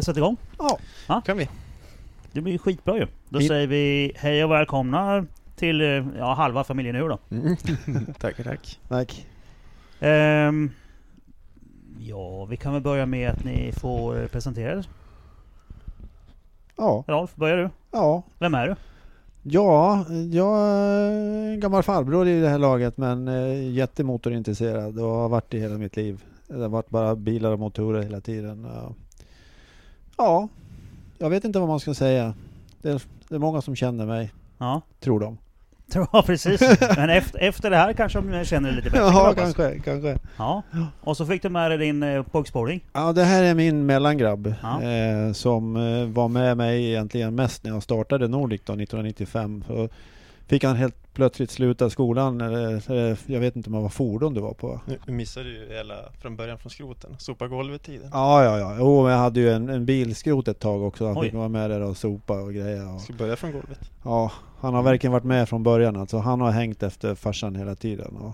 Vi sätta igång? Ja, Ja. kan vi. Det blir skitbra ju. Då Vi- säger vi hej och välkomna till eh, ja, halva familjen nu då. tackar, tack. Tack. Ehm, ja, vi kan väl börja med att ni får presentera er. Ja, Rolf, börjar du? ja. Vem är du? Ja, jag är en gammal farbror i det här laget men eh, jättemotorintresserad och har varit det hela mitt liv. Det har varit bara bilar och motorer hela tiden. Ja. Ja, jag vet inte vad man ska säga. Det är, det är många som känner mig, Ja, tror de. ja precis. Men efter, efter det här kanske de känner dig lite bättre. Ja, hoppas. kanske, kanske. Ja. Och så fick du med dig din eh, pojksporting. Ja, det här är min mellangrabb Ja. eh, som eh, var med mig egentligen mest när jag startade Nordic då, 1995. Så fick han helt plötsligt sluta skolan, eller, eller, jag vet inte om det var fordon det var på. Nu missade du hela från början från skroten. Sopa golvet-tiden. Ja, ja, ja. Jo, men jag hade ju en, en bilskrot ett tag också. Han Oj. fick vara med där och sopa och grejer. Och, Ska börja från golvet? ja, han har verkligen varit med från början alltså. Han har hängt efter farsan hela tiden. Och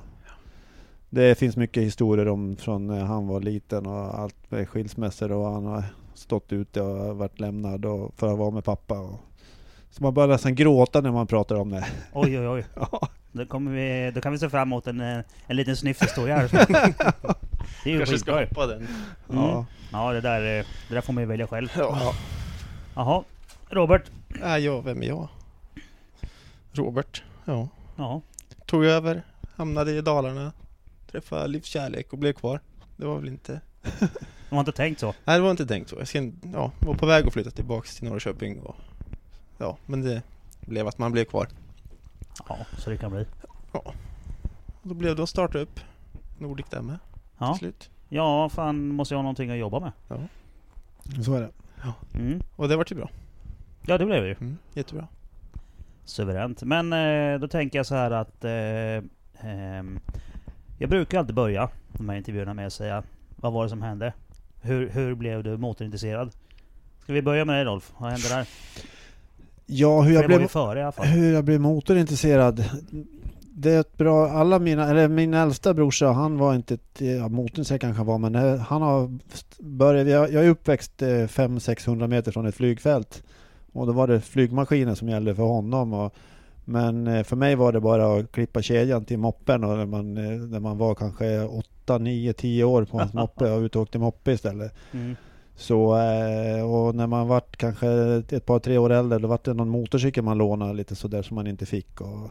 det finns mycket historier om från när han var liten och allt med skilsmässor och han har stått ute och varit lämnad och för att vara med pappa. Och, så man börjar nästan gråta när man pratar om det. Oj, oj, oj. Ja, Då, kommer vi, då kan vi se fram emot en, eh, en liten snyfthistoria här. Det är ju Kanske ska hoppa den. Mm. ja. Ja, det där, eh, det där får man ju välja själv. Ja. Jaha. Robert. Äh, ja, vem är jag? Robert. Ja. Ja. Tog över, hamnade i Dalarna, träffade livskärlek och blev kvar. Det var väl inte... De har inte tänkt så. Nej, det var inte tänkt så. Jag ska, ja, var på väg att flytta tillbaks till Norrköping och... Ja, men det blev att man blev kvar. Ja, så det kan bli. Och då blev det att starta upp Nordic där med Ja, till slut. ja fan måste jag ha någonting att jobba med. Så är det. Mm. Och det vart ju bra. Ja, det blev det ju. Mm, jättebra. Suveränt. Men eh, då tänker jag så här att... Eh, ehm, jag brukar alltid börja de här intervjuerna med att säga Vad var det som hände? Hur, hur blev du motorintresserad? Ska vi börja med dig Rolf? Vad hände där? Ja, hur jag blev... före i alla fall. Hur jag blev motorintresserad? Det är ett bra, alla mina, eller min äldsta brorsa, han var inte ett, ja, motorintresserad kanske han var, men eh, han har börjat, jag, jag är uppväxt eh, 500-600 meter från ett flygfält. Och då var det flygmaskiner som gällde för honom. Och, men eh, för mig var det bara att klippa kedjan till moppen och när man, eh, när man var kanske 8, 9, 10 år på hans moppe och ute och åkte moppe istället. Mm. Så, eh, och när man vart kanske ett par tre år äldre, då vart det någon motorcykel man lånade lite sådär som man inte fick. Och,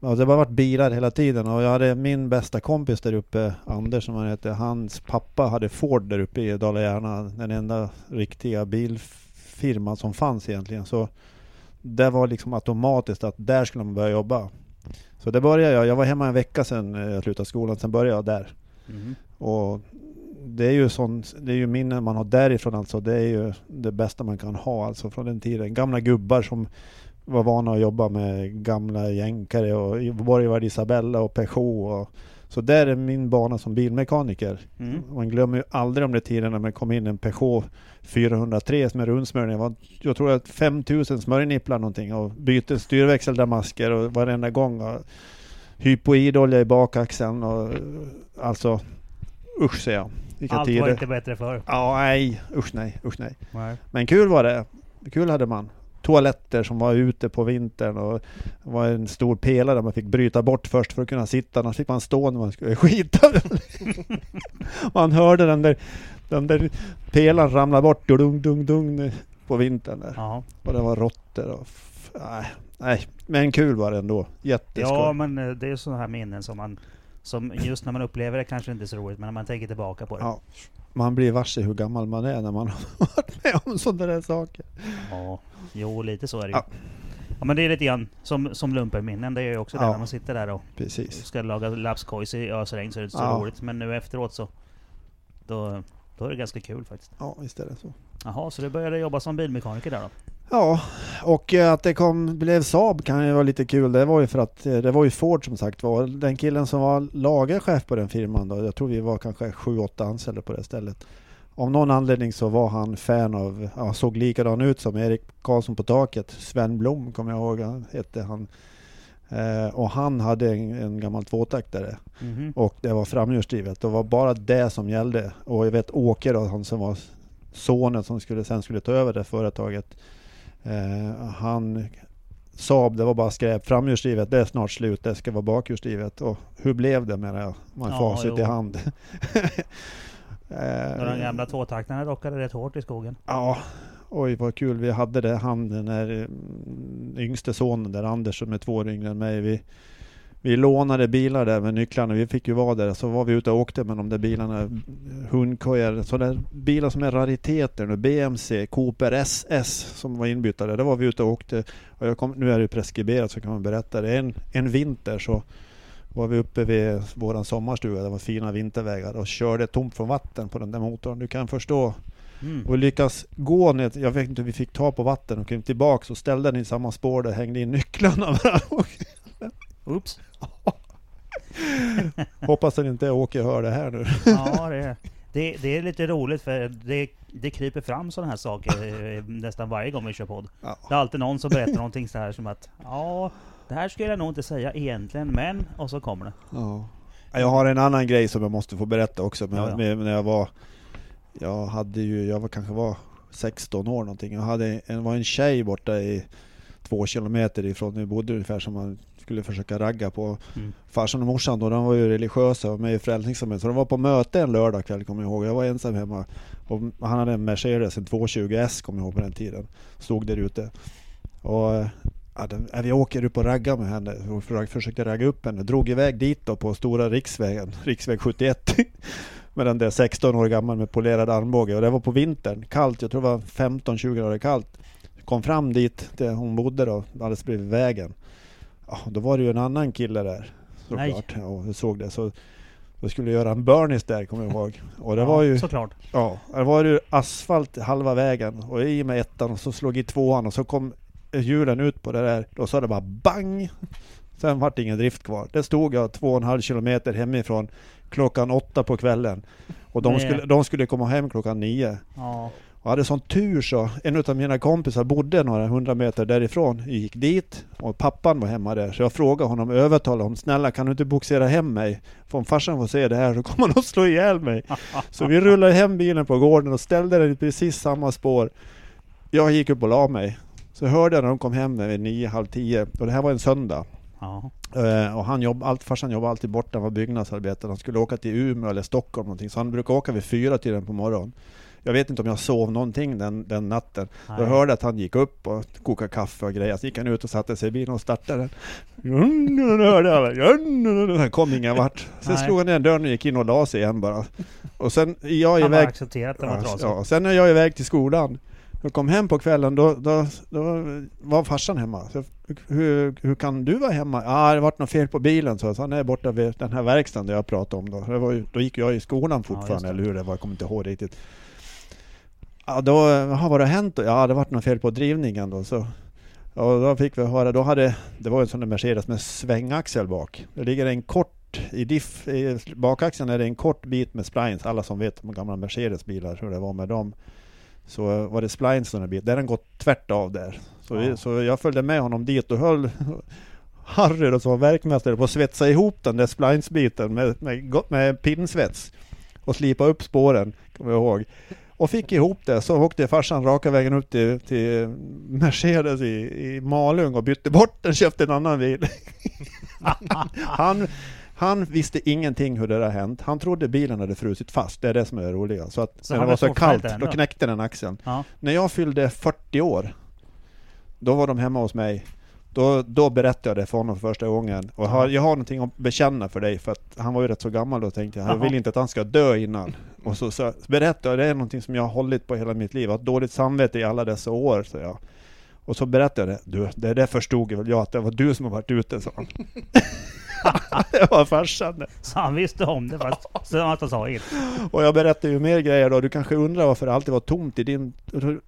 ja, det har varit bilar hela tiden och jag hade min bästa kompis där uppe, Anders som han heter, hans pappa hade Ford där uppe i Dala-Järna, den enda riktiga bilfirman som fanns egentligen. Så det var liksom automatiskt att där skulle man börja jobba. Så det började jag, jag var hemma en vecka sedan eh, jag slutade skolan, sen började jag där. Mm. Och det är ju sån, det är ju minnen man har därifrån alltså. Det är ju det bästa man kan ha alltså från den tiden. Gamla gubbar som var vana att jobba med gamla jänkare och Borgvard Isabella och Peugeot. Och, så där är min bana som bilmekaniker. Mm. Man glömmer ju aldrig om de tiden när man kom in en Peugeot 403 med rundsmörjning. Det var, jag tror att 5000 smörjnipplar någonting och bytte styrväxeldamasker och varenda gång. Och hypoidolja i bakaxeln och alltså usch säger jag. Vilka Allt tider. var inte bättre förr. Ja, nej, usch nej, usch nej. Nej. Men kul var det. Kul hade man. Toaletter som var ute på vintern och det var en stor pelare där man fick bryta bort först för att kunna sitta. Annars fick man stå när man skulle skita. man hörde den där, den där pelaren ramla bort dung, dung, dung på vintern där. Och det var råttor och... nej, men kul var det ändå. Jätteskoj. ja, men eh, det är sådana här minnen som man... Som just när man upplever det kanske inte är så roligt, men när man tänker tillbaka på det. Ja, man blir varse hur gammal man är när man har varit med om sådana där saker. Ja, jo lite så är det ju. Ja. Ja. men det är lite grann som, som lumperminnen. Det är ju också det Ja. när man sitter där och Precis. ska laga lapskojs i ösregn så är det inte så Ja. roligt. Men nu efteråt så... Då, då är det ganska kul faktiskt. Ja, visst är det så. Jaha, så du började jobba som bilmekaniker där då? Ja, och eh, att det kom, blev Saab kan ju vara lite kul. Det var ju för att eh, det var ju Ford som sagt var. Den killen som var lagerchef på den firman då, jag tror vi var kanske sju, åtta anställda på det stället. Av någon anledning så var han fan av, ja, såg likadan ut som Erik Karlsson på taket. Sven Blom kommer jag ihåg, han hette han. Eh, och han hade en, en gammal tvåtaktare Mhm. och det var framhjulsdrivet. Det var bara det som gällde. Och jag vet Åke då, han som var sonen som skulle, sen skulle ta över det företaget. Eh, han Saab, det var bara skräp. Framhjulsdrivet, det är snart slut. Det ska vara bakhjulsdrivet. Och hur blev det med det? Man Ja, facit jo. i hand. Eh, gamla tvåtaktarna rockade rätt hårt i skogen. Ja, oj vad kul vi hade det. Han den där mm, yngste sonen där, Anders som är två år yngre än mig. Vi, vi lånade bilar där med nycklarna. Vi fick ju vara där. Så var vi ute och åkte med de där bilarna. Hundkojor, sådana bilar som är rariteter nu. BMC, Cooper SS som var inbytta där. Där var vi ute och åkte. Och jag kom, nu är det preskriberat så kan man berätta det. En, en vinter så var vi uppe vid våran sommarstuga. Det var fina vintervägar och körde tomt från vatten på den där motorn. Du kan förstå Mm. och lyckas gå ner, jag vet inte hur vi fick ta på vatten och kom tillbaks och ställde den i samma spår där hängde in nycklarna. Oops. Hoppas den inte Åke hör det här nu. Ja, det, det, det är lite roligt för det, det kryper fram sådana här saker eh, nästan varje gång vi kör podd. Ja. Det är alltid någon som berättar någonting så här som att Ja, det här skulle jag nog inte säga egentligen, men... Och så kommer det. Ja. Jag har en annan grej som jag måste få berätta också. Med, Ja, ja. När jag var, jag hade ju, jag var kanske var 16 år någonting. Jag hade en, var en tjej borta i två kilometer ifrån, vi bodde ungefär som man skulle försöka ragga på. Mm. Farsan och morsan då, de var ju religiösa och med i Frälsningsarmén. Så de var på möte en lördag kväll kommer jag ihåg. Jag var ensam hemma. Och han hade en Mercedes, en 220S kommer jag ihåg på den tiden. Stod där ute. Och ja, den, vi åker upp och raggar med henne. Och för- försökte ragga upp henne. Drog iväg dit då på stora riksvägen, riksväg 71. med den där 16 år gammal med polerad armbåge. Och det var på vintern, kallt. Jag tror det var 15-20 grader kallt. Kom fram dit där hon bodde då, alldeles bredvid vägen. Ja, då var det ju en annan kille där. Nej. Såklart. Ja, jag såg det. Så jag skulle göra en burnies där kommer jag ihåg. Och det ja, var ju Såklart. Ja, det var ju asfalt halva vägen och i med ettan och så slog i tvåan och så kom hjulen ut på det där. Då sa det bara bang! Sen vart det ingen drift kvar. Det stod jag två och en halv kilometer hemifrån klockan åtta på kvällen. Och de Nej. skulle, de skulle komma hem klockan nio. Ja. Och hade sån tur så, en av mina kompisar bodde några hundra meter därifrån. Jag gick dit och pappan var hemma där. Så jag frågade honom, övertalade honom, snälla kan du inte boxera hem mig? För om farsan får se det här så kommer han att slå ihjäl mig. Så vi rullade hem bilen på gården och ställde den i precis samma spår. Jag gick upp och la mig. Så hörde jag när de kom hem vid nio, halv tio. Och det här var en söndag. Ja. Eh, och han jobb, allt, farsan jobbade alltid borta, han var byggnadsarbetare. Han skulle åka till Umeå eller Stockholm någonting. Så han brukade åka vid fyra tiden på morgonen. Jag vet inte om jag sov någonting den, den natten. Jag Nej. hörde att han gick upp och kokade kaffe och grejer. Så gick han ut och satte sig i bilen och startade den. Hörde jag. Han kom ingen vart. Sen Nej. slog han igen dörren och gick in och la sig igen bara. Och sen är jag Han iväg... accepterat att den var Ja, trasig. ja, sen är jag iväg till skolan. Jag kom hem på kvällen, då, då, då var farsan hemma. Så, hur, hur kan du vara hemma? Ja, ah, det vart något fel på bilen, så jag. Så han är borta vid den här verkstaden där jag pratade om. Då, det var då gick jag i skolan fortfarande, det. eller hur det var, jag kommer inte ihåg riktigt. Ja, då, jaha, vad har hänt då? Ja, det vart något fel på drivningen då. Så, Och då fick vi höra, då hade, det var en sån där Mercedes med svängaxel bak. Det ligger en kort, i diff, i bakaxeln är det en kort bit med splines. Alla som vet de gamla Mercedes-bilar, hur det var med dem. Så var det splines den här biten. Där har den gått tvärt av där. Så, vi, Ja. så jag följde med honom dit och höll Harry då, som var verkmästare på att svetsa ihop den där splines-biten med, med, go- med pinnsvets. Och slipa upp spåren, kommer jag ihåg. Och fick ihop det, så åkte farsan raka vägen upp till, till Mercedes i, i Malung och bytte bort den, köpte en annan bil. han, han visste ingenting hur det där hänt. Han trodde bilen hade frusit fast, det är det som är det roliga. Så att Så när det var så kallt, då knäckte den axeln. Ja. När jag fyllde 40 år, då var de hemma hos mig. Då, då berättade jag det för honom för första gången. Och jag har, jag har någonting att bekänna för dig, för att han var ju rätt så gammal då tänkte jag. Jag vill inte att han ska dö innan. Och så, så berättade jag, det är någonting som jag har hållit på hela mitt liv. Jag har dåligt samvete i alla dessa år, så jag. Och så berättade jag det. Du, det där förstod väl jag att det var du som har varit ute, sa han. det var farsan. Så han visste om det fast så att han sa inget. Och jag berättade ju mer grejer då. Du kanske undrar varför det alltid var tomt i din...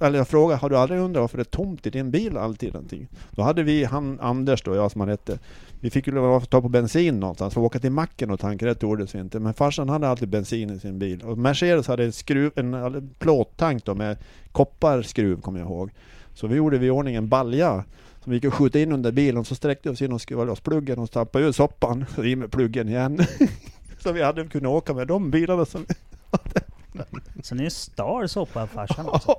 Eller jag frågar, har du aldrig undrat varför det är tomt i din bil alltid någonting? Då hade vi, han Anders då, jag som han hette. Vi fick ju lov att ta på bensin någonstans. För att åka till macken och tanka, det tordes inte. Men farsan hade alltid bensin i sin bil. Och Mercedes hade en skruv, en en plåttank då med kopparskruv kommer jag ihåg. Så vi gjorde vi i ordning en balja som vi gick och skjuta in under bilen. Så sträckte vi oss in och skruvade loss pluggen och tappade ur soppan. Så i med pluggen igen. så vi hade kunnat åka med de bilarna som Så ni stal soppa av farsan också?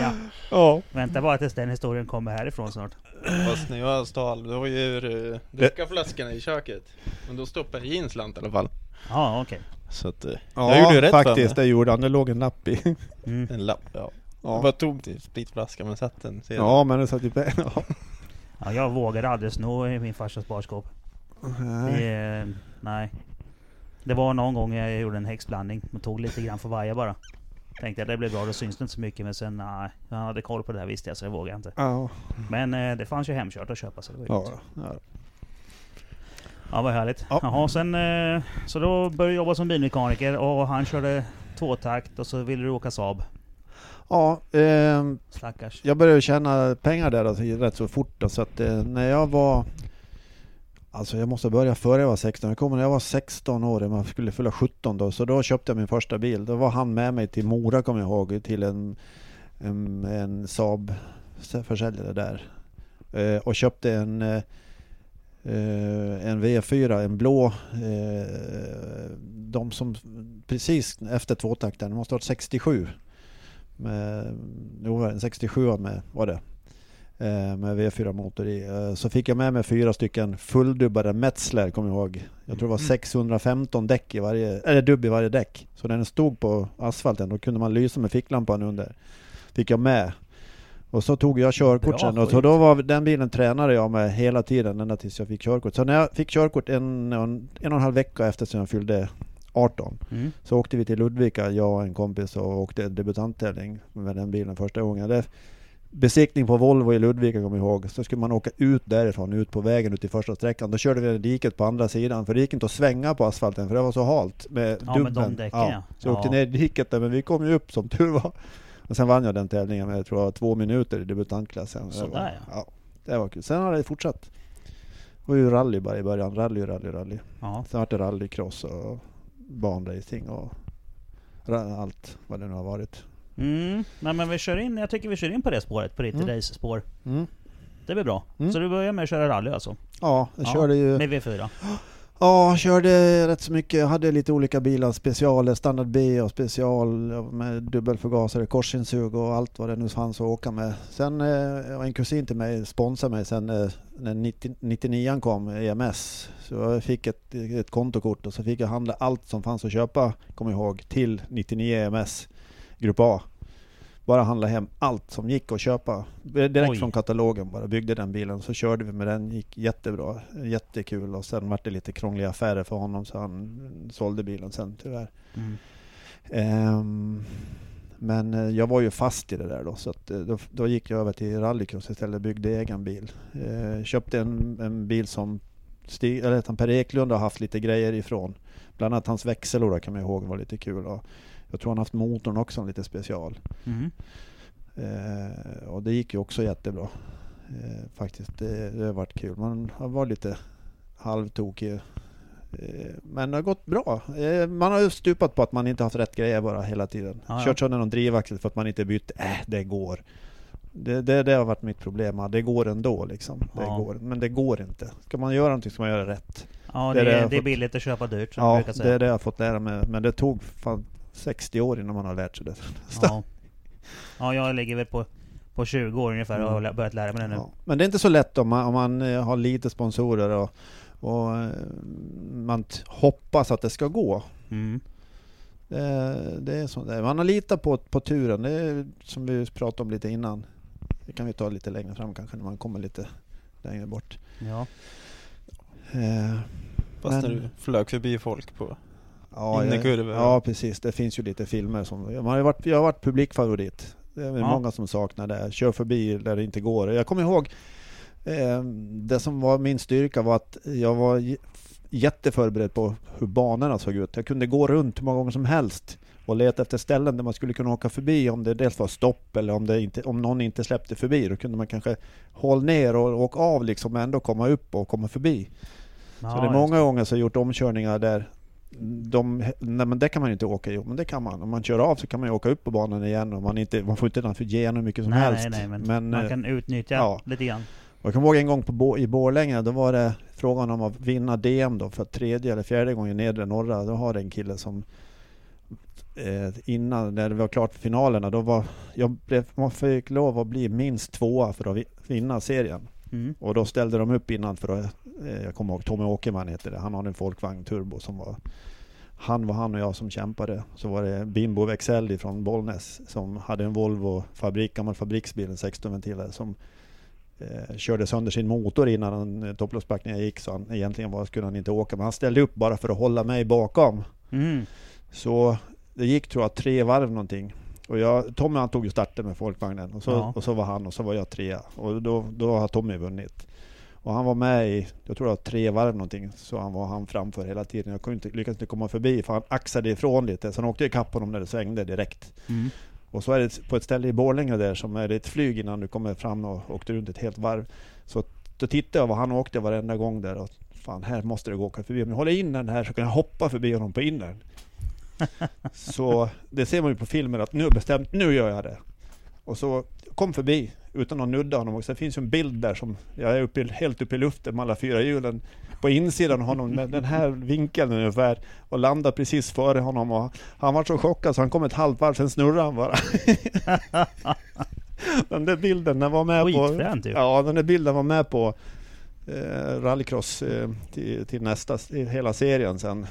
Ja. Ja. Vänta bara tills den historien kommer härifrån snart. Fast när jag stal, det var ju ur eh, drickaflaskorna i köket. Men då stoppade jag i en slant i alla fall. Ja, okej. Så att eh, Ja, jag gjorde ju rätt faktiskt. Det gjorde han. Det låg en lapp i. Mm. En lapp, ja. Ja, var tomt i spritflaskan men satt den sedan. ja men det satt ju... Ja. Ja, jag vågade aldrig sno i min farsas barskåp. Nej. Det, nej. Det var någon gång jag gjorde en häxblandning. Man tog lite grann för varje bara. Tänkte att det blir bra, då syns det inte så mycket. Men sen, nej. Jag hade koll på det här visste jag, så det vågade jag inte. Ja, Men eh, det fanns ju hemkört att köpa, så det var ju ja, ja. Ja, vad härligt. Ja. Jaha, sen... Eh, så då började jag jobba som bilmekaniker och han körde tvåtakt och så ville du åka Saab. Ja ehm, Stackars. jag började tjäna pengar där alltså, rätt så fort. Då, så att eh, när jag var... Alltså jag måste börja före jag var 16. Jag kommer när jag var 16 år, man skulle fylla 17 då. Så då köpte jag min första bil. Då var han med mig till Mora kommer jag ihåg. Till en, en, en Saab försäljare där. Eh, och köpte en eh, eh, en V4, en blå. Eh, de som precis efter tvåtakten, det måste ha varit 67. Med, jo, en 67 med, var det. Eh, med V4 motor i. Eh, så fick jag med mig fyra stycken fulldubbade Metzler, kommer jag ihåg. Jag tror det var 615 däck i varje, eller dubb i varje däck. Så när den stod på asfalten, då kunde man lysa med ficklampan under. Fick jag med. Och så tog jag körkort sen. Och så då var den bilen tränade jag med hela tiden, ända tills jag fick körkort. Så när jag fick körkort en, en, en och en halv vecka efter som jag fyllde 18 Mm. så åkte vi till Ludvika, jag och en kompis och åkte debutanttävling med den bilen första gången. Det besiktning på Volvo i Ludvika kommer jag ihåg. Så skulle man åka ut därifrån, ut på vägen ut i första sträckan. Då körde vi diket på andra sidan, för det gick inte att svänga på asfalten för det var så halt med Ja, med dubben. de däcken, ja. Så jag åkte Ja. ner i diket där, men vi kom ju upp som tur var. Och sen vann jag den tävlingen med, jag tror jag, två minuter i debutantklassen. Det Sådär, var, ja. ja. Det var kul. Sen har det fortsatt. Det var ju rally bara i början. Rally, rally, rally. Ja. Sen vart det rallycross och banracing och allt vad det nu har varit. Mm. Nej men vi kör in, jag tycker vi kör in på det spåret, på ditt Mm. race-spår. Mm. Det blir bra. Mm. Så du börjar med att köra rally alltså? Ja, jag Ja, körde ju... Med V4? Ja, körde rätt så mycket. Jag hade lite olika bilar. specialer, standard B och special med dubbelförgasare, korsinsug och allt vad det nu fanns att åka med. Sen eh, en kusin till mig sponsrade mig sen eh, när 90, 99 kom, EMS. Så jag fick ett, ett kontokort och så fick jag handla allt som fanns att köpa, kom jag ihåg, till 99 EMS Grupp A. Bara handla hem allt som gick att köpa. Direkt Oj. från katalogen bara. Byggde den bilen. Så körde vi med den. gick jättebra. Jättekul. Och sen vart det lite krångliga affärer för honom så han sålde bilen sen tyvärr. Mm. Ehm, men eh, jag var ju fast i det där då. Så eh, då, då gick jag över till rallycross istället och byggde egen bil. Eh, köpte en, en bil som Stig, eller han Per Eklund har haft lite grejer ifrån. Bland annat hans växellåda kan man ihåg var lite kul. Och jag tror han haft motorn också lite special. Mm. Eh, och det gick ju också jättebra. Eh, faktiskt, det, det har varit kul. Man har varit lite halvtokig. Eh, men det har gått bra. Eh, man har ju stupat på att man inte haft rätt grejer bara hela tiden. Ja, ja. Kört sönder någon drivaxel för att man inte bytt. Äh, det går. Det, det, det har varit mitt problem. Det går ändå liksom. Det Ja. går. Men det går inte. Ska man göra någonting ska man göra rätt. Ja, Det det, är det är, det fått- billigt att köpa dyrt som Ja, brukar det säga. är det jag har fått lära mig. Men det tog fan 60 år innan man har lärt sig det. Ja. ja, jag ligger väl på, på 20 år ungefär och har lä- börjat lära mig det nu. Ja. Men det är inte så lätt om man, om man eh, har lite sponsorer och, och eh, man t- hoppas att det ska gå. Mm. Det, det är så där. Man har litat på, på turen. Det är som vi pratade om lite innan. Det kan vi ta lite längre fram kanske när man kommer lite längre bort. Ja. Eh, Fast Men- när du flög förbi folk på... ja, In i jag- kurvor. ja, precis. Det finns ju lite filmer som... Man har varit, jag har varit publikfavorit. Det är Ja. många som saknar det. Kör förbi där det inte går. Jag kommer ihåg eh, det som var min styrka var att jag var jätteförberedd på hur banorna såg ut. Jag kunde gå runt hur många gånger som helst och leta efter ställen där man skulle kunna åka förbi om det dels var stopp eller om, det inte, om någon inte släppte förbi. Då kunde man kanske hålla ner och åka av liksom men ändå komma upp och komma förbi. Ja, Så det är många gånger som jag gjort omkörningar där de, nej men det kan man inte åka i, men det kan man. Om man kör av så kan man ju åka upp på banan igen och man, inte, man får inte naturligtvis ge hur mycket som nej, helst. nej, men, men man eh, kan utnyttja ja. lite grann. och jag kommer ihåg en gång på, i Borlänge, då var det frågan om att vinna DM då för tredje eller fjärde gången i nedre norra. Då har det en kille som eh, innan, när det var klart för finalerna, då var jag blev, man fick lov att bli minst tvåa för att vi- vinna serien. Mm. Och då ställde de upp innan för att, jag kommer ihåg Tommy Åkerman heter det, han har en folkvagn turbo som var han var han och jag som kämpade. Så var det Bimbo Wexell från Bollnäs som hade en Volvo fabrik, gammal fabriksbil, en 16 ventilare som eh, körde sönder sin motor innan eh, topploppsbackningen gick så han egentligen var, skulle han inte åka. Men han ställde upp bara för att hålla mig bakom. Mm. Så det gick tror jag tre varv någonting. Och jag, Tommy han tog ju starten med folkvagnen och så, Ja. och så var han och så var jag trea. Och då, då har Tommy vunnit. Och han var med i, jag tror det var tre varv någonting, så han var han framför hela tiden. Jag kunde inte, lyckades inte komma förbi för han axade ifrån lite. Så han åkte ikapp honom när det svängde direkt. Mm. Och så är det på ett ställe i Borlänge där som är ett flyg innan du kommer fram och åkte runt ett helt varv. Så då tittade jag vad han åkte varenda gång där och fan här måste det gå åka förbi. Om jag håller in den här så kan jag hoppa förbi honom på innern. så det ser man ju på filmer att nu bestämt, nu gör jag det. Och så kom förbi utan att nudda honom. Och så finns ju en bild där som jag är uppe, helt uppe i luften med alla fyra hjulen på insidan av honom med den här vinkeln ungefär och landar precis före honom och han var så chockad så han kom ett halvt varv, sen snurrade han bara. den där bilden, den var med på... Ju. Ja, den där bilden var med på eh, rallycross eh, till, till nästa, hela serien sen.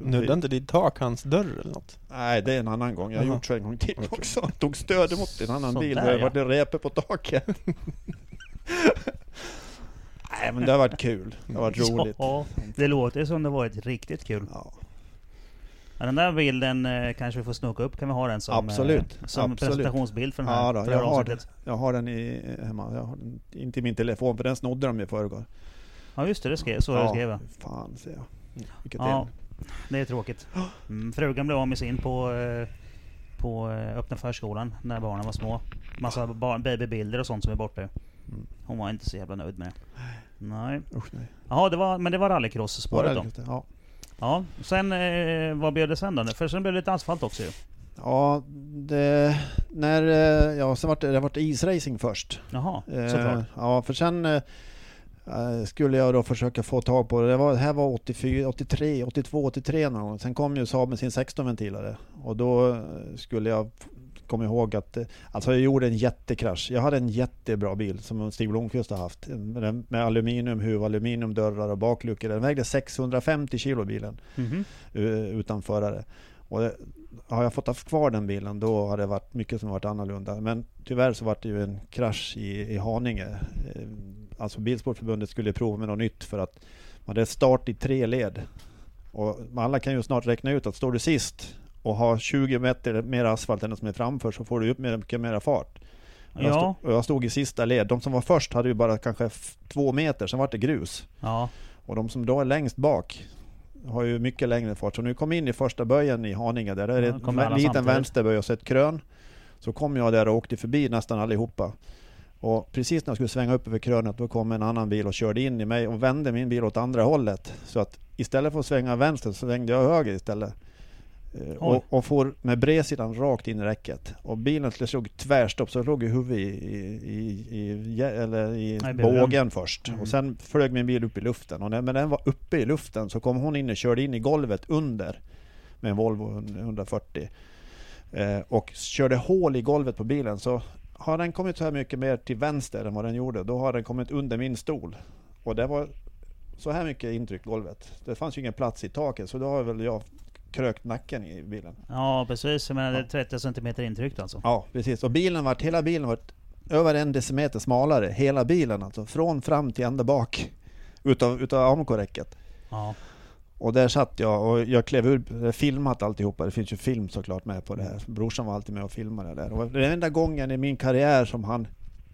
Nuddade inte ditt tak hans dörr eller något? Nej, det är en annan gång. Jag har gjort så en gång till Okej. också. Tog stöd emot en annan Sånt bil. där, Det har ja. repe på taket. Nej, men det har varit kul. Det har varit roligt. Ja, det låter som det varit riktigt kul. Ja, Ja, den där bilden eh, kanske vi får snoka upp. Kan vi ha den som, Absolut, eh, som absolut. presentationsbild för den här, ja då, det jag, har, avsnittet? jag har den i, hemma. Jag har den, inte i min telefon, för den snodde de i förrgår. Ja just det, det skrev, så det skrev jag. fan ser jag. Vilket Ja, ja. Det är tråkigt. Mm, frugan blev av med sin på, eh, på eh, öppna förskolan när barnen var små. Massa barn, babybilder och sånt som är borta. Mm. Hon var inte så jävla nöjd med det. Nej. Usch nej. Jaha, det var, men det var rallycross-spåret då? Ja. Ja. Sen, eh, vad blev det sen då? För sen blev det lite asfalt också ju. Ja, det, när, eh, ja, sen vart det, det vart isracing först. Jaha, Eh, såklart. Ja, för sen eh, skulle jag då försöka få tag på det. Det, var, det här var 84, 83, 82, 83 någon gång. Sen kom ju Saab med sin 16-ventilare. Och då eh, skulle jag komma ihåg att eh, alltså jag gjorde en jättekrasch. Jag hade en jättebra bil som Stig Blomqvist har haft. Med, med aluminiumhuv, aluminiumdörrar och bakluckor. Den vägde 650 kilo bilen Mhm. eh, utan förare. Och det, har jag fått ha kvar den bilen då har det varit mycket som varit annorlunda. Men tyvärr så var det ju en krasch i, i Haninge. Alltså Bilsportförbundet skulle prova med något nytt för att man hade start i tre led. Och alla kan ju snart räkna ut att står du sist och har 20 meter mer asfalt än den som är framför så får du upp mycket mera fart. Jag, Ja. stod, jag stod i sista led. De som var först hade ju bara kanske två meter, sen var det grus. Ja. Och de som då är längst bak har ju mycket längre fart. Så nu kom in i första böjen i Haninge där, är det Ja, en liten samtidigt. vänsterböj och så ett krön. Så kom jag där och åkte förbi nästan allihopa. Och precis när jag skulle svänga upp över krönet då kom en annan bil och körde in i mig och vände min bil åt andra hållet. Så att istället för att svänga vänster så svängde jag höger istället. Eh, Oj. Och, och får med bredsidan rakt in i räcket. Och bilen slog tvärstopp så jag låg i huvudet i, i, i, eller i Nej, bågen först. Mm. Och sen flög min bil upp i luften. Och när, när den var uppe i luften så kom hon in och körde in i golvet under med en Volvo 140. Eh, och körde hål i golvet på bilen så har den kommit så här mycket mer till vänster än vad den gjorde. Då har den kommit under min stol. Och det var så här mycket intryck golvet. Det fanns ju ingen plats i taket så då har väl jag krökt nacken i bilen. Ja precis, jag menar det är 30 cm intryck alltså. Ja, precis. Och bilen vart, hela bilen vart över en decimeter smalare. Hela bilen alltså. Från fram till ända bak. Utav, utav AMK-räcket. Ja. Och där satt jag och jag klev ur, filmat alltihopa. Det finns ju film såklart med på det här. Brorsan var alltid med och filmade där. Och den enda gången i min karriär som han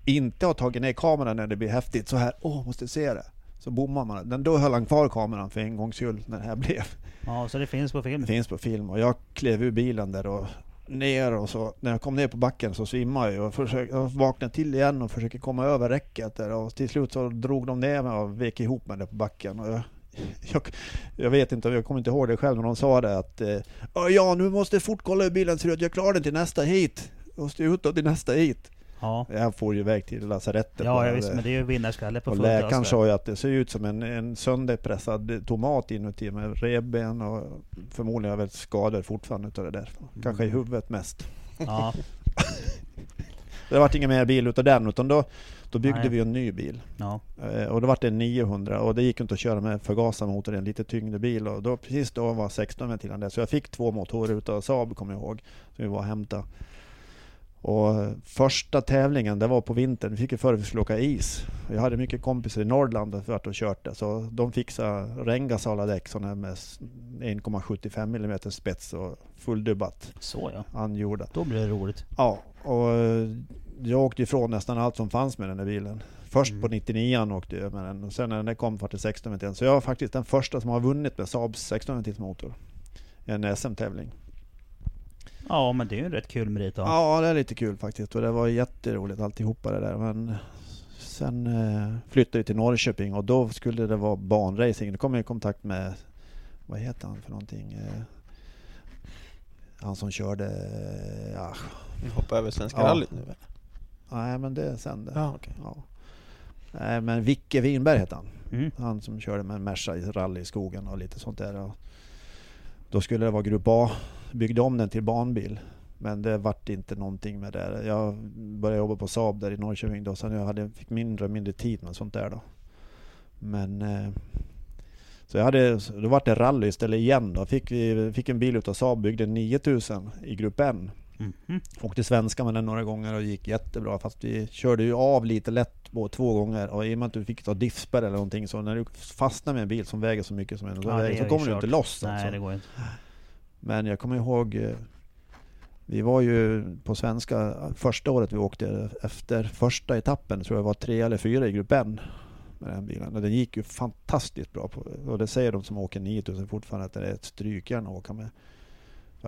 inte har tagit ner kameran när det blir häftigt så här, åh, måste se det. Så bommar man. Den, då höll han kvar kameran för en gångs skull när det här blev. ja, så det finns på film. Det finns på film och jag klev ur bilen där och ner och så när jag kom ner på backen så svimmade jag och försökte, jag vaknade till igen och försökte komma över räcket där och till slut så drog de ner mig och vek ihop mig där på backen och jag, jag, jag vet inte, jag kommer inte ihåg det själv, men de sa det att eh, "Ja, nu måste fort kolla hur bilen ser ut, jag klarar den till nästa hit. Jag måste ut till nästa hit. Ja, Jag får ju iväg till lasarettet. ja jag visst, men det är ju vinnarskalle på fullt läkaren där. sa ju att det ser ut som en, en sönderpressad tomat inuti med revben och förmodligen har jag väl skador fortfarande utav det där. Kanske i Mm. huvudet mest. Ja, Det vart ingen mer bil utav den utan då, då byggde Nej. vi en ny bil. ja. Eh, Och då vart det en 900 och det gick inte att köra med förgasarmotor i en lite tyngre bil och då, precis då var 16 ventilen där. Så jag fick två motorer utav Saab kommer jag ihåg, som vi var och hämtade. Och första tävlingen, det var på vintern. Vi fick ju för att vi skulle åka is. Jag hade mycket kompisar i Norrland och varit och kört det. Så de fixade Rengasala däck sådana med s- 1,75 mm spets och fulldubbat Så ja. angjorda. Då blir det roligt. Ja, och jag åkte ifrån nästan allt som fanns med den där bilen. Först Mm. på 99an åkte jag med den och sen när den kom var det 16 ventilen. Så jag var faktiskt den första som har vunnit med Saabs 16 ventils motor. I en SM-tävling. Ja, men det är ju en rätt kul merit då. Ja, det är lite kul faktiskt och det var jätteroligt alltihopa det där. Men sen eh, flyttade vi till Norrköping och då skulle det vara banracing. Då kom jag i kontakt med, vad heter han för någonting? Eh, han som körde, eh, ja, Vi hoppar över Svenska Ja. rallyt nu eller? Nej men det är sen det. Ja, okej. Ja. Nej men Vicke Winberg heter han. Mm. Han som körde med en Merca i rally i skogen och lite sånt där. Då skulle det vara Grupp A. Byggde om den till banbil. Men det vart inte någonting med det. Jag började jobba på Saab där i Norrköping då. Så jag hade, fick mindre och mindre tid med sånt där då. Men... Eh, så jag hade, då vart det rally istället igen då. Fick vi fick en bil utav Saab, byggde 9000 i Grupp N. Mhm. Åkte svenska med den några gånger och gick jättebra fast vi körde ju av lite lätt på två gånger och i och med att du fick ta diffspärr eller någonting så när du fastnar med en bil som väger så mycket som en Ja, väger så kommer du inte loss Nej, alltså. det går inte. Men jag kommer ihåg eh, vi var ju på svenska första året vi åkte efter första etappen tror jag var tre eller fyra i grupp N med den bilen. Och den gick ju fantastiskt bra på, och det säger de som åker 9000 fortfarande att det är ett strykjärn att åka med.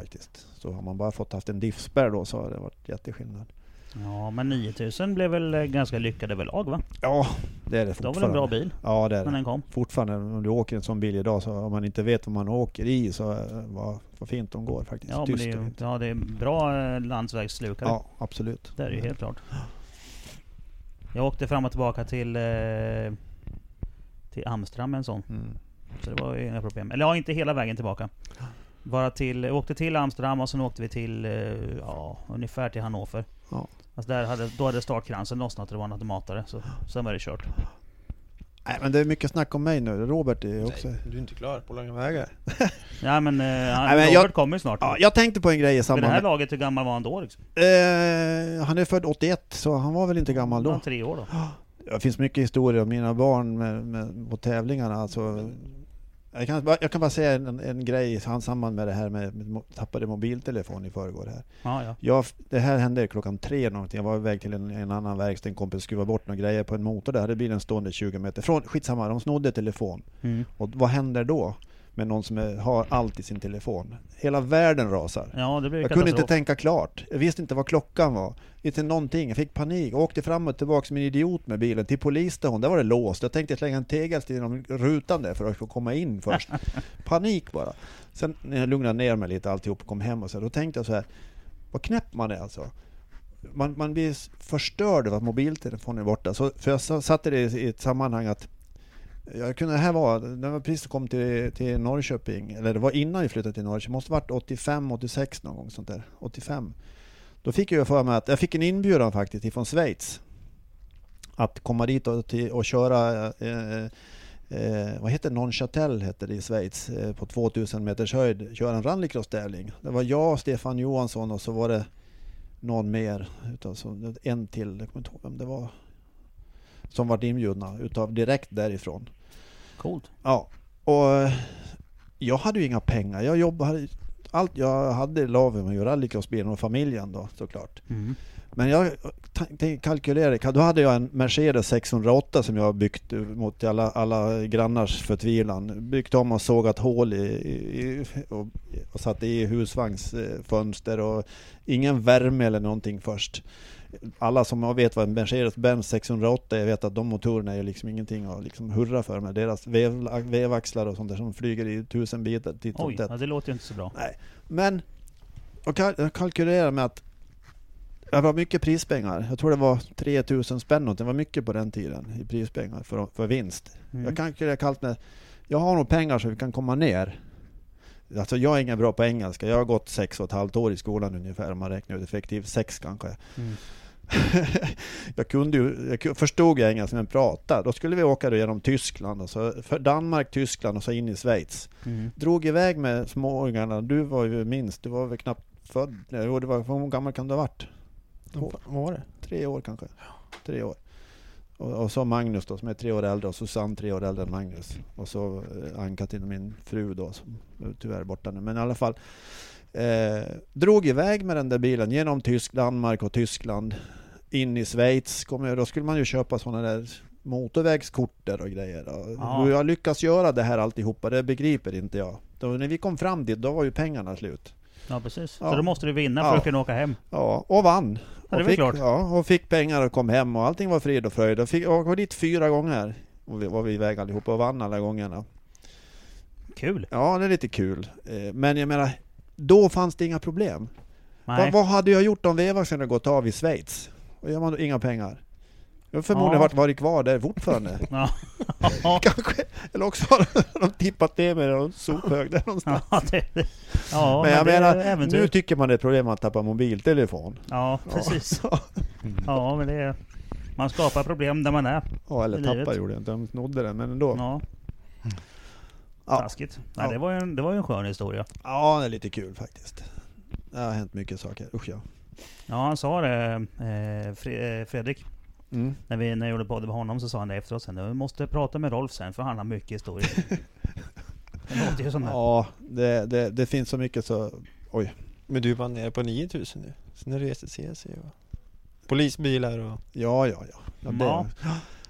Faktiskt. Så har man bara fått haft en diffspärr då så har det varit jätteskillnad. Ja, men 9000 blev väl eh, ganska lyckad överlag va? Ja, det är det Det var fortfarande. väl en bra bil Ja, det är när det. den kom. Fortfarande om du åker en sån bil idag så om man inte vet vad man åker i så eh, vad, vad fint de går faktiskt. Ja, men det är, fint. ja, det är bra eh, landsvägsslukare. Ja, absolut. Det är ju helt klart. Jag åkte fram och tillbaka till, till Amsterdam med en sån. Mm. Så det var inga problem. Eller ja, inte hela vägen tillbaka. Bara till, jag åkte till Amsterdam och sen åkte vi till, eh, ja, ungefär till Hannover. Ja. Alltså där hade, då hade startkransen lossnat och det var en automatare. Så sen var det kört. Nej men det är mycket snack om mig nu. Robert är också... Nej, du är inte klar på långa vägar. Ja men, eh, Nej, men Robert jag- kommer ju snart. Ja, jag tänkte på en grej i Vid det samband här med... laget, hur gammal var han då liksom? Eh, han är född 81 så han var väl inte gammal då. han tre år då? Det finns mycket historier om mina barn med, med, på tävlingarna. Alltså, jag, kan, bara- jag kan bara säga en, en grej i samband med det här med, med tappade mobiltelefon i förrgår här. Ja, ja. Jag, det här hände klockan tre någonting. Jag var iväg till en, en annan verkstad. En kompis skruvade bort några grejer på en motor. Där hade bilen stående 20 meter från. Skitsamma, de snodde telefon. Mm. Och vad händer då? Med någon som är, har allt i sin telefon. Hela världen rasar. Ja, det blir Jag kunde inte tänka klart. Jag visste inte vad klockan var. Inte någonting. Jag fick panik. Jag åkte fram och tillbaka som en idiot med bilen till polisstationen. Där var det låst. Jag tänkte slänga en tegelsten genom rutan där för att få komma in först. Panik bara. Sen när jag lugnade ner mig lite alltihop och kom hem och så, då tänkte jag så här. Vad knäpp man är alltså. Man, man blir förstörd av att mobiltelefonen är borta. Så, för jag sa- satte det i ett sammanhang att jag kunde, det här var, när jag precis kom till, till Norrköping, eller det var innan vi flyttade till Norrköping, måste varit 85, 86 någon gång sånt där. 85. Då fick jag för mig att, jag fick en inbjudan faktiskt ifrån Schweiz. Att komma dit och, till, och köra, eh, eh, vad heter Nonchatel heter det i Schweiz, eh, på 2000 meters höjd, köra en rallycross-tävling. Det var jag, Stefan Johansson och så var det någon mer, utan så, en till, jag kommer inte ihåg vem det var. Som var inbjudna utav direkt därifrån. Coolt. Ja, och eh, jag hade ju inga pengar. Jag jobbade, allt jag hade la vi med rallycrossbilen och familjen då såklart. Mm. Men jag tänkte kalkylera, då hade jag en Mercedes 608 som jag byggt mot alla, alla grannars förtvivlan. Byggt om och sågat hål i, i, och, och satt i husvagnsfönster och ingen värme eller någonting först. Alla som vet vad en Mercedes-Benz 608 är vet att de motorerna är liksom ingenting att liksom hurra för med deras vev, vevaxlar och sånt där som flyger i tusen bitar titt Oj, ja, det låter ju inte så bra. Nej, men och jag kalkylerar med att det var mycket prispengar. Jag tror det var 3000 spänn. Det var mycket på den tiden i prispengar för, för vinst. Mm. Jag kalkylerar kallt med jag har nog pengar så vi kan komma ner. Alltså jag är ingen bra på engelska. Jag har gått sex och ett halvt år i skolan ungefär om man räknar ut effektivt. Sex kanske. Mm. jag kunde ju, jag förstod jag engelska men pratade. Då skulle vi åka då genom Tyskland och så för Danmark, Tyskland och så in i Schweiz. Mm. Drog iväg med småungarna. Du var ju minst, du var väl knappt född. Jo, det var, hur gammal kan du ha varit? Vad var det? Tre år kanske? Tre år. Och, och så Magnus då som är tre år äldre och Susanne tre år äldre än Magnus. Och så eh, Ann-Katrin min fru då som tyvärr är borta nu. Men i alla fall. Eh, drog iväg med den där bilen genom Tyskland, Danmark och Tyskland. In i Schweiz. Kom då skulle man ju köpa sådana där motorvägskort där och grejer. Ja. Hur jag lyckas göra det här alltihopa, det begriper inte jag. Då, när vi kom fram dit, då var ju pengarna slut. Ja, precis. Ja. Så då måste du vinna för Ja. att kunna åka hem. Ja, och vann. Ja, det och, fick, klart. Ja, och fick pengar och kom hem och allting var frid och fröjd. Och fick, jag var dit fyra gånger. Och vi var vi iväg allihopa och vann alla gångerna. Kul. Ja, det är lite kul. Eh, Men jag menar, då fanns det inga problem. Nej. Vad, hade jag gjort om vevaxeln hade gått av i Schweiz? Och gör man då inga pengar? Jag har förmodligen Ja. varit, varit kvar där fortfarande. Ja. Ja. Kanske. Eller också har de tippat ner mig i någon sophög där någonstans. Ja, det, ja, men jag är menar, nu tycker man det är ett problem att tappa mobiltelefon. Ja, precis. Ja, men det är... Man skapar problem där man är. Ja, eller tappa gjorde jag inte, de snodde den, men ändå. Ja, Ja. taskigt. Nej, Ja. det, var ju en, det var ju en skön historia. Ja, det är lite kul faktiskt. Det har hänt mycket saker, usch ja. Ja, han sa det, eh, Fre- eh, Fredrik. Mm. När, vi, när jag gjorde podden med honom så sa han det efteråt sen. Du måste prata med Rolf sen för han har mycket historier. det låter ju som det. Ja, det, det, det finns så mycket så... Oj. Men du var nere på 9000 nu. Sen har du rest till CC och polisbilar och... Ja, ja, ja. ja, det, Ja.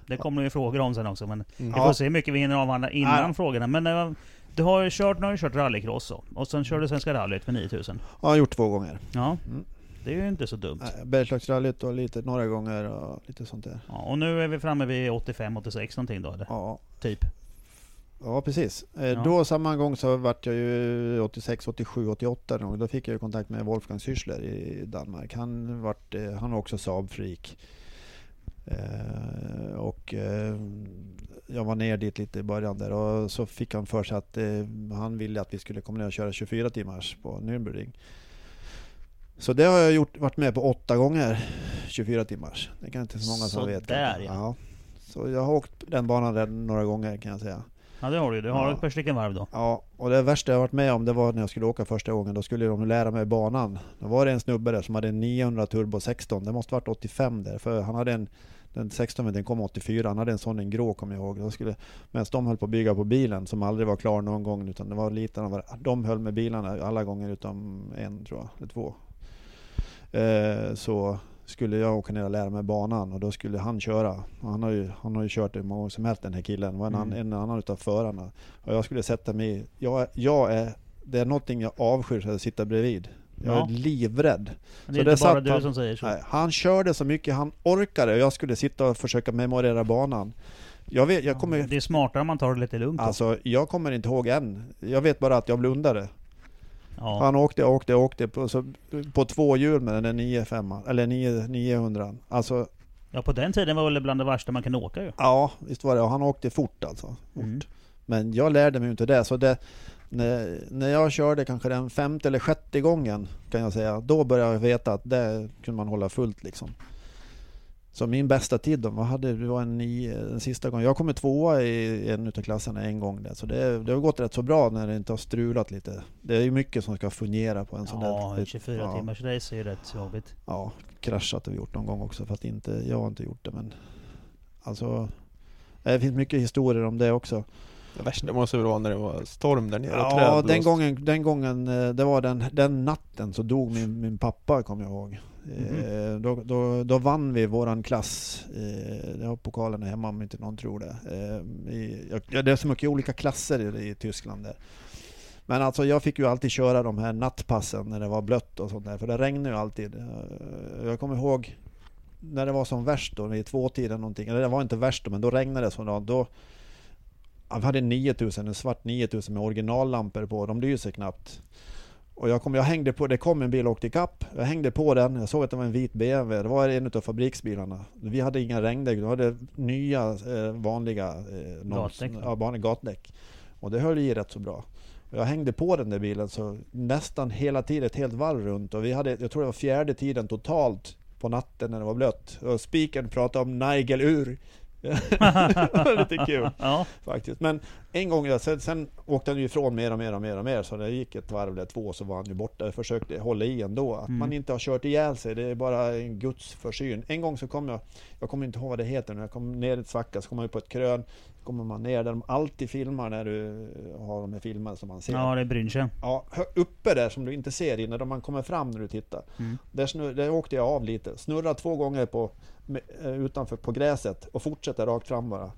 Det kommer ju frågor om sen också. Men Mm. vi Ja. får se hur mycket vi hinner avhandla innan Ja. frågorna. Men eh, du har ju kört, nu har du kört rallycross. Och sen kör du Svenska rallyt med 9000. Jag har gjort två gånger. Ja, Mm. det är ju inte så dumt. Bergslagsrallyt och lite, några gånger och lite sånt där. Ja, och nu är vi framme vid 85-86 någonting då eller? Ja, Typ. ja precis. Eh, Ja. Då samma gång så vart jag ju 86, 87, 88 någon. Då fick jag ju kontakt med Wolfgang Züchler i Danmark. Han, vart, eh, han var också Saab-freak. Eh, och eh, jag var ner dit lite i början där och så fick han för sig att eh, han ville att vi skulle komma ner och köra 24 timmars på Nürburgring. Så det har jag gjort, varit med på åtta gånger, 24 timmars. Det kan inte så många som Så vet. där, kanske. ja. Så jag har åkt den banan redan några gånger kan jag säga. Ja det har du ju. Du har Ja. ett par stycken varv då. Ja, och det värsta jag varit med om det var när jag skulle åka första gången. Då skulle de lära mig banan. Då var det en snubbe där som hade en 900 turbo 16. Det måste varit 85 där. För han hade en, den 16 den kom 84. Han hade en sån, en grå kommer jag ihåg. Skulle, medan de höll på att bygga på bilen som aldrig var klar någon gång. Utan det var lite, de, höll med bilarna alla gånger utom en tror jag, eller två. Eh, så skulle jag åka ner och lära mig banan och då skulle han köra. Han har ju, han har ju kört det många gånger som helst den här killen. Det var en, Mm. en annan utav förarna. Och jag skulle sätta mig i- jag, jag är, det är någonting jag avskyr att sitta bredvid. Jag Ja. är livrädd. Men Så det är det inte bara du han- som säger så. Nej, han körde så mycket han orkade och jag skulle sitta och försöka memorera banan. Jag, vet, jag, kommer, Det är smartare om man tar det lite lugnt. alltså, jag kommer inte ihåg än. Jag vet bara att jag blundade. ja. Han åkte, åkte, åkte på, så, på två hjul med den där 95 eller 9, 900. Alltså, ja, på den tiden var väl bland det värsta man kunde åka ju. ja visst var det. Och han åkte fort alltså. Fort. Mm. Men jag lärde mig inte det. Så det när, när jag körde kanske den femte eller sjätte gången kan jag säga. Då började jag veta att det kunde man hålla fullt liksom. Så min bästa tid då, vad hade, det var en nio, den sista gången. Jag kom tvåa i en utav klasserna en gång där. Så det, det har gått rätt så bra när det inte har strulat lite. Det är ju mycket som ska fungera på en sån Ja, där... ett 24 ja. timmars race är ju rätt jobbigt. Ja, kraschat har vi gjort någon gång också fast inte, jag har inte gjort det men Alltså Det finns mycket historier om det också. Det värsta måste väl vara när det var storm där nere och Ja, träd den gången, den gången, eh, det var den, den natten så dog min, min pappa kommer jag ihåg. Eh, då, då, då vann vi våran klass. Eh, jag har pokalen hemma om inte någon tror det. Eh, i, det är så mycket olika klasser i, i Tyskland där. Men alltså jag fick ju alltid köra de här nattpassen när det var blött och sånt där. För det regnade ju alltid. Jag kommer ihåg när det var som värst då, vid tvåtiden någonting. Eller det var inte värst då, men då regnade det så då. då jag hade 9000, en svart 9000 med originallampor på. De lyser knappt. Och jag, kom, jag hängde på, det kom en bil och åkte ikapp. Jag hängde på den, jag såg att det var en vit BMW. Det var en av fabriksbilarna. Vi hade inga regndäck, vi hade nya eh, vanliga eh, noms- Gatdäck, ja, vanliga gatdäck. Och det höll i rätt så bra. Och jag hängde på den där bilen så nästan hela tiden ett helt varv runt. Och vi hade, jag tror det var fjärde tiden totalt på natten när det var blött. Och spiken pratade om Nigel Ur. det var lite kul Ja, faktiskt. Men en gång, sen, sen åkte han ju ifrån mer och mer och mer och mer. Så det gick ett varv eller två så var han ju borta. Jag försökte hålla i ändå. Att Mm. man inte har kört ihjäl sig, det är bara en Guds försyn. En gång så kom jag, jag kommer inte ihåg vad det heter nu, jag kom ner i ett svacka så kom ju på ett krön. Så kommer man ner där de alltid filmar när du har de här filmerna som man ser. ja det bryr sig. Ja, uppe där som du inte ser innan man kommer fram när du tittar. Mm. Där, snur, där åkte jag av lite. Snurrade två gånger på, utanför på gräset och fortsätter rakt fram bara.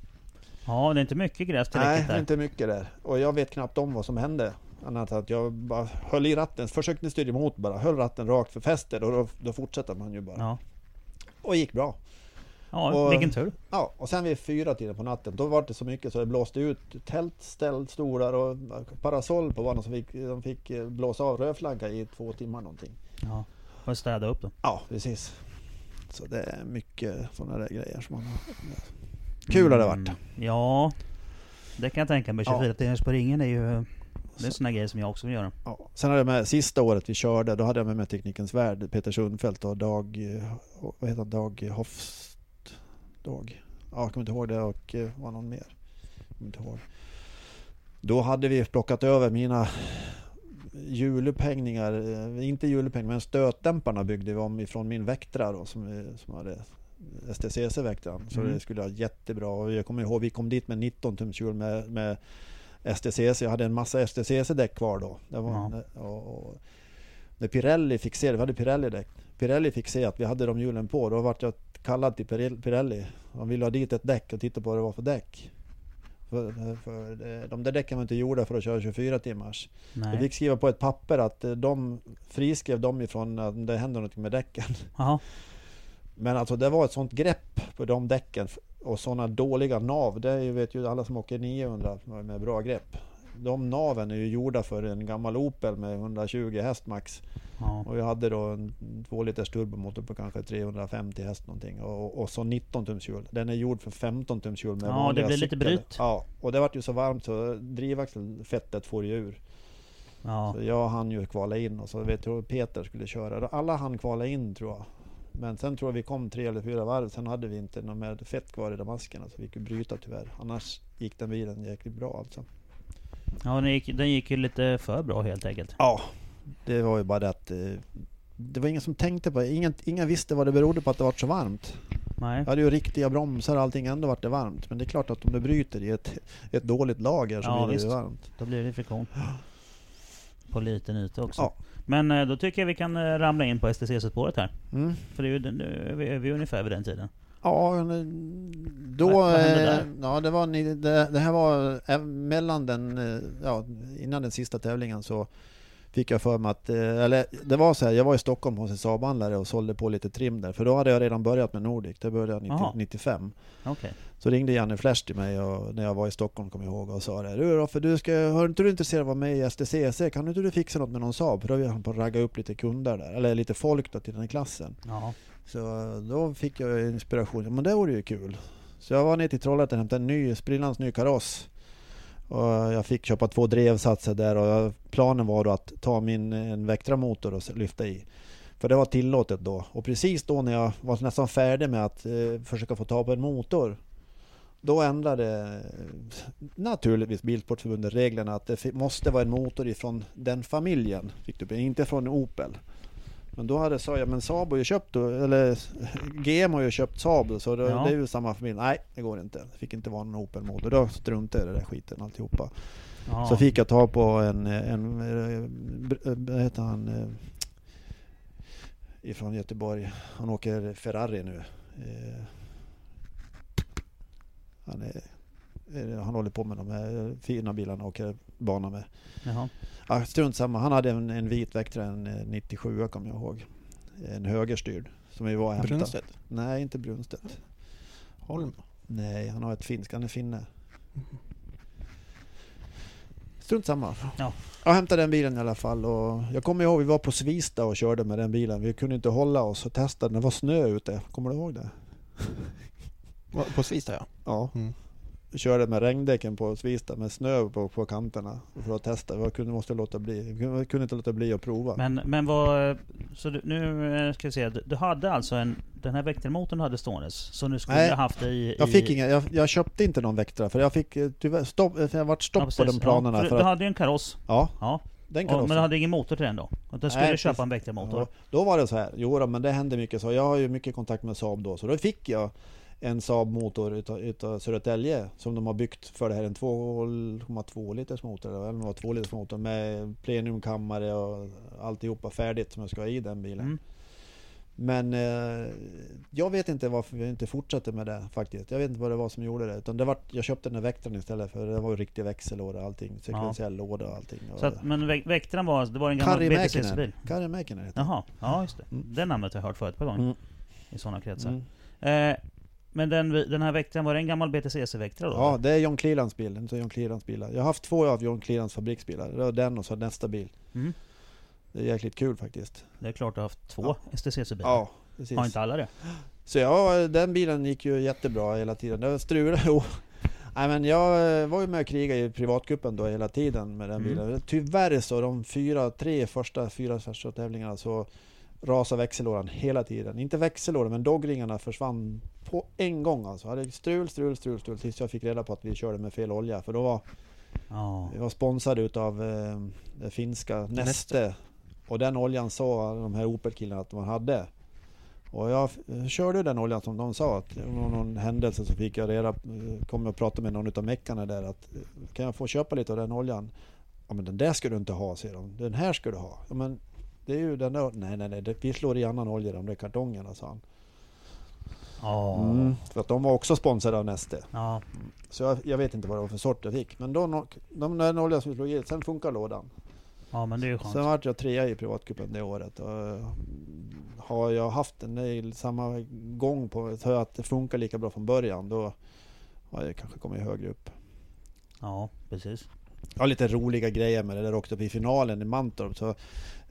Ja, det är inte mycket gräs Nej, tillräckligt där. inte mycket där. Och jag vet knappt om vad som hände. Annat att jag bara höll i ratten, försökte styra emot bara. Höll ratten rakt för fästet och då, då fortsätter man ju bara. Ja, Och gick bra. ja Och- vilken tur. Ja, och sen vid fyra tiden på natten, då var det så mycket så det blåste ut tältställ, stolar och parasoll på banan. Så fick, de fick eh, blåsa av rödflagga i två timmar någonting. Ja, får städa upp då. Ja, precis. Så det är mycket sådana där grejer som man har... Kul har det varit. Mm, Ja, det kan jag tänka mig. 24 timmars på ringen är ju... Det är såna grejer som jag också vill göra. Ja. Sen hade jag med, sista året vi körde, då hade jag med mig Teknikens Värld, Peter Sundfeldt och Dag, vad heter han, Dag Hofst, Dag, ja jag kommer inte ihåg det och eh, var någon mer. Jag kommer inte ihåg. Då hade vi plockat över mina hjulupphängningar, eh, inte hjulupphängningar men stötdämparna byggde vi om ifrån min Vectra då som, som hade STCC-Vectran. Så Mm. det skulle vara jättebra. Jag kommer ihåg vi kom dit med 19 tums hjul med, med STCC. Jag hade en massa STCC-däck kvar då. Det var, Ja. och, och, när Pirelli fick se, vi hade Pirelli-däck. Pirelli fick se att vi hade de hjulen på. Då vart jag kallad till Pirelli- Pirelli. De ville ha dit ett däck och titta på vad det var för däck. För, för eh, de där däcken var inte gjorda för att köra 24 timmars. Nej. fick skriva på ett papper att eh, de friskrev dem ifrån att det hände något med däcken. Jaha. Men alltså det var ett sånt grepp på de däcken och sådana dåliga nav. Det vet ju alla som åker 900 med bra grepp. De naven är ju gjorda för en gammal Opel med 120 häst max. Ja. Och vi hade då en 2 liters turbomotor på kanske 350 häst någonting. Och, och så 19 tums hjul. Den är gjord för 15 tums hjul med Ja, det blir lite bryt. Ja, och det vart ju så varmt så drivaxelfettet får ju ur. Ja. Så jag hann ju kvala in och så vet jag Peter skulle köra. Alla hann kvala in tror jag. Men sen tror jag vi kom tre eller fyra varv. Sen hade vi inte något med fett kvar i damaskerna så vi fick bryta tyvärr. Annars gick den bilen jäkligt bra alltså. Ja den, gick, den gick ju lite för bra helt enkelt. Ja, det var ju bara det att eh, det var ingen som tänkte på det. Ingen, ingen visste vad det berodde på att det var så varmt. Nej. Jag hade ju riktiga bromsar och allting, ändå vart det varmt. Men det är klart att om det bryter i ett, ett dåligt lager så Ja, blir det ju varmt. Då blir det friktion. på liten yta också. Ja. Men eh, då tycker jag vi kan eh, ramla in på STCC-spåret här. Mm. För det är ju, nu är vi, är vi ungefär vid den tiden. Ja, då... Vad- hände eh, där? Ja, det, var, det, det här var eh, mellan den... eh, Ja, innan den sista tävlingen så fick jag för mig att... eh, Eller det var så här, jag var i Stockholm hos en Saab-handlare och sålde på lite trim där. För då hade jag redan börjat med Nordic. Det började jag 90, Jaha. 95. Okej. Så ringde Janne Flash till mig och, när jag var i Stockholm, kommer jag ihåg, och sa det. Du då, för du ska, hör inte du intresserad av att vara med i STCC? Kan inte du fixa något med någon Saab? För då var han på att ragga upp lite kunder där, eller lite folk då till den här klassen. Ja. Så då fick jag inspiration. Men det vore ju kul. Så jag var ner till Trollhättan och hämtade en ny, sprillans ny kaross. Och jag fick köpa två drevsatser där och planen var då att ta min en Vectra-motor och lyfta i. För det var tillåtet då. Och precis då när jag var nästan färdig med att eh, försöka få tag på en motor. Då ändrade eh, naturligtvis Bilsportförbundet reglerna att det måste vara en motor ifrån den familjen. Fick du, inte från en Opel. Men då hade jag, men Saab har ju köpt, eller GM har ju köpt Saab så det, Ja. det är ju samma familj. Nej, det går inte. Det fick inte vara någon Opel-motor. Då struntade jag i det där skiten alltihopa. Ja. Så fick jag ta på en, en, eh, br- vad heter han, eh, ifrån Göteborg. Han åker Ferrari nu. Eh, Han, är, eh, han håller på med de här fina bilarna och åker bana med. Jaha. Ja, strunt samma. Han hade en, en vit Vectra, en eh, 97 kommer jag ihåg. En högerstyrd. Som vi var och hämtade. Brunstedt? Nej, inte Brunstedt. Holm? Nej, han har ett finskt. Han är finne. Strunt samma. Ja. Jag hämtade den bilen i alla fall och jag kommer ihåg vi var på Svista och körde med den bilen. Vi kunde inte hålla oss och testade. Det var snö ute. Kommer du ihåg det? På Svista ja. Ja. Mm. Körde med regndäcken på Svista med snö på, på kanterna för att testa. Jag kunde, måste låta bli. Jag kunde inte låta bli att prova. Men, men vad... Så du, nu eh, ska vi se. Du, hade alltså en... Den här väktarmotorn hade ståendes. Så du skulle Nej, ha haft det i... Jag i, fick inga, jag, jag köpte inte någon Vectra för jag fick eh, tyvärr stopp, eh, jag vart stopp Ja, på de planerna. Ja, för för du hade ju en kaross. ja, Ja. den Och, karossen. men du hade ingen motor till den då? Och du skulle Nej, köpa precis. en väktarmotor? Ja, då var det så här, jo då, men det hände mycket så. Jag har ju mycket kontakt med Saab då, så då fick jag en Saab-motor utav, utav Södertälje som de har byggt för det här, en 2,2 liters motor eller vad det var 2 liters motor med plenumkammare och alltihopa färdigt som jag ska ha i den bilen. Mm. Men eh, jag vet inte varför vi inte fortsatte med det faktiskt. Jag vet inte vad det var som gjorde det. Utan det var, jag köpte den här Vectran istället för det var ju riktig växellåda och allting. Sekventiell låda och allting. Så att, men väk, väktaren var, det var en gammal? Mäkinen. Kari Mäkinen. Jaha, ja just det. Mm. Det namnet har jag hört förut ett par gånger. Mm. I sådana kretsar. Mm. Eh, men den, den här väktaren, var det en gammal BTCC-väktare då? Ja, det är John Clelands bil. En John Clelands bilar. Jag har haft två av John Clelands fabriksbilar. Det var den och så nästa bil. Mm. Det är jäkligt kul faktiskt. Det är klart du har haft två STCC-bilar. Ja, precis. Har inte alla det? Så ja, den bilen gick ju jättebra hela tiden. Det var strul. Jo. Nej men jag eh, var ju med och krigade i privatcupen då hela tiden med den Mm. bilen. Tyvärr så de fyra, tre första, fyra första tävlingarna så rasade växellådan hela tiden. Inte växellådan men dogringarna försvann på en gång alltså. Jag hade strul, strul, strul, strul tills jag fick reda på att vi körde med fel olja. För då var Ja. vi var sponsrade utav eh, det finska Neste. Och den oljan sa de här Opel-killarna att man hade. Och jag f- körde den oljan som de sa. Att av någon händelse så fick jag reda eh, kom jag och pratade med någon utav meckarna där att eh, kan jag få köpa lite av den oljan? Ja men den där ska du inte ha säger de. Den här ska du ha. Ja men det är ju den där. Nej nej nej. Vi slår i annan olja de där kartongerna sa han. Ja. Mm, för att de var också sponsrade av Neste. ja. Så jag, jag vet inte vad det var för sort jag fick. Men då, no- de, den oljan som vi slog i, sen funkar lådan. Ja men det är ju skönt. Sen vart jag trea i privatcupen det året. Och eh, har jag haft den i samma gång på så att det funkar lika bra från början då har jag kanske kommit högre upp. Ja precis. Jag har lite roliga grejer med det där också. I finalen i Mantorp så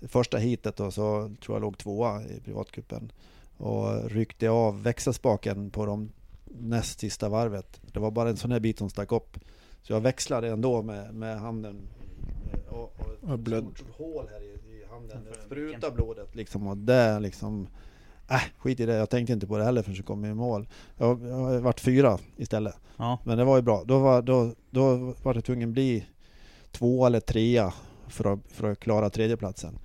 första heatet då så tror jag låg tvåa i privatcupen. Och ryckte av växelspaken på de näst sista varvet. Det var bara en sån här bit som stack upp. Så jag växlade ändå med, med handen. Och, och Och blöd. ett stort hål här i, i handen. Det sprutade blodet liksom. Och det liksom... Äh, skit i det. Jag tänkte inte på det heller förrän jag kom i mål. Jag, jag har varit fyra istället. Ja. Men det var ju bra. Då var, då, då var det tvungen bli två eller trea för att, för att klara tredjeplatsen.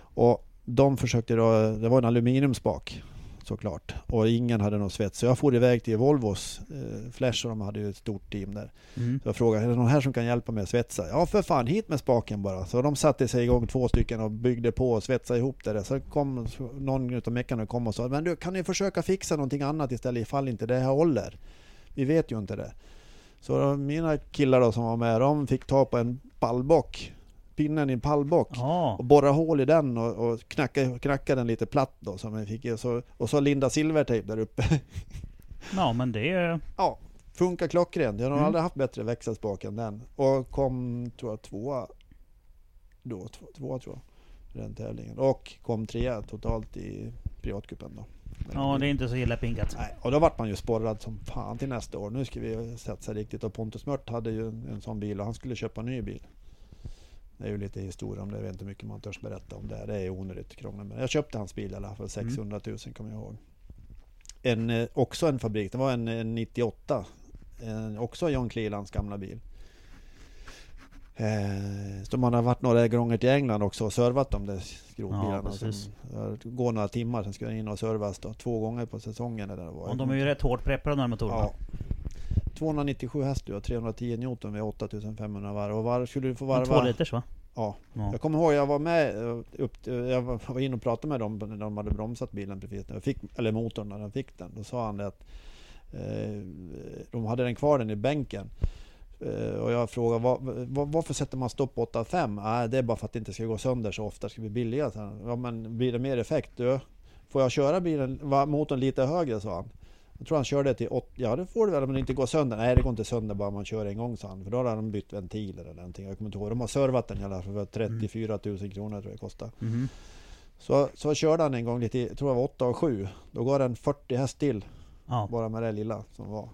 Och de försökte då, det var en aluminiumspak såklart. Och ingen hade någon svets. Så jag for iväg till Volvos eh, Flash och de hade ju ett stort team där. Mm. Så jag frågade, är det någon här som kan hjälpa mig att svetsa? Ja för fan, hit med spaken bara. Så de satte sig igång två stycken och byggde på och svetsade ihop det. där. Så kom någon utav meckarna kom och sa, men du kan ni försöka fixa någonting annat istället ifall inte det här håller? Vi vet ju inte det. Så mina killar då som var med, de fick ta på en pallbock, pinnen i en pallbock Ja. och borra hål i den och, och knacka, knacka den lite platt då. Som jag fick, och, så, och så linda silvertejp där uppe. ja, men det är... ja, funkar klockrent. Jag har Mm. aldrig haft bättre växelspak än den. Och kom, tror jag, tvåa då. Två, tror jag. Den tävlingen. Och kom trea totalt i privatcupen då. Ja, det är inte så illa pinkat. Nej, och då vart man ju sporrad som fan till nästa år. Nu ska vi satsa riktigt. Och Pontus Mört hade ju en, en sån bil och han skulle köpa en ny bil. Det är ju lite historia om det. Jag vet inte hur mycket man törs berätta om det. Det är onödigt krångel. Men jag köpte hans bil i alla fall. 600 000 kommer jag ihåg. En, eh, också en fabrik. Det var en, en 98. En, också John Clelands gamla bil. Eh, så man har varit några gånger till England också och servat de där skrotbilarna. Ja, det går några timmar, sen ska den in och servas då, två gånger på säsongen. Eller det var. Och de är ju rätt hårt preppade de här motorerna. Ja. 297 häst och 310 Newton vid 8500 varv. Och var skulle du få En två varva? liters va? Ja. Ja. Jag kommer ihåg jag var med eh, upp, jag var inne och pratade med dem när de hade bromsat bilen precis när jag fick, eller motorn när de fick den. Då sa han det att eh, de hade den kvar den i bänken. Eh, och jag frågade var, var, varför sätter man stopp på 8,5? Nej, det är bara för att det inte ska gå sönder så ofta, det ska bli billigare. Ja, men blir det mer effekt? Du, får jag köra bilen, motorn lite högre? sa han. Jag tror han körde till 80, ja det får du väl om det inte går sönder. Nej det går inte sönder bara man kör en gång sa han. För då har de bytt ventiler eller någonting. Jag kommer inte ihåg. De har servat den fall för 34 000 kronor tror jag det kostar. Mhm. Så, så körde han en gång lite, jag tror det var 8 och 7. Då går den 40 häst till. Ja. Bara med det lilla som var.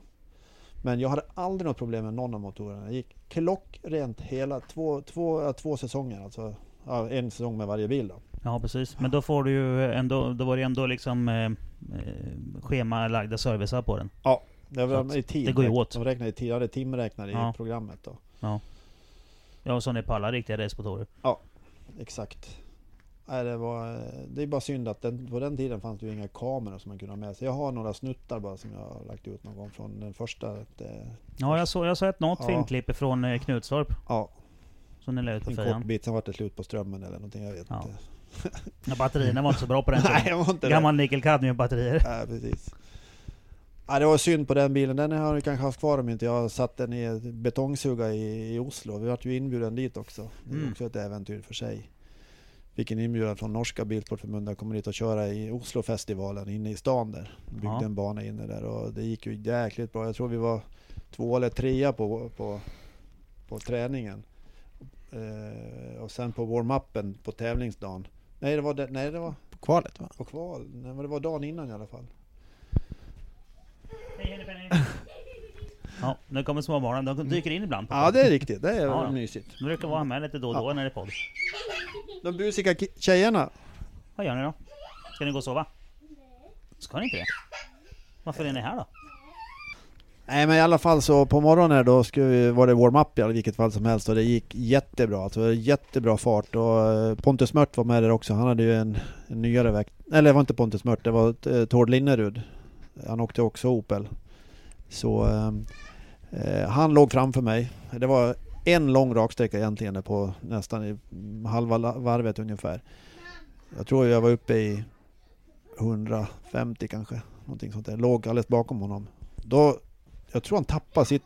Men jag hade aldrig något problem med någon av motorerna. Det gick klockrent hela två, två, två säsonger. Alltså ja, en säsong med varje bil då. Ja, precis. Men då får du ju ändå... Då var det ändå liksom eh, eh, schemalagda servicer på den. Ja, det, Så var i tid. det går ju åt. De räknade i tid, jag hade timräknare i Ja. programmet då. Ja, och så är det på alla riktiga racemotorer. Exakt. Nej, det, var, det är bara synd att den, på den tiden fanns det ju inga kameror som man kunde ha med sig. Jag har några snuttar bara som jag har lagt ut någon gång från den första. Det, Ja, jag såg jag såg ett något Ja. filmklipp från eh, Knutstorp. ja, Som ni la ut på en kort bit. Sen var det slut på strömmen eller någonting. Jag vet Ja. inte. Ja, batterierna var inte så bra på den Nej, tiden. jag var inte Gammal nickel kadmium batterier. Nej, precis. Ja, det var synd på den bilen. Den har jag kanske haft kvar om inte jag satt den i betongsuga i, i Oslo. Vi vart ju inbjuden dit också. Det är Mm. också ett äventyr för sig. Fick en inbjudan från norska Bilsportförbundet att komma dit och köra i Oslofestivalen inne i stan där. Byggde Ja. en bana inne där och det gick ju jäkligt bra. Jag tror vi var två eller trea på, på, på träningen. Eh, och sen på warm-upen på tävlingsdagen. Nej det var, det, nej, det var På kvalet va? på kval. Nej, men det var dagen innan i alla fall. Ja, nu kommer småbarnen. De dyker in ibland. Ja det är riktigt, det är Ja, ja. mysigt. De brukar vara med lite då och då när det är podd. De busiga tjejerna. Vad gör ni då? Ska ni gå och sova? Ska ni inte det? Varför är ni här då? Nej men i alla fall så på morgonen då skulle vi, var det warm-up i vilket fall som helst och det gick jättebra. Alltså jättebra fart och eh, Pontus Mört var med där också. Han hade ju en, en nyare väg. Eller det var inte Pontus Mört, det var eh, Tord Linnerud. Han åkte också Opel. Så eh, eh, han låg framför mig. Det var en lång raksträcka egentligen på nästan i halva varvet ungefär. Jag tror jag var uppe i 150 kanske. Någonting sånt där. Låg alldeles bakom honom. Då, jag tror han tappade sitt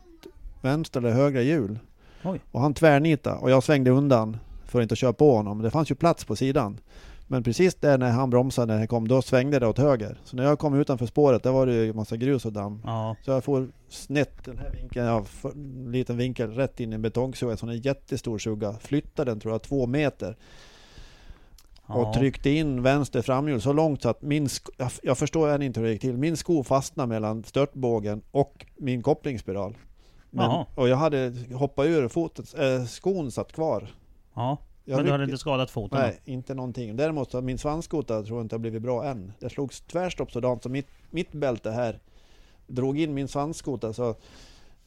vänster eller högra hjul. Oj. Och han tvärnitade och jag svängde undan för att inte köra på honom. Det fanns ju plats på sidan. Men precis där när han bromsade när jag kom, då svängde det åt höger. Så när jag kom utanför spåret, där var det ju massa grus och damm. Ja, Så jag får snett den här vinkeln, ja, för, en liten vinkel rätt in i en betongsuga. En sån jättestor suga. Flyttade den tror jag två meter. Och tryckte in vänster framhjul så långt så att min jag, förstår än inte hur det gick till. Min sko fastnade mellan störtbågen och min kopplingsspiral. Men, och jag hade hoppat ur fotet, äh, skon satt kvar. ja. Jag Men du hade inte skadat foten? Nej, inte någonting. Däremot så min svanskota tror jag inte har blivit bra än. Det slogs tvärstopp sådant så mitt, mitt bälte här drog in min svanskota så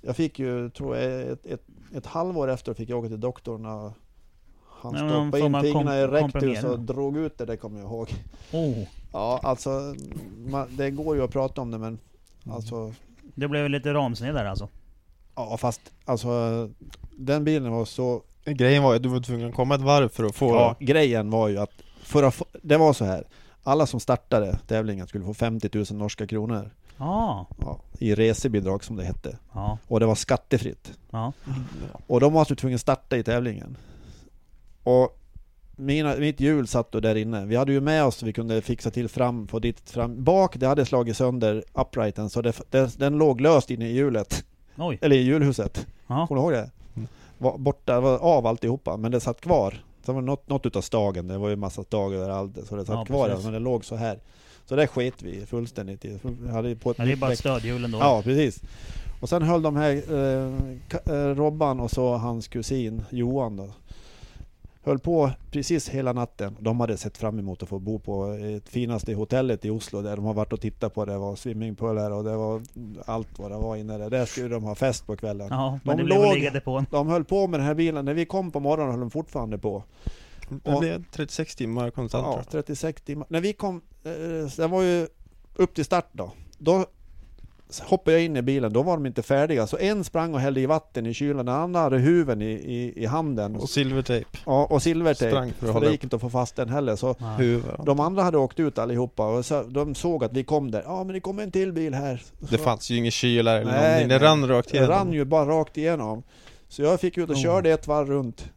jag fick ju, tror jag, ett, ett, ett halvår efter fick jag åka till doktorn och Han Nej, stoppade in fingrarna i rektus och drog ut det, det kommer jag ihåg. Oh, Ja, alltså man, det går ju att prata om det men Mm. alltså det blev lite ramsned där alltså. Ja fast alltså den bilen var så Grejen var ju att du var tvungen att komma ett varv för att få... Ja, grejen var ju att för att få, det var så här. Alla som startade tävlingen skulle få 50 000 norska kronor Ja, ja, i resebidrag som det hette. ja, Och det var skattefritt. ja. Och de var alltså tvungna att starta i tävlingen. Och mina, mitt hjul satt då där inne. Vi hade ju med oss, vi kunde fixa till fram på ditt fram. Bak, det hade slagit sönder uprighten så det, det, den låg löst inne i hjulet. Oj. Eller i hjulhuset. Ja. Kommer du ihåg det? Mm. Var borta, var av alltihopa, men det satt kvar. Sen var det något, något utav stagen, det var ju massa stag överallt, så det satt Ja, kvar, precis. men det låg så här. Så det sket vi fullständigt i. Hade på ett Men det är bara däck. ett stödhjul ändå. Ja, precis. Och sen höll de här, eh, eh, Robban och så hans kusin Johan då. Höll på precis hela natten. De hade sett fram emot att få bo på det finaste hotellet i Oslo där de har varit och tittat på det. Var swimmingpool där och det var allt vad det var inne där. Där skulle de ha fest på kvällen. Ja, men De låg- depån. De höll på med den här bilen. När vi kom på morgonen höll de fortfarande på. Det blev 36 timmar konstant Ja, tror jag. 36 timmar. När vi kom, eh, det var ju upp till start då. Då hoppade jag in i bilen, då var de inte färdiga. Så en sprang och hällde i vatten i kylen, den andra hade huven i, i, i handen. Och silvertejp. Ja, och silvertejp. För det upp. gick inte att få fast den heller. Så de andra hade åkt ut allihopa och så, de såg att vi kom där. Ja men det kommer en till bil här. Det Så- fanns ju ingen kylar eller Nej, någonting. Det nej. rann rakt Det igenom. rann ju bara rakt igenom. Så jag fick ut och Oh. körde ett varv runt.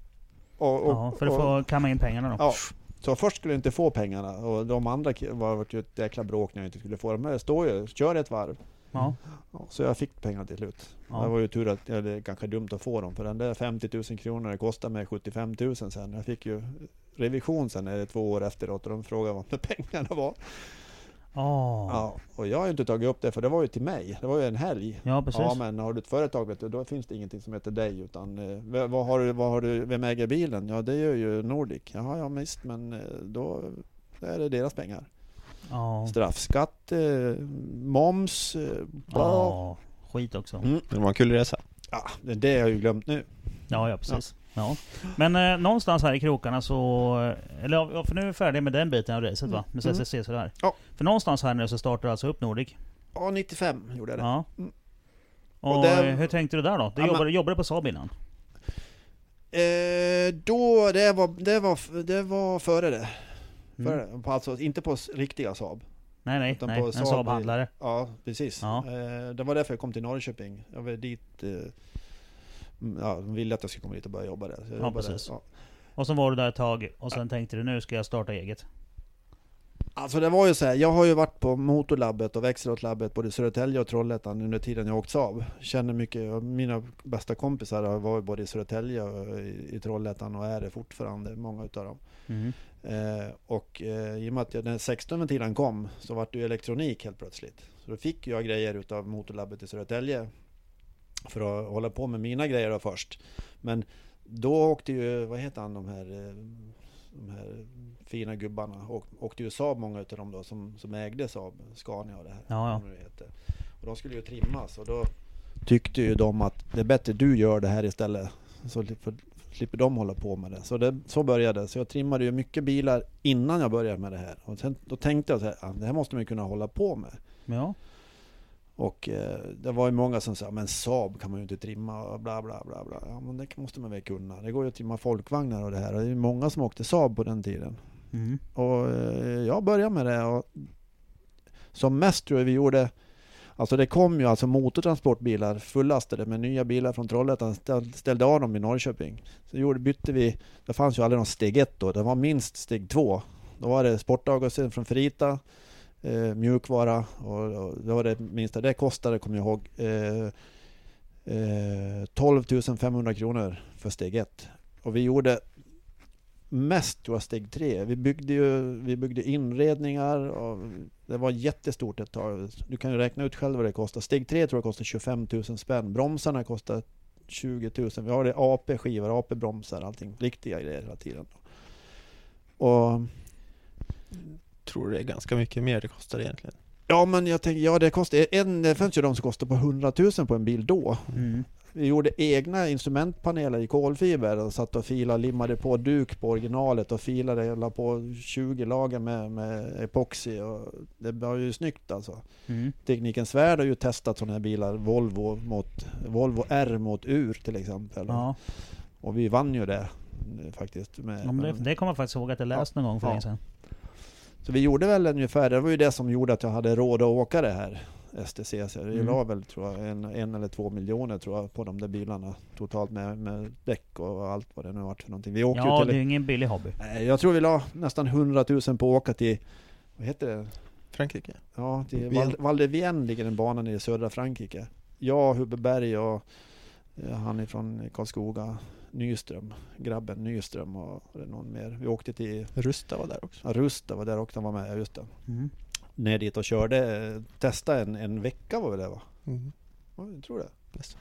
Och, och, Ja, för att och- få kamma in pengarna då. Ja, så först skulle jag inte få pengarna och de andra var vart ju ett jäkla bråk när jag inte skulle få dem. Men det står ju, kör ett varv. Ja. Så jag fick pengarna till slut. Ja. Det var ju tur att, eller kanske dumt att få dem, för den där 50 000 kronor det kostade mig 75 000 sen. Jag fick ju revision sen, eller två år efteråt, och de frågade vad pengarna var. Åh. Ja, och jag har ju inte tagit upp det, för det var ju till mig. Det var ju en helg. Ja, precis. Ja men har du ett företag vet du, då finns det ingenting som heter dig utan eh, vad har du, vad har du, vem äger bilen? Ja det gör ju Nordic. Jaha ja visst men eh, då är det deras pengar. Ja. Straffskatt, eh, moms, eh, bla. Ja. Skit också. Mm. Det var en kul resa. Ja, det det har jag ju glömt nu. Ja, ja precis. Ja. Men eh, någonstans här i krokarna så... Eller ja, för nu är vi färdiga med den biten av racet va? Med Mm. CCC sådär. Ja. För någonstans här nu så startar alltså upp Nordic. Ja 95 gjorde jag det. Ja. Mm. Och, Och det- eh, hur tänkte du där då? Du Ja, men- jobbade, jobbade på Saab innan? Eh, då, det var, det var, det var före det. Mm. Det. På, alltså inte på riktiga Saab. Nej, nej, Utan nej. på En Saab- Saab-handlare. Ja, precis. Ja. Eh, det var därför jag kom till Norrköping. Jag var dit... Eh, mm, ja, de ville att jag skulle komma dit och börja jobba där. Så jag Ja, precis. där. Ja. Och så var du där ett tag och sen tänkte du nu ska jag starta eget. Alltså det var ju så här, jag har ju varit på Motorlabbet och Växelåtlabbet både i Södertälje och Trollhättan under tiden jag åkt Saab. Känner mycket, mina bästa kompisar har varit både i Södertälje och i, i Trollhättan och är det fortfarande, många utav dem. Mm. Eh, och eh, i och med att när 16 ventilen kom så var det ju elektronik helt plötsligt. Så då fick jag grejer utav Motorlabbet i Södertälje för att hålla på med mina grejer då först. Men då åkte ju, vad heter han, de här, eh, de här fina gubbarna, och, åkte ju Saab många utav dem då som, som ägde Saab, Scania och det här. Ja, ja. det heter. Och de skulle ju trimmas och då tyckte ju de att det är bättre du gör det här istället. Så slipper de hålla på med det. Så det, så började det. Så jag trimmade ju mycket bilar innan jag började med det här. Och sen, då tänkte jag så här, "Ah, det här måste man ju kunna hålla på med. Ja. Och eh, det var ju många som sa, men Saab kan man ju inte trimma och bla bla bla bla. Ja men det måste man väl kunna. Det går ju att trimma folkvagnar och det här. Och det är ju många som åkte Saab på den tiden. Mm. Och eh, jag började med det och som mest tror jag vi gjorde Alltså det kom ju alltså motortransportbilar fullastade med nya bilar från Trollhättan, ställde av dem i Norrköping. Så gjorde, bytte vi, det fanns ju aldrig någon steg 1 då, det var minst steg 2. Då var det sportavgasen från Ferrita, eh, mjukvara och, och det var det minsta. Det kostade, kommer jag ihåg, eh, eh, 12 500 kronor för steg 1. Och vi gjorde mest tror jag steg 3. Vi byggde ju vi byggde inredningar och det var jättestort ett tag. Du kan ju räkna ut själv vad det kostar. Steg 3 tror jag kostar 25 000 spänn. Bromsarna kostar 20 000. Vi har det AP-skivor, AP-bromsar, allting. Riktiga grejer hela tiden. Och Tror det är ganska mycket mer det kostar egentligen. Ja men jag tänker, ja det kostar, en, det fanns ju de som kostade på 100 000 på en bil då. Mm. Vi gjorde egna instrumentpaneler i kolfiber och satt och filade, limmade på duk på originalet och filade, jag la på 20 lager med, med epoxy och det var ju snyggt alltså. Mm. Teknikens Värld har ju testat sådana här bilar, Volvo mot Volvo R mot Ur till exempel. Ja, Och vi vann ju det faktiskt. Med, ja det, det kommer jag faktiskt ihåg att jag läst någon gång för Ja. länge sedan. Så vi gjorde väl ungefär, det var ju det som gjorde att jag hade råd att åka det här STC. Så jag Mm. la väl tror jag, en, en eller två miljoner tror jag på de där bilarna totalt med, med däck och allt vad det nu varit för någonting. Vi åkte Ja, ju det är till, ingen billig hobby. Nej, jag tror vi la nästan 100 000 på att åka till, vad heter det? Frankrike. Ja, till. Val, Val de Vienne ligger en bana nere i södra Frankrike. Jag, Hubbe Berg och eh, han ifrån Karlskoga, Nyström, grabben Nyström och någon mer. Vi åkte till Rusta var där också. ja, Rusta, var där också, han var med, ja, just det. Mm. Ner dit och körde, eh, testade en, en vecka var väl det va? Mm. Ja, jag tror det. Nästan.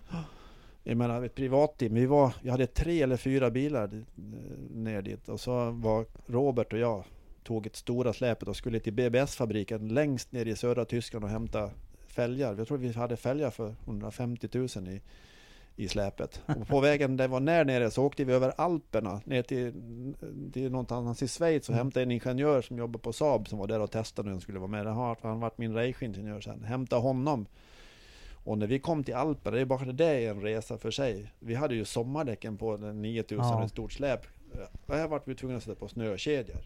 Jag menar ett privatteam, vi var, jag hade tre eller fyra bilar eh, ner dit och så var Robert och jag tog ett stora släpet och skulle till BBS-fabriken längst ner i södra Tyskland och hämta fälgar. Jag tror vi hade fälgar för 150 000 i, i släpet. Och på vägen det var när nere så åkte vi över Alperna ner till, till någonstans i Schweiz och Mm. hämtade en ingenjör som jobbar på Saab som var där och testade när han skulle vara med. Han varit min raceingenjör sen. Hämtade honom. Och när vi kom till Alperna, det är bara det är en resa för sig. Vi hade ju sommardäcken på den 9000 Ja. ett stort släp. Och här vart vi tvungna att sätta på snökedjor.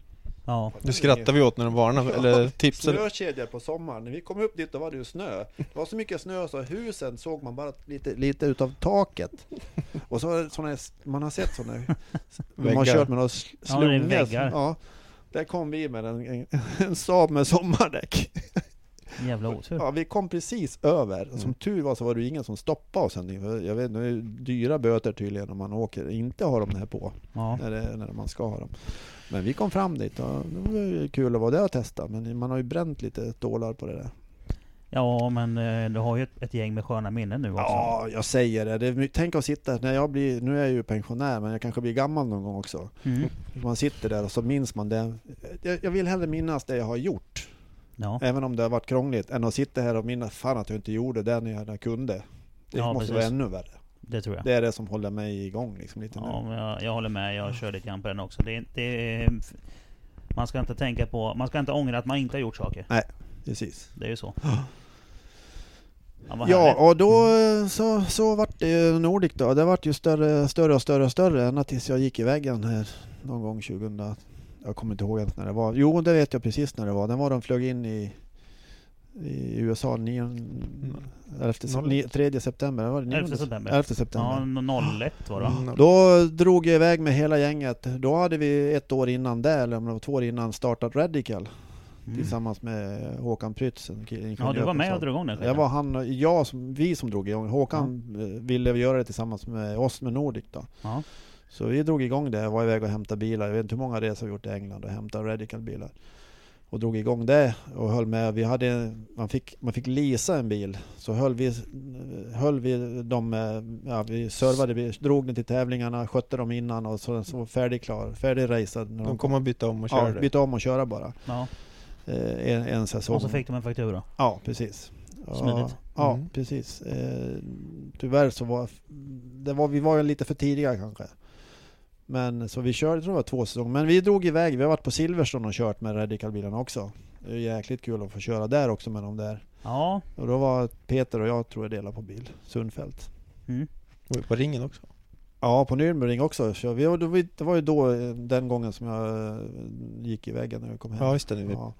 Ja. Nu skrattar vi åt när de varnade, eller tipsade. Snökedjor på sommaren. När vi kom upp dit då var det ju snö. Det var så mycket snö så husen såg man bara lite, lite utav taket. Och så såna, man har sett sådana, man har kört med några Ja, det är slungor. Ja, där kom vi med en, en, en Saab med sommardäck. Jävla otur. Ja, vi kom precis över. Mm. Som tur var så var det ingen som stoppade oss. Jag vet det är dyra böter tydligen om man åker inte har de här på. Ja. När, det, när man ska ha dem. Men vi kom fram dit och det var kul att vara där och testa. Men man har ju bränt lite stålar på det där. ja, men eh, du har ju ett, ett gäng med sköna minnen nu också. Ja, jag säger det. det tänk att sitta, när jag blir, nu är jag ju pensionär men jag kanske blir gammal någon gång också. Mm. Man sitter där och så minns man det. Jag, jag vill hellre minnas det jag har gjort. Ja. Även om det har varit krångligt. Än att sitta här och minnas fan att jag inte gjorde det när jag kunde. Det Ja, måste precis. vara ännu värre. Det tror jag. Det är det som håller mig igång liksom lite Ja, nu. jag, jag håller med. Jag kör lite grann på den också. Det, det, man ska inte tänka på... Man ska inte ångra att man inte har gjort saker. Precis. Det är ju så. Ja, Ja, och då eh, så, så vart det Nordic då. Det vart ju större, större och större och större ända tills jag gick i väggen här någon gång 2000. Jag kommer inte ihåg ens när det var. Jo, det vet jag precis när det var. Den var de flög in i, i USA 9, 11, Noll- 9, 3 september. Var det 11 9? september. 11 september. Ja, no- 01 var det? Mm. Då drog jag iväg med hela gänget. Då hade vi ett år innan det, eller om det var två år innan, startat Radical. Mm. Tillsammans med Håkan Prytz, Ja, du var med och drog igång den Jag var han jag, som, vi som drog igång. Håkan eh, ville göra det tillsammans med oss med Nordic då. Ja. Så vi drog igång det, jag var iväg och hämtade bilar. Jag vet inte hur många resor vi gjort i England och hämtat Radical-bilar. Och drog igång det och höll med. Vi hade, man, fick, man fick leasa en bil. Så höll vi, höll vi dem, med- ja, vi servade, vi drog den till tävlingarna, skötte dem innan och så, så färdig klar, färdig racad. när De kommer att byta om och ja, köra byta om och köra bara. ja. Eh, en, en säsong. Och så fick de en faktura. Ja, precis. Smidigt. Ja, ja Mm. precis. Eh, tyvärr så var, det var vi var ju lite för tidiga kanske. Men så vi körde, jag tror det var två säsonger. Men vi drog iväg, vi har varit på Silverstone och kört med Radical-bilarna också. Det är jäkligt kul att få köra där också med dem där. Ja. Och då var Peter och jag tror jag delade på bil, Sundfält. Mm. Och På ringen också. Ja, på Nürnberg också. Så vi, det var- ju då den gången som jag eh, gick i väggen när vi kom hem. Ja, just det. Ja.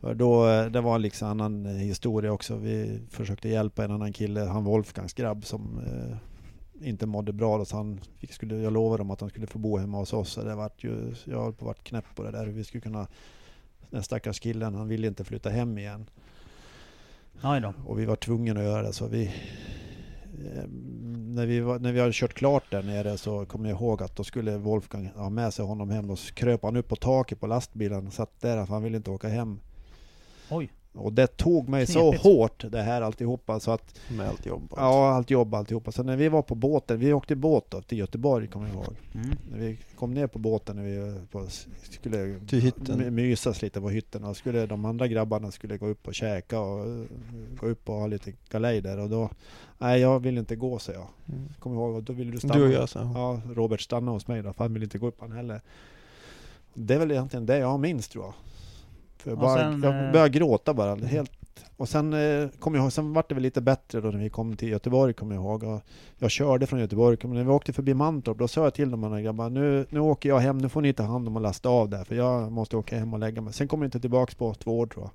För Då, eh, det var liksom en annan eh, historia också. Vi försökte hjälpa en annan kille, han Wolfgangs grabb som inte mådde bra. Då, så han fick, skulle, jag lovade dem att han skulle få bo hemma hos oss. Så det vart ju, jag höll på att knäpp på det där. Hur vi skulle kunna, den stackars killen, han ville inte flytta hem igen. Och vi var tvungna att göra det så vi eh, när vi, var, när vi hade kört klart där nere så kommer jag ihåg att då skulle Wolfgang ha med sig honom hem. Då kröp han upp på taket på lastbilen och satt där för han ville inte åka hem. Oj. Och det tog mig Knepigt. så hårt det här alltihopa så att Med allt jobb. och allt. Ja, allt jobb alltihopa. Så när vi var på båten, vi åkte båt då, till Göteborg kommer jag ihåg. Mm. När vi kom ner på båten när vi på, skulle Till hytten. my- mysas lite på hytten och skulle de andra grabbarna skulle gå upp och käka och gå upp och ha lite galej där och då Nej jag vill inte gå så jag. Mm. Kommer ihåg och då ville du stanna. Du och jag så. Ja, Robert stannade hos mig då för han ville inte gå upp han heller. Det är väl egentligen det jag minns tror jag. För jag, Och bara, sen, jag eh, började gråta bara. Helt. Och sen eh, kom jag ihåg, sen vart det väl lite bättre då när vi kom till Göteborg kommer jag ihåg. Och jag körde från Göteborg, men när vi åkte förbi Mantorp då sa jag till de andra grabbarna nu, nu åker jag hem, nu får ni ta hand om och lasta av där för jag måste åka hem och lägga mig. Sen kommer jag inte tillbaks på två år tror jag.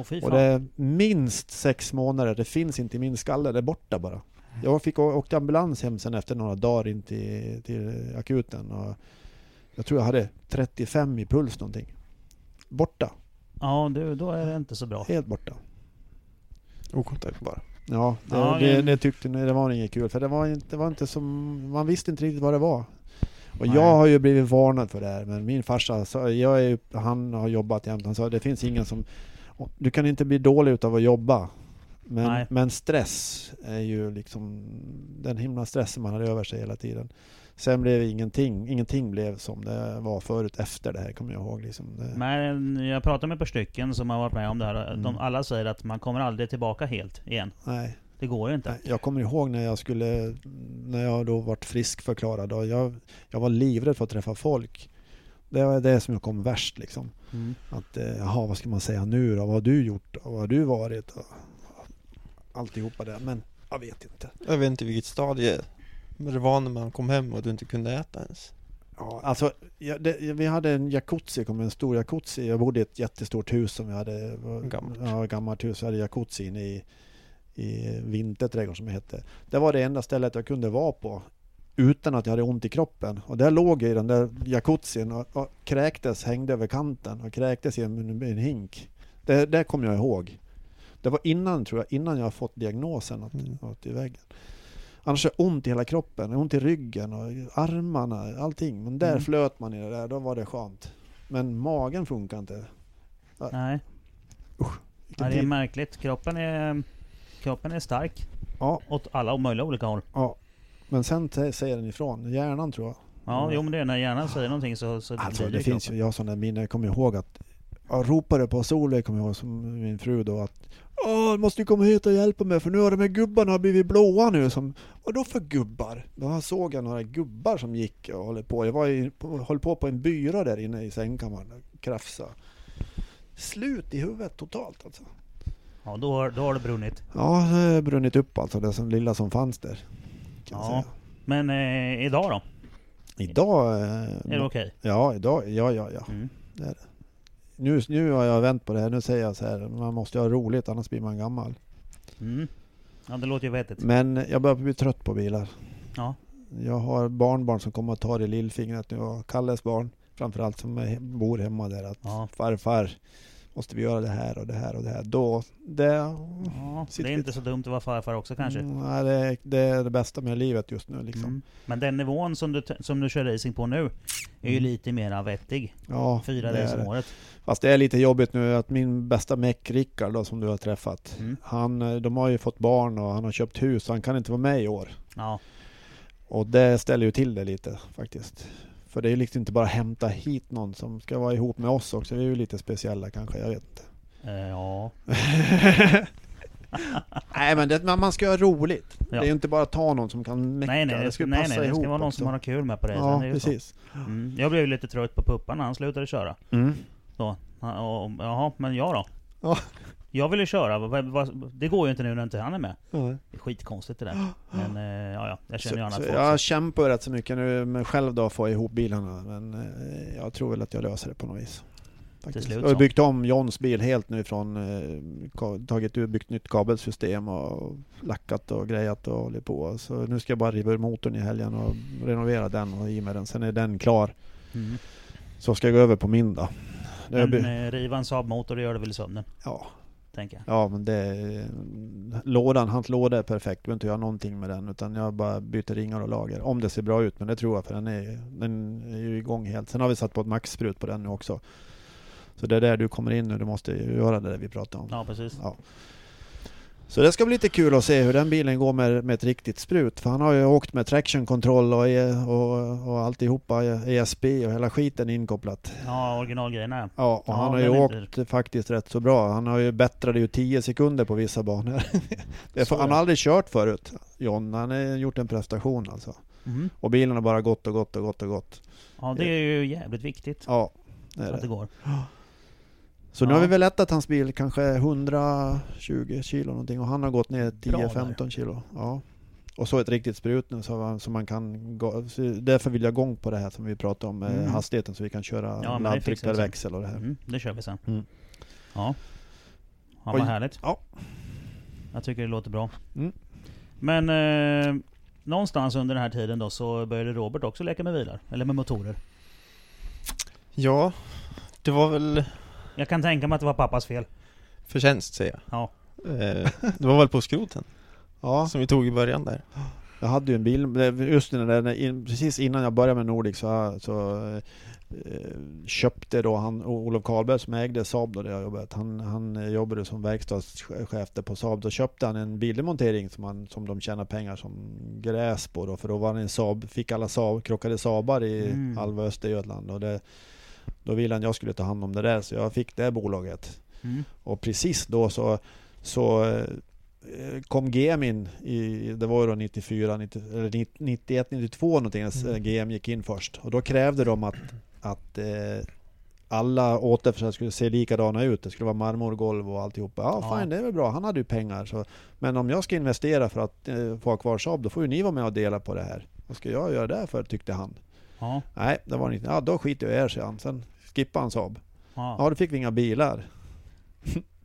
Och fy Och det är minst sex månader, det finns inte i min skalle, det är borta bara. Jag fick å- åkte ambulans hem sen efter några dagar in till, till akuten och jag tror jag hade 35 i puls någonting. Borta, Ja du, då är det inte så bra. helt borta. Okontakt bara. Ja, det, Ja, det, det tyckte ni, det var inget kul för det var inte, det var inte som, man visste inte riktigt vad det var. Och Nej. jag har ju blivit varnad för det här, men min farsa, sa, jag är, ju- han har jobbat jämt, han sa det finns ingen som, du kan inte bli dålig utav att jobba. Men, Nej. men stress är ju liksom den himla stressen man har över sig hela tiden. Sen blev ingenting, ingenting blev som det var förut efter det här kommer jag ihåg. Liksom det, Men jag pratar med ett par stycken som har varit med om det här. De, Mm. alla säger att man kommer aldrig tillbaka helt igen. nej. Det går ju inte. Nej, Jag kommer ihåg när jag skulle, när jag då vart friskförklarad och jag, jag var livrädd för att träffa folk. Det var det som kom värst liksom. Mm. Att, eh, jaha vad ska man säga nu då? Vad har du gjort? Och vad har du varit? Och, alltihopa det. Men jag vet inte. Jag vet inte vilket stadie det var när man kom hem och du inte kunde äta ens. Ja, alltså, ja, det, vi hade en jacuzzi, kom en stor jacuzzi. Jag bodde i ett jättestort hus som vi hade. Gammalt. Ja, gammalt hus. Vi hade jacuzzi inne i, i vinterträdgården som det hette. Det var det enda stället jag kunde vara på utan att jag hade ont i kroppen. Och där låg jag i den där jacuzzin och, och kräktes, hängde över kanten och kräktes i en, en hink. Det, det kommer jag ihåg. Det var innan, tror jag, innan jag fått diagnosen att, Mm. att i väggen. Annars är det ont i hela kroppen, ont i ryggen och armarna, allting. Men där Mm. flöt man i det där, då var det skönt. Men magen funkar inte. Nej. Vilken Ja, det är märkligt. Kroppen är, kroppen är stark. Ja, Åt alla möjliga olika håll. ja. Men sen säger den ifrån. Hjärnan tror jag. Ja, Mm. jo men det är när hjärnan säger någonting så, så Alltså det det finns ju, jag har sådana minnen, jag kommer ihåg att jag ropade på Solveig, kommer jag ihåg, som min fru då att Åh, du måste ju komma hit och hjälpa mig för nu har de här gubbarna blivit blåa nu som Vadå för gubbar? Då såg jag några gubbar som gick och håller på. Jag var i, höll på på en byrå där inne i sängkammaren och krafsa. Slut i huvudet totalt alltså. Ja, då, har- då har det brunnit. Ja, det har brunnit upp alltså, det som lilla som fanns där. Ja. säga. Men eh, idag då? Idag... eh, Är det okej? Ja, idag, ja, ja, ja. Mm. Nu, nu har jag vänt på det här. Nu säger jag så här, man måste ha roligt annars blir man gammal. Mm. Ja, det låter ju vettigt. Men jag börjar bli trött på bilar. Ja. Jag har barnbarn som kommer att ta det i lillfingret nu och Kalles barn framförallt som bor hemma där att Ja. farfar måste vi göra det här och det här och det här. Då, det, Ja, det är inte så dumt att vara farfar också kanske. Mm, nej, det, är- det är det bästa med livet just nu liksom. Mm. Men den nivån som du, som du kör racing på nu är ju Mm. lite mer vettig. Ja, Fyra det race om året. Fast det är lite jobbigt nu att min bästa meck Rickard då, som du har träffat. Mm. Han, eh, de har ju fått barn och han har köpt hus så han kan inte vara med i år. Ja. Och det ställer ju till det lite faktiskt. För det är ju liksom inte bara hämta hit någon som ska vara ihop med oss också. Vi är ju lite speciella kanske, jag vet inte. Eh, ja. Nej men det, man ska ha roligt. Ja. Det är ju inte bara ta någon som kan mecka. Nej nej, det ska nej, passa nej, det ihop ska vara någon också. som har kul med på det. Ja, precis. Mm. Jag blev ju lite trött på puppan när han slutade köra. Mm. Så, och, och, jaha, men jag då? Ja. Jag ville köra, det går ju inte nu när inte han är med. Ja. Det är skitkonstigt det där. Men eh, ja, ja, jag känner ju annat folk. jag kämpar rätt så mycket nu med själv då att få ihop bilarna. Men eh, jag tror väl att jag löser det på något vis. Faktiskt. slut Jag har byggt om Johns bil helt nu från eh, tagit ut, byggt nytt kabelsystem och lackat och grejat och hållit på. Så nu ska jag bara riva ur motorn i helgen och renovera den och i med den. Sen är den klar. Mm. Så ska jag gå över på min då. Men riva en Saab-motor, det gör det väl i sömnen, ja, tänker jag. ja, men det... Lådan, hans låda är perfekt. Jag behöver inte göra någonting med den. Utan jag bara byter ringar och lager. Om det ser bra ut, men det tror jag för den är, den är ju igång helt. Sen har vi satt på ett maxsprut på den nu också. Så det är där du kommer in nu, du måste göra det där vi pratade om. Ja, precis. Ja. Så det ska bli lite kul att se hur den bilen går med, med ett riktigt sprut. För han har ju åkt med traction control och, E- och, och alltihopa, ESP och hela skiten inkopplat. Ja, originalgrejerna. Ja, och Ja, han har ju den är åkt faktiskt rätt så bra. Han har ju bättrade ju 10 sekunder på vissa banor. Så han har aldrig kört förut, John. Han har gjort en prestation alltså. Mm. Och bilen har bara gått och gått och gått och gått. Ja, det är ju jävligt viktigt. Ja, det är att det det. går. Så nu Ja. har vi väl lättat hans bil kanske 120 kilo någonting och han har gått ner Bra där. 10-15 kilo. Ja. Och så ett riktigt sprut nu så, man- så man kan gå, så därför vill jag igång på det här som vi pratade om, med Mm. hastigheten så vi kan köra Ja, vi sen. laddtryckarväxel och det här. Mm, det kör vi sen. Mm. Ja. Ja, Oj. vad härligt. Ja. Jag tycker det låter bra. Mm. Men eh, någonstans under den här tiden då så började Robert också leka med bilar. Eller med motorer. Ja, det var väl Jag kan tänka mig att det var pappas fel. förtjänst säger jag. Ja. Eh, Det var väl på skroten Ja, som vi tog i början där. jag hade ju en bil, just när in, precis innan jag började med Nordic så, så eh, köpte då han, Olof Karlberg som ägde Saab då där jag jobbade, han, han jobbade som verkstadschef där på Saab. Då köpte han en bildemontering som, han, som de tjänar pengar som gräs på då, för då var det en Saab, fick alla Saab, krockade Saabar i Mm. halva Östergötland och det, då ville han jag skulle ta hand om det där så jag fick det bolaget. Mm. Och precis då så, så eh, kom GM in, i, det var ju då 94, 90, eller 91, 92 någonting. Mm. GM gick in först. Och då krävde de att, att eh, alla återförsäljare skulle se likadana ut. Det skulle vara marmorgolv och alltihopa. Ja, Ja. fine, det är väl bra. Han hade ju pengar. Så. Men om jag ska investera för att eh, få ha kvar Saab, då får ju ni vara med och dela på det här. Vad ska jag göra det för, tyckte han. Ja. Nej, det var det inte. Ja, då skiter jag i er, säger han. Sen skippade han Saab. Ja. Ja, då fick vi inga bilar.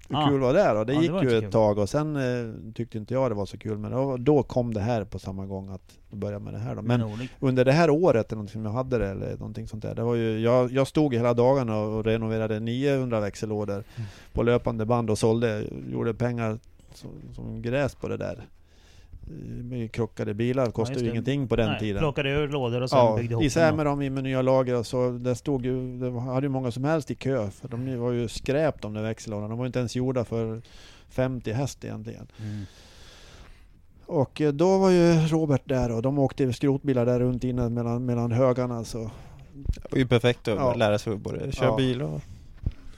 Hur Ah. kul var det då? Det Ja, det gick var ju ett kul. tag och sen eh, tyckte inte jag det var så kul. Men då, då kom det här på samma gång att börja med det här då. Men Nordic. under det här året, eller någonting som jag hade det, eller någonting sånt där. Det var ju, jag, jag stod hela dagarna och renoverade 900 växellådor Mm. på löpande band och sålde, gjorde pengar som, som gräs på det där. Eh, Med krockade bilar kostade ju ingenting på den Nej, tiden. Plockade ur lådor och sen Ja, byggde ihop isär med dem i med nya lager och så. Det stod ju, det hade ju många som helst i kö. För de var ju skräp de där växellådorna. De var ju inte ens gjorda för 50 häst egentligen. Mm. Och eh, då var ju Robert där och de åkte skrotbilar där runt inne mellan, mellan högarna. Så. Det var ju perfekt att Ja. lära sig både köra Ja. bil och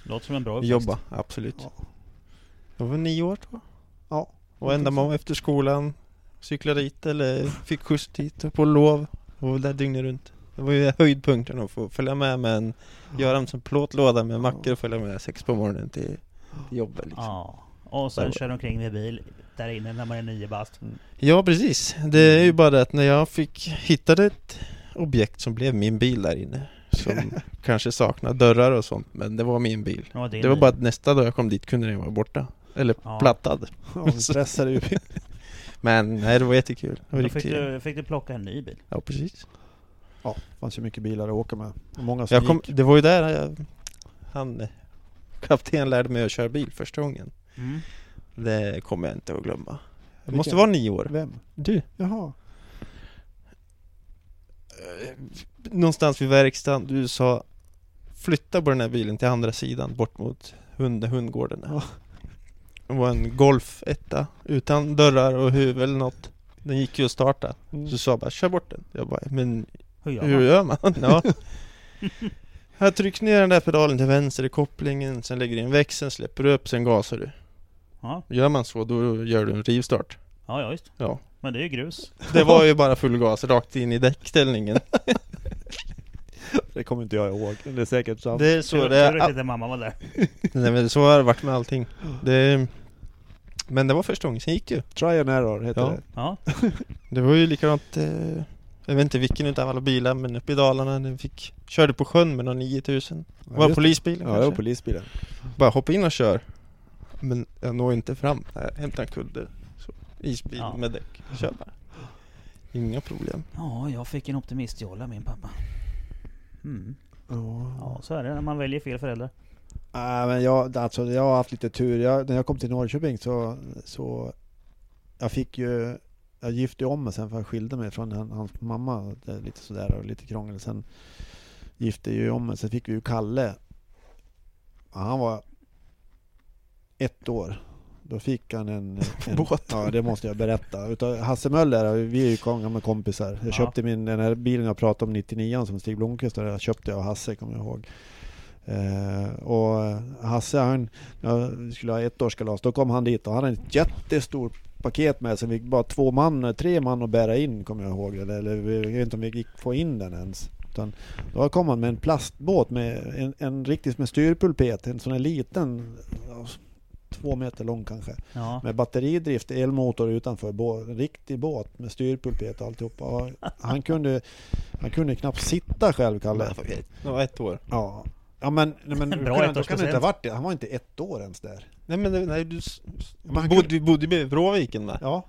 Låter som en bra uppväxt. jobba, absolut. Ja. Jag var nio år tror jag. Ja. Och enda man efter skolan cyklade dit eller fick skjuts dit på lov. Och var där dygnet runt. Det var ju höjdpunkten att få följa med med en Göran som plåtlåda med mackor och följa med sex på morgonen till, jobbet liksom. Ja. Och sen Ja. kör omkring med bil där inne när man är nio bast. Ja precis, det är ju bara det att när jag fick hittade ett objekt som blev min bil där inne Som kanske saknar dörrar och sånt men det var min bil Det var, din Det var bara att nästa dag jag kom dit kunde den vara borta Eller Ja. plattad Ja, stressade ju. Men nej det var jättekul Det var Då fick du, fick du plocka en ny bil. Ja precis Ja, det fanns ju mycket bilar att åka med. Och många som jag kom, gick. Det var ju där jag, han Kapten lärde mig att köra bil första gången Mm. Det kommer jag inte att glömma Det Vilken? måste vara nio år Vem? Du Jaha. någonstans vid verkstaden, du sa Flytta på den här bilen till andra sidan bort mot hund, hundgården Ja. Det var en Golf etta utan dörrar och huvud eller något Den gick ju att starta Mm. Så sa bara kör bort den Jag bara, men Hur gör hur man? gör man? ja. Jag trycker ner den där pedalen till vänster i kopplingen Sen lägger du in växeln, släpper du upp, sen gasar du Ja. Gör man så, då gör du en rivstart ja, ja visst. Ja Men det är ju grus. Det var ju bara full gas rakt in i däckställningen Det kommer inte jag ihåg. Det är säkert sant. Det är så Tur- det tur är att inte mamma var där. Nej men så har det varit med allting det, Men det var första gången, sen gick det ju Try and error heter Ja. det. Ja. Det var ju likadant eh, Jag vet inte vilken utav alla bilar men uppe i Dalarna den fick Körde på sjön med någon 9000 Ja, Var just polisbilen Ja, det var polisbilen. Bara hoppa in och kör Men jag når inte fram Jag hämtar en kudde så, Isbil Ja. med däck, kör bara Inga problem ja, jag fick en optimistjolla min pappa. Mm. Ja. Ja, så är det när man väljer fel föräldrar. Nej, men jag, alltså, jag har haft lite tur. Jag, när jag kom till Norrköping så, så jag fick ju jag gifte om mig sen för jag skilde mig från han, hans mamma. Lite sådär och lite krångel. Sen gifte jag om mig. Sen fick vi ju Kalle Han var ett år. Då fick han en... en Båt. Ja, det måste jag berätta. Utav Hasse Möller, vi är ju gamla kompisar. Jag Ja. köpte min, den här bilen jag pratade om, 99 som Stig Blomqvist jag köpte jag av Hasse, kommer jag ihåg. Eh, och Hasse, han, när vi skulle ha ettårskalas, då kom han dit och han hade ett jättestort paket med sig. Vi fick bara två man, tre man att bära in, kommer jag ihåg. Eller, eller vi- jag vet inte om vi gick få in den ens. Utan då kom han med en plastbåt med en, en riktigt med styrpulpet, en sån här liten, två meter lång kanske. Ja. Med batteridrift, elmotor utanför, bå- en riktig båt med styrpulpet och alltihopa. Och han, kunde, han kunde knappt sitta själv, Kalle. Det var ett år. Ja. Ja men, nej, men Bra kan, då kan det inte ha varit det. Han var inte ett år ens där. Nej men nej, du s- Men han bodde, bodde med Bråviken med. Ja,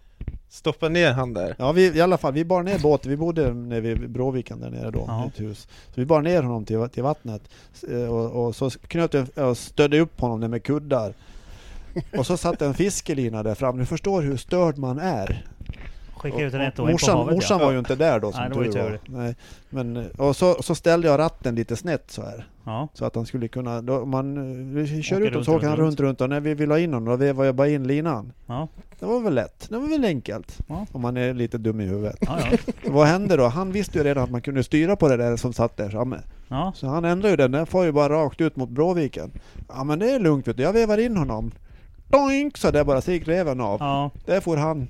Stoppa ner han där. ja vi, i alla fall, vi bar ner båten. Vi bodde nere vid Bråviken där nere då, Ja. i ett hus. Så vi bar ner honom till, till vattnet. Eh, Och, och så knöt jag, jag stödde upp honom där med kuddar. Och så satt en fiskelina där fram. Du förstår hur störd man är. Skicka ut en Och- ettåring på morsan, havet morsan ja. var ju inte där då som Nej, var tur tur. Nej, men, och så, så ställde jag ratten lite snett så här. ja. Så att han skulle kunna, då, man, vi kör Åker ut och så åker han runt, runt, och när vi vill ha in honom då vevar jag bara in linan. Ja. Det var väl lätt, det var väl enkelt. Ja. Om man är lite dum i huvudet. Vad hände då? Han visste ju redan att man kunde styra på det där som satt där framme. Så han ändrade ju den, den får ju bara rakt ut mot Bråviken. Ja men det är lugnt vet du, jag vevar in honom. Doink! Så det bara, så gick reven av. Där får han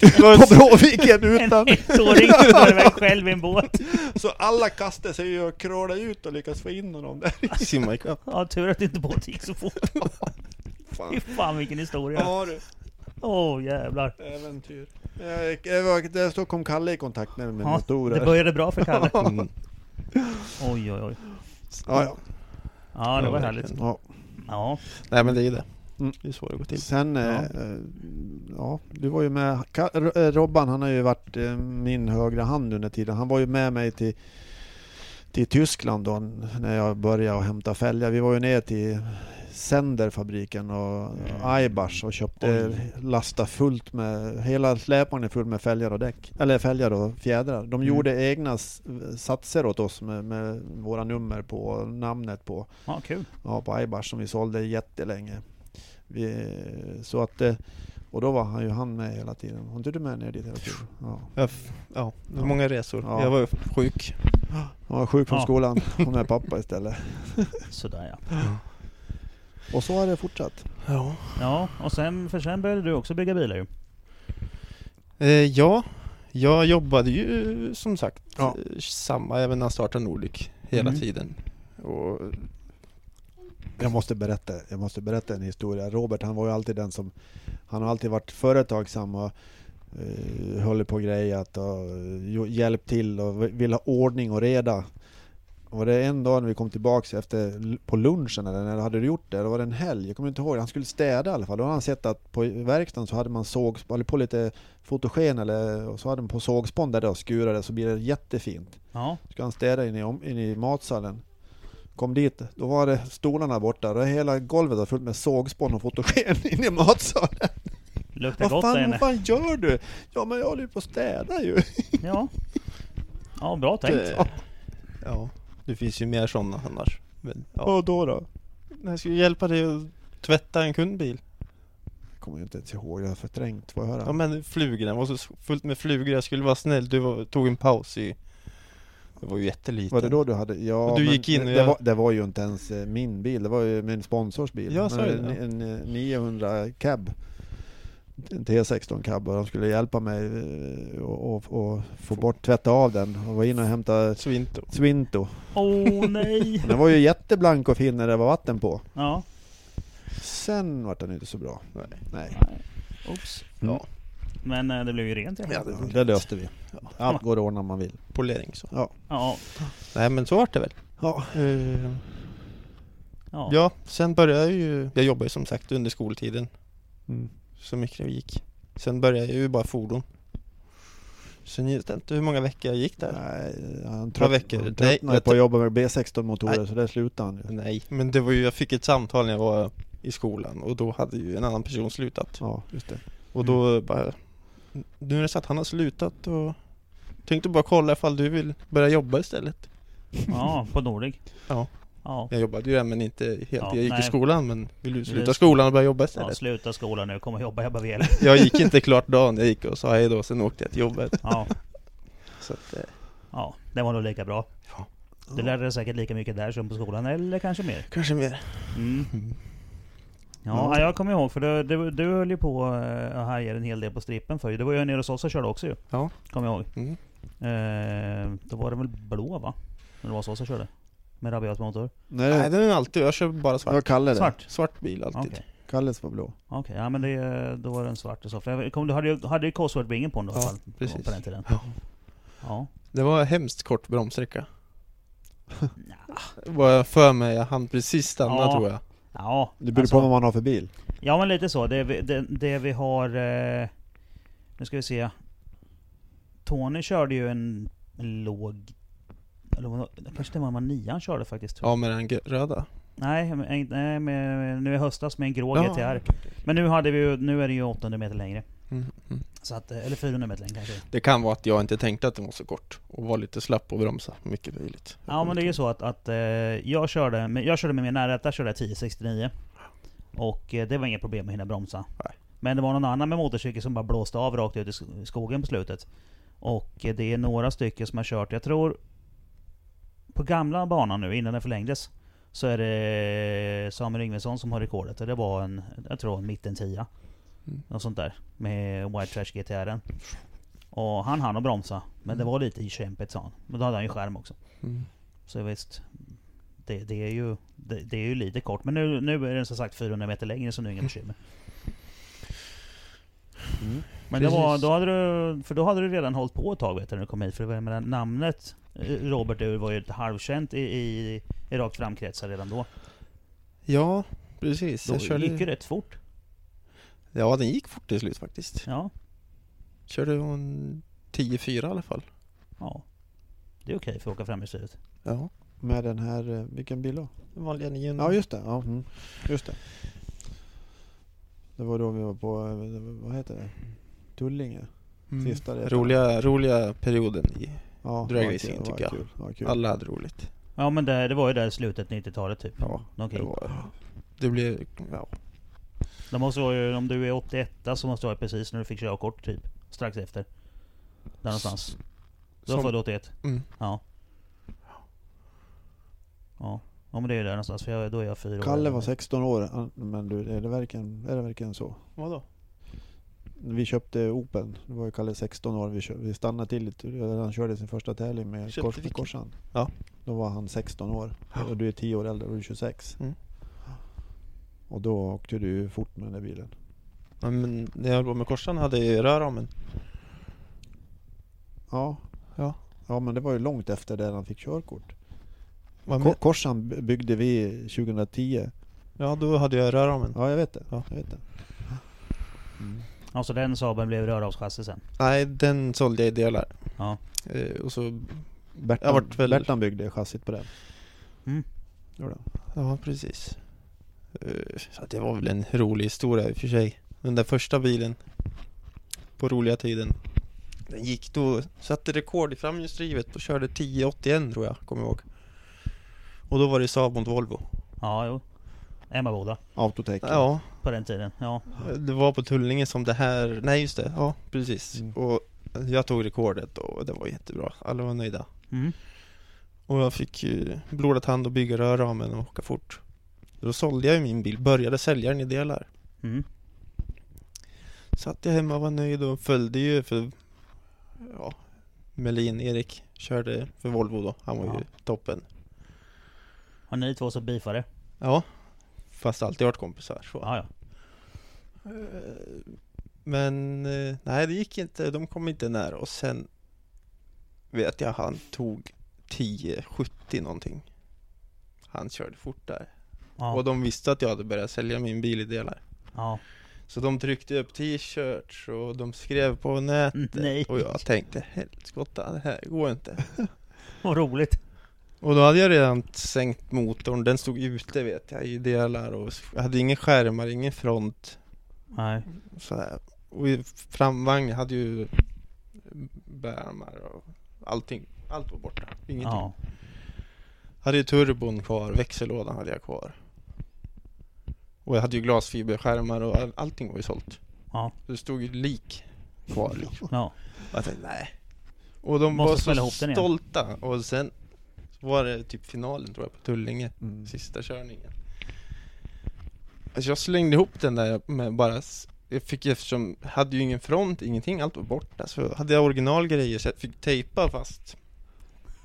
på Bråviken En utan... ettåring som själv i en båt. Så alla kastade sig och krålade ut och lyckades få in honom där. Simma ikapp. Ja, tur att inte båten gick så fort. Fy Fan. fan vilken historia. Ja du, Åh jävlar. äventyr. Jag, jag, var- där så kom Kalle i kontakt med, Ja, motorer. det började bra för Kalle. Mm. Oj oj oj. Ja, ja. Ja, det var härligt. ja. Ja. Nej men det är det. Mm. Det är så det går till. Sen, Ja. Eh, ja, du var ju med, eh, Robban han har ju varit eh, min högra hand under tiden. Han var ju med mig till, till Tyskland då när jag började att hämta fälgar. Vi var ju ner till Senderfabriken och Aibars och köpte, lasta fullt med, hela släpvagnen är full med fälgar och däck. Eller fälgar och fjädrar. De Mm. gjorde egna satser åt oss med, med våra nummer på, och namnet på. ja, kul. Ja, på Aibars som vi sålde jättelänge. Vi, så att, eh, och då var han ju han med hela tiden. Var inte du med ner dit hela tiden? Ja. Ja, det var många resor. Ja. Jag var sjuk. Han var sjuk från Ja. skolan och med pappa istället. Sådär ja. Och så har det fortsatt. Ja. Ja, och sen, för sen började du också bygga bilar ju. Eh, ja, jag jobbade ju som sagt Ja. eh, samma även när jag startade Nordic hela Mm. tiden. Och Jag måste berätta, jag måste berätta en historia. Robert han var ju alltid den som, han har alltid varit företagsam och uh, håller på grejat och uh, hjälpt till och vill ha ordning och reda. Och det är en dag när vi kom tillbaks efter, på lunchen eller när hade du gjort det? Då var det en helg, jag kommer inte ihåg. Han skulle städa i alla fall. Då hade han sett att på verkstaden så hade man såg, eller på lite fotogen eller och så hade man på sågspån där det och skurade så blir det jättefint. Ja. Ska han städa in i, in i matsalen. Kom dit, då var det stolarna borta. Då är hela golvet var fullt med sågspån och fotogen in i matsalen. Luktar Vad gott fan, vad fan gör du? Ja men jag håller ju på att städa ju. Ja. Ja, bra tänkt. det, ja, det finns ju mer sådana annars. Men, ja. Vad då då? Jag skulle hjälpa dig att tvätta en kundbil. Jag kommer inte ens ihåg, jag har förträngt. Får jag höra? Ja men flugorna, det var så fullt med flugor. Jag skulle vara snäll, du var, tog en paus i... Det var ju jätteliten. Var det då du hade? Ja, Och du men gick in och det, jag- var, det var ju inte ens eh, min bil, det var ju min sponsors bil. Ja, så det, en, en, eh, 900 cab. En T16 cab och de skulle hjälpa mig eh, och, och, och få bort, tvätta av den och var inne och hämta Så inte. Swinto. Åh nej! Den var ju jätteblank och fin när det var vatten på. Ja. Sen var den inte så bra. Nej. Nej. Oops. Mm. Men eh, det blev ju rent Ja, det- Det löste vi. Ja. Allt går att ordna om man vill. Polering så. Ja. Ja. Nej men så vart det väl. Ja. Eh, Ja. ja, sen började jag ju... Jag jobbade ju som sagt under skoltiden. Mm. Så mycket det gick. Sen började jag ju bara fordon. Sen jag vet inte hur många veckor jag gick där. Nej, han Några veckor. Han Nej, tröttnade jag på att jobba med B16 motorer Nej. så där slutade han ju. Nej, men det var ju, jag fick ett samtal när jag var i skolan och då hade ju en annan person slutat. Ja, just det. Och då bara, nu är det så att han har slutat och tänkte bara kolla ifall du vill börja jobba istället. ja, på Nordic. Ja. Ja. Jag jobbade ju där men inte helt. Ja, jag gick nej. i skolan men ville ju sluta Du- skolan och börja jobba ja, istället. sluta skolan nu, kom och jobba, jobba väl. Jag gick inte klart dagen, jag gick och sa hej då, sen åkte jag till jobbet. Ja, Så att, eh, ja, det var nog lika bra. Ja. Du lärde dig säkert lika mycket där som på skolan, eller kanske mer. kanske mer. Mm. Mm. Ja, Ja. jag kommer ihåg för du, du, du höll ju på eh, att härja en hel del på strippen för Du var ju nere hos oss och körde också ju. Ja. Kommer jag ihåg. Mm. Eh, då var det väl blå va? När det var så som körde? Med rabiat motor? Nej, Nej, den är alltid, jag kör bara det svart. var Kalle det. Svart? Svart bil alltid. Okej. Kalles var blå. Okej, ja men det, då var den svart och så. För jag kom, du hade ju, hade ju Cosworth-bingen på den då, i Ja, fall. precis. På den tiden. Ja. Ja. Det var en hemskt kort bromssträcka. Var jag för mig, jag hann precis stanna Ja. tror jag. Ja, Det beror alltså- på vad man har för bil. Ja men lite så. Det vi, det, det vi har... Eh, nu ska vi se. Tony körde ju en, låg... Eller vad- kanske det var man nian körde faktiskt. Tror jag. Ja med den röda. Nej, med, en- nej med, nu i höstas med en grå Ja, GTR. Men nu, hade vi, nu är det ju 800 meter längre. Mm, mm. Så att, eh, eller 400 meter längre kanske. Det kan vara att jag inte tänkte att den var så kort och var lite slapp och bromsa. Mycket möjligt. Ja men det är ju så att, att eh, jag körde med, jag körde med min närrätta, körde jag 1069 Och eh, det var inget problem att hinna bromsa Nej. Men det var någon annan med motorcykel som bara blåste av rakt ut i sk- skogen på slutet Och det är några stycken som har kört, jag tror På gamla banan nu, innan den förlängdes Så är det Samuel Yngvesson som har rekordet och det var en, jag tror en mitten 10 Mm. Något sånt där, med White Trash GTR Och han hann att bromsa, men det var lite kämpigt sa han Men då hade han ju skärm också Mm. så visst, det, det, är ju, det, det är ju lite kort. Men nu, nu är den som sagt 400 meter längre så nu är det inga bekymmer. Mm. Men det var, då hade du, för då hade du redan hållit på ett tag vet du, när du kom hit. För det var, jag menar, namnet eh, Robert Ur var ju lite halvkänt i, i, i rakt framkretsar redan då. Ja, precis. Då Jag körde... gick ju rätt fort. Ja, den gick fort till slut faktiskt. Ja, Körde en 10-4 i alla fall. ja. Det är okej för att åka fram i styret. Ja. Med den här, eh, vilken bil då? Den vanliga 900. Ja just det, ja, mm. just det. Det var då vi var på, eh, vad heter det? Tullinge. Mm. Sista resan. Roliga, roliga perioden i... Ja, Drag det var racing kul, det var tycker jag. Kul, var kul. Alla hade roligt. Ja men det, det var ju där slutet 90-talet typ. Ja. Det, var, det blev... Ja. Det måste vara ju, om du är 81 så måste det vara precis när du fick körkort typ. Strax efter. Där någonstans. Du var född 81? Mm. Ja. Ja. Ja men det är ju där någonstans för jag, då är jag fyra år. Kalle var 16 år, men du, är det verkligen, är det verkligen så? Vadå? Vi köpte Open, då var ju Kalle 16 år, vi, kö- vi stannade till lite, han körde sin första tävling med Köpte korsan. Ja. Då var han 16 år, och du är 10 år äldre, och du är 26. Mm. Och då åkte du ju fort med den där bilen. Ja, men när jag låg med korsan hade jag rörramen. Ja. Ja. Ja men det var ju långt efter det han fick körkort. Ko-? Korsan by- byggde vi 2010. Ja, då hade jag rörramen. Ja jag vet det. Ja. Jag vet det. Mm. Ja så den Saaben blev rörhavschassi sen. Nej, den sålde jag i delar. Ja. Eh, och så... Bertan, Jag väl- Bertan byggde chassit på den. Mm. Gjorde han. Ja, precis. Eh, så det var väl en rolig historia i och för sig. Den där första bilen på roliga tiden. Den gick då, satte rekord i framhjulsdrivet och körde 1081 tror jag, kommer jag ihåg. Och då var det Saab mot Volvo. Ja jo. Emmaboda. Autotech. Ja, På den tiden. Ja. det var på Tullinge som det här, nej just det, ja precis. Mm. Och jag tog rekordet och det var jättebra, alla var nöjda. Mm. Och jag fick ju blodad hand och bygga rörramen och åka fort. Då sålde jag ju min bil, började sälja den i delar. Mm. Satt jag hemma och var nöjd och följde ju för ja, Melin, Erik körde för Volvo då. Han var ju Ja. toppen. Har ni två så beefare? Ja, fast alltid varit kompisar så. Ja ja. Eh, Men eh, nej, det gick inte. De kom inte nära och sen vet jag han tog 1070 någonting. Han körde fort där. Ja. Och de visste att jag hade börjat sälja min bil i delar. ja. Så de tryckte upp t-shirts och de skrev på nätet. Nej. Och jag tänkte helskotta, det här går inte. Vad roligt. Och då hade jag redan sänkt motorn, den stod ute vet jag i delar och jag hade ingen skärmar, ingen front. Nej. Sådär. Och i framvagnen hade ju bärarmar och allting. Allt var borta, ingenting. Ja. hade ju turbon kvar, växellådan hade jag kvar. Och jag hade ju glasfiberskärmar och all, allting var ju sålt. Ja. Så det stod ju lik kvar liksom. Ja. Och jag tänkte, nej. Och de Måste var så stolta. Och sen var det typ finalen tror jag på Tullinge. Mm. Sista körningen. Alltså jag slängde ihop den där med bara jag fick eftersom, jag hade ju ingen front, ingenting, allt var borta. Så hade jag originalgrejer så jag fick tejpa fast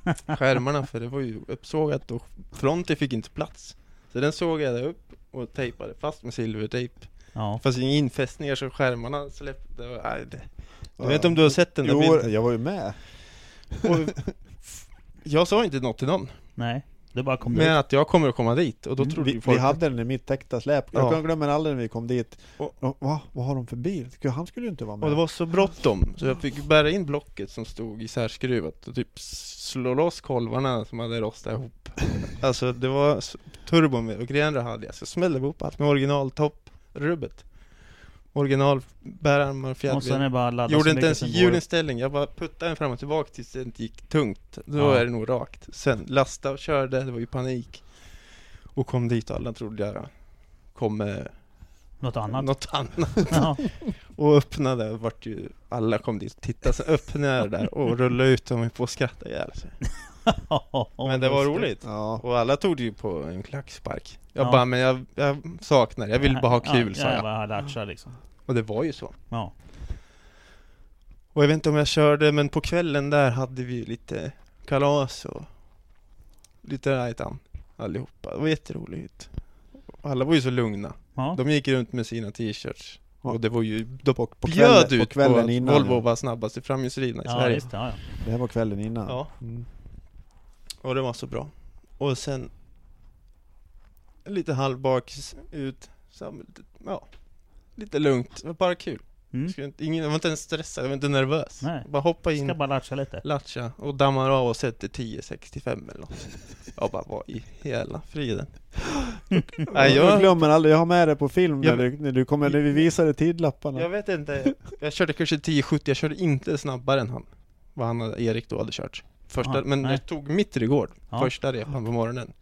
skärmarna för det var ju uppsågat och fronten fick inte plats. Så den sågade jag upp och tejpade fast med silvertejp. Ja. Fast inga infästningar så skärmarna släppte. och- Nej, det. Jag vet inte om du har sett den där Jo, bilden? jag var ju med. Och jag sa inte något till någon. Nej. Du bara kom Men dit. att jag kommer att komma dit och då trodde Vi, ju vi folk hade den i mitt täckta släp. Jag Ja. glömmer aldrig när vi kom dit. Och- Och, va? Vad har de för bil? Han skulle ju inte vara med. Och det var så bråttom så jag fick bära in blocket som stod isärskruvat och typ slå loss kolvarna som hade rostat ihop. Alltså det var s- turbo med och grejerna hade jag så jag smällde ihop allt med originaltopp, rubbet. Original bärarmar, Och sen så Gjorde inte ens hjulinställning, jag bara puttade den fram och tillbaka tills det inte gick tungt. Då Ja. är det nog rakt. Sen lasta och körde, det var ju panik. Och kom dit och alla trodde jag kom med Något annat. något annat. Ja. Och öppnade, och vart ju, alla kom dit och tittade, så öppnade jag det där och rullade ut och mig på att skratta ihjäl sig. Men det var roligt. Ja. Och alla tog det ju på en klackspark. Jag Ja. bara, men jag, jag saknar jag vill bara ha kul, ja, sa jag. jag. bara latcha liksom. Och det var ju så. Ja. Och jag vet inte om jag körde, men på kvällen där hade vi lite kalas och lite rajtan allihopa. Det var jätteroligt. Alla var ju så lugna. Ja. De gick runt med sina t-shirts. Och det var ju, de På, på, bjöd kvällen, ut på kvällen på innan. Volvo var snabbast i framhjulsdrivna i Ja, Sverige. just det. Ja, ja. Det här var kvällen innan. Ja. Mm. Och det var så bra. Och sen lite halvbakis ut, så, ja, lite lugnt, det var bara kul. Mm. Inte, ingen, jag var inte ens stressad, jag var inte nervös. Nej. Bara hoppa in, Ska bara latcha lite. latcha och dammar av och sätter 10.65 eller något. Jag bara, vad i hela friden? Nej, Jag jag, glömmer aldrig, jag har med det på film Jag- när, du, när du kommer, när vi visade tidlapparna. jag vet inte, jag körde kanske 10.70, jag körde inte snabbare än han. Vad han, Erik då hade kört. Första, Ja, men nej. jag tog mitt rekord, Ja. första repan på morgonen.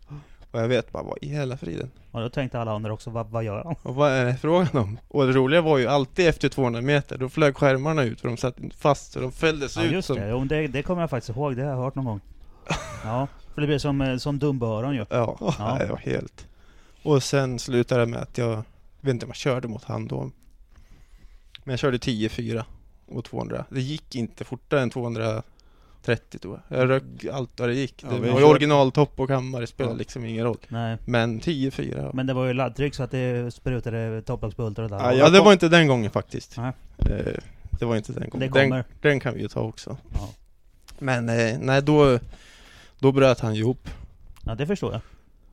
Och jag vet bara, vad i hela friden? Och då tänkte alla andra också, vad, vad gör han? Och vad är det frågan om? Och det roliga var ju alltid efter 200 meter, då flög skärmarna ut för de satt fast så de fälldes Ja ut just som... det, jo, det, det kommer jag faktiskt ihåg, det har jag hört någon gång. Ja, för det blir som, eh, som dumböron ju. Ja, Ja. var helt... Och sen slutade det med att jag, vet inte om jag körde mot han då. Men jag körde 10-4 och 200. Det gick inte fortare än 230 tror jag. Jag rök allt vad det gick. Ja, Det var ju originaltopp och kammare, det spelade Ja. liksom ingen roll. Nej. Men 10-4. Men det var ju laddtryck så att det sprutade topplocksbultar och där. Ja, Ja, jag det var inte den gången faktiskt. Nej. Eh, Det var inte den gången. Det Den, kommer. den kan vi ju ta också. Ja. Men eh, nej, då, då bröt han ju ihop. ja, det förstår jag.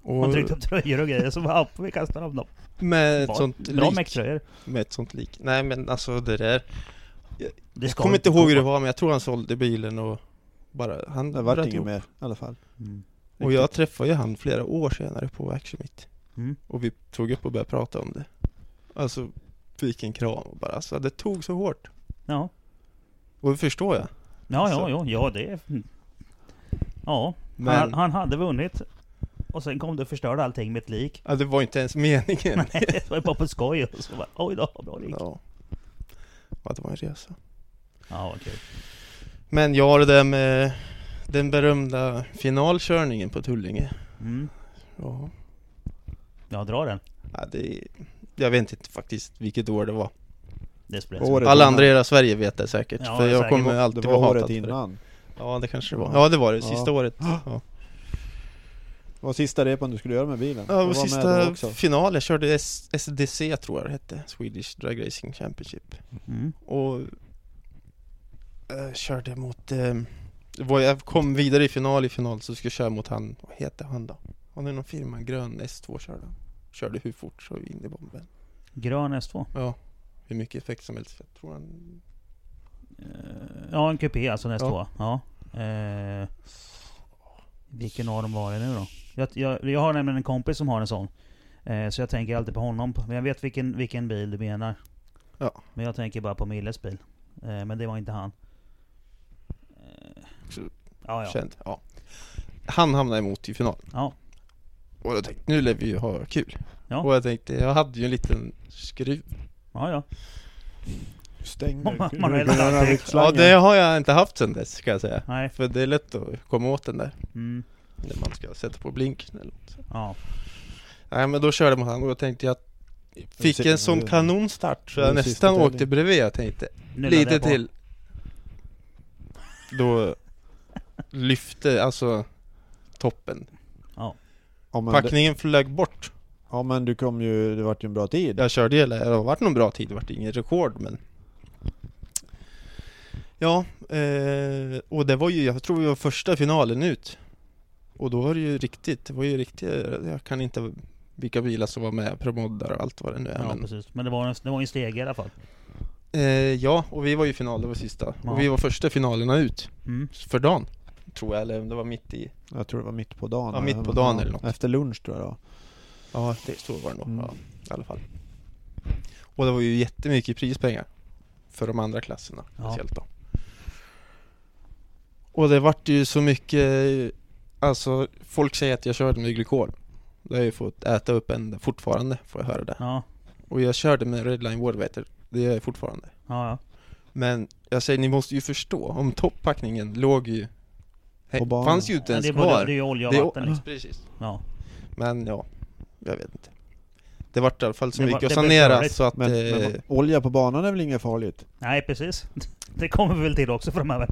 Och Man tryckte upp tröjor och grejer, så bara, upp, vi kastar av dem. med ett Bra, sånt bra lik. mecktröjor. Med ett sånt lik. Nej men alltså det där. Det Jag ska kommer inte ihåg hur det var men jag tror han sålde bilen och bara, han Det vart inget mer i alla fall. Mm. Och jag träffade ju han flera år senare på Action Meet. Mm. Och vi tog upp och började prata om det. Alltså, fick en kram och bara, alltså det tog så hårt. Ja. Och det förstår jag. Ja, ja, ja, ja, det är... Ja, Men han, han hade vunnit. Och sen kom du och förstörde allting med ett lik. ja, det var inte ens meningen. Nej, det var ju bara på skoj. Och så bara, oj då, bra det gick. ja. ja, det var en resa. Ja, vad kul. Men ja, det där med den berömda finalkörningen på Tullinge. Mm. Ja, Ja, dra den. ja det, jag vet inte faktiskt vilket år det var. Det Året Alla andra i hela Sverige vet det säkert. Ja, för jag säkert. kommer Det alltid var vara året hatad för det. innan. Ja, det kanske det var. Ja, det var det. Ja. Sista året. Ja. Det var sista repan du skulle göra med bilen. Ja, Jag det var sista då också. final. Jag körde S- SDC tror jag det hette. Swedish Drag Racing Championship. Mm. Och eh, körde mot... Eh, det var, jag kom vidare i final i final så skulle jag köra mot han, vad heter han då? Han är någon firma, grön S2 körde han. Körde hur fort så in i bomben. Grön S2. Ja, hur mycket effekt som helst. Jag tror han... Eh, Ja, en kupé alltså en S2. Ja. Eh, vilken av dem var det nu då? Jag, jag, jag har nämligen en kompis som har en sån. Eh, så jag tänker alltid på honom. Men jag vet vilken, vilken bil du menar. Ja. Men jag tänker bara på Milles bil. Eh, men det var inte han. Ja, ja. Känd. Ja. han hamnade emot i final. Ja. Och jag tänkte, nu lär vi ju ha kul. Ja. Och jag tänkte, jag hade ju en liten skruv. Ja, ja. Stäng Man- man rycka Ja, det har jag inte haft sen dess, ska jag säga. Nej. För det är lätt att komma åt den där. Mm. När man ska sätta på blinken eller något. Ja. Nej men då körde mot honom och jag tänkte jag Fick en sån kanonstart så jag nästan åkte bredvid jag tänkte Lite till Då lyfte alltså toppen Ja. Ja men, det, Packningen flög bort ja men du kom ju, det vart ju en bra tid. Jag körde hela, det har varit någon bra tid, det vart ingen rekord men Ja, eh, och det var ju, jag tror vi var första finalen ut Och då var det ju riktigt, det var ju riktigt, jag kan inte vilka bilar som var med, promoddar och allt vad det nu är Ja, men, precis. Men det var, en, det var en steg i alla fall. eh, Ja, och vi var ju i final, det var sista Ja. Och vi var första finalerna ut Mm. för dagen Tror jag, eller om det var mitt i Jag tror det var mitt på dagen. Ja, mitt på dagen eller något. Efter lunch tror jag var. Ja, det så var det nog, Mm. ja, i alla fall Och det var ju jättemycket prispengar För de andra klasserna, Ja. speciellt då Och det vart ju så mycket Alltså, folk säger att jag körde med glykol Det har jag ju fått äta upp än fortfarande, får jag höra det Ja. Och jag körde med Redline Waterwater, det gör jag fortfarande Ja, ja. Men jag säger, ni måste ju förstå, om topppackningen låg ju På banan. Fanns ju inte Men ens det, är både, kvar det är ju olja och Det vatten liksom. Precis Ja. Men ja, jag vet inte Det vart i alla fall var- mycket att sanera så att Men, eh, men olja på banan är väl inget farligt? Nej, precis. Det kommer vi väl till också framöver.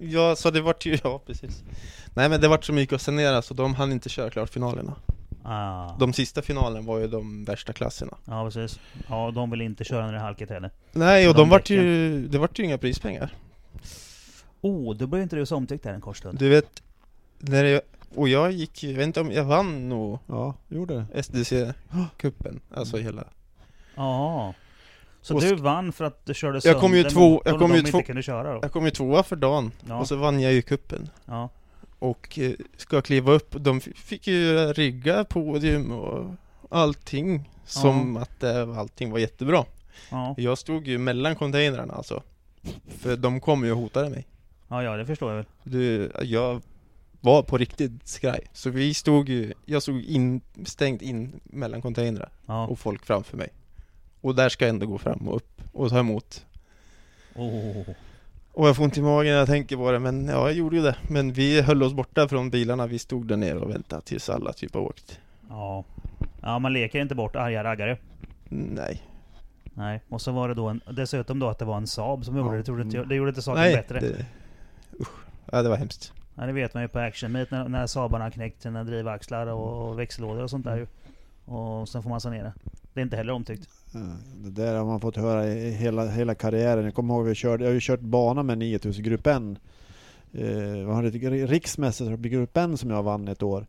Ja, så det vart ju, ja precis Nej men det vart så mycket att sanera så de hann inte köra klart finalerna Ah. De sista finalen var ju de värsta klasserna Ja, precis. Ja, de vill inte köra när det är halkigt heller. Nej och De de vart ju, det vart ju inga prispengar Oh, då blev inte du så omtyckt där en kort stund. Du vet, när det, och jag gick jag vet inte om jag vann nog Ja, gjorde det. SDC-cupen, alltså hela Ja. Så Och du sk- vann för att du körde Jag kom ju sönder två- jag kom ju inte två- kunde köra då? Jag kom ju tvåa för dagen Ja. och så vann jag ju cupen Ja. Och eh, ska kliva upp, de f- fick ju rigga podium och allting Som att eh, allting var jättebra Ja. Jag stod ju mellan containrarna alltså För de kom ju och hotade mig ja, ja, det förstår jag väl. du, Jag var på riktigt skraj Så vi stod ju, jag stod in, stängt in mellan containrar Ja. och folk framför mig Och där ska jag ändå gå fram och upp och ta emot Oh. Och jag får ont i magen när jag tänker på det men ja, jag gjorde ju det Men vi höll oss borta från bilarna, vi stod där nere och väntade tills alla typ har åkt Ja. Ja, man leker inte bort arga raggare. Nej Nej. Och så var det då en, dessutom då att det var en Saab som gjorde Ja. det. Jag- det gjorde inte saken Nej, bättre. det, usch, ja, det var hemskt Ja, det vet man ju på Action Meet när, när Saabarna har knäckt sina drivaxlar och, och växellådor och sånt där ju. Och sen får man sanera. Det är inte heller omtyckt. Ja, Det där har man fått höra i hela, hela karriären. Jag kommer ihåg vi körde, jag har ju kört bana med 9000 Grupp N. Eh, vad har det, riksmästerskap i Grupp N som jag vann ett år.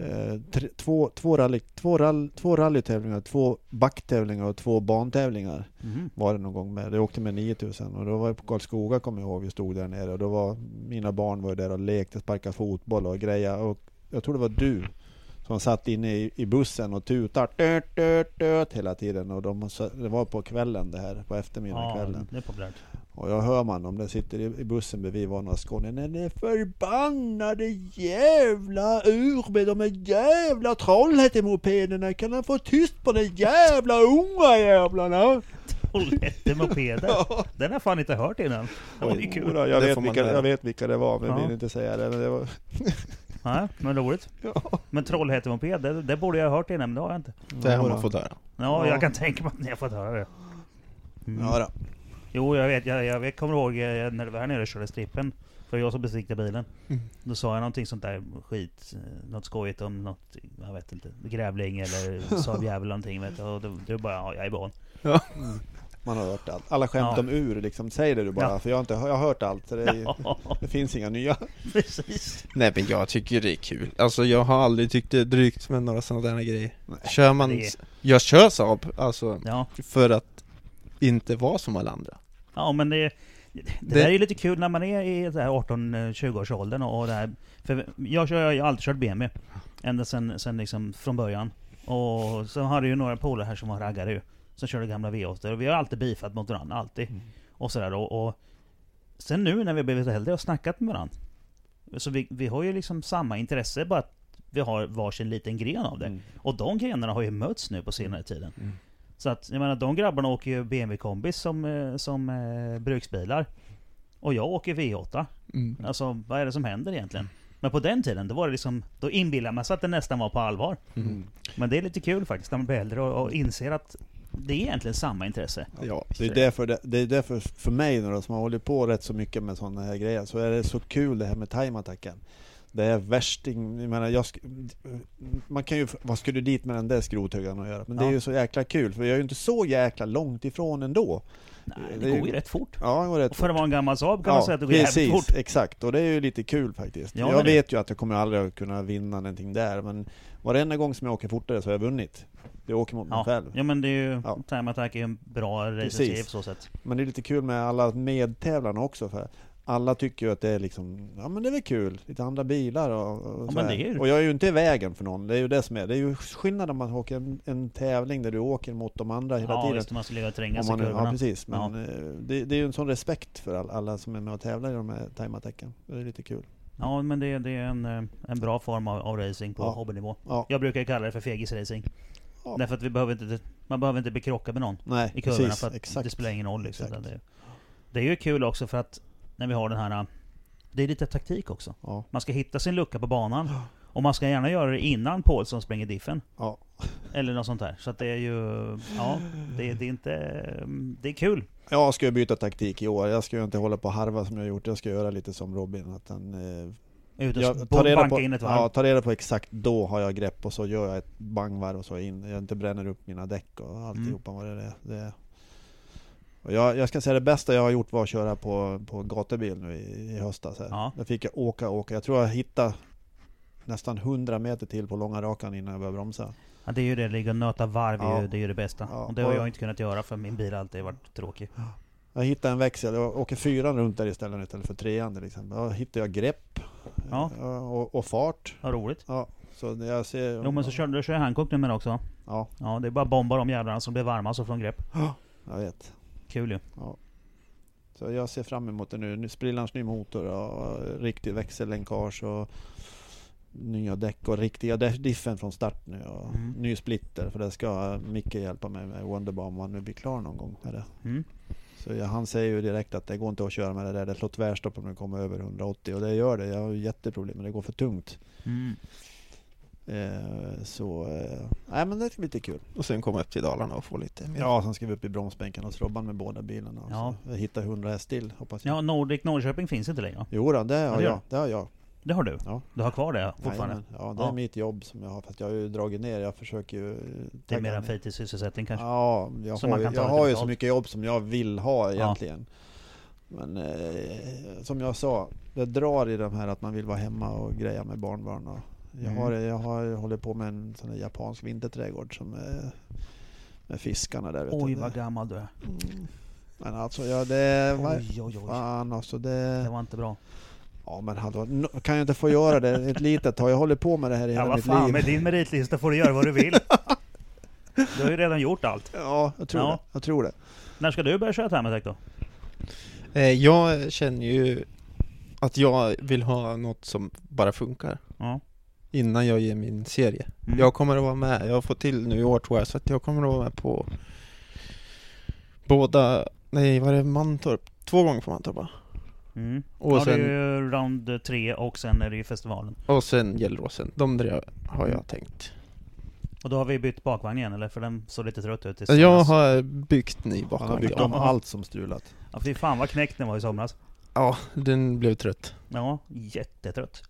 Eh, tre, två, två, rally, två, rall, två rallytävlingar, två backtävlingar och två bantävlingar Mhm. var det någon gång med. Jag åkte med 9000 och då var jag på Karlskoga kommer jag ihåg. Vi stod där nere och då var mina barn var där och lekte, sparkade fotboll och grejer. Och jag tror det var du som satt inne i, i bussen och tutade döt, döt, döt, hela tiden. Och de, det var på kvällen det här, på eftermiddagen Ja, kvällen. det är populärt. Och jag hör man dem, de sitter i, bussen bredvid var några skåningar. Den är förbannade jävla ur med de här jävla Trollhättemopederna. Kan han få tyst på de jävla unga jävlarna? Trollhättemopeder. Den har fan inte hört innan. Det var ju kul. Jag, vet vilka, jag vet vilka det var men Ja. vill inte säga det. Men det var, Nej, men roligt. ja. Men Trollhättemoped, det, det borde jag ha hört innan, men det har jag inte. Det har man fått höra Ja, Ja. jag kan tänka mig att ni har fått höra det. Mm. Ja, då. Jo, jag vet. Jag, jag vet, kommer ihåg eh, när du var här nere och körde strippen. För jag som besiktade bilen. Mm. Då sa jag någonting sånt där skit. eh, Något skojigt om något, jag vet inte, grävling eller Saab jävel eller någonting. Vet du. Och då, då bara, ja, jag är van. Man har hört allt. Alla skämt Ja. om ur liksom. Säg det du bara. Ja. För jag har, inte, jag har hört allt. Så det, är, Ja, det finns inga nya. precis. Nej men jag tycker det är kul Alltså jag har aldrig tyckt det är drygt med några sådana där grejer Nej. Kör man, Det- jag kör Saab, alltså Ja, för att inte vara som alla andra ja men det, det, Det- där är lite kul när man är i 18-20 års åldern och, och det här. För jag, kör, jag har alltid kört BMW. Ända sen, sen liksom från början. Och så har du ju några polare här som var raggare ju. Som körde gamla V8 och vi har alltid bifat mot varandra, alltid. Och sådär och, och Sen nu när vi har blivit äldre och snackat med varandra. så vi, vi har ju liksom samma intresse, bara att vi har varsin liten gren av det. Mm. Och de grenarna har ju mötts nu på senare tiden. Så att, jag menar, de grabbarna åker ju BMW-kombis som, eh, som eh, bruksbilar. Och jag åker V8. Mm. Alltså, vad är det som händer egentligen? Men på den tiden, då var det liksom, då inbillade man sig att det nästan var på allvar. Mm. Men det är lite kul faktiskt, när man blir äldre och, och inser att det är egentligen samma intresse. Ja, det är därför, det, det är därför för mig nu då, som har hållit på rätt så mycket med sådana här grejer, så är det så kul det här med time-attacken. Det är värsting, jag menar, jag, man kan ju, vad skulle du dit med den där skrothögaren att göra? Men det är Ja. ju så jäkla kul, för jag är ju inte så jäkla långt ifrån ändå. Nej, Det det går ju- rätt fort. Ja, det går rätt Och för att vara en gammal Saab kan man säga att det går precis, jävligt fort. exakt. Och det är ju lite kul faktiskt. Ja, jag det- vet ju att jag kommer aldrig att kunna vinna någonting där, men varenda gång som jag åker fortare så har jag vunnit. Jag åker mot mig Ja. själv. ja men det är ju, Ja. Time Attack är ju en bra racerserie på så sätt. Men det är lite kul med alla medtävlarna också för alla tycker ju att det är liksom, ja men det är väl kul, lite andra bilar och, och Ja, så är Och jag är ju inte i vägen för någon, det är ju det som är. Det är ju skillnad om man åker en, en tävling där du åker mot de andra hela Ja tiden. visst, man ska ligga och tränga Om sig i man, kurvorna. ja precis, men Ja. eh, det, det är ju en sån respekt för all, alla som är med och tävlar i de här time-attacken. Det är lite kul. Ja men det, det är en, eh, en bra form av, av racing på Ja. hobbynivå. Ja, Jag brukar kalla det för fegisracing. Ja. Därför att vi behöver inte, man behöver inte bli krockad med någon nej i kurvorna precis, för att exakt. det spelar ingen roll liksom. Det, det är ju kul också för att när vi har den här... Det är lite taktik också. Ja, Man ska hitta sin lucka på banan. Och man ska gärna göra det innan Paulsson springer diffen. ja. Eller något sånt där. Så att det är ju... Ja, det, det är inte... Det är kul. Jag ska byta taktik i år. Jag ska ju inte hålla på och harva som jag gjort. Jag ska göra lite som Robin. Att han, eh, Ut och tar reda på, in ett varv. ja, ta reda på exakt då har jag grepp och så gör jag ett bangvarv och så in. Jag inte bränner upp mina däck och alltihopa Mm. vad det är. Det, och jag, jag ska säga det bästa jag har gjort var att köra på, på gatubil nu i, i höstas. Här. Ja. Där fick jag åka åka. Jag tror jag hittade nästan 100 meter till på långa rakan innan jag började bromsa. Ja, det är ju det, ligga och nöta varv Ja. ju, det är ju det bästa. Ja, Och det har och- jag inte kunnat göra för min bil har alltid varit tråkig. Jag hittade en växel, jag åker fyran runt där istället istället för trean till exempel. Då hittade jag grepp Ja. och, och fart. Vad roligt. Ja, så jag ser... Jo men så kör du kör Hancock numera också. Ja, Ja, det är bara att bomba de jävlarna som blir varma så från grepp. jag vet. Kul ju. Så jag ser fram emot det nu. Nu sprillans ny motor och riktig växellänkage och nya däck och riktiga diffen från start nu och Mm. ny splitter för det ska Micke hjälpa mig med Wonderbar om han nu blir klar någon gång med det. Mm. Så jag, han säger ju direkt att det går inte att köra med det där, det slår tvärstopp om det kommer över 180 och det gör det. Jag har jätteproblem men det går för tungt. Mm. Eh, så, eh, nej men det ska bli lite kul. Och sen komma upp till Dalarna och få lite mer. Ja, sen ska vi upp i bromsbänken hos Robban med båda bilarna. Ja. Så jag hittar 100 häst till hoppas jag. Ja, Nordic Norrköping finns inte längre. Jo då, det har det gör jag. Det har jag. Det har du? Ja. Du har kvar det fortfarande? Jajamän. Ja, det Ja. är mitt jobb som jag har. Fast jag har ju dragit ner. Jag försöker ju... Det är mer en fritidssysselsättning kanske? Ja, jag Som har, man ju, jag har ju så mycket jobb som jag vill ha egentligen. Men eh, som jag sa, det drar i de här att man vill vara hemma och greja med barnbarn. Och jag, Mm. har, jag har hållit på med en sån japansk vinterträdgård som är med fiskarna där. Oj vad gammal du är. Mm. Men alltså, ja, det var... Oj oj oj. Fan alltså Det det... var inte bra. Ja men hallå, kan jag inte få göra det ett litet tag? Jag håller på med det här i Ja hela vad mitt fan, liv. med din meritlista får du göra vad du vill. Du har ju redan gjort allt. Ja, jag tror Ja. det. Jag tror det. När ska du börja köra Thermatec då? Eh, Jag känner ju att jag vill ha något som bara funkar Ja. Innan jag ger min serie. Mm. Jag kommer att vara med, jag har fått till nu i år tror jag, så att jag kommer att vara med på båda, nej var det Mantorp? Två gånger på Mantorp va? Mm. Och ja, det är sen- ju round tre och sen är det ju festivalen. Och sen Gelleråsen, de tre har jag tänkt. Och då har vi bytt bakvagn igen eller? För den såg lite trött ut i Jag somras. har byggt ny Han har bakom. byggt Ja. om allt som strulat. Ja fy fan vad knäckt den var i somras. ja, den blev trött. Ja, jättetrött.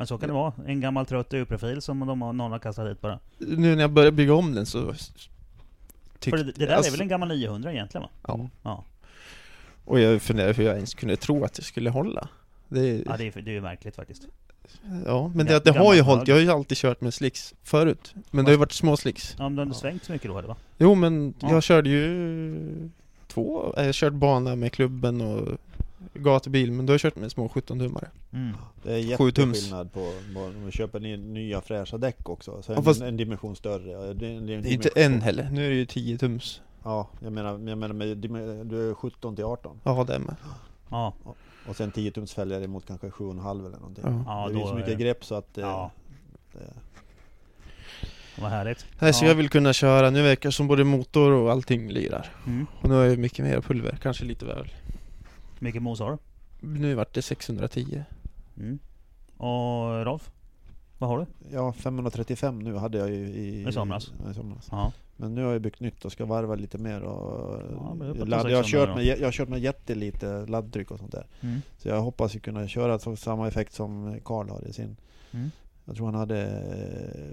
Men så kan det vara. En gammal trött U-profil som de har, någon har kastat dit bara. Nu när jag började bygga om den så För det, det där är väl en gammal 900 egentligen va? Ja. Ja, Och jag funderar hur jag ens kunde tro att det skulle hålla. Det, ja det, är, det är ju märkligt faktiskt. ja, men det, det har ju hållit. Jag har ju alltid kört med slicks förut. Men det har ju varit små slicks. Ja, men du har inte svängt så mycket då eller va? Jo men Ja. jag körde ju två, jag har kört bana med klubben och gatubil men då har jag kört med små 17-tummare. Mm. Det är jätteskillnad på om du köper ny- nya fräscha däck också. Så Ja, en, fast- en dimension större. Det är, är inte en heller, nu är det ju 10 tums. Ja, jag menar, jag menar med, du är 17 till 18. Ja det med. Ja. Och sen 10 tums fälgar emot kanske 7,5 eller någonting. Ja. Ja, det är ju då så är mycket det- grepp så att det, Ja. det, Vad härligt. Nej, så Ja. jag vill kunna köra, nu verkar som både motor och allting lirar. Mm. Och nu har jag mycket mer pulver, kanske lite väl. Mycket mos har du? Nu vart det 610. Mm. Och Rolf? Vad har du? ja, 535 nu hade jag ju i, I somras. i somras. Ja. Men nu har jag byggt nytt och ska varva lite mer och Ja, ladd, jag, har 600 kört med, jag har kört med jättelite laddtryck och sånt där. Mm. Så jag hoppas ju kunna köra samma effekt som Karl har i sin. Mm. Jag tror han hade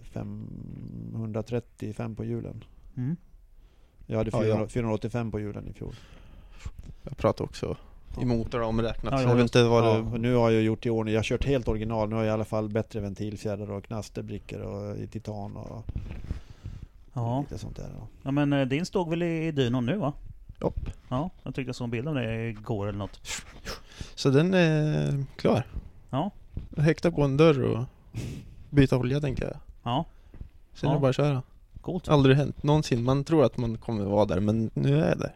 eh, 535 på hjulen. Mm. Jag hade Ja, 400, ja. 485 på hjulen i fjol. Jag pratar också i motor omräknat, Ja, så jag jag vet inte vad Ja, och nu har jag gjort i ordning, jag har kört helt original. Nu har jag i alla fall bättre ventilfjädrar och knasterbrickor och i titan och Ja. lite sånt där. Ja. men eh, din stod väl i dynon nu va? Jopp. Ja, jag tyckte jag såg en bild om det igår eller något. Så den är klar. Ja. Häkta på en dörr och byta olja tänker jag. Ja, Sen Ja. är det bara att köra. coolt. Aldrig hänt någonsin. Man tror att man kommer vara där, men nu är jag där.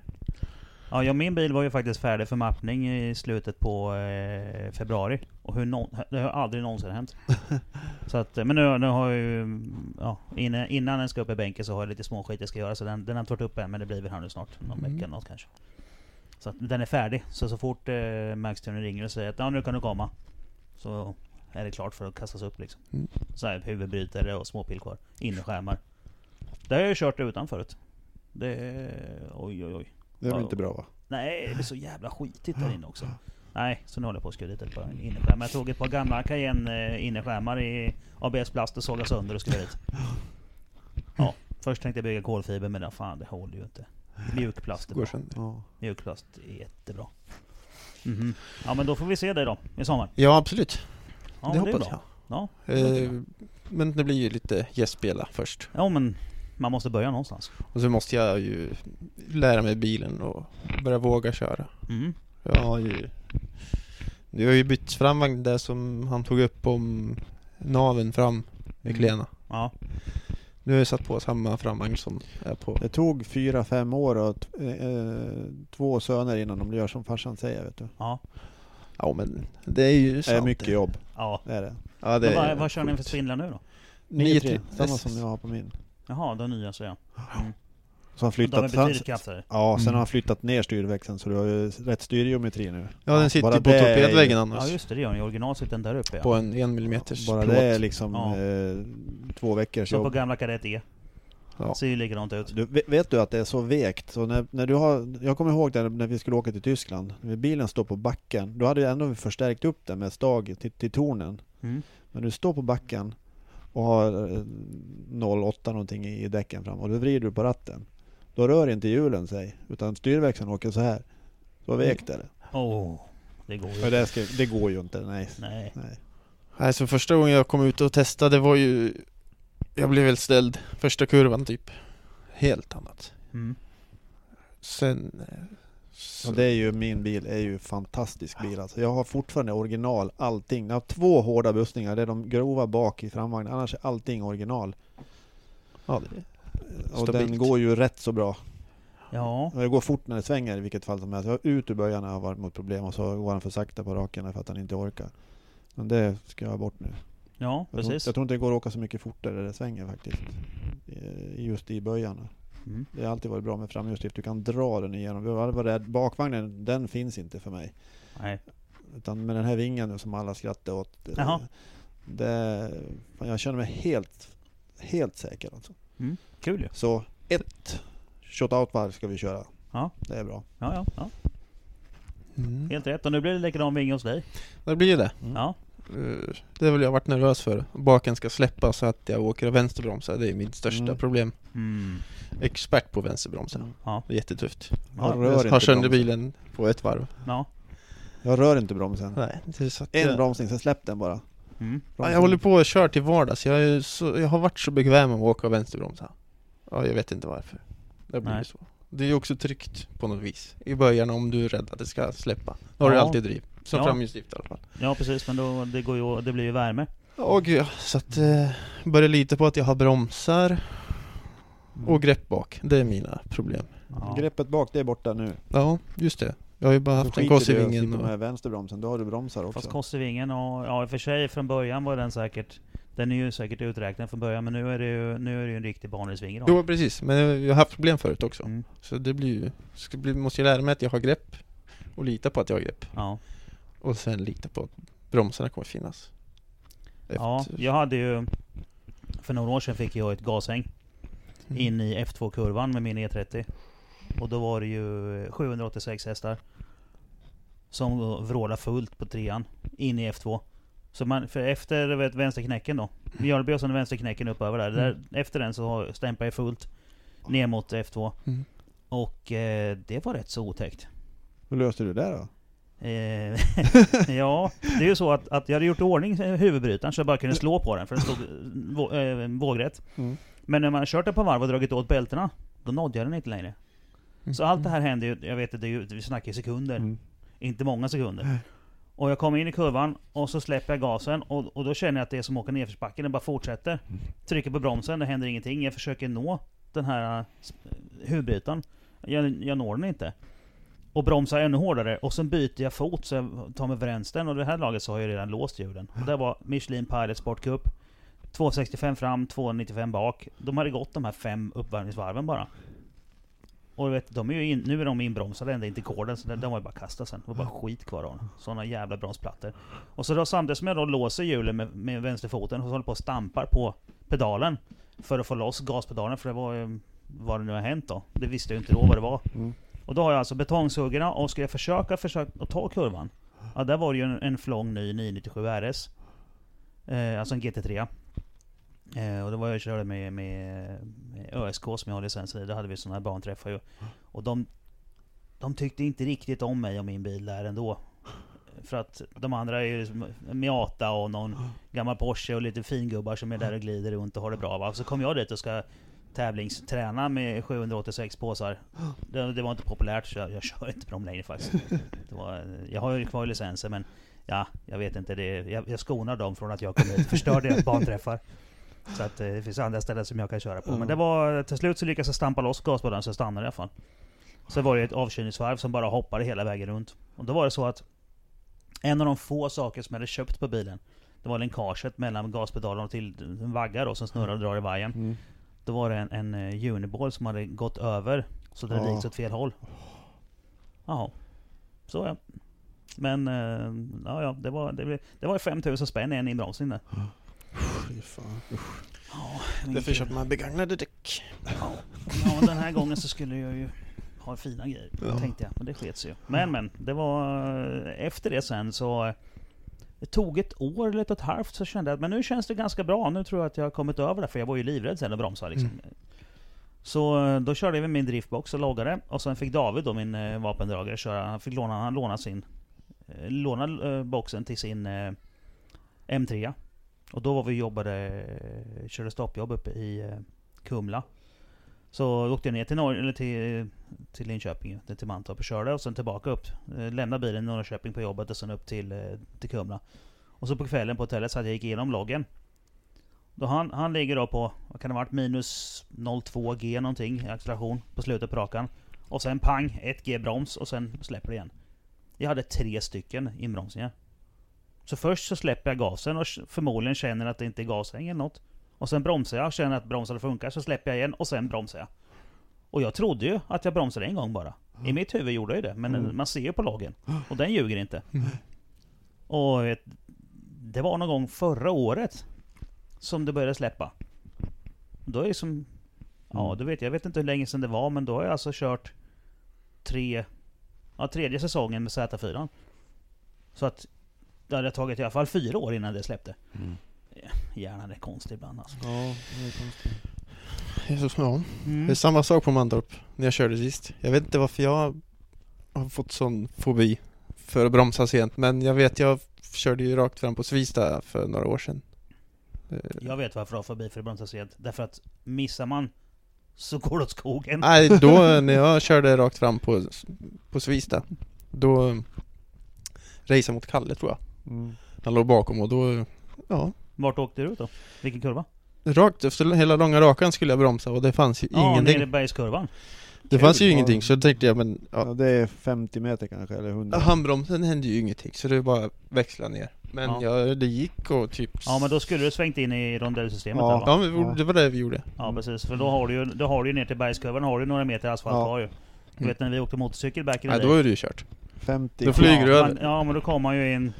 Ja, ja, min bil var ju faktiskt färdig för mappning i slutet på eh, februari. Och hur nå- det har aldrig någonsin hänt. så att, eh, men nu, nu har jag ju... Ja, innan, innan den ska upp i bänken så har jag lite små skit jag ska göra. Så den, den har inte varit uppe än, men det blir väl här nu snart. Någon Mm. vecka något kanske. Så att den är färdig. Så så fort eh, Max Tuner ringer och säger att ja, nu kan du komma. Så är det klart för att kastas upp liksom. Mm. Så här, huvudbrytare och småpil kvar. Innerskärmar. Det har jag ju kört utan förut. Det... Oj oj oj. Det är väl Ja. inte bra va? Nej, det blir så jävla skitigt där inne också. Nej, så nu håller jag på att skruva dit ett par innerskärmar. Jag tog ett par gamla Cayenne eh, innerskärmar i ABS-plast och sågade sönder och skruvade dit. Ja, först tänkte jag bygga kolfiber men det, fan det håller ju inte. Mjukplast är bra. Ja. Mjukplast är jättebra. Mhm. Ja men då får vi se dig då, i sommar. Ja, absolut. Ja, det men är hoppas bra. jag. Ja, det. Eh, men det blir ju lite gästspela först. ja men man måste börja någonstans. Och så måste jag ju lära mig bilen och börja våga köra. Mm. Jag har ju... Det har ju bytt framvagn där som han tog upp om naven fram med Mm. klena. Ja. Nu har jag satt på samma framvagn som är på... Det tog fyra, fem år och t- eh, två söner innan de gör som farsan säger vet du. Ja. Ja men det är ju Det sant. är mycket jobb. Ja. Det är det. Ja, det Men vad, är vad kör ni för spindlar nu då? 9-3, 9-3. samma som jag har på min. Jaha, de nya så ja. Mm. Så han De är flyttat, betydligt kraftigare. ja, sen Mm. har han flyttat ner styrväxeln så du har ju rätt styrgeometri nu. Ja den sitter bara ju på det är ju- torpedväggen Ja annars. just det, det gör den i original sitter den där uppe ja. På en en millimeters Bara plåt. det är liksom Ja. eh, två veckors Så på jobb. gamla Kadett E. Ja. Ser ju likadant ut. Du, vet- du att det är så vekt? Så när, när du har, jag kommer ihåg där när vi skulle åka till Tyskland, när bilen står på backen, då hade jag ändå förstärkt upp den med stag till, till tornen. Mm. Men du står på backen och har eh, 0,8 någonting i däcken fram och då vrider du på ratten. Då rör inte hjulen sig, utan styrväxeln åker så här. Så vekt är det. Åh, det går ju det, ska, det går ju inte, nej. Nej. nej. Nej, så första gången jag kom ut och testade var ju... Jag blev helt ställd första kurvan typ. Helt annat. Mm. Sen... Så, Och det är ju, min bil är ju fantastisk bil alltså. Jag har fortfarande original, allting. Jag har två hårda bussningar, det är de grova bak i framvagnen. Annars är allting original. ja, det, Och Stabilt. den går ju rätt så bra. Ja. Och Det går fort när det svänger i vilket fall som helst. Jag ut ur böjarna har varit mot problem och så går han för sakta på raken för att han inte orkar. Men det ska jag ha bort nu. Ja, Jag tror, precis. jag tror inte det går att åka så mycket fortare där det svänger faktiskt. Just i böjarna. Mm. Det har alltid varit bra med framhjulsdrift. Du kan dra den igenom. Jag var rädd. Bakvagnen, den finns inte för mig. Nej. Utan med den här vingen nu som alla skrattar åt. eh, Jaha. Det, jag känner mig helt, helt säker alltså. Mm. Kul ju. Så ett shot-out-varv ska vi köra. Ja. Det är bra. Ja, ja, ja. mm. Helt rätt. Och nu blir det likadan vinge hos dig. det blir det. Mm. Ja. Eh, Det har väl jag varit nervös för. Baken ska släppa så att jag åker och vänsterbromsar. Det är mitt största Mm. problem. Mm. Expert på vänsterbromsar. Mm. Ja. Det är jättetufft. Jag Ja. rör Jag har inte sönder bromsen. bilen på ett varv. Ja. Jag rör inte bromsen. Nej, det är så att En jag, bromsning, sen släpp den bara. Mm. ja, jag håller på och kör till vardags. Jag, är så, jag har varit så bekväm med att åka och vänsterbromsa. Ja, jag vet inte varför. Det blir Nej. så. Det är också tryggt på något vis. I början om du är rädd att det ska släppa. Då har du Ja. alltid driv. Som Ja. framhjulsdrift i alla fall. ja, precis. Men då, det, går ju, det blir ju värme. Åh gud ja. Så att eh, börjar lita på att jag har bromsar och grepp bak. Det är mina problem. Ja. Greppet bak, det är borta nu. Ja, just det. Jag har ju bara haft en skiter kors i du i att vingen sitta och... med vänsterbromsen, då har du bromsar också. Fast korsvingen och ja i och för sig från början var den säkert Den är ju säkert uträknad från början men nu är det ju, nu är det ju en riktig banhjulsvinge. Jo precis, men jag har haft problem förut också. Mm. Så det blir ju... Ska bli, måste ju lära mig att jag har grepp och lita på att jag har grepp. Ja. Och sen lita på att bromsarna kommer finnas. ja, Efter- jag hade ju För några år sedan fick jag ett gashäng Mm. In i F2-kurvan med min E30. Och då var det ju 786 hästar. Som vrålade fullt på trean, in i F2. Så man, för efter vet, vänsterknäcken då, Mjölby och sen vänsterknäcken upp över där. där efter den så stämpar jag fullt ner mot F2. Mm. Och eh, det var rätt så otäckt. Hur löste du det då? Eh, ja, det är ju så att, att jag hade gjort i ordning huvudbrytaren så jag bara kunde slå på den för den stod eh, eh, vågrätt. Mm. Men när man kört den på varv och dragit åt bältena, då nådde jag den inte längre. Så allt det här hände ju, jag vet att det är ju, vi snackar i sekunder, Mm. inte många sekunder. Och jag kommer in i kurvan och så släpper jag gasen och, och då känner jag att det är som att åka nedförsbacken, det bara fortsätter. Trycker på bromsen, det händer ingenting. Jag försöker nå den här eh, huvudbrytaren. Jag, jag når den inte. Och bromsar ännu hårdare och sen byter jag fot så jag tar mig vänstern och det här laget så har jag redan låst hjulen. Och det var Michelin Pilot Sport Cup. 265 fram, 295 bak. De hade gått de här fem uppvärmningsvarven bara. Och du vet, de är in, nu är de inbromsade ända in till korden, så den, den var ju bara kasta sen. Det var bara skit kvar av. Sådana jävla bromsplattor. Och så då samtidigt som jag då låser hjulen med, med vänsterfoten och så håller på och stampar på pedalen. För att få loss gaspedalen, för det var ju vad det nu har hänt då. Det visste jag inte då vad det var. Mm. Och då har jag alltså betongsuggorna och ska jag försöka, försöka att ta kurvan. Ja, där var det ju en, en flång ny 997 RS. Eh, alltså en GT3. Eh, och det var jag körde med, med, med ÖSK som jag har licens i. Då hade vi sådana här banträffar ju. Och de, de tyckte inte riktigt om mig och min bil där ändå. För att de andra är ju liksom Miata och någon gammal Porsche och lite fingubbar som är där och glider runt och har det bra va. Så kom jag dit och ska tävlingsträna med 786 påsar. Det, det var inte populärt så jag, jag kör inte på dem längre faktiskt. Var, jag har ju kvar licensen men ja, jag vet inte. Det, jag, jag skonar dem från att jag kommer hit och förstör deras banträffar. Så att eh, det finns andra ställen som jag kan köra på. Men det var, till slut så lyckades jag stampa loss gaspedalen så jag stannade i alla fall. Så var det ett avkylningsvarv som bara hoppade hela vägen runt. Och då var det så att en av de få saker som jag hade köpt på bilen Det var länkaget mellan gaspedalen och till en vagga då som snurrar och drar i vajern. Mm. Då var det en, en eh, uniball som hade gått över så det Ja. dragits åt fel håll. Jaha. Så ja. Men eh, ja, ja, det var, det, blev- det var ju 5000 spänn i en inbromsning där. Fy fan. Därför köper man begagnade däck. Ja, men den här gången så skulle jag ju ha fina grejer. Ja. Tänkte jag. Men det sket sig ju. Men men, det var... Efter det sen så... eh, Det tog ett år eller ett och ett halvt så kände jag att men nu känns det ganska bra. Nu tror jag att jag har kommit över det. För jag var ju livrädd sen att bromsa liksom. Så eh, då körde jag med min driftbox och loggade. Och sen fick David då min eh, vapendragare köra. Han fick låna, han låna sin... eh, Låna eh, boxen till sin eh, M3. Och då var vi och jobbade, körde stoppjobb uppe i eh, Kumla. Så åkte jag ner till, Norr, eller till, till Linköping, till Mantorp och körde och sen tillbaka upp. Eh, lämnade bilen i Norrköping på jobbet och sen upp till, eh, till Kumla. Och så på kvällen på hotellet så att jag gick igenom loggen. Då han, han ligger då på, vad kan det ha varit, minus 0,2 G någonting i acceleration på slutet på rakan. Och sen pang, 1 G broms och sen släpper det igen. Jag hade tre stycken inbromsningar. Så först så släpper jag gasen och förmodligen känner att det inte är gashäng eller något. Och sen bromsar jag, känner att bromsarna funkar, så släpper jag igen och sen bromsar jag. Och jag trodde ju att jag bromsade en gång bara. I mitt huvud gjorde jag ju det, men Mm. man ser ju på loggen. Och den ljuger inte. Och vet, det var någon gång förra året som det började släppa. Då är det som... Ja, Mm. du vet, jag vet inte hur länge sedan det var, men då har jag alltså kört tre... Ja, tredje säsongen med Z4. Så att det hade tagit i alla fall fyra år innan det släppte. Mm. Hjärnan är konstig ibland alltså. Ja, det är konstigt. Jesus, ja. Mm. Det är samma sak på Mantorp när jag körde sist. Jag vet inte varför jag har fått sån fobi för att bromsa sent men jag vet jag körde ju rakt fram på Svista för några år sedan. Eh, Jag vet varför jag har förbi för att bromsa sent. Därför att missar man så går det åt skogen. Nej, då när jag körde rakt fram på, på Svista Då eh, raceade mot Kalle tror jag Mm. Han låg bakom och då, ja Vart åkte du ut då? Vilken kurva? Rakt efter hela långa rakan skulle jag bromsa och det fanns ju Ja, nere i ingenting bergskurvan. Det fanns ju Ja. ingenting så då tänkte jag men Ja, ja, det är 50 meter kanske, eller 100. handbromsen hände ju ingenting så det är bara växla ner. Men Ja. ja, det gick och typ Ja men då skulle du svängt in i rondellsystemet Ja. där va? Ja Ja. det var det vi gjorde. Ja precis, för då har du ju, då har du ju ner till bergskurvan har du några meter asfalt Ja. kvar ju. Du vet när vi åkte motorcykel back in day. då är det ju kört. 50. Då flyger du ja, över. men, ja men då kom man ju in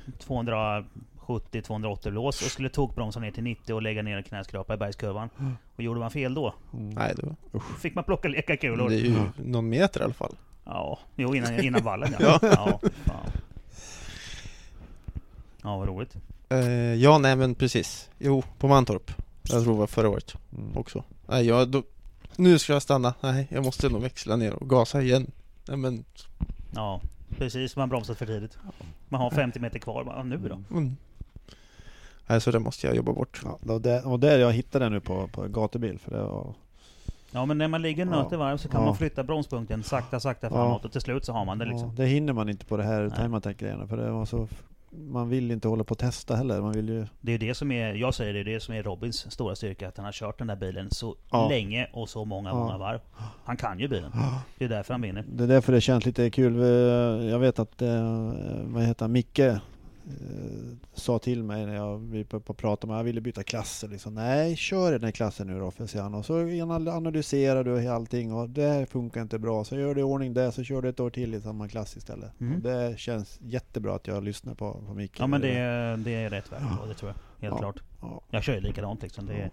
270-280 lås och skulle tokbromsa ner till 90 och lägga ner en knäskrapa i bergskurvan. Och gjorde man fel då, Mm. Nej det var, fick man plocka lekakulor. det är ju någon meter i alla fall. Ja, jo innan, innan vallen ja. ja. fan. Ja vad roligt. Eh, ja nej men precis. Jo, på Mantorp. Jag tror det var förra året Mm. också. Nej jag, då, nu ska jag stanna. Nej jag måste nog växla ner och gasa igen. Nej men, Ja, precis. Man bromsat för tidigt. Man har 50 meter kvar. Bara, nu då? mm. Nej så det måste jag jobba bort. Ja, det var där, och där jag hittade den nu på, på gatubil, för det var... Ja men när man ligger Ja. nöt i varv så kan Ja. man flytta bromspunkten sakta sakta framåt och till slut så har man det liksom. Ja, det hinner man inte på det här Nej. time attack-grejerna, för det var så... Man vill inte hålla på och testa heller, man vill ju... Det är det som är, jag säger det, är det som är Robins stora styrka. Att han har kört den där bilen så Ja. länge och så många, Ja. många varv. Han kan ju bilen. Det är därför han vinner. Det är därför det känns lite kul. Jag vet att, eh, vad heter han, Micke eh, sa till mig när jag vi på, på prata med jag ville byta klasser. Liksom. Nej, kör den här klassen nu då, han. Och så anal- analyserar du allting och det här funkar inte bra. Så gör du i ordning det, så kör du ett år till i samma klass istället. Mm. Och det känns jättebra att jag lyssnar på, på Micke. Ja men det, är- det är rätt väg på det tror jag. Helt Ja. klart. Ja. Jag kör ju likadant liksom. Det är,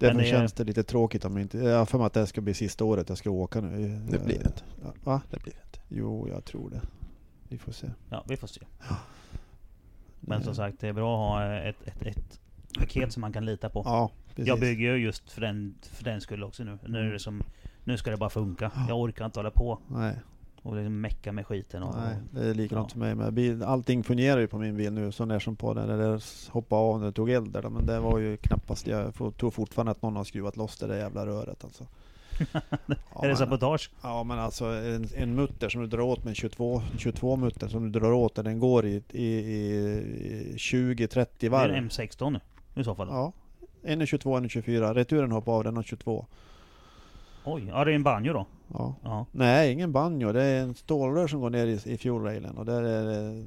Därför men det känns det lite tråkigt om inte... Jag har för mig att det ska bli sista året jag ska åka nu. Det blir det inte. Ja, Va? Det blir det inte. Jo, jag tror det. Vi får se. ja, vi får se. Men som sagt, det är bra att ha ett, ett, ett paket som man kan lita på. Ja, precis. Jag bygger ju just för den, för den skull också nu. Nu Mm. är det som... Nu ska det bara funka. Jag orkar inte hålla på Nej. och liksom mecka med skiten och... Nej, det är likadant för mig med bil. Allting fungerar ju på min bil nu så när som på den. Det hoppade av när det tog eld där. Men det var ju knappast, jag tror fortfarande att någon har skruvat loss det där jävla röret alltså. Ja, är det sabotage? Ja men alltså en, en mutter som du drar åt med 22, 22 mutter som du drar åt den går i, i, i 20-30 Det är varv. en M16 nu i så fall. Ja. En är 22, en är 24. Returen hoppar av, den har 22. Oj, ja det är en banjo då. Ja. Ja. Nej, ingen banjo. Det är en stålrör som går ner i, i fuelrailen och där är det,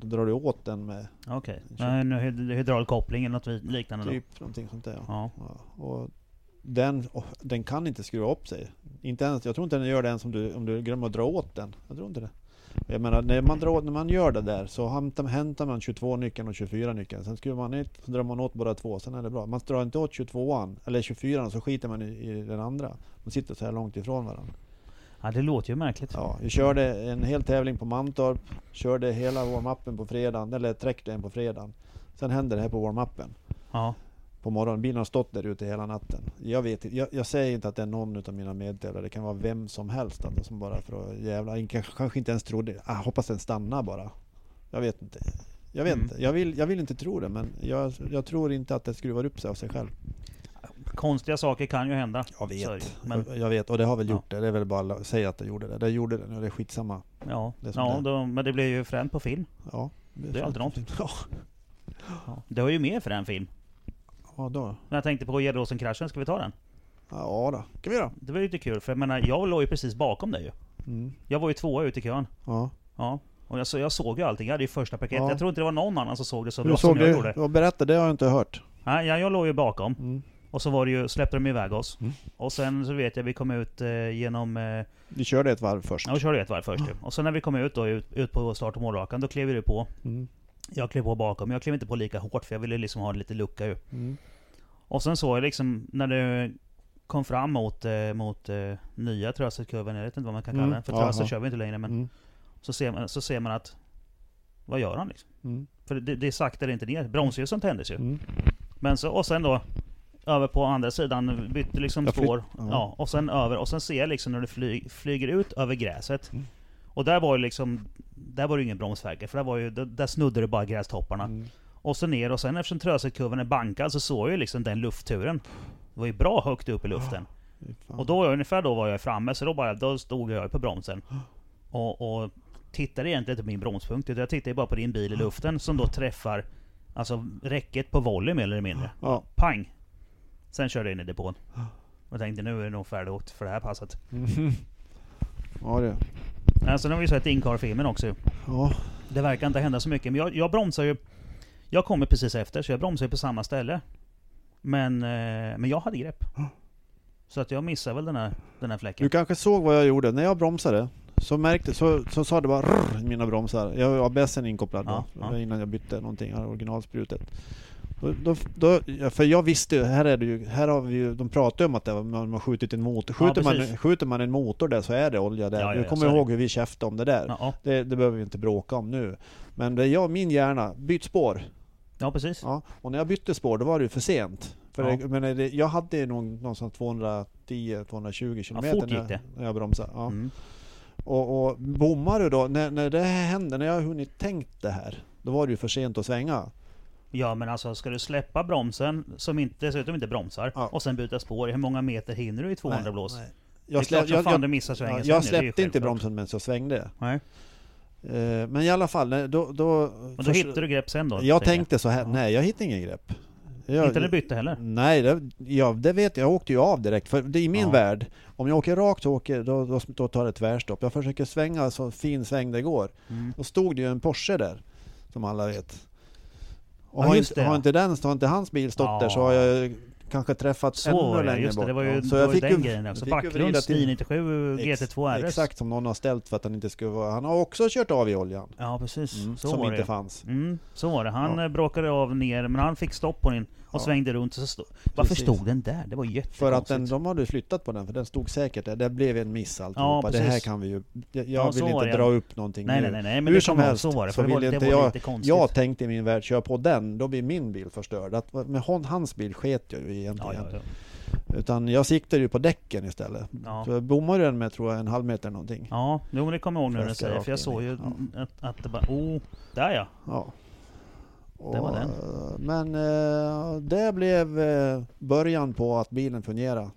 då drar du åt den med Okej. Kör. En hyd- hydraulkoppling eller något liknande då. typ någonting sånt där. Ja. Ja, och den, och den kan inte skruva upp sig. Inte ens, jag tror inte den gör det ens om du, om du glömmer att dra åt den. Jag tror inte det. Jag menar, när man, drar, när man gör det där så hämtar, man 22-nyckeln och 24-nyckeln. Sen skruvar man ut, så drar man åt båda två, sen är det bra. Man drar inte åt 22an eller 24an så skiter man i, i den andra. Man sitter så här långt ifrån varandra. ja, det låter ju märkligt. Ja, vi körde en hel tävling på Mantorp. Körde hela warm-upen på fredagen, eller trackdayen på fredagen. Sen hände det här på warm-upen Ja. På morgonen. Bilen har stått där ute hela natten. Jag vet jag, jag säger inte att det är någon av mina medtävlare. Det kan vara vem som helst alltså, som bara för att jävla, kanske, kanske inte ens trodde. Ah, hoppas den stannar bara. Jag vet inte. Jag vet Mm. inte. Jag vill, jag vill inte tro det men jag, jag tror inte att det skruvar upp sig av sig själv. Konstiga saker kan ju hända. Jag är det vet. ju. Men Jag, jag vet och det har väl Ja. gjort det. Det är väl bara att säga att det gjorde det. Det gjorde det nu. Det är skitsamma. ja, Det är ja det är. då, men det blir ju fränt på film. Ja. Det är alltid något. Ja. Ja. Det var ju mer för en film. Ja då. Men jag tänkte på Gäddåsen-kraschen, ska vi ta den? Ja då. kan vi göra. Det var ju lite kul, för jag menar, jag låg ju precis bakom dig ju. Mm. Jag var ju tvåa ute i kön. Ja. Ja. Och jag, så jag såg ju allting, jag hade ju första paketet. Ja. Jag tror inte det var någon annan som såg det så Hur bra såg som jag du? gjorde. Ja, berätta, det har jag inte hört. Nej, jag, jag låg ju bakom. Mm. Och så var det ju, släppte de iväg oss. Mm. Och sen så vet jag, vi kom ut eh, genom... Eh, Vi körde ett varv först. ja, vi körde ett varv först ju. Och sen när vi kom ut då, ut, ut på start och målrakan, då klev du på. Mm. Jag klev på bakom, jag klev inte på lika hårt för jag ville liksom ha lite lucka ju. Mm. Och sen såg jag liksom, när det kom fram mot, eh, mot eh, nya Trösselkurvan, jag vet inte vad man kan kalla Mm. den. För Jaha. Trösel kör vi inte längre men Mm. så, ser man, så ser man att... Vad gör han liksom? Mm. För det, det saktar inte ner. Bromsljusen tändes ju. Mm. Men så, och sen då över på andra sidan, bytte liksom spår. ja. Ja. och sen över, och sen ser jag liksom när det fly, flyger ut över gräset. Mm. Och där var ju liksom, där var det ju ingen bromsverkare, för där var ju, där, där snudde det bara grästopparna. Mm. Och så ner, och sen eftersom Tröselkurvan är bankad så såg jag ju liksom den luftturen. Det var ju bra högt upp i luften. Fan. Och då, ungefär då var jag framme, så då bara, då stod jag på bromsen. Och, och tittade egentligen inte på min bromspunkt, utan jag tittade bara på din bil i luften som då träffar Alltså räcket på volley mer eller mindre. Ja. Pang! Sen körde jag in i depån. Och tänkte nu är det nog färdigt för det här passet. Mm. Ja, det. Alltså, nu har vi sett Incar-filmen också. Ja. Det verkar inte hända så mycket. Men jag, jag bromsar ju... Jag kommer precis efter, så jag bromsar ju på samma ställe. Men, eh, men jag hade grepp. Så att jag missade väl den här, den här fläcken. Du kanske såg vad jag gjorde? När jag bromsade så märkte, så, så sa det bara rrr, mina bromsar. Jag har ABSen inkopplad då, Ja, ja. innan jag bytte någonting, originalsprutet. Då, då, ja, för jag visste ju, här är det ju, här har vi ju, de pratar ju om att det man har skjutit en motor. Skjuter, man, precis. skjuter man en motor där så är det olja där. Ja, ja, du ja, kommer det. ihåg hur vi käftade om det där. Ja, ja. Det, det behöver vi inte bråka om nu. Men det jag, min hjärna, byt spår. ja precis. Ja, och när jag bytte spår då var det ju för sent. För Ja. det, men det, jag hade nog någonstans 210-220 kilometer fort gick när, det. när jag bromsade. Ja. Mm. Och, och bommar du då, när, när det här hände, när jag har hunnit tänkt det här, då var det ju för sent att svänga. Ja men alltså ska du släppa bromsen, som inte, dessutom inte bromsar, Ja. och sen byta spår, hur många meter hinner du i 200 Nej, blås? nej. Jag, klart slä, som jag, jag, jag ju släppte inte bromsen medan jag svängde. Nej. Eh, men i alla fall, då... då då hittade du grepp sen då? Jag tänkte så här, Ja. nej jag hittade ingen grepp. Jag, Inte när du bytte heller? Nej, det, ja, det vet jag. Jag åkte ju av direkt. För det är i min Ja. värld, om jag åker rakt så åker, då, då, då tar det tvärstopp. Jag försöker svänga så fin sväng det går. Mm. Då stod det ju en Porsche där, som alla vet. Och Ja, har, inte, har inte den, har inte hans bil stått Ja. där så har jag kanske träffat Så ännu längre just det. bort. Det var ju, Ja, det var ju den grejen jag också. fick ju Backlunds till- 997 GT2 RS. Exakt som någon har ställt för att han inte skulle vara... Han har också kört av i oljan. Ja precis, Mm, så som var inte det. fanns. Mm, så var det. Han Ja. eh, bråkade av ner, men han fick stopp på den och Ja. svängde runt. Och så stod, varför stod den där? Det var jättekonstigt. För att den, de hade flyttat på den, för den stod säkert där. Det blev en miss alltihopa. det precis. här kan vi ju... Jag, Ja, så vill inte det. dra upp någonting Nej, nu. nej, nej, nej, men Hur det som helst så var det. så För det var, det inte var jag- lite konstigt. Jag tänkte i min värld, kör på den, då blir min bil förstörd. Att, med hon, hans bil sket jag ju ja, egentligen. ja, ja. Utan jag siktade ju på däcken istället. Ja. Så jag bommade den med tror jag en halv meter någonting. Ja, jo, men det kommer jag ihåg nu när du säger För jag såg ju i. att, att det bara... Oh, där ja! Ja. Det var den. eh, Men eh, det blev eh, början på att bilen fungerade.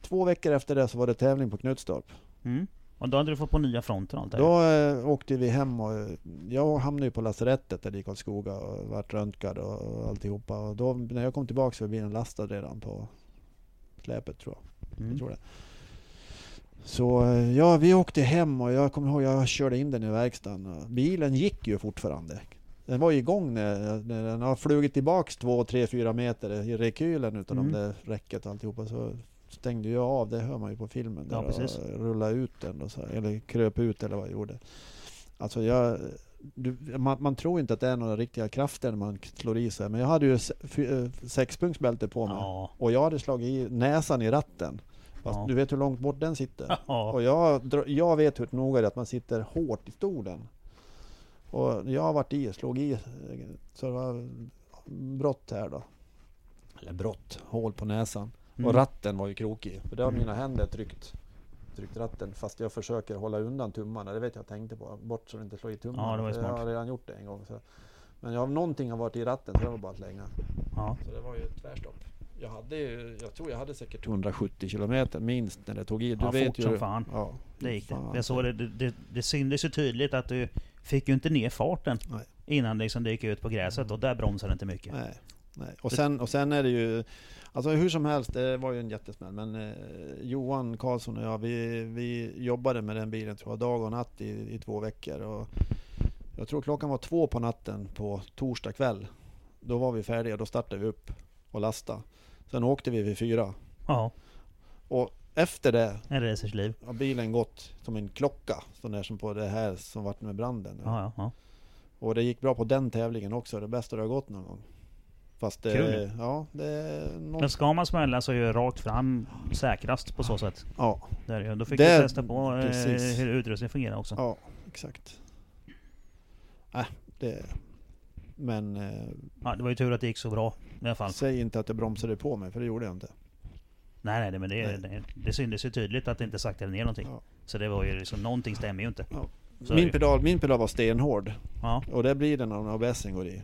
Två veckor efter det så var det tävling på Knutstorp. Mm. Och då hade du fått på nya fronten och allt det Då eh, åkte vi hem och eh, jag hamnade ju på lasarettet där i Karlskoga och vart röntgad och alltihopa. Och då när jag kom tillbaka så var bilen lastad redan på släpet tror jag. Mm. jag tror det. Så ja, vi åkte hem och jag kommer ihåg jag körde in den i verkstaden. och Bilen gick ju fortfarande. Den var igång när, när den har flugit tillbaks 2, 3, 4 meter i rekylen utav Mm. de där räcket och alltihopa. Så stängde jag av, det hör man ju på filmen. Ja, precis. och rullade ut den och så, eller kröp ut eller vad jag gjorde. Alltså jag, du, man, man tror inte att det är några riktiga krafter när man slår i sig. Men jag hade ju se- eh, sexpunktsbälte på mig. Ja. Och jag hade slagit i näsan i ratten. Fast Ja. du vet hur långt bort den sitter? Ja. Och jag, jag vet hur noga det är att man sitter hårt i stolen. Och jag har varit i, slog i, eh, så det var brott här då. Eller brott, hål på näsan. Mm. Och ratten var ju krokig. För det har Mm. mina händer tryckt, tryckt ratten. Fast jag försöker hålla undan tummarna. Det vet jag tänkte på. Bort så du inte slår i tummarna. Ja, det var För Jag smart. har redan gjort det en gång. Så. Men jag, någonting har varit i ratten så det var bara att slänga. Ja. Så det var ju tvärstopp. Jag hade ju, jag tror jag hade säkert 170 kilometer minst när det tog i. Du Ja, vet fort ju. som fan. Ja, Det gick det. fan. Jag såg det, det, det, det syntes ju tydligt att du fick ju inte ner farten Nej. innan liksom det gick ut på gräset och där bromsade det inte mycket. Nej, nej. Och, sen, och sen är det ju, alltså hur som helst, det var ju en jättesmäll. Men eh, Johan Karlsson och jag, vi, vi jobbade med den bilen tror jag dag och natt i, i två veckor. Och jag tror klockan var två på natten på torsdag kväll. Då var vi färdiga, då startade vi upp och lastade. Sen åkte vi vid fyra. Ja, Och efter det en racers liv. har bilen gått som en klocka. Sån där som på det här som vart med branden. Ja, ja, ja. Och det gick bra på den tävlingen också. Det bästa det har gått någon gång. Fast det, Kul. ja, det är någon, Men ska man smälla så är ju rakt fram säkrast på så sätt. ja, Det är det ju. Då fick Det- du testa på eh, precis. hur utrustningen fungerar också. ja, exakt. Äh, det, men eh, Ja, det var ju tur att det gick så bra i alla fall. säg inte att jag bromsade på mig, för det gjorde jag inte. Nej, nej, men det, Nej. det, det syntes ju tydligt att det inte saktade ner någonting. Ja. Så det var ju liksom, någonting stämmer ju inte. Ja. Min pedal, min pedal var stenhård. Ja, Och det blir den när ABSen går i.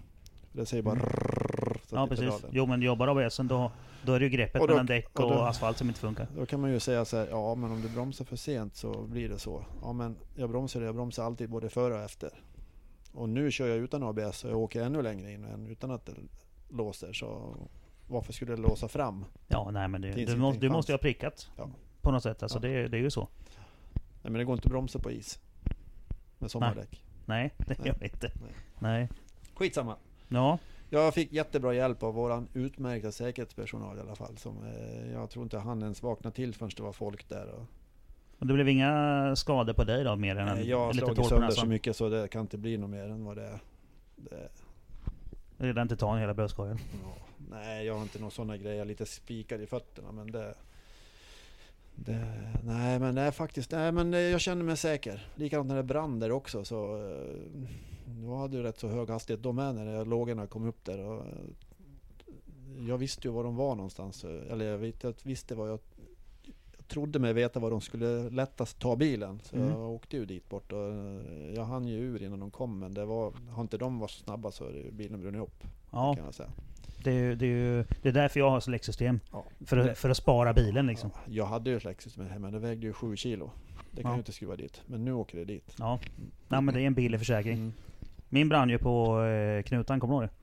Det säger bara Mm. rrrr, ja precis. pedalen. Jo men jobbar ABSen då, då är det ju greppet Och då- mellan däck och, och då- asfalt som inte funkar. Då kan man ju säga så här, ja men om du bromsar för sent så blir det så. Ja men jag bromsar, jag bromsar alltid både före och efter. Och nu kör jag utan ABS och jag åker ännu längre in än utan att det låser. Så varför skulle det låsa fram? Ja, nej men det, Finns du, måste, du måste ju ha prickat. Ja. På något sätt. Alltså Ja. det, det är ju så. Nej men det går inte att bromsa på is. Med sommardäck. Nej, det Nej. gör det inte. Nej. Nej. Skitsamma. Ja, Jag fick jättebra hjälp av våran utmärkta säkerhetspersonal i alla fall. Som, eh, jag tror inte han ens vaknade till förrän det var folk där. Och, och det blev inga skador på dig då mer än en nej, jag har lite slagit sönder så mycket så det kan inte bli något mer än vad det är. Det, Redan titan i hela bröstkorgen. ja, nej, jag har inte några sådana grejer. Lite spikad i fötterna men det... Det, nej men det är faktiskt, nej men eh, jag känner mig säker. Likadant när det brann där också så... eh, Jag hade ju rätt så hög hastighet då med när lågorna kom upp där och... eh, Jag visste ju var de var någonstans. eh, Eller jag, vet, jag visste vad jag... Trodde mig veta var de skulle lättast ta bilen. Så Mm. jag åkte ju dit bort och eh, jag hann ju ur innan de kom. Men det var, har inte de varit snabba så ju bilen brunnit upp. Ja, Kan jag säga. det är, det, är ju, det är därför jag har släcksystem. Ja. För att, för att spara bilen liksom. Ja, jag hade ju ett läxsystem hemma, det vägde ju 7 kilo. Det kan Ja. jag inte skruva dit. Men nu åker det dit. Ja. Nej men det är en billig försäkring. Mm. Min brann ju på eh, knutan, kommer du ihåg det?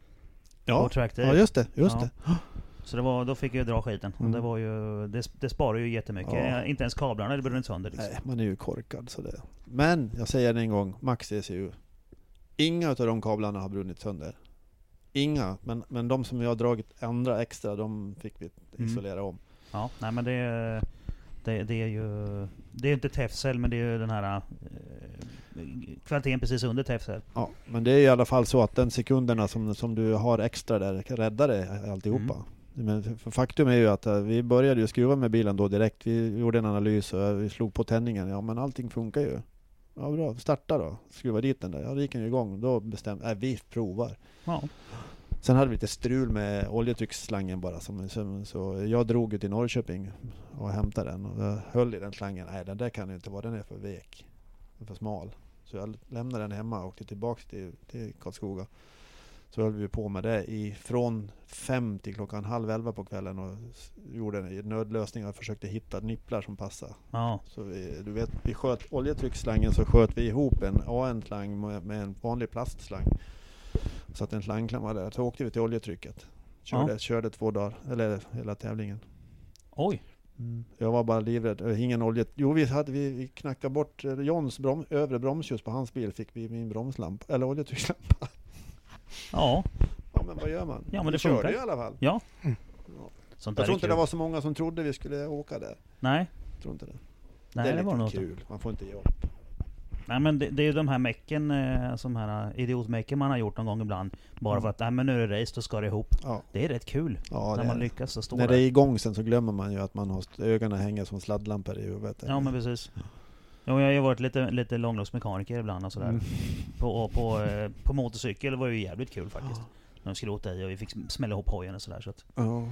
Ja. Ja, just det. Just det. Så det var, då fick jag dra skiten. Mm. Det, var ju, det, det sparar ju jättemycket. Ja. Inte ens kablarna det brann sönder liksom. Nej, man är ju korkad så det. Men jag säger det en gång, Max ECU. Inga av de kablarna har brunnit sönder. Inga, men, men de som jag har dragit andra extra, de fick vi Mm. isolera om. Ja, nej men det, det, det är ju... Det är inte Tefsel men det är ju den här... Eh, kvaliteten precis under Tefsel. Ja, men det är i alla fall så att den sekunderna som, som du har extra där kan rädda dig alltihopa. Mm. Men faktum är ju att eh, vi började ju skruva med bilen då direkt. Vi gjorde en analys och vi slog på tändningen. Ja men allting funkar ju. Ja bra, starta då. Skruva dit den där. Ja, då gick den ju igång. Då bestämde äh, vi provar. Ja. Sen hade vi lite strul med oljetrycksslangen bara. Som, som, så jag drog ut till Norrköping och hämtade den. Och jag höll i den slangen. Nej den där kan ju inte vara, den är för vek. Den är för smal. Så jag lämnade den hemma och åkte tillbaks till, till Karlskoga. Så höll vi på med det i, från fem till klockan halv elva på kvällen och gjorde en nödlösning och försökte hitta nipplar som passade. Ja. Så vi, du vet, vi sköt oljetrycksslangen så sköt vi ihop en AN-slang med, med en vanlig plastslang. Så att en slangklamma där. Så åkte vi till oljetrycket. Körde, Ja. körde två dagar, eller hela tävlingen. Oj. Jag var bara livrädd. Ingen olja. Jo, vi, hade, vi, vi knackade bort eh, Johns brom, övre bromsljus på hans bil. Fick vi min bromslampa, eller oljetryckslampa. Ja. Ja, men vad gör man? Ja, men vi det körde funkar. ju i alla fall. Ja. Ja. Sånt Jag tror inte kul. det var så många som trodde vi skulle åka där. Nej. Jag tror inte det. Nej, det det, är var lite nog inte. kul. Man får inte ge upp. Nej men det, det är ju de här mecken, eh, som här idiotmecken man har gjort någon gång ibland. Bara Mm. för att, nej men nu är det race, då ska det ihop. Ja, Det är rätt kul. ja när det man det. lyckas så stå När där. det är igång sen så glömmer man ju att man har ögonen hänger som sladdlampor i huvudet. Ja men precis. Ja, jag har ju varit lite, lite långloppsmekaniker ibland och sådär. Mm. På, på, eh, på motorcykel var ju jävligt kul faktiskt. När de skulle åka i och vi fick smälla ihop hojen och sådär. Så att, Ja,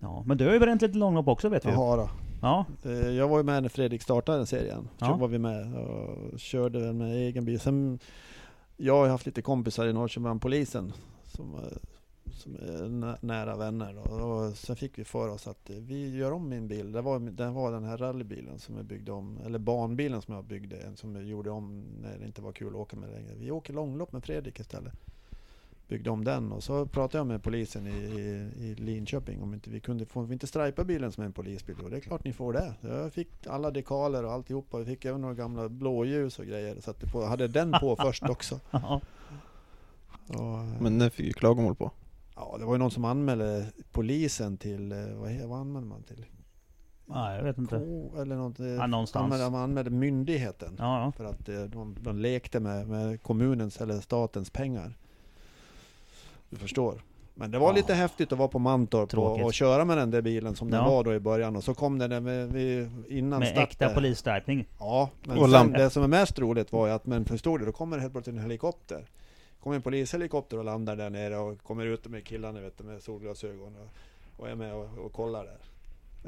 ja. Men du har ju bränt lite långlopp också vet vi. Jaha då. Ja. Eh, Jag var ju med när Fredrik startade den serien. Så Ja. var vi med och körde med egen bil. Sen, jag har haft lite kompisar i Norrköping polisen som, eh, som är nä- nära vänner. Då. Och sen fick vi för oss att eh, vi gör om min bil. Det var, det var den här rallybilen som jag byggde om, eller banbilen som jag byggde, en som jag gjorde om när det inte var kul att åka med längre. Vi åker långlopp med Fredrik istället. Byggde om den och så pratade jag med polisen i, i, i Linköping om inte vi kunde, får vi inte stripa bilen som en polisbil? Och det är klart ni får det. Jag fick alla dekaler och alltihopa. Vi fick även några gamla blåljus och grejer. Så att det på, hade den på först också. Och, Men det fick ju klagomål på. Ja, det var ju någon som anmälde polisen till, eh, vad, vad anmälde man till? Nej, jag vet inte. K, eller något. eh, Ja, någonstans. Anmälde, man anmälde myndigheten. Ja, ja. För att eh, de, de lekte med, med kommunens eller statens pengar. Du förstår. Men det var Ja. lite häftigt att vara på Mantorp och, och köra med den där bilen som den Ja. var då i början. Och så kom den där med, vi, innan Med start äkta där. polisstripning. Ja, men Och sen, det som är mest roligt var ju att, men förstår du, då kommer det helt plötsligt en helikopter. Kommer en polishelikopter och landar där nere och kommer ut med killarna vet du, med solglasögon och, och är med och, och kollar där.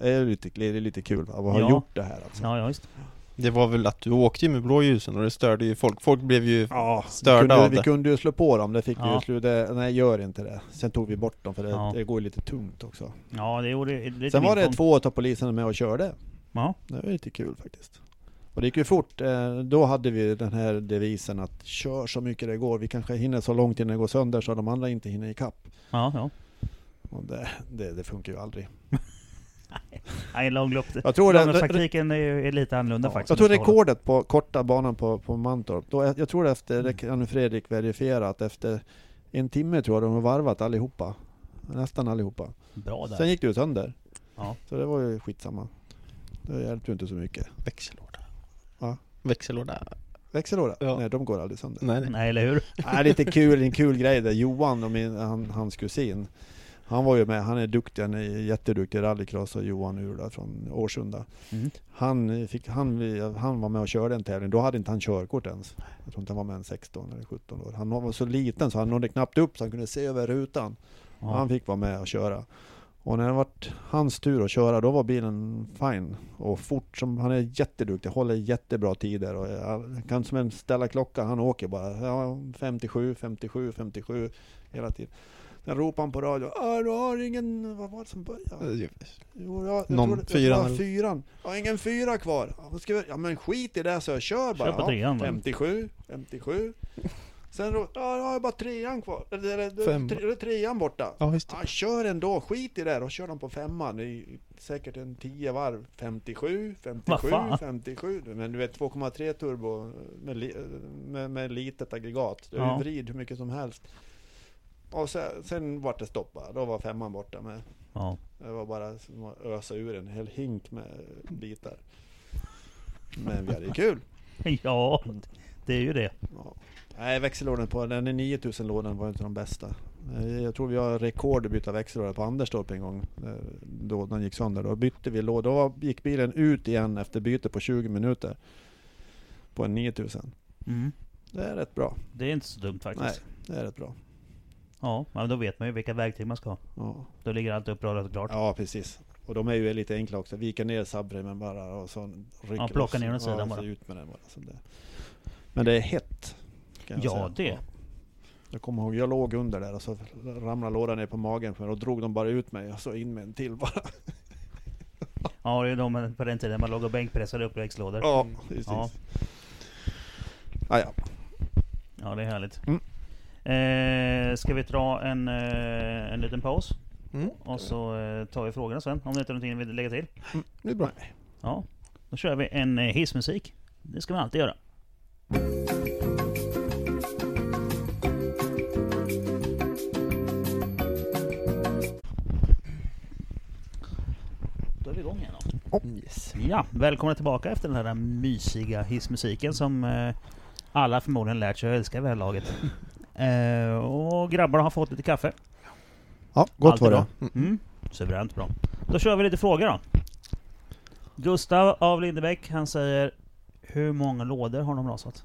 Det är lite, det är lite kul att ha Ja. gjort det här alltså. Ja, ja visst. Det var väl att du åkte ju med blåljusen och det störde ju folk. Folk blev ju Ja, störda vi kunde, av vi det. kunde ju slå på dem, det fick vi Ja. ju sluta. Nej, gör inte det. Sen tog vi bort dem för det, Ja. det går ju lite tungt också. Ja, det gjorde lite Sen var det två av poliserna med och körde. Ja. Det var lite kul faktiskt. Och det gick ju fort. Eh, Då hade vi den här devisen att kör så mycket det går. Vi kanske hinner så långt innan det går sönder så de andra inte hinner ikapp. Ja, ja. Och det, det, det funkar ju aldrig. Nej, långlopp. Jag tror, Långloppstaktiken är, är lite annorlunda faktiskt. jag tror rekordet på korta banan på, på Mantorp, då, jag tror efter, det kan Fredrik verifiera, att efter en timme tror jag de har varvat allihopa. Nästan allihopa. Bra där. Sen gick det ju sönder. Ja. Så det var ju skitsamma. Det hjälpte ju inte så mycket. Växellåda. Va? Växellåda. Växellåda? Ja. Nej, de går aldrig sönder. Nej, nej. Nej, eller hur? Nej, lite kul, en kul grej där. Johan och min, han, hans kusin. Han var ju med, han är duktig, han är jätteduktig rallycross och Johan Urla från Årsunda. Mm. Han, fick, han, han var med och körde en tävling, då hade inte han körkort ens. Jag tror inte han var med än 16 eller 17 år. Han var så liten så han nådde knappt upp så han kunde se över rutan. Ja. Han fick vara med och köra. Och när det var hans tur att köra, då var bilen fine. Och fort som, han är jätteduktig, håller jättebra tider. Och jag kan som en ställa klocka, han åker bara ja, 57, 57, 57 hela tiden. Sen ropar han på radio, "Ah, du har ingen, vad var det som började? Jo, jag, jag Någon tror det- fyran eller- fyran. Jag har ingen fyra kvar. Ja, vad ska vi, ja men skit i det så jag kör bara. Kör på trean, va? 57, 57. Sen då, ja, jag har bara trean kvar. Eller, Fem. tre, trean borta. Ja, just det. Ja, kör ändå, skit i det. Och kör de på femman i säkert en 10 varv. 57, Vad 57, fan? 57. Men du vet 2,3 turbo med, li, med, med litet aggregat. Du Ja. vrid hur mycket som helst. Och sen, sen vart det stopp bara. Då var femman borta med. Ja. Det var bara som att ösa ur en hel hink med bitar. Men vi hade kul. ja, det är ju det. Ja. Nej, växellådan på den är 9000 lådan var inte de bästa. Eh, Jag tror vi har rekord att byta växellåda på Anderstorp en gång. eh, Då den gick sönder. Då bytte vi låda. Då gick bilen ut igen efter byte på 20 minuter. På en 9000. Mm. Det är rätt bra. Det är inte så dumt faktiskt. Nej, det är rätt bra. Ja, men då vet man ju vilka verktyg man ska ha. Ja, Då ligger allt uppradat och klart. ja precis. Och de är ju lite enkla också. Vika ner subframen bara och så rycker Ja, plocka ner den sidan bara. ut med den bara. Så det. Men det är hett. Kan jag Ja, säga. det. Jag kommer ihåg, jag låg under där och så ramlade lådan ner på magen för då drog de bara ut mig och så in med en till bara. Ja, det är de eh, på den tiden man låg och bänkpressade upp växellådor. Ja, precis. Ja. Ah, ja. Ja, det är härligt. Mm. Eh, ska vi dra en, eh, en liten paus? Mm. Och så eh, tar vi frågorna sen, om det inte är någonting vi vill lägga till. Det är bra. Ja, då kör vi en eh, hissmusik. Det ska man alltid göra. Igång igen då. Yes. Ja, välkomna tillbaka efter den här mysiga hissmusiken som eh, alla förmodligen lärt sig att älska vid det här laget. Eh, och grabbarna har fått lite kaffe. ja, gott Alltid var det. bra. Mm. Suveränt bra. Då kör vi lite frågor då. Gustav av Lindebäck, han säger Hur många lådor har de rasat?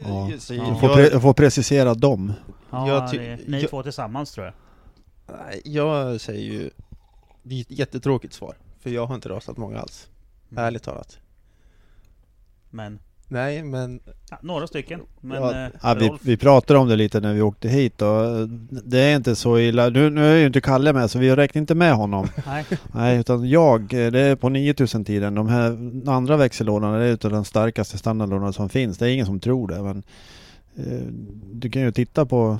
Ja. Så Jag, jag- får pre- jag får precisera dem. Ja, Jag ty- det ni jag- två tillsammans tror jag. Nej, Jag säger ju, det är ett jättetråkigt svar. För jag har inte rasat många alls. Mm. Ärligt talat. Men Nej, men Ja, några stycken. Men Ja, eh, Ja, vi, vi pratade om det lite när vi åkte hit och det är inte så illa. Nu, nu är ju inte Kalle med så vi räknar inte med honom. nej. Nej, utan jag, eh, det är på 9000 tiden. De här andra växellådorna, det är utav den starkaste standardlådan som finns. Det är ingen som tror det. Men eh, du kan ju titta på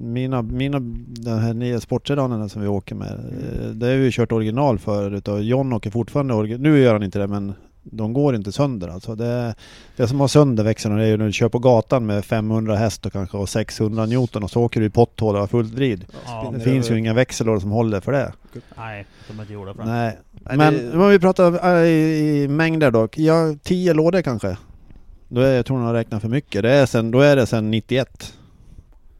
mina, mina den här nya sportsedanerna som vi åker med. Eh, Det har vi ju kört original för utav John åker fortfarande original. Nu gör han inte det men de går inte sönder alltså. Det, det som har sönder växlarna är ju när du kör på gatan med 500 häst och kanske och 600 Newton och så åker du i potthål och har fullt vrid. Ja, Det finns ju inga växellådor som håller för det. nej, de är inte gjorda för det. Nej. Men om vi pratar äh, i, i mängder dock. Ja, 10 lådor kanske. Då är, jag tror nog jag räknar för mycket. Det är sen, då är det sen 91.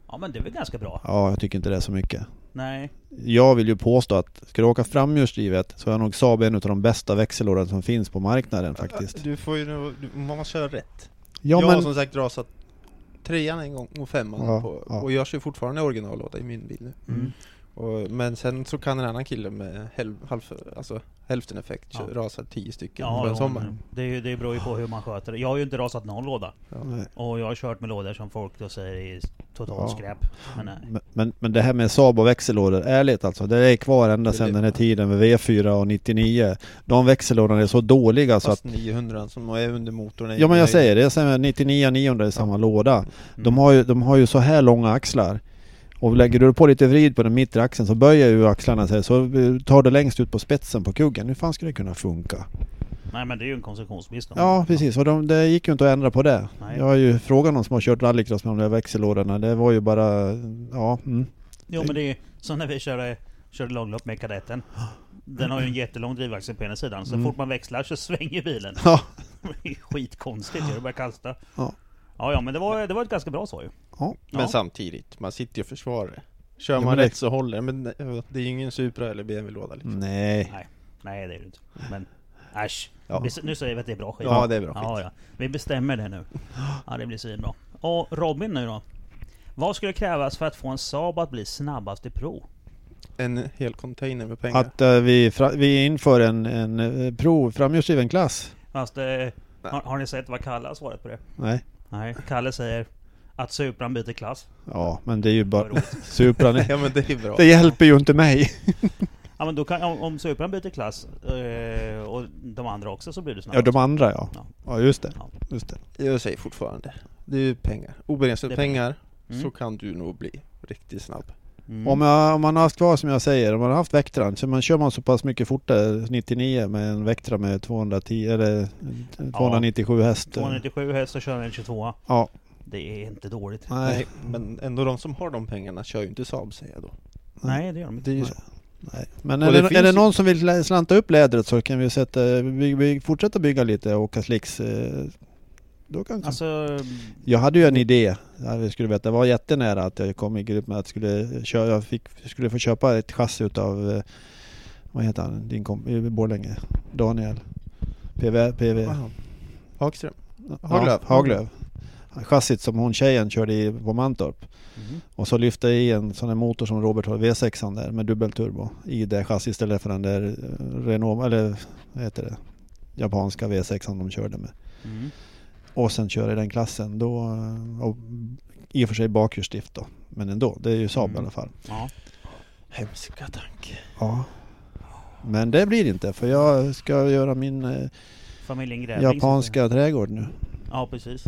Ja men det är väl ganska bra. Ja, jag tycker inte det är så mycket. Nej. Jag vill ju påstå att ska du åka framhjulsdrivet så är nog Saab en av de bästa växellådorna som finns på marknaden faktiskt. du får ju nog, du, man måste köra rätt. Ja jag har men... som sagt rasat trean en gång och femman Ja, på, ja. och jag kör fortfarande originallåda i min bil nu. Mm. Och, men sen så kan en annan kille med häl, halv, alltså, hälften effekt Ja. ja. rasa tio stycken Ja, på en sommar. det, är ju- det beror ju på hur man sköter det. Jag har ju inte rasat någon låda. Nej. Och jag har kört med lådor som folk då säger är total Ja. skräp. Men nej. Men, men, men det här med Saab och växellådor, ärligt alltså, det är kvar ända sedan den här tiden med V4 och 99. De växellådorna är så dåliga så att... Fast 900 som är under motorn är Ja men jag nöjd. säger det, är sen 99 900 i samma låda. Mm. De har, ju, de har ju så här långa axlar. Och lägger du på lite vrid på den mittre axeln så böjer ju axlarna sig så tar det längst ut på spetsen på kuggen. Hur fan ska det kunna funka? nej men det är ju en konstruktionsmiss. Ja precis, och de, det gick ju inte att ändra på det. Nej. Jag har ju frågat någon som har kört rallycross med de där växellådorna. Det var ju bara, ja. Mm. Jo men det är ju som när vi körde, körde långlopp med kadetten. Den har ju en jättelång drivaxel på ena sidan. Så Mm. fort man växlar så svänger bilen. Ja. Det är skitkonstigt ju, det börjar kasta. Ja. Ja, ja men det var, det var ett ganska bra svar ju. ja. Men Ja. samtidigt, man sitter ju och försvarar det. Kör Ja, man men det- rätt så håller men det är ju ingen Supra eller BMW-låda liksom. Nej. Nej det är det inte. Men äsch. Ja. Vi, nu säger vi att det är bra skit. Ja, det är bra Ja, skit. ja. Vi bestämmer det nu. Ja, det blir svinbra. Och Robin nu då? Vad skulle krävas för att få en Saab att bli snabbast i prov? En hel container med pengar. Att eh, vi, fra, vi inför en, en eh, prov, framhjulsdriven klass. Fast, eh, har, har ni sett vad Kalle har svarat på det? Nej. Nej, Kalle säger att Supran byter klass. Ja, men det är ju bara... Supran är, ja men det är bra. Det hjälper ju inte mig. Ja men då kan, om, om Supran byter klass eh, och de andra också så blir det Ja, snabbast. de andra ja. Ja. Ja, just det. Ja. Just det. Jag säger fortfarande, det är ju pengar. Obegränsade är pengar, Mm. så kan du nog bli riktigt snabb. Mm. Om, jag, om man har haft kvar som jag säger, om man har haft Vectran, så man kör man så pass mycket fortare 99 med en Vectra med 210 eller 297 häst. 297 häst och kör en 22 Ja, Det är inte dåligt. nej. Nej, men ändå de som har de pengarna kör ju inte Saab säger jag då. Nej det gör de inte. Det är ju Nej. så. nej. Men är det det, är det någon som vill slanta upp lädret så kan vi sätta, vi, vi fortsätta bygga lite och åka slicks. Då kanske. Alltså, Jag hade ju en idé, jag skulle veta, det var jättenära att jag kom i grupp med att jag skulle, köra, jag fick, skulle få köpa ett chassi utav, eh, vad heter han, din kompis i Borlänge? Daniel? PV? PV? Hagström. Ja, Haglöf. Haglöf. Chassit som hon tjejen körde i på Mantorp. mhm. Och så lyfte jag i en sån här motor som Robert har, V6 där med dubbelturbo i det chassit istället för den där eh, Renault, eller vad heter det? Japanska V6 de körde med. Mm. Och sen köra i den klassen då, och i och för sig bakhjulsdrift då. Men ändå, det är ju Saab Mm. i alla fall. Ja. Hemska tanke. Ja. Men det blir inte för jag ska göra min eh, Grävling. japanska trädgård nu. Ja precis.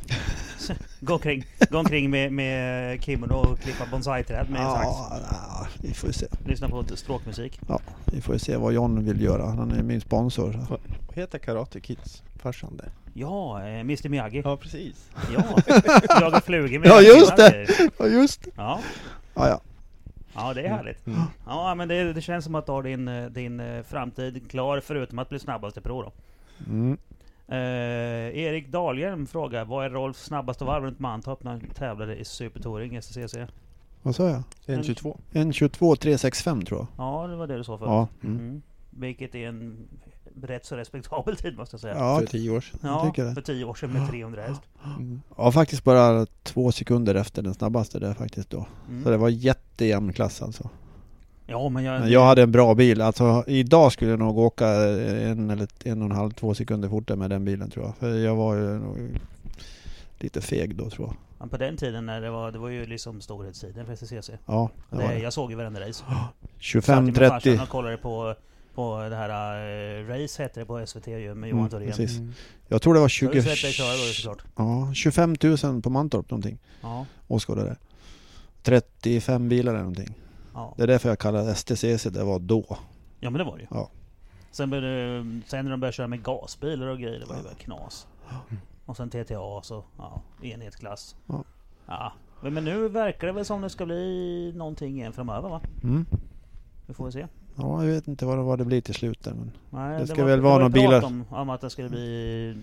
gå, omkring, gå omkring med, med kimono och klippa bonsai-träd med en sax. Ja, ja, vi får se. Lyssna på stråkmusik. Vi får se vad John vill göra. Han är min sponsor. Vad heter Karate Kids farsan där? Ja, eh, Mr Miyagi. Ja precis. Ja, jaga flugor med Ja, just det. Ja just Ja, Ja, ja. ja det är härligt. Mm. Ja men det, det känns som att du har din, eh, din eh, framtid klar förutom att bli snabbast i pro då. Mm. Eh, Erik Dahlgren frågar, vad är Rolfs snabbaste varv runt Mantorp när han tävlade i Supertouring STCC? Vad sa jag? En 22. En 22 365 tror jag. Ja, det var det du sa förut. Ja. Mm. Mm. Vilket är en rätt så respektabel tid måste jag säga. Ja, För tio år sedan. Ja, för tio år sedan med 300 häst. Mm. ja, faktiskt bara två sekunder efter den snabbaste där faktiskt då. Mm. Så det var jättejämn klass alltså. Ja, men jag... Men jag hade en bra bil. Alltså idag skulle jag nog åka en eller en och en halv, två sekunder fortare med den bilen tror jag. För jag var ju nog lite feg då tror jag. Men på den tiden när det var, det var ju liksom storhetstiden för STCC. Ja, det Det, var det. jag såg ju varenda race. 25-30. och kollade på, på det här uh, Race hette det på SVT ju med Johan Mm, Thorén. precis. Mm. Jag tror det var Jag har 20... ju sett dig köra då. Ja, 25 000 på Mantorp någonting. Ja, Åskådare. 35 bilar eller någonting. ja. Det är därför jag kallar STCC det var då. ja men det var det ju. Ja. Sen, började, sen när de började köra med gasbilar och grejer, det var ju bara knas. Och sen TTA så, ja, enhetsklass. Ja. Ja. Men men nu verkar det väl som det ska bli någonting igen framöver va? Mm. Vi får väl se. Ja, jag vet inte vad det, vad det blir till slut där, men... Nej, Det ska var- väl vara några bilar. Om, om att det skulle bli...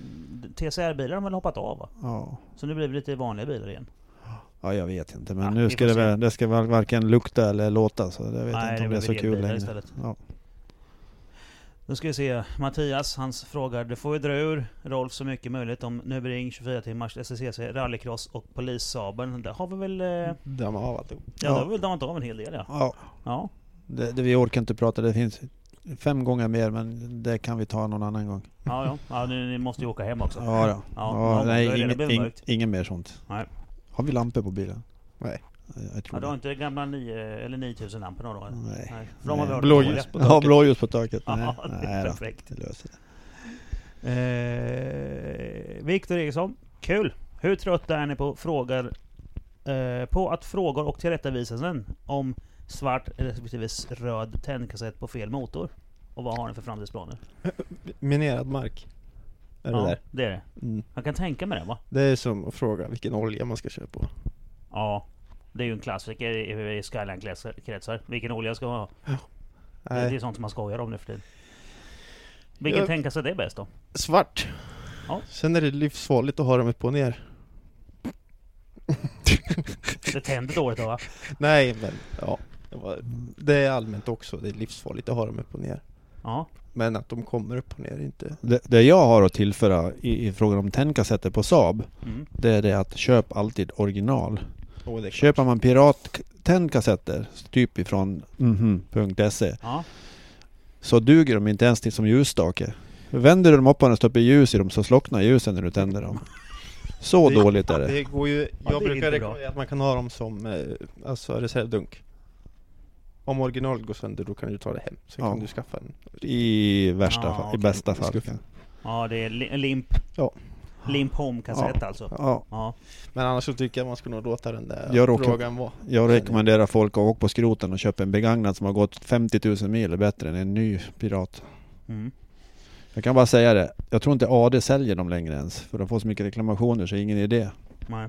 TCR-bilar har väl hoppat av va? Ja. Så nu blir det lite vanliga bilar igen. Ja, jag vet inte. Men Ja, nu ska det väl, det ska varken lukta eller låta. Så jag vet Nej, inte det om det är så kul längre. istället. Ja. Nu ska vi se. Mattias, hans frågar. Det får ju dra ur Rolf så mycket möjligt om Nürburgring 24 timmars SSCC, rallycross och polissabeln. Det har vi väl... Eh, Damma av alltihop. ja, det har vi väl dammat av en hel del ja. Ja, Ja, det, det, vi orkar inte prata. Det finns fem gånger mer, men det kan vi ta någon annan gång. ja, ja. ja ni, ni måste ju åka hem också. Ja, då. Ja, ja, ja, nej, då redan ing, ingen mer sånt. Nej. Har vi lampor på bilen? Nej. Jag, jag Ja, tror du har det. inte gamla 9, eller 9000 lamporna då? Nej. Nej. hört Blåljus på Ja, taket. blåljus på taket. Nej, Ja, det är nej då. perfekt. Det löser det. Eh, Viktor Eriksson, kul! Hur trötta är ni på frågor eh, på att frågor och tillrättavisanden om svart respektive röd tändkassett på fel motor? Och vad har ni för framtidsplaner? Minerad mark. Är det ja, där? det är det. Mm. Jag kan tänka mig det va? Det är som att fråga vilken olja man ska köra på. Ja. Det är ju en klassiker i Skyline-kretsar. Vilken olja ska man ha? Det, det är sånt som man skojar om nu för tiden. Vilken Jag- tändkassett är bäst då? Svart. Ja. Sen är det livsfarligt att ha dem upp och ner. Det tänder dåligt då va? Nej, men ja. Det, det är allmänt också. Det är livsfarligt att ha dem upp och ner. Ja. Men att de kommer upp och ner inte... Det, det jag har att tillföra i, i frågan om tändkassetter på Saab, Mm. det är det att köp alltid original. Oh, det. Köper man pirat-tändkassetter, typ ifrån mhm.se, Ja. så duger de inte ens till som ljusstake. Vänder du dem upp och stoppar ljus i dem så slocknar ljusen när du tänder dem. Så Det- dåligt är det. Det går ju... Ja, Jag det är brukar rekommendera att man kan ha dem som eh, alltså reservdunk. Om originalet går sönder då kan du ta det hem. Sen Ja. kan du skaffa en. I värsta Ja, fall, i okej. bästa Det fall. Ja, det är li- limp. Ja. Limp home-kassett alltså. Ja, Ja. Men annars så tycker jag man skulle nog låta den där Jag råkar- frågan vara. jag rekommenderar folk att åka på skroten och köpa en begagnad som har gått 50 000 mil bättre än en ny Pirat. Mm. Jag kan bara säga det, jag tror inte AD säljer dem längre ens. För de får så mycket reklamationer så ingen idé. Nej.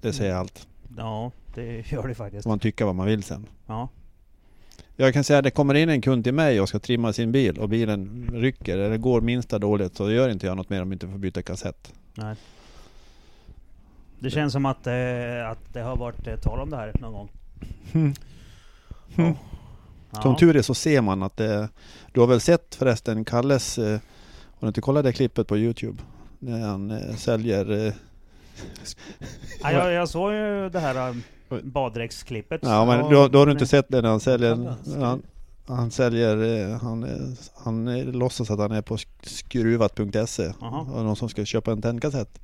Det säger allt. Ja, det gör det faktiskt. Man tycka vad man vill sen. Ja. Jag kan säga att det kommer in en kund till mig och ska trimma sin bil och bilen rycker eller går minsta dåligt så gör inte jag något mer om jag inte får byta kassett. Nej. Det känns som att, eh, att det har varit eh, tal om det här någon gång. Mm. Ja. Som tur är så ser man att det... Du har väl sett förresten Kalles... Eh, har du inte kollat det klippet på Youtube? När han eh, säljer... Eh, Ja, jag, jag såg ju det här eh, baddräktsklippet. ja men då, då har du inte sett det när han säljer... Han, han säljer... Eh, han, han låtsas att han är på sk- skruvat.se. Och någon som ska köpa en tändkassett.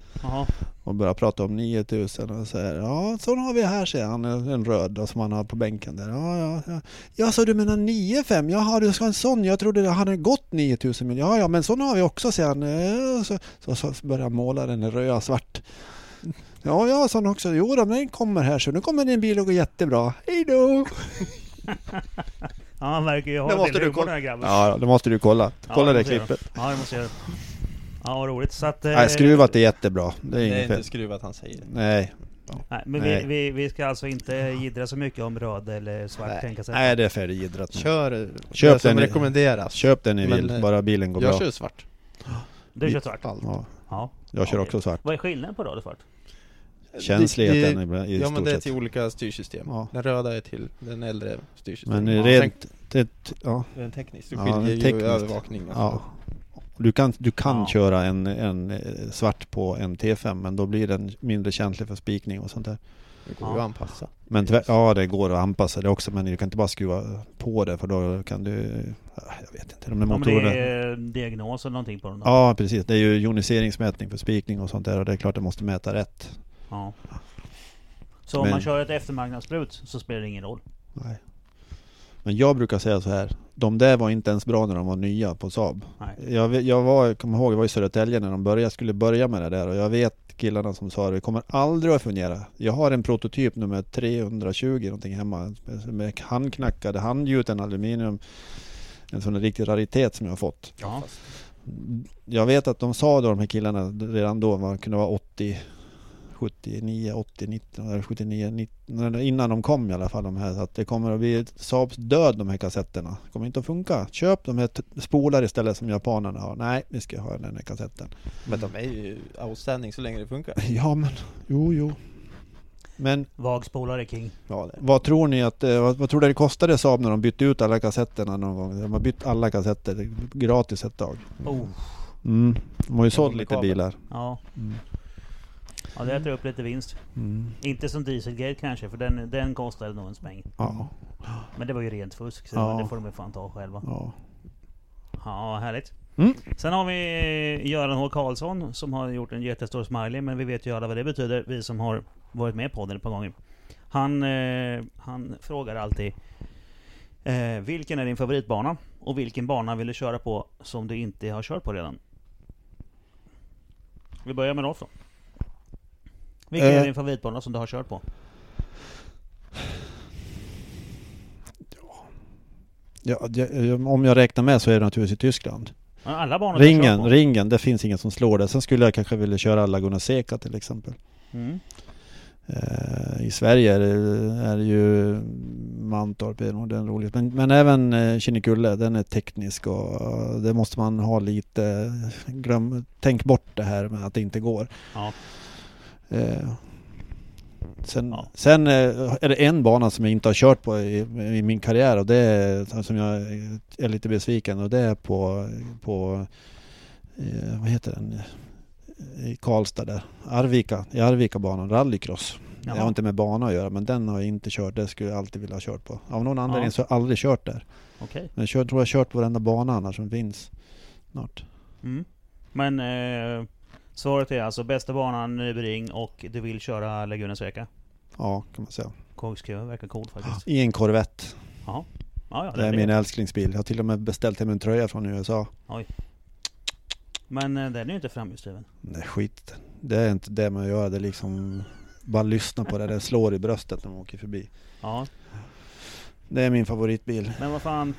Och börjar prata om 9000 och säger ja sån har vi här säger han, en röd då, som han har på bänken där. Ja, ja, ja. ja så du menar 95? Jaha du ska ha en sån, jag trodde det hade gått 9000 mil. Ja ja men sån har vi också säger han. Eh, Så, så, så börjar han måla den röda svart. Ja ja sån också. Jo då, den kommer här så nu kommer din bil att gå jättebra. Hej då! Ja, han verkar ju ha Det måste du kolla. den. Ja det måste du kolla. Ja, Kolla det det jag klippet. Ja, det måste jag göra. Ja, vad roligt. Så att, eh, Nej skruvat är jättebra. Det är Det är inte fel. skruvat han säger. Nej. Nej, men Nej. Vi, vi, vi ska alltså inte jiddra så mycket om röd eller svart Nej. tändkassett. Nej det är färdigidrat nu. Kör eh, Köp det som den rekommenderas. Köp den ni vill, eh, bara bilen går jag bra. kör svart. Du kör svart? Allt. Ja, Ja. jag kör Okej. också svart. Vad är skillnaden på röd och svart? Känsligheten Det- i, i Ja men det är till olika styrsystem. Ja. Den röda är till den äldre styrsystemet. Men ja, rent, det, ja, den tekniskt, du Ja, skiljer ju tekniskt. övervakning och ja. Du kan, du kan Ja. köra en, en eh, svart på en T5 men då blir den mindre känslig för spikning och sånt där. Det går ju att anpassa. Men tyvärr, ja det går att anpassa det också men du kan inte bara skruva på det för då kan du... ja, Jag vet inte. De där Ja, motorerna... det är diagnos eller någonting på dem då? Ja precis, det är ju joniseringsmätning för spikning och sånt där och det är klart det måste mäta rätt. Ja. Så om Men- man kör ett eftermarknadsbrut så spelar det ingen roll? Nej. Men jag brukar säga så här. De där var inte ens bra när de var nya på Saab. Nej. Jag, vet- jag var, jag kommer ihåg, jag var i Södertälje när de började, skulle börja med det där och jag vet killarna som sa det, det kommer aldrig att fungera. Jag har en prototyp nummer 320 någonting hemma med handknackade handgjuten aluminium. En sån riktig raritet som jag har fått. Ja. Jag vet att de sa då de här killarna redan då, man kunde vara 80 79, 80, 19, eller 79, 19, innan de kom i alla fall de här. Så att det kommer att bli Saabs död de här kassetterna. Det kommer inte att funka. Köp de här spolar istället som japanerna har. Nej, vi ska ha den här kassetten. Men de är ju outstanding så länge det funkar. Ja men, jo jo. Men Vagspolare king. Ja, det. vad tror ni att, eh, vad, vad tror det kostade Saab när de bytte ut alla kassetterna någon gång? De har bytt alla kassetter gratis ett tag. Oh. Mm. De har ju sålt lite bilar. Ja. Mm. Ja, det äter upp lite vinst. Mm. Inte som Dieselgate kanske, för den, den kostade nog en smäng. Ja. Men det var ju rent fusk, så Ja. det får de ju fan ta själva. ja. Ja, härligt. Mm. Sen har vi Göran H Karlsson som har gjort en jättestor smiley, men vi vet ju alla vad det betyder, vi som har varit med på den ett par gånger. Han, eh, han frågar alltid eh, Vilken är din favoritbana? Och vilken bana vill du köra på som du inte har kört på redan? Vi börjar med Rolf då. Vilken är Eh. din favoritbana som du har kört på? Ja, det- om jag räknar med så är det naturligtvis i Tyskland. Alla banor Ringen, ringen, det finns ingen som slår det. Sen skulle jag kanske vilja köra Laguna Seca till exempel. Mm. Eh, I Sverige är det, är det ju Mantorp, är nog den roligt. Men, men även eh, Kinnekulle, den är teknisk och eh, det måste man ha lite, glöm, tänk bort det här med att det inte går. Ja. Eh, sen Ja. sen eh, är det en bana som jag inte har kört på i, i min karriär och det är som jag är lite besviken och det är på, på eh, vad heter den? I Karlstad där. Arvika, i Arvika-banan, rallycross. Jaha. Jag har inte med bana att göra men den har jag inte kört. Det skulle jag alltid vilja ha kört på. Av någon anledning Ja. så har jag aldrig kört där. Okej. Men jag tror jag har kört på varenda bana annars som finns. Snart. Mm. Men eh, svaret är alltså bästa banan, Nybring och du vill köra Laguna Seca? Ja, kan man säga. Korkskruv verkar coolt faktiskt. I en Corvette. Ja. Ja, ja, Det är min älsklingsbil. Jag har till och med beställt hem en tröja från USA. Men eh, den är ju inte framhjulsdriven. Nej skit Det är inte det man gör. Det är liksom bara lyssna på det. Det slår i bröstet när man åker förbi. Ja. Det är min favoritbil. Men vad fan.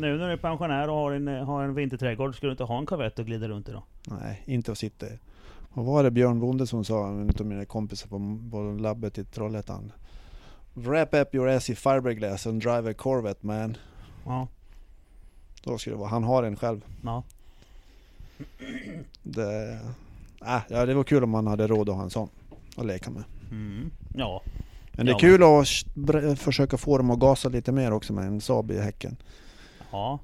Nu när du är pensionär och har en, eh, har en vinterträdgård, ska du inte ha en Corvette och glida runt i då? Nej, inte att sitta i. Vad var det Björn Bonde som sa, en av mina kompisar på, på labbet i Trollhättan? Wrap up your ass i fiberglass and drive a Corvette man. Ja. Då skulle det vara. Han har en själv. Ja. Det, äh, ja, det var kul om man hade råd att ha en sån att leka med. Mm. Ja. Men det är Ja, kul att sh- bre- försöka få dem att gasa lite mer också med en Saab i häcken. Ja.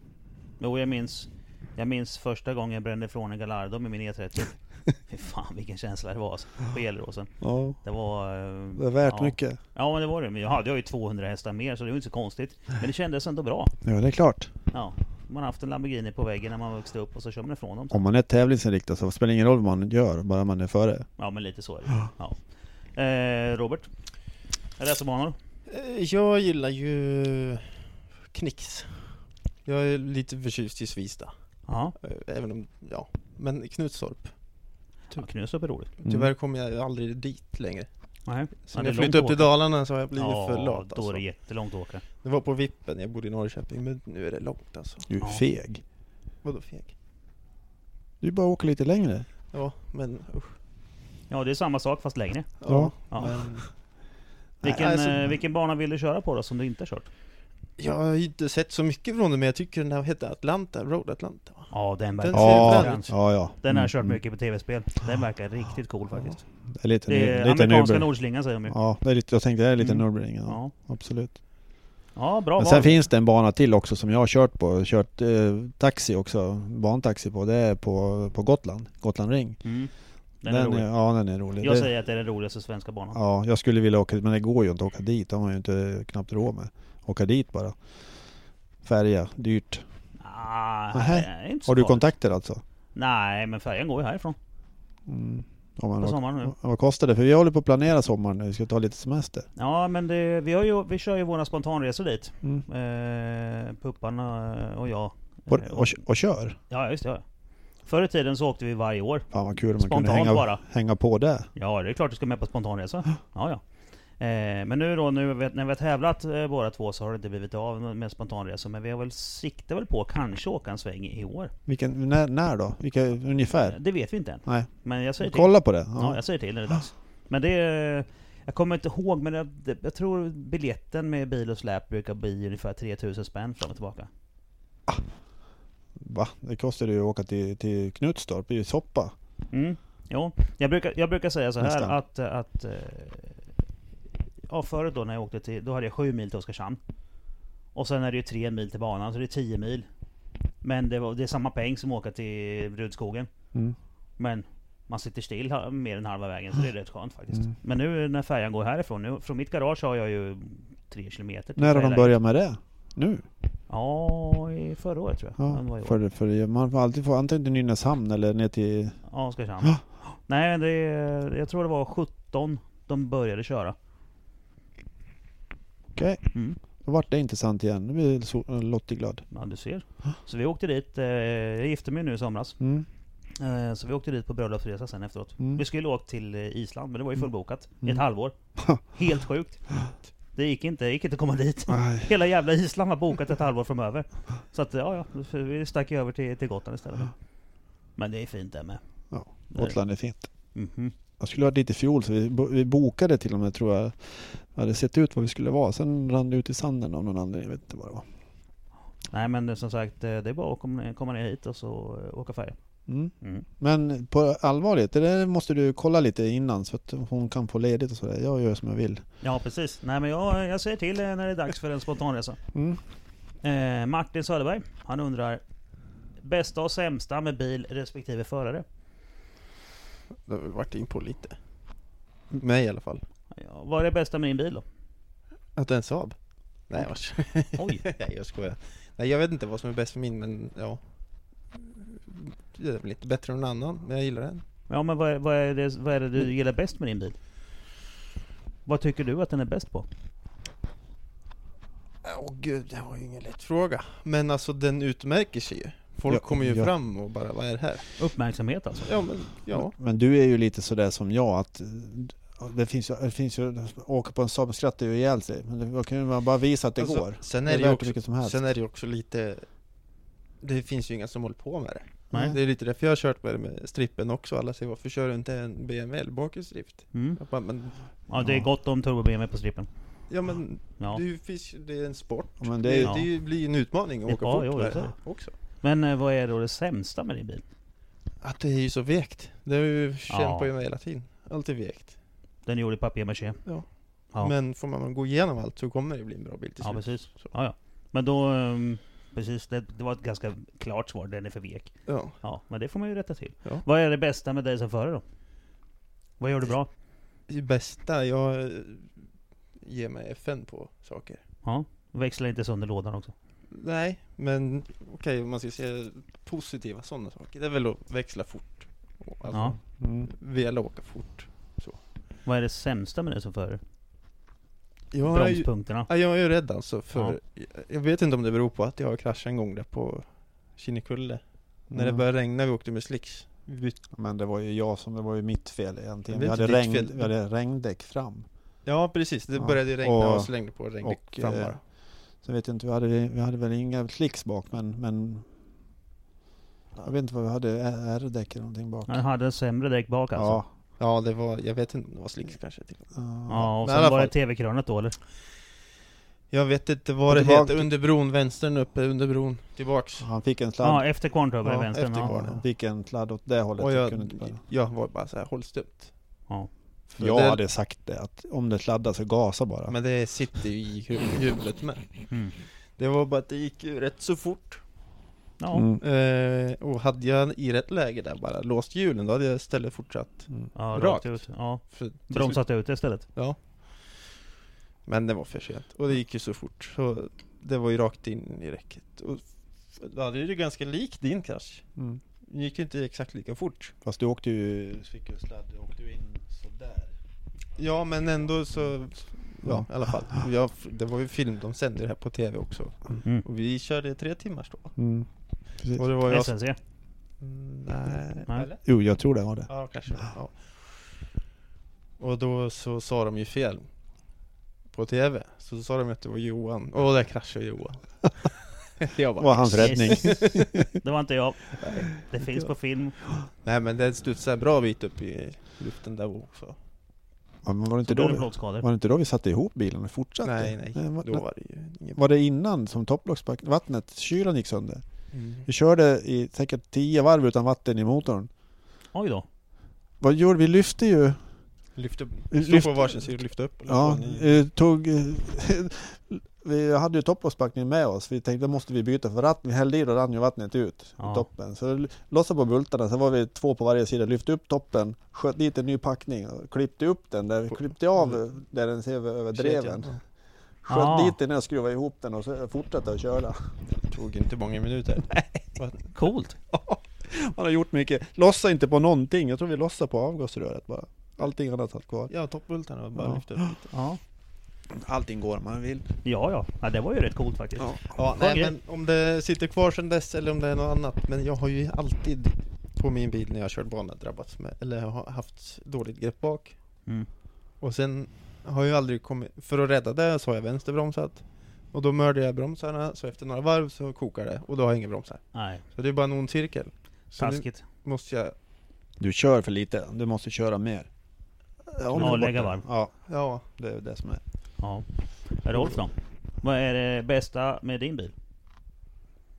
Jo, jag minns. Jag minns första gången jag brände ifrån en Gallardo med min E30. Fy fan vilken känsla det var alltså, på Gelleråsen. Ja, Det var... eh, det är värt ja. mycket. Ja men det var det. Men jag hade ju 200 hästar mer så det var inte så konstigt. Men det kändes ändå bra. Ja, det är klart. Ja. Man har haft en Lamborghini på väggen när man växte upp och så kör man ifrån dem. Om man är tävlingsinriktad så spelar det ingen roll vad man gör, bara man är före. Ja men lite så är det. Ja. Eh, Robert? Racerbanor? Eh, Jag gillar ju Knix. Jag är lite förtjust i Svista. Ja. Eh, Även om, ja. Men Knutstorp. ja Knutstrup är roligt. Tyvärr kommer jag aldrig dit längre. Nej. Sen jag flyttade upp till åka. Dalarna så har jag blivit ja, för lat då är alltså. det jättelångt att åka. Det var på vippen, jag bodde i Norrköping men nu är det långt alltså. Du är Ja. feg. Vadå feg? Du bara åker lite längre. Ja, men usch. Ja det är samma sak fast längre. Ja. Ja. Men Vilken, alltså- eh, vilken bana vill du köra på då som du inte har kört? Jag har ju inte sett så mycket från det men jag tycker den där hette Atlanta, Road Atlanta va? Ja den verkar Den Ja, ser den, väldigt- ja, ja. den har jag kört Mm, mycket på tv-spel. Den verkar riktigt cool faktiskt. Det är lite, Det är lite amerikanska Nürburgring. Nordslingan säger de ju. Ja, det är lite, jag tänkte det är lite Mm. Nürburgring. Ja, Ja. absolut. Ja bra Men val. sen finns det en bana till också som jag har kört på. Kört eh, taxi också, bantaxi på. Det är på, på Gotland, Gotland Ring. Mm. Den är rolig. ja, den är rolig. Jag Det- säger att det är den roligaste svenska banan. Ja, jag skulle vilja åka men det går ju inte att åka dit. Det har man ju inte knappt råd med. Åka dit bara. Färja, dyrt. Ah, är inte så Har du farligt. kontakter alltså? Nej, men färjan går ju härifrån. Mm. Ja, men På vad, sommaren nu. vad kostar det? För vi håller på att planera sommaren nu. Vi ska ta lite semester. Ja, men det, vi, har ju, vi kör ju våra spontanresor dit. Mm. Eh, pupparna och jag. Och, Eh, och, och kör. Ja, just det. Ja. Förr i tiden så åkte vi varje år. Fan vad kul om man kunde Spontant hänga, bara. hänga på det. Ja, det är klart du ska med på spontanresa. Ja, ja. Eh, men nu då, nu när vi har tävlat eh, båda två så har det inte blivit av med spontanresor. Men vi har väl siktat väl på att kanske åka en sväng i år. Vilken, när, när då? Vilka, ungefär? Det vet vi inte än. Nej. Men jag säger till. Kolla på det. Ja, Ja. jag säger till när det är dags. Men det... är- Jag kommer inte ihåg, men jag, det- jag tror biljetten med bil och släp brukar bli ungefär 3000 spänn fram och tillbaka. Va? Det kostar ju att åka till, till Knutstorp i soppa. Mm. Jo, jag brukar, jag brukar säga så här Nästan. att... att eh, ja, förut då när jag åkte till... Då hade jag sju mil till Oskarshamn. Och sen är det ju tre mil till banan, så det är 10 mil. Men det, var, det är samma peng som att åka till Rudskogen. Mm. Men man sitter still mer än halva vägen, så det är rätt skönt faktiskt. Mm. Men nu när färjan går härifrån, nu, från mitt garage har jag ju tre kilometer När har de börjat med det? Nu? Ja, i förra året tror jag. Ja, för, för man får alltid få antingen till Nynäshamn eller ner till... Ja, Oskarshamn. Nej, det, jag tror det var 17 de började köra. Okej. Mm. Då vart det intressant igen. Nu blir so- Lottie glad. Ja, du ser. Så vi åkte dit. Eh, jag gifte mig nu i somras. Mm. Eh, så vi åkte dit på bröllopsresa sen efteråt. Mm. Vi skulle åka till eh, Island, men det var ju fullbokat. I Mm. ett halvår. Helt sjukt. Det gick inte, det gick inte att komma dit. Nej. Hela jävla Island var bokat ett halvår framöver. Så att, ja, ja. Vi stack ju över till, till Gotland istället. Men det är fint det med. Ja. Gotland är fint. Mhm. Jag skulle varit dit i fjol så vi, vi bokade till och med tror jag. Vi hade sett ut vad vi skulle vara. Sen rann det ut i sanden av någon anledning. Jag vet inte vad det var. Nej men som sagt, eh, det är bara att komma, komma ner hit och så eh, åka färja. Mm. Mm. Men på allvarligt, det där måste du kolla lite innan så att hon kan få ledigt och sådär. Jag gör som jag vill. Ja precis. Nej men jag, jag säger till eh, när det är dags för en spontanresa. Mm. Eh, Martin Söderberg, han undrar Bästa och sämsta med bil respektive förare? Det har vi varit in på lite. Mig i alla fall. Ja, vad är det bästa med din bil då? Att det är en Saab? Nej jag Oj. Nej jag skojar. Nej jag vet inte vad som är bäst för min men ja. Det är väl lite bättre än någon annan men jag gillar den. Ja men vad är, vad, är det, vad är det du gillar bäst med din bil? Vad tycker du att den är bäst på? Åh gud, det var ju ingen lätt fråga. Men alltså den utmärker sig ju. Folk Ja, kommer ju ja. fram och bara, vad är det här? Uppmärksamhet alltså? Ja men, ja. Men du är ju lite sådär som jag att eh, det finns ju, det finns ju åka på en Saab skrattar ju ihjäl sig. Men det kan ju man bara visa att det Alltså, går. Sen Det är är det, värt också, som helst. sen är det ju också lite Det finns ju inga som håller på med det. Nej. Det är lite därför jag har kört med det med strippen också. Alla säger varför kör du inte en BMW bakhjulsdrift? Mm. Jag bara, men, Ja det är gott om turbo BMW på strippen. ja men Ja. det, finns, ju- det är en sport. Ja, men det, det är- det, blir ju en utmaning att Ja, åka fort jo, med det är det det. också. Men eh, vad är då det sämsta med din bil? Att det är ju så vekt. Det har ju Ja. kämpat ju med hela tiden. Alltid vekt. Den är gjord i papier-maché. Ja. Ja. Men får man gå igenom allt så kommer det bli en bra bil till Ja slut. precis. Ja, ja. Men då... ehm, Precis, det, det var ett ganska klart svar. Den är för vek. Ja. Ja, men det får man ju rätta till. Ja. Vad är det bästa med dig som förare då? Vad gör du bra? Det bästa, jag eh, ger mig FN på saker. Ja, växla inte sönder lådan också. Nej, men okej om man ska säga positiva sådana saker. Det är väl att växla fort. Alltså, Ja. Mm. Vilja åka fort. Vad är det sämsta med dig som förare? Jag är, ju, Bromspunkterna. ja, jag är ju rädd alltså för jag- Jag vet inte om det beror på att jag har kraschat en gång där på Kinnekulle. När det Mm. började regna vi åkte med slicks. Men det var ju jag som, det var ju mitt fel egentligen. Det Vi hade, regn, fel. vi hade regndäck fram. Ja precis, det Ja. började regna och, Och- slängde på regndäck och, fram eh, bara. Så vet jag inte, vi hade, vi hade väl inga slicks bak men, men jag vet inte vad vi hade, R-däck eller någonting bak. Han hade en sämre däck bak alltså? Ja. Ja det var, jag vet inte, det var slicks kanske till. Ja. Ja, och sen var det. TV-krönet då eller? Jag vet inte vad det Tillbaka heter, under bron, vänstern uppe under bron, tillbaks. Han fick en sladd. Ja, efter Kvarntorp Ja, i vänstern. efter Ja. Kvarn. Han fick en sladd åt det hållet. Och jag jag, kunde inte bara. jag var bara så här, håll stumt. Ja. För Jag det- hade sagt det, att om det sladdar så gasa bara. Men det sitter ju i hjulet med. Mm. Det var bara att det gick ju rätt så fort. Ja. Mm. Eh, och hade jag i rätt läge där bara låst hjulen, då hade jag istället fortsatt. Mm. Ja, Rakt. rakt ut. Ja. För Bromsat ut istället. Ja. Men det var för sent. Och det gick ju så fort. Så det var ju rakt in i räcket. Och f- då hade ju det ganska lik din krasch. Mm. Det gick ju inte exakt lika fort. Fast du åkte ju, fick ju sladd, du åkte ju in sådär. Ja men ändå så Ja i alla fall. Jag, det var ju film, de sände det här på TV också. Mm. Och vi körde tre timmar då. Mm. Precis. Och det var jag... SNC. Mm, Nej, Nej. eller? Jo, jag tror det var det. Ja, kanske. Ja. Och då så sa de ju fel på TV. Så sa de att det var Johan. Åh, där kraschade Johan. jag Det var hans räddning. Det var inte jag. Det finns på film. Nej men det studsade bra bit upp i luften där också. Ja, men var, det inte då, vi- var det inte då vi satte ihop bilen och fortsatte? Nej, nej. var, Då var det ju var det innan som topplocksvattnet, kylan gick sönder? Mm. Vi körde i säkert 10 varv utan vatten i motorn. Oj då. Vad gjorde vi? lyfte ju Lyft upp, Vi stå lyfte- på varsin sida och lyfta upp. Ja, eh, tog... vi hade ju topplocksbackningen med oss. Vi tänkte då måste vi byta för ratten. Vi hällde i och rann ju vattnet ut Ja. i toppen. Så lossade på bultarna, så var vi två på varje sida. Lyfte upp toppen, sköt dit en ny packning och klippte upp den. Där, klippte av där den ser över, dreven. Sköt Ja. dit den och skruvade ihop den och så fortsatte att köra. Det tog inte många minuter. Coolt. Man har gjort mycket. Lossa inte på någonting. Jag tror vi lossade på avgasröret bara. Allting annat satt kvar. Ja, toppbultarna och bara Ja. lyfta upp lite. Ja. Allting går om man vill. Ja, ja. ja. Det var ju rätt coolt faktiskt. Ja. Ja, nej, men om det sitter kvar sedan dess eller om det är något annat. Men jag har ju alltid på min bil när jag kört bana drabbats med, eller har haft dåligt grepp bak. Mm. Och sen har jag aldrig kommit, för att rädda det så har jag vänsterbromsat. Och då mördar jag bromsarna, så efter några varv så kokar det och då har jag inga bromsar. Nej, Så det är bara en ond cirkel. Så taskigt. måste jag, Du kör för lite. Du måste köra mer. om Ja, lägga varv. Ja, ja, det är det som är. Ja. Rolf då? Vad är det bästa med din bil?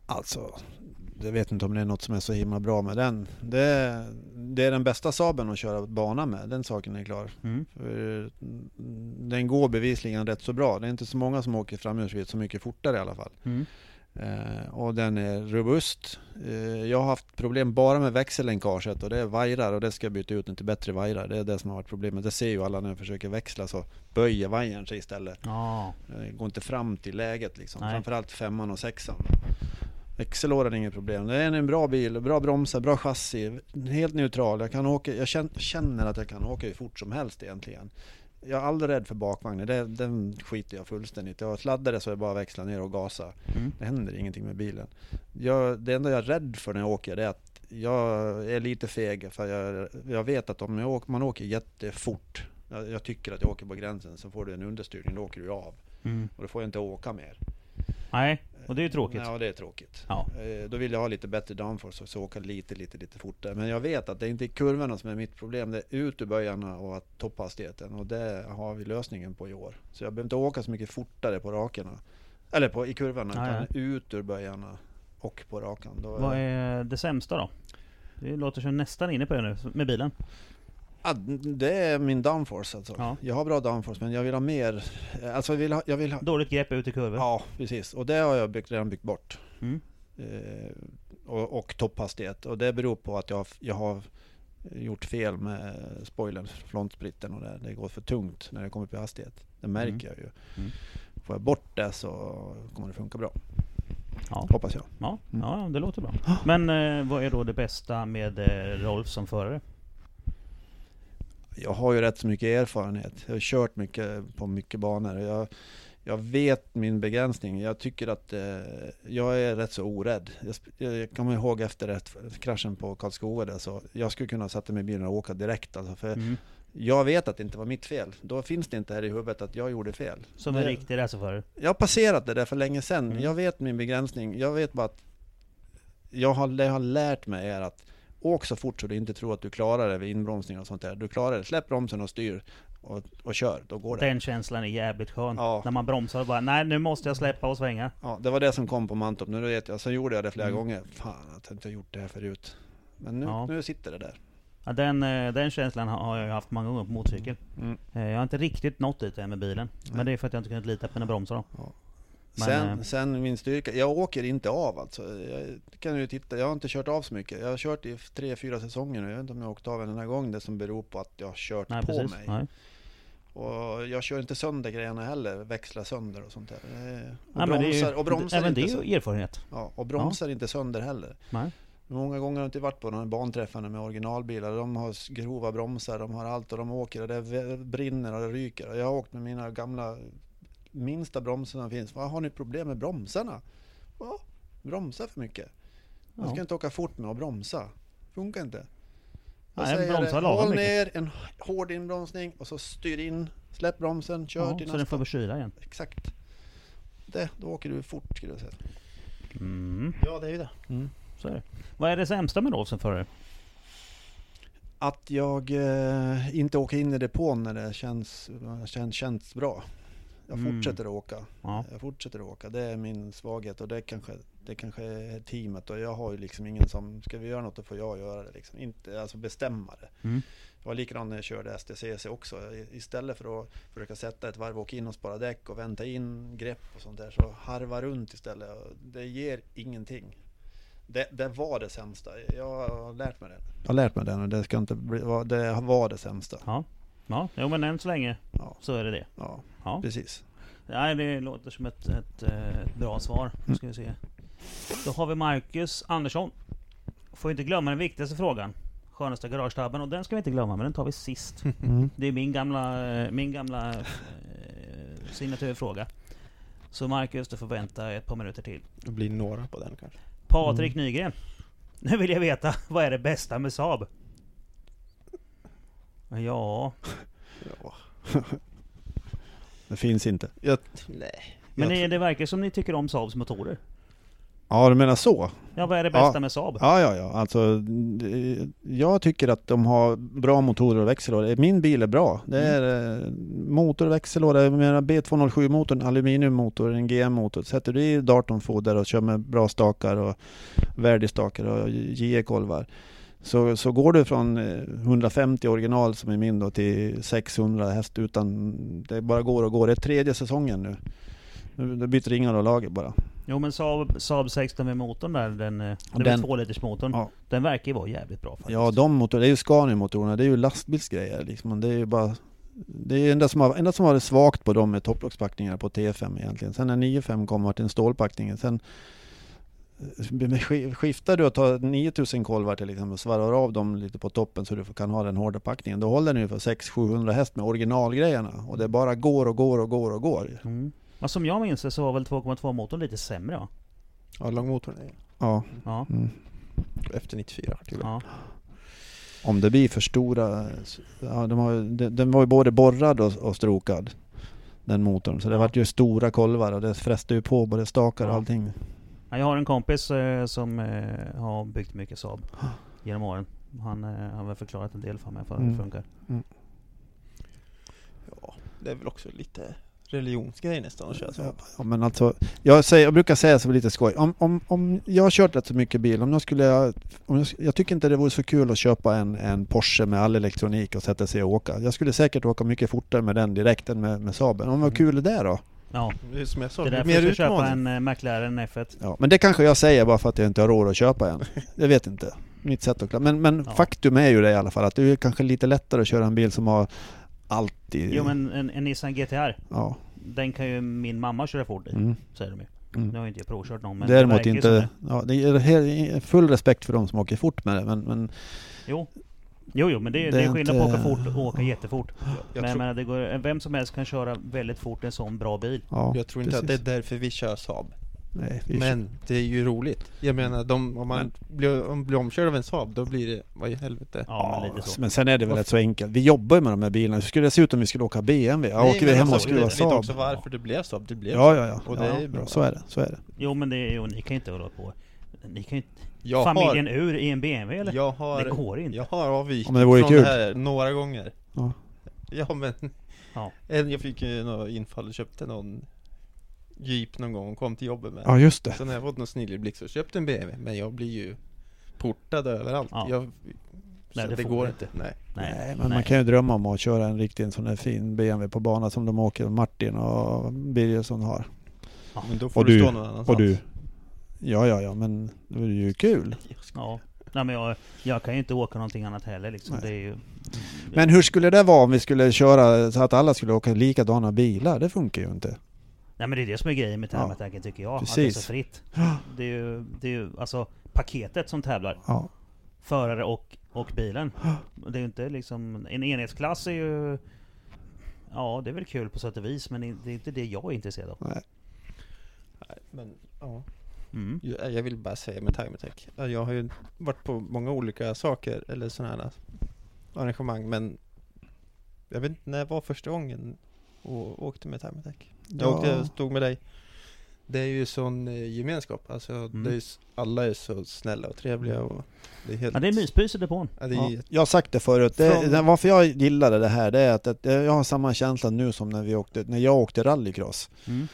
Alltså, jag vet inte om det är något som är så himla bra med den. Det är, det är den bästa Saaben att köra bana med, den saken är klar. Mm. Mm, den går bevisligen rätt så bra. Det är inte så många som åker framhjulsdrivet så mycket fortare i alla fall. Mm. Eh, och den är robust. Eh, jag har haft problem bara med växellänkaget och det är vajrar och det ska jag byta ut till bättre vajrar. Det är det som har varit problemet. Det ser ju alla när jag försöker växla så böjer vajern sig istället. Det går inte fram till läget liksom. Nej. Framförallt femman och sexan. Växellådan är inget problem. Det är en bra bil, bra bromsar, bra chassi. Helt neutral. Jag, kan åka, jag känner, känner att jag kan åka hur fort som helst egentligen. Jag är aldrig rädd för bakvagnen. Det, den skiter jag fullständigt Jag sladdar det så det bara att växla ner och gasa. Mm. Det händer ingenting med bilen. Jag, det enda jag är rädd för när jag åker det är att jag är lite feg. För jag, jag vet att om jag åker, man åker jättefort. Jag, jag tycker att jag åker på gränsen så får du en understyrning. Då åker du av. Mm. Och då får jag inte åka mer. Nej, och det är ju tråkigt. Ja, det är tråkigt. Ja. Eh, Då vill jag ha lite bättre downforce och så åka lite, lite, lite fortare. Men jag vet att det är inte kurvorna som är mitt problem. Det är ut ur böjarna och att topphastigheten. Och det har vi lösningen på i år. Så jag behöver inte åka så mycket fortare på rakerna. Eller på, i kurvorna. Ja, utan ut ur böjarna och på rakan. Då Vad är det sämsta då? Det låter som nästan inne på det nu, med bilen. Ja, det är min downforce alltså. Ja. Jag har bra downforce men jag vill ha mer. Alltså jag vill ha, jag vill ha Dåligt grepp ut i kurvor. Ja, precis. Och det har jag byggt, redan byggt bort. Mm. Eh, och, och topphastighet. Och det beror på att jag, har- jag har gjort fel med spoilern, frontsplitten och det. Det går för tungt när det kommer upp i hastighet. Det märker Mm. jag ju. Mm. Får jag bort det så kommer det funka bra. Ja. Hoppas jag. Ja, Mm. ja, det låter bra. Men eh, vad är då det bästa med eh, Rolf som förare? Jag har ju rätt så mycket erfarenhet. Jag har kört mycket på mycket banor. Jag, jag vet min begränsning. Jag tycker att eh, jag är rätt så orädd. Jag, jag kommer ihåg efter ett, kraschen på Karlskoga där, så jag skulle kunna sätta mig i bilen och åka direkt. Alltså, för Mm. Jag vet att det inte var mitt fel. Då finns det inte här i huvudet att jag gjorde fel. Som en Det- riktig racerförare? Jag har passerat det där för länge sedan. Mm. Jag vet min begränsning. Jag vet bara att jag har, det jag har lärt mig är att åk så fort så du inte tror att du klarar det vid inbromsning och sånt där. Du klarar det. Släpp bromsen och styr och, och kör. Då går det. Den känslan är jävligt skön. Ja. När man bromsar och bara nej nu måste jag släppa och svänga. Ja, det var det som kom på Mantorp. Nu vet jag. Så gjorde jag det flera Mm. gånger. Fan, jag har inte gjort det här förut. Men nu, Ja. nu sitter det där. Ja, den, eh, den känslan har jag haft många gånger på motorcykel. Mm. Eh, Jag har inte riktigt nått dit än med bilen. Men Nej. det är för att jag inte kunnat lita på mina bromsar då. Men, sen, eh, sen min styrka, jag åker inte av alltså. Jag kan ju titta, jag har inte kört av så mycket. Jag har kört i tre, fyra säsonger nu. Jag vet inte om jag har åkt av en enda gång. Det som beror på att jag har kört nej, på precis. mig. Nej. Och jag kör inte sönder grejerna heller, växlar sönder och sånt där. Och Nej, det är ju- bromsar, och bromsar Även det inte är så- ju erfarenhet. Ja, och bromsar inte sönder heller. Nej. Många gånger har jag inte varit på här banträffarna med originalbilar. De har grova bromsar, de har allt och de åker och det brinner och det ryker. Jag har åkt med mina gamla minsta bromsar som finns. Vad har ni problem med bromsarna? Ja, bromsar för mycket. Man ska Ja. inte åka fort med att bromsa. Funkar inte. Jag Nej, bromsa lagom håll mycket. ner en hård inbromsning och så styr in, släpp bromsen, kör Ja, till så den får kyla igen. Exakt. Det, då åker du fort skulle jag säga. Mm. Ja, det är ju det. Så är det. Vad är det sämsta med Rolf som förare? Att jag eh, inte åker in i depån när det känns, känns, känns bra. Jag Mm. fortsätter att åka. Ja. Jag fortsätter att åka. Det är min svaghet och det kanske, det kanske är teamet och jag har ju liksom ingen som, ska vi göra något då får jag göra det liksom. Inte, alltså bestämma det. Mm. Det var likadant när jag körde STCC också. Istället för att försöka sätta ett varv, åka in och spara däck och vänta in grepp och sånt där så harva runt istället. Det ger ingenting. Det, det var det sämsta. Jag har lärt mig det. Jag har lärt mig det och det ska inte bli, det var det sämsta. Ja. Ja, jo, men än så länge Ja, så är det det. ja Ja. precis. Nej, det låter som ett, ett, eh, ett bra svar. Nu ska vi se. Då har vi Marcus Andersson. Får inte glömma den viktigaste frågan. Skönaste garagetabben och den ska vi inte glömma, men den tar vi sist. Mm. Det är min gamla, eh, min gamla eh, signaturfråga. Så Marcus, du får vänta ett par minuter till. Det blir några på den kanske. Patrik Nygren. Nu vill jag veta, vad är det bästa med Saab? Ja, Ja. Det finns inte. Jag, nej. men jag, det, det verkar som ni tycker om Saabs motorer. Ja, du menar så? Ja, vad är det bästa Ja. med Saab? Ja, ja, ja. Alltså, jag tycker att de har bra motorer och växellådor. Min bil är bra. Det är eh, motor och växellåda. Jag menar B207-motorn, aluminiummotor, en GM-motor. Sätter du i Darton-foder och kör med bra stakar och Verdi-stakar och JE-kolvar. Så, så går du från eh, 150 original som är min då till 600 häst utan... Det bara går och går. Det är tredje säsongen nu. Nu byter ringar och lager bara. Jo men Saab, Saab 16 med motorn där, den, eh, Den- väl 2 liters motorn. Ja. Den verkar ju vara jävligt bra faktiskt. Ja, de motorerna, det är ju Scania-motorerna, det är ju lastbilsgrejer liksom. Det är ju bara... Det är enda som har, enda som har det svagt på dem är topplockspackningar på T5 egentligen. Sen när 9.5 kom var det en stålpackning. Sen eh, skiftar du och tar 9000 kolvar till exempel och svarvar av dem lite på toppen så du kan ha den hårda packningen. Då håller den ju för 600-700 häst med originalgrejerna. Och det bara går och går och går och går. Mm. Ja, som jag minns det så var väl 2,2 motorn lite sämre va? ja, långmotorn är Ja. Ja. Mm. efter 94. Typ. ja. Om det blir för stora... Ja, de har, de- den var ju både borrad och, och strokad. Den motorn. Så det Ja. vart ju stora kolvar och det fräste ju på både stakar och Ja. allting. Ja, Jag har en kompis eh, som eh, har byggt mycket Saab genom åren. Han eh, har väl förklarat en del för mig för hur det Mm. funkar. Ja, det är väl också lite religionsgrej nästan att köra så. Ja, ja, men alltså, jag, säger, jag brukar säga så lite skoj. Om, om, om jag har kört rätt så mycket bil, om jag skulle... Om jag, jag tycker inte det vore så kul att köpa en, en Porsche med all elektronik och sätta sig och åka. Jag skulle säkert åka mycket fortare med den direkt än med, med Saaben. Om vad kul är det då? Ja, Det är som jag sa, det är det därför mer jag ska köpa en eh, McLaren F1. Ja, men det kanske jag säger bara för att jag inte har råd att köpa en. Jag vet inte. Mitt sätt att klara. Men, men Ja. faktum är ju det i alla fall att det är kanske lite lättare att köra en bil som har allt i... Jo men en, en Nissan GTR, Ja. den kan ju min mamma köra fort i. Mm. Säger de ju. Mm. Nu har inte jag provkört någon men det Däremot som inte... det. Ja, det är full respekt för de som åker fort med det men, men Jo. Jo, jo men det, är- Det det är är skillnad på att åka inte- fort och åka jättefort. Jag, men jag tror, menar, det går, vem som helst kan köra väldigt fort en sån bra bil. ja, jag tror inte att det precis. är därför vi kör Saab. Nej, vi Men det är ju roligt. Jag menar, de, om man Men- blir, om blir omkörd av en Saab, då blir det, vad i helvete? Ja, men lite så. Men sen är det väl rätt så enkelt. Vi jobbar ju med de här bilarna. Hur skulle det se ut om vi skulle åka BMW? Ja, Nej, åker vi hem och alltså, skruvar vet Saab? också varför det blev Saab. Det blev Ja, ja, ja. Och det ja, är bra. Så är det, så är det. Jo men det, jo, ni kan ju inte hålla på. Ni kan ju inte... Jag familjen har, ur i en BMW eller? jag har, det går inte. jag har avvikit Ja, men det vore från kul. det här några gånger. Ja. Ja men, Ja. en, jag fick ju något infall och köpte någon Jeep någon gång och kom till jobbet med. Ja, just det. Sen har jag fått någon snilleblixt och köpt en BMW, men jag blir ju portad överallt. Ja. Jag, så det det, går du inte. Nej. Nej, Nej, men man kan ju drömma om att köra en riktig en sån här fin BMW på bana som de åker, Martin och Birgersson har. Men då får Och du, du, stå någon annanstans. och du. Ja, ja, ja, men det är ju kul. Ja. Nej men jag, jag kan ju inte åka någonting annat heller liksom. Det är ju... Men hur skulle det vara om vi skulle köra så att alla skulle åka likadana bilar? Det funkar ju inte. Nej men det är det som är grejen med Ja, Time tycker jag. Att det är precis. så fritt. Det är ju, det är ju alltså paketet som tävlar. Ja. Förare och, och bilen. Det är ju inte liksom... En enhetsklass är ju... Ja, det är väl kul på sätt och vis, men det är inte det jag är intresserad av. Nej. Nej, men ja. Mm. Jag jag vill bara säga med Time Attack. Jag har ju varit på många olika saker eller sådana här arrangemang men jag vet inte när var första gången och åkte med Time Attack. Jag Ja. åkte, stod med dig. Det är ju sån eh, gemenskap. Alltså Mm. det är, alla är så snälla och trevliga och det är helt... Ja, det är myspys i depån. Ja, det är Ja, jag har sagt det förut. Det, Från- det, varför jag gillade det här det är att, att jag har samma känsla nu som när, vi åkte, när jag åkte rallycross. Mm.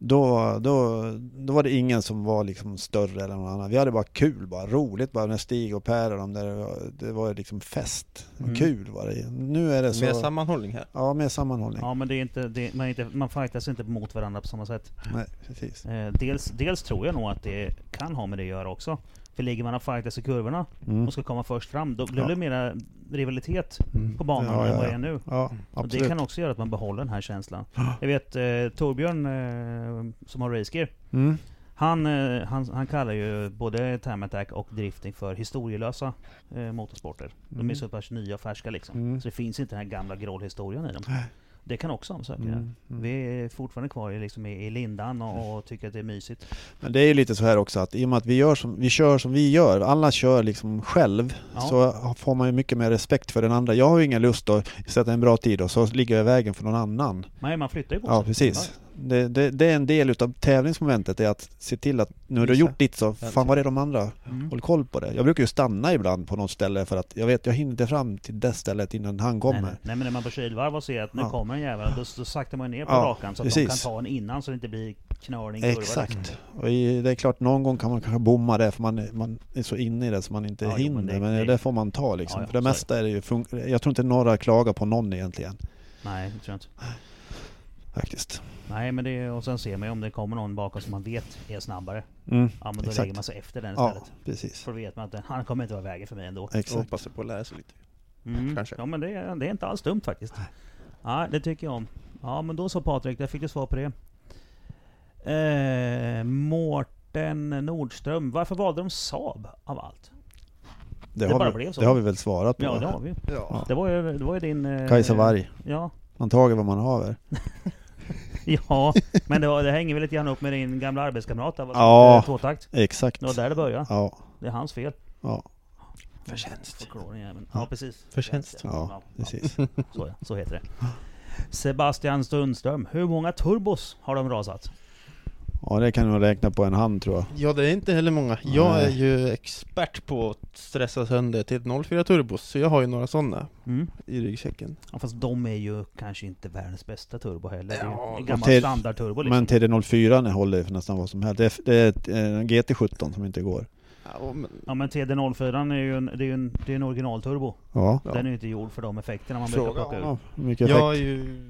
Då, då, då var det ingen som var liksom större eller någon annan. Vi hade bara kul, bara roligt bara med Stig och Per och de där. Det var- liksom fest. Mm. Kul var det. Nu är det så... Med sammanhållning här. Ja, med sammanhållning. Ja, men det är inte... Det, man, är inte man fightas inte mot varandra på samma sätt. Nej, precis. Eh, dels, dels tror jag nog att det kan ha med det att göra också. För ligger man och fightas i kurvorna Mm. och ska komma först fram, då blir Ja. det mera rivalitet Mm. på banan Ja, än vad det är nu. Ja, Och det kan också göra att man behåller den här känslan. Jag vet eh, Torbjörn eh, som har racegear, Mm. han, eh, han, han kallar ju både time attack och drifting för historielösa eh, motorsporter. De är Mm. så pass nya och färska liksom. Mm. Så det finns inte den här gamla grollhistorien i dem. Det kan också göra. Mm. Mm. Vi är fortfarande kvar i, liksom, i, lindan och, och tycker att det är mysigt. Men det är ju lite så här också att i och med att vi, gör som, vi kör som vi gör, alla kör liksom själv, Ja. så får man ju mycket mer respekt för den andra. Jag har ju ingen lust att sätta en bra tid och så ligger jag i vägen för någon annan. Nej, man flyttar ju på Ja, sig. precis. Det, det, det är en del utav tävlingsmomentet, är att se till att nu har du gjort ditt så, fan vad är de andra? Mm. Håll koll på det. Jag brukar ju stanna ibland på något ställe för att jag vet, jag hinner inte fram till det stället innan han kommer. Nej, nej. men när man på kylvarv och ser att nu Ja. kommer en jävel, då, då saktar man ner på Ja, rakan så att de kan precis. ta en innan så det inte blir knörning. Exakt. Och i, det är klart, någon gång kan man kanske bomma det för man, är- man är så inne i det så man inte Ja, jo, hinner. men Men det- det, det- får man ta liksom. Ja, för det är mesta är det ju, jag tror inte några klagar på någon egentligen. Nej, det tror jag inte. Faktiskt. Nej, men det, och sen ser man ju om det kommer någon bakom som man vet är snabbare. Mm, Ja, men då exakt. lägger man sig efter den Ja, istället. precis. För då vet man att den- han kommer inte vara vägen för mig ändå. Jag Exakt. hoppas på att lära sig lite. Mm. Kanske. Ja, men det, är- det är inte alls dumt faktiskt. Ja, det tycker jag om. Ja, men då så Patrik, där fick du svar på det. Eh, Mårten Nordström, varför valde de Saab av allt? Det, Det har, bara vi, blev så. det har vi väl svarat på. Ja, det har vi. Ja. Det var ju, det var ju din... Eh, Kajsa Warg. Ja, Man tager vad man haver. ja, men det, var, det hänger väl lite grann upp med din gamla arbetskamrat där, Ja. eh, Tvåtakt. Exakt. Det var där det började. Ja, Det är hans fel. ja, Förtjänst. Ja, precis. Förtjänst. ja, precis. Så, så heter det. Sebastian Sundström, hur många turbos har de rasat? Ja, det kan du räkna på en hand tror jag. Ja det är inte heller många. Jag Nej. är ju expert på att stressa sönder till ett 04 turbos, så jag har ju några sådana Mm. i ryggsäcken. Ja, fast de är ju kanske inte världens bästa turbo heller. Det är ju Ja, en gammal till- standardturbo liksom. Men TD04 håller för nästan vad som helst. Det är, det är eh, GT17 som inte går. Ja, men, Ja men TD04 är ju en, det är ju en, det är en originalturbo. Ja. Ja. Den är ju inte gjord för de effekterna man brukar Fråga plocka ur. ja mycket effekt. jag är ju...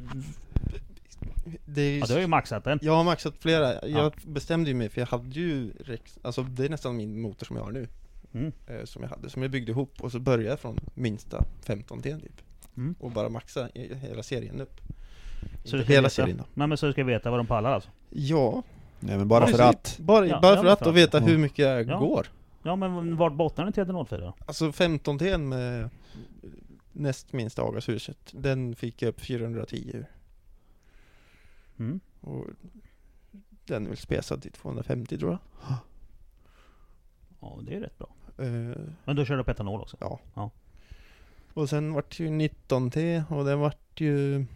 Det är ju Ja du har ju maxat den. Jag har maxat flera. Jag Ja. bestämde ju mig för jag hade ju Rex, alltså det är nästan min motor som jag har nu. Mm. Eh, som jag hade, som jag byggde ihop och så började jag från minsta 15 t typ. Mm. Och bara maxa i- hela serien upp. Så du hela veta, serien då. Nej men så du ska veta vad de pallar alltså? Ja, Nej men bara precis. för att. Bara, Ja, bara ja, för att och att. veta Ja. hur mycket jag Ja. går. Ja men vart bottnar den TD04 då? Alltså 15 t med näst minsta avgashuset, den fick jag upp 410 ur. Mm. Och den är väl spesad till 250 tror jag. Ja det är rätt bra. Eh, Men då kör du på etanol också? Ja. Ja. Och sen vart det ju 19T och den vart ju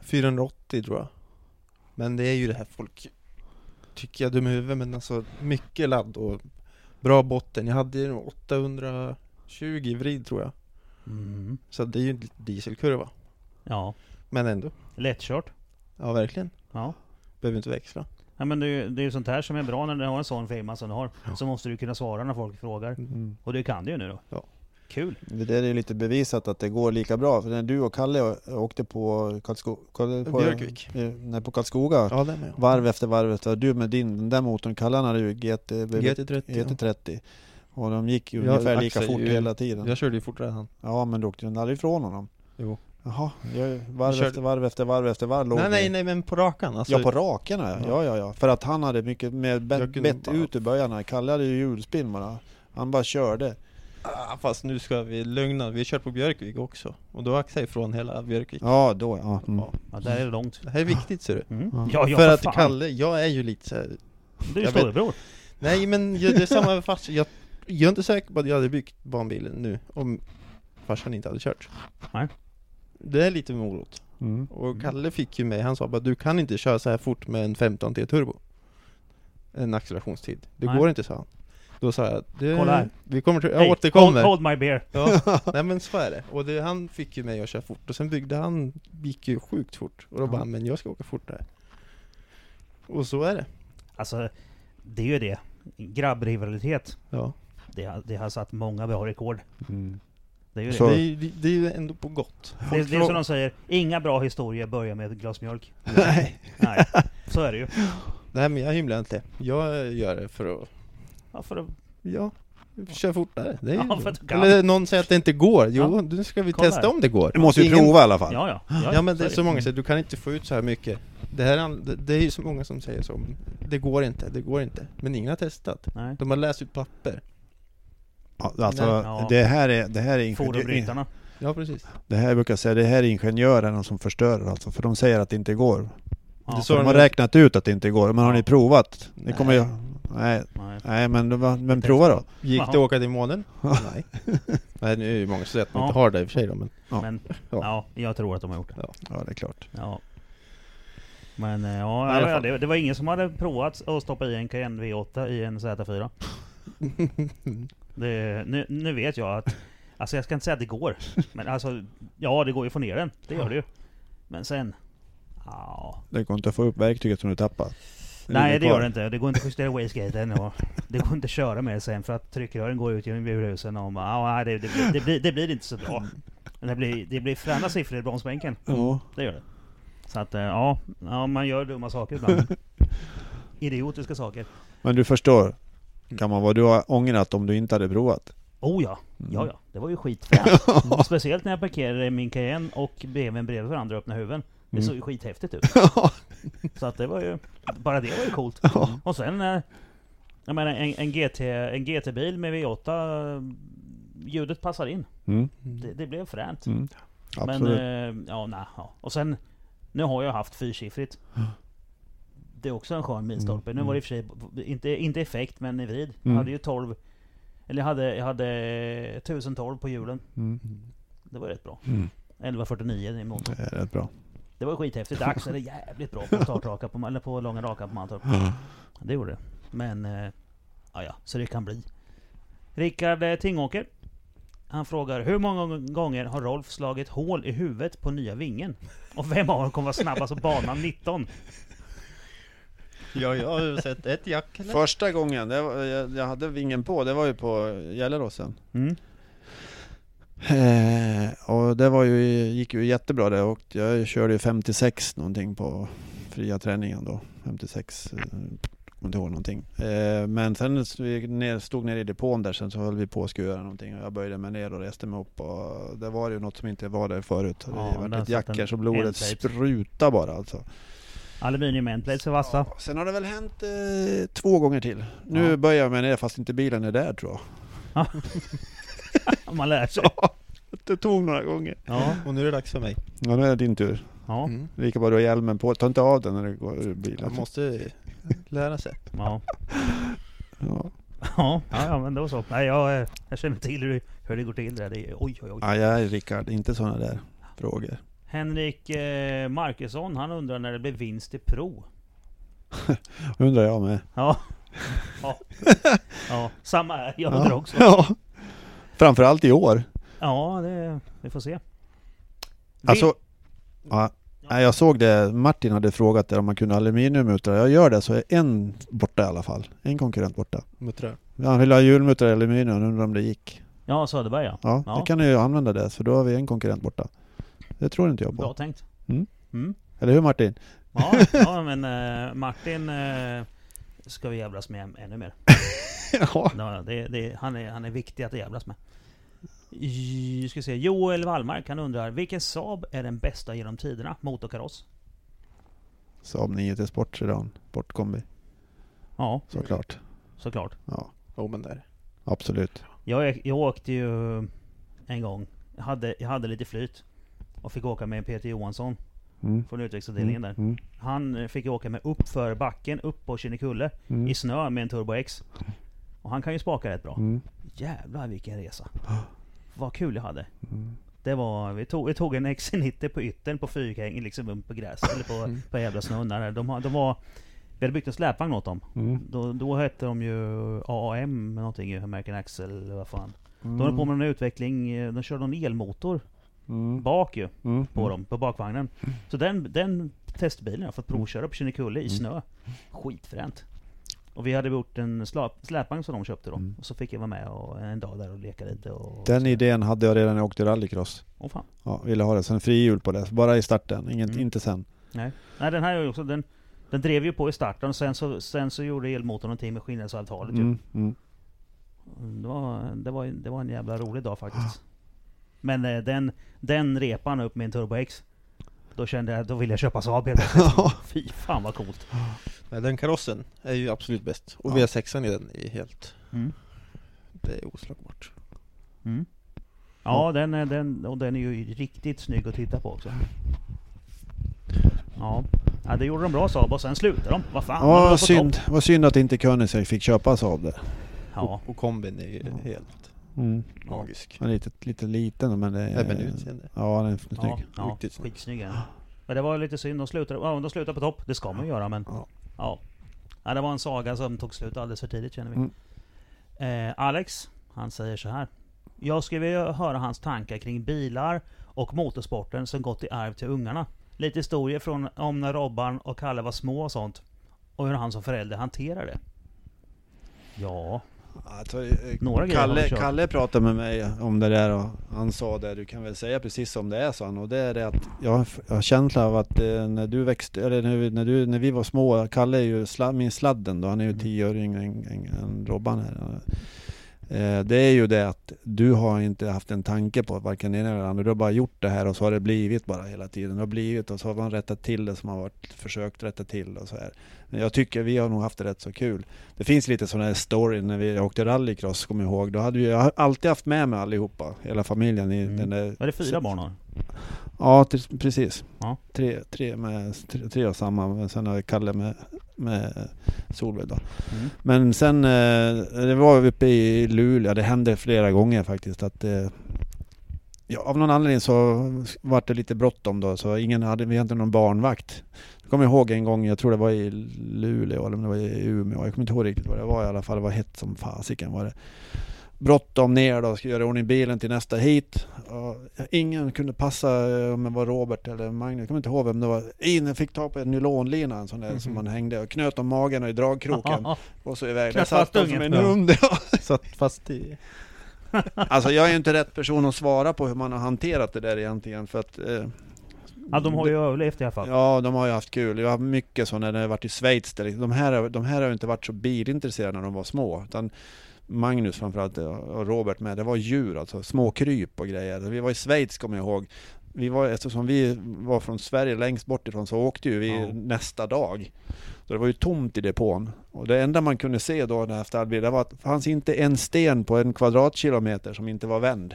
480 tror jag. Men det är ju det här folk tycker jag dum i huvudet men alltså mycket ladd och bra botten. Jag hade ju nog 820 vrid tror jag. Mm. Så det är ju en dieselkurva. Ja. Men ändå. Lättkört. Ja verkligen. Ja. Behöver inte växla. Ja men det är ju det är ju sånt här som är bra när du har en sån firma som du har. Så måste du kunna svara när folk frågar. Mm. Och det kan du ju nu då. Kul. Det där är ju lite bevisat att det går lika bra. För när du och Kalle åkte på, Karlsko, Karl- på, Björkvik. eh, Nej, på Karlskoga. Ja, med. Varv efter varv efter Du med din, den där motorn, Kalle han hade ju GT, GT30. ja. GT30. Och de gick ju Ja, ungefär lika Axel fort ju- hela tiden. Jag körde ju fortare än han. Ja men du åkte den aldrig ifrån honom? Jo. Jaha, jag, varv körde- efter varv efter varv efter varv låg Nej, nej, nej, men på rakan. Alltså, Ja på rakerna ja. ja, ja, ja. För att han hade mycket mer bett, kunde bett bara- ut i början. Kalle hade ju hjulspinn bara. Han bara körde. Ah, fast nu ska vi lugna, vi kört på Björkvik också. Och då axade jag ifrån hela Björkvik. Ja då ja. Mm. Ja. Där är det långt. Det här är viktigt ser du. Mm. Ja. Ja, ja, för för att fan. Kalle, jag är ju lite så här, Du är ju storebror. Nej men jag, det är samma fast jag, jag är inte säker på att jag hade byggt banbilen nu om farsan inte hade kört. Nej. Det är lite morot. Mm. Och Kalle fick ju mig, han sa bara du kan inte köra så här fort med en 15T turbo. En accelerationstid. Det Nej. går inte sa han. Då sa jag, det, Kolla här. vi kommer till, jag Hey, återkommer. Hold, hold my beer. Ja, nej men så är det. Och det, han fick ju mig att köra fort och sen byggde han, gick ju sjukt fort. Och då bara, men jag ska åka fortare. Och så är det. Alltså, det är ju det. Grabbrivalitet. Ja. Det, har- det har satt många bra rekord. Mm. Det är ju Så- det. Det, är, ju- det är ju ändå på gott. Det, Folk det är som de säger, inga bra historier börjar med ett glas mjölk. Nej. Nej, så är det ju. Nej men jag hymlar inte. Jag gör det för att, Ja, för att, ja, köra fortare. Det är ju Ja, så. för att. Eller någon säger att det inte går. Jo, Ja. nu ska vi Kolla testa här. om det går. Du måste ju Ingen- prova i alla fall. ja, ja. Ja, Ja men det är så många som säger, du kan inte få ut så här mycket. Det här är, det- det är ju så många som säger så. Det går inte, det går inte. Men ingen har testat. Nej. De har läst ut papper. Ja, alltså, Ja. det här är, det här är Fordonbrytarna. Ja precis. det här brukar jag säga, det här är ingenjörerna som förstör alltså, för de säger att det inte går. Ja, Det Så de har räknat ut att det inte går, men har ni provat? Nej. kommer ju... Nej, nej. nej men, men prova då. Gick det att åka till månen? Nej. Nej nu är ju många som säger att de Ja. inte har det i och för sig då, men Ja. Men, Ja. ja, jag tror att de har gjort det. Ja det är klart. Ja. Men eh, ja, ja, det, det var ingen som hade provat att stoppa i en Cayenne V8 i en Z4. Det, nu, nu vet jag att, alltså jag ska inte säga att det går. Men alltså, ja det går ju att få ner den. Det gör det ju. Men sen, ja. Det går inte att få upp verktyget som du tappar. Nej det gör det inte. Det går inte att justera wastegaten och det går inte att köra med det sen för att tryckrören går ut genom urhusen och bara, ja, nej, det, det, blir, det, blir, det blir inte så bra. Men det blir, det blir fräna siffror i bromsbänken. Ja. Det gör det. Så att eh, ja, ja man gör dumma saker ibland. Idiotiska saker. Men du förstår, kan man vara du har ångrat om du inte hade provat? Oh ja, Mm. ja ja. Det var ju skitfränt. Speciellt när jag parkerade min Cayenne och BMWn bredvid varandra och öppnade huven. Det Mm. såg ju skithäftigt ut. Så att det var ju, bara det var ju coolt. Och sen, eh, jag menar en, en, GT, en GT-bil med V8, eh, ljudet passar in. Mm. Det, det blev fränt. Mm. Men, eh, ja, nej, ja. Och sen, nu har jag haft fyrsiffrigt. Det är också en skön milstolpe. Nu var det i och för sig, inte, inte effekt, men i vrid. Jag Mm. hade ju 12, eller jag hade, jag hade 1012 på hjulen. Mm. Det var rätt bra. Mm. 1149 i motorn. Det är rätt bra. Det var skithäftigt. Axel är jävligt bra på startraka, på, eller på långa raka på Mantorp. Det gjorde det. Men, ja, ja, så det kan bli. Rickard eh, Tingåker. Han frågar, hur många gånger har Rolf slagit hål i huvudet på nya vingen? Och vem av dem kommer vara snabbast på banan 19? Ja, jag har sett ett jack eller? Första gången, det var, jag, jag hade vingen på, det var ju på Gelleråsen. Mm. Eh, och det var ju, gick ju jättebra det och jag körde ju 56 någonting på fria träningen då. 56, eh, kommer inte ihåg någonting. Eh, men sen vi ner, stod nere i depån där sen så höll vi på att skura någonting och jag böjde mig ner och reste mig upp och det var ju något som inte var där förut. Ja, det var ett satt jack en här så blodet endplate. spruta bara alltså. Aluminium är vassa. Sen har det väl hänt eh, två gånger till. Nu Ja. böjer jag mig ner fast inte bilen är där tror jag. Man lär sig. Det tog några gånger. Ja, Och nu är det dags för mig. Ja, nu är det din tur. ja, Mm. Lika bra du har hjälmen på. Ta inte av den när du går ur bilen. Man måste lära sig. ja. Ja. Ja, ja, ja men då så. Nej, jag, eh, jag känner till hur det, hur det går till där. Det är, oj, oj, oj. Ja, jag är Rickard, inte sådana där frågor. Henrik eh, Markusson, han undrar när det blir vinst i Pro. Undrar jag med. Ja. Ja. ja. Samma här. Jag undrar också. Ja. Framförallt i år. Ja, det, vi får se. Vi- Alltså, ja, nej, jag såg det. Martin hade frågat där om man kunde aluminiummuttrar. Jag gör det så är en borta i alla fall. En konkurrent borta. Muttrar. Han ville ha hjulmuttrar i aluminium, undrar om det gick. Ja, Söderberg ja. Ja, Ja. då kan du ju använda det, så då har vi en konkurrent borta. Det tror inte jag Bra på. tänkt. Mm. Mm. Eller hur Martin? Ja, ja men eh, Martin eh, ska vi jävlas med ännu mer. ja. Ja, det, det, han, är, han är viktig att jävlas med. J- Ska se. Joel Wallmark han undrar Vilken Saab är den bästa genom tiderna? Motorkaross? Saab 9 till Sport Sedan, Sportkombi. Ja, Såklart. såklart. Ja, Jo men där. absolut. Jag, jag åkte ju en gång. Jag hade, jag hade lite flyt. Och fick åka med Peter Johansson Mm. från utvecklingsavdelningen där. Mm. Han eh, fick åka med upp för backen, upp på Kinnekulle. Mm. I snö med en Turbo X. Och han kan ju spaka rätt bra. Mm. Jävlar vilken resa. Vad kul jag hade. Mm. Det var, vi tog, vi tog en XC90 på yttern på fyrhäng liksom på gräset eller på, på jävla snön där. De, de var, vi hade byggt en släpvagn åt dem. Mm. Då, då hette de ju AAM någonting, American eller vad fan. Mm. De höll på med någon utveckling, eh, de körde någon elmotor Mm. bak ju Mm. på dem, på bakvagnen. Så den, den testbilen har jag fått provköra på Kinnekulle i Mm. snö. Skitfränt. Och vi hade gjort en släpvagn som de köpte då. Mm. Och så fick jag vara med och en dag där och leka lite och... Den idén hade jag redan när jag åkte rallycross. Åh fan. Ja, ville ha det. Sen frihjul på det. Bara i starten, Inget, Mm. inte sen. Nej. Nej den här är ju också, den, den drev ju på i starten och sen så, sen så gjorde elmotorn någonting med skillnadsavtalet ju. Mm. Mm. Det var, det, var, det var en jävla rolig dag faktiskt. Men eh, den, den repan upp med en Turbo X. Då kände jag, då ville jag köpa Saab helt plötsligt. Fy fan vad coolt. Nej, den karossen är ju absolut bäst. Och Ja. V6an i den är helt... Mm. Det är oslagbart. Mm. Ja, den, är- den, och den är ju riktigt snygg att titta på också. Ja, ja det gjorde de bra Saab och sen slutade de. Vad fan, de var Ja, på synd. Vad synd att inte Koenigsegg fick köpa Saab där. Ja, Och, kombin är ju helt Mm. magisk. Är lite, lite liten men det är... Även utseende. Ja, den är snygg. ja, ja Riktigt snygg. skitsnygg den. Men det var lite synd, de slutade, ja, de slutade på topp. Det ska man ju göra men... Ja. Ja. ja. Det var en saga som tog slut alldeles för tidigt känner vi. Mm. Eh, Alex, han säger så här. Jag skulle vilja höra hans tankar kring bilar och motorsporten som gått i arv till ungarna. Lite historier från om när Robban och Kalle var små och sånt. Och hur han som förälder hanterar det. Ja, Alltså, Några Kalle. Kalle pratade med mig om det där och han sa det, du kan väl säga precis som det är sa han. Och det är det att jag har, jag har av att eh, när du växte, eller när vi, när, du, när vi var små, Kalle är ju sla, min sladden då, han är ju Mm. tio år yngre än, än, än Robban här. Eh, det är ju det att du har inte haft en tanke på varken det ena eller andra. Du har bara gjort det här och så har det blivit bara hela tiden. Det har blivit och så har man rättat till det som har varit försökt rätta till och så här. Men jag tycker vi har nog haft det rätt så kul. Det finns lite sådana här story när vi åkte rallycross, kommer jag ihåg. Då hade vi, jag har alltid haft med mig allihopa, hela familjen i Mm. den där... var det fyra barn har? Ja, precis. Ja. Tre, tre, med, tre, tre och samma, men sen har vi Kalle med, med Solveig då. Mm. Men sen, eh, det var uppe i Luleå, det hände flera gånger faktiskt att eh, Ja, av någon anledning så var det lite bråttom då, så ingen hade, vi hade inte någon barnvakt. Jag kommer ihåg en gång, jag tror det var i Luleå eller om det var i Umeå, jag kommer inte ihåg riktigt vad det var i alla fall, det var hett som fasiken var det. Bråttom ner då, skulle göra ordning bilen till nästa hit. Ingen kunde passa eh, om det var Robert eller Magnus, jag kommer inte ihåg vem det var. In fick ta på en nylonlina, en sån där som man hängde och knöt om magen och i dragkroken. och så iväg. Där satt fast han som en hund. Satt fast i... Alltså jag är ju inte rätt person att svara på hur man har hanterat det där egentligen för att eh, Ja, de har ju överlevt i alla fall. Ja, de har ju haft kul. Jag har mycket sådana när jag varit i Schweiz. Där liksom- de, här, har- de här har ju inte varit så bilintresserade när de var små. Utan Magnus framförallt och Robert med, det var djur alltså. Små kryp och grejer. Vi var i Schweiz kommer jag ihåg. Vi var, eftersom vi var från Sverige längst bort ifrån så åkte ju vi Ja. nästa dag. Så det var ju tomt i depån. Och det enda man kunde se då när bil, det var att det fanns inte en sten på en kvadratkilometer som inte var vänd.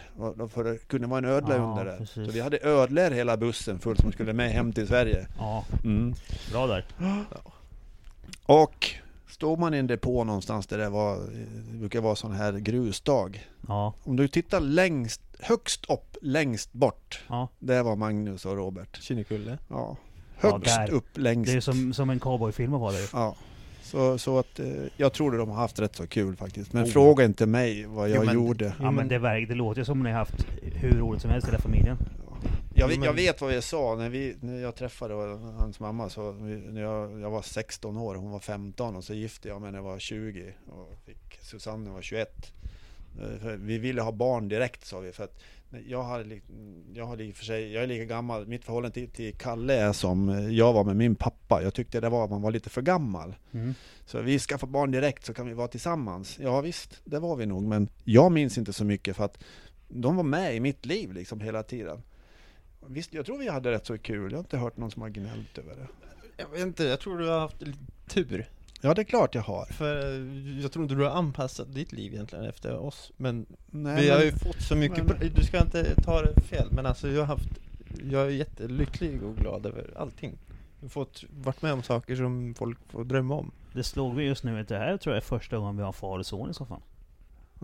För det kunde vara en ödla Ja, under där. precis. Så vi hade ödlor hela bussen full som skulle med hem till Sverige. Ja, Mm. bra där. Och stod man i en depå någonstans där det var, det brukar vara sån här grusdag. Ja, Om du tittar längst, högst upp, längst bort. ja. Där var Magnus och Robert. Kinnekulle. Ja. Ja, Högst där. upp längst. Det är som, som en cowboyfilm att vara där. Ja. Så, så att eh, jag tror de har haft rätt så kul faktiskt. Men Oh. fråga inte mig vad jag Jo, men- gjorde. Ja men det, det låter som ni har haft hur roligt som helst i hela familjen. Jag, vet- men- jag vet vad jag sa när, vi, när jag träffade hans mamma. Så när jag, jag var 16 år, hon var 15 och så gifte jag mig när jag var 20 och fick Susanne var 21. Eh, vi ville ha barn direkt sa vi. För att jag har, jag och för sig, jag är lika gammal. Mitt förhållande till, till Kalle är som eh, jag var med min pappa. Jag tyckte det var att man var lite för gammal. Mm. Så vi skaffar barn direkt så kan vi vara tillsammans. Ja visst, det var vi nog. Men jag minns inte så mycket för att de var med i mitt liv liksom hela tiden. Visst, jag tror vi hade rätt så kul. Jag har inte hört någon som har gnällt över det. Jag vet inte, jag tror du har haft lite tur. Ja, det är klart jag har. För eh, jag tror inte du har anpassat ditt liv egentligen efter oss. Men Nej, vi har men- ju fått så mycket, men- bra- du ska inte ta det fel, men alltså jag har haft, jag är jättelycklig och glad över allting. Jag har fått varit med om saker som folk får drömma om. Det slog vi just nu att det här tror jag är första gången vi har far och son i så fall.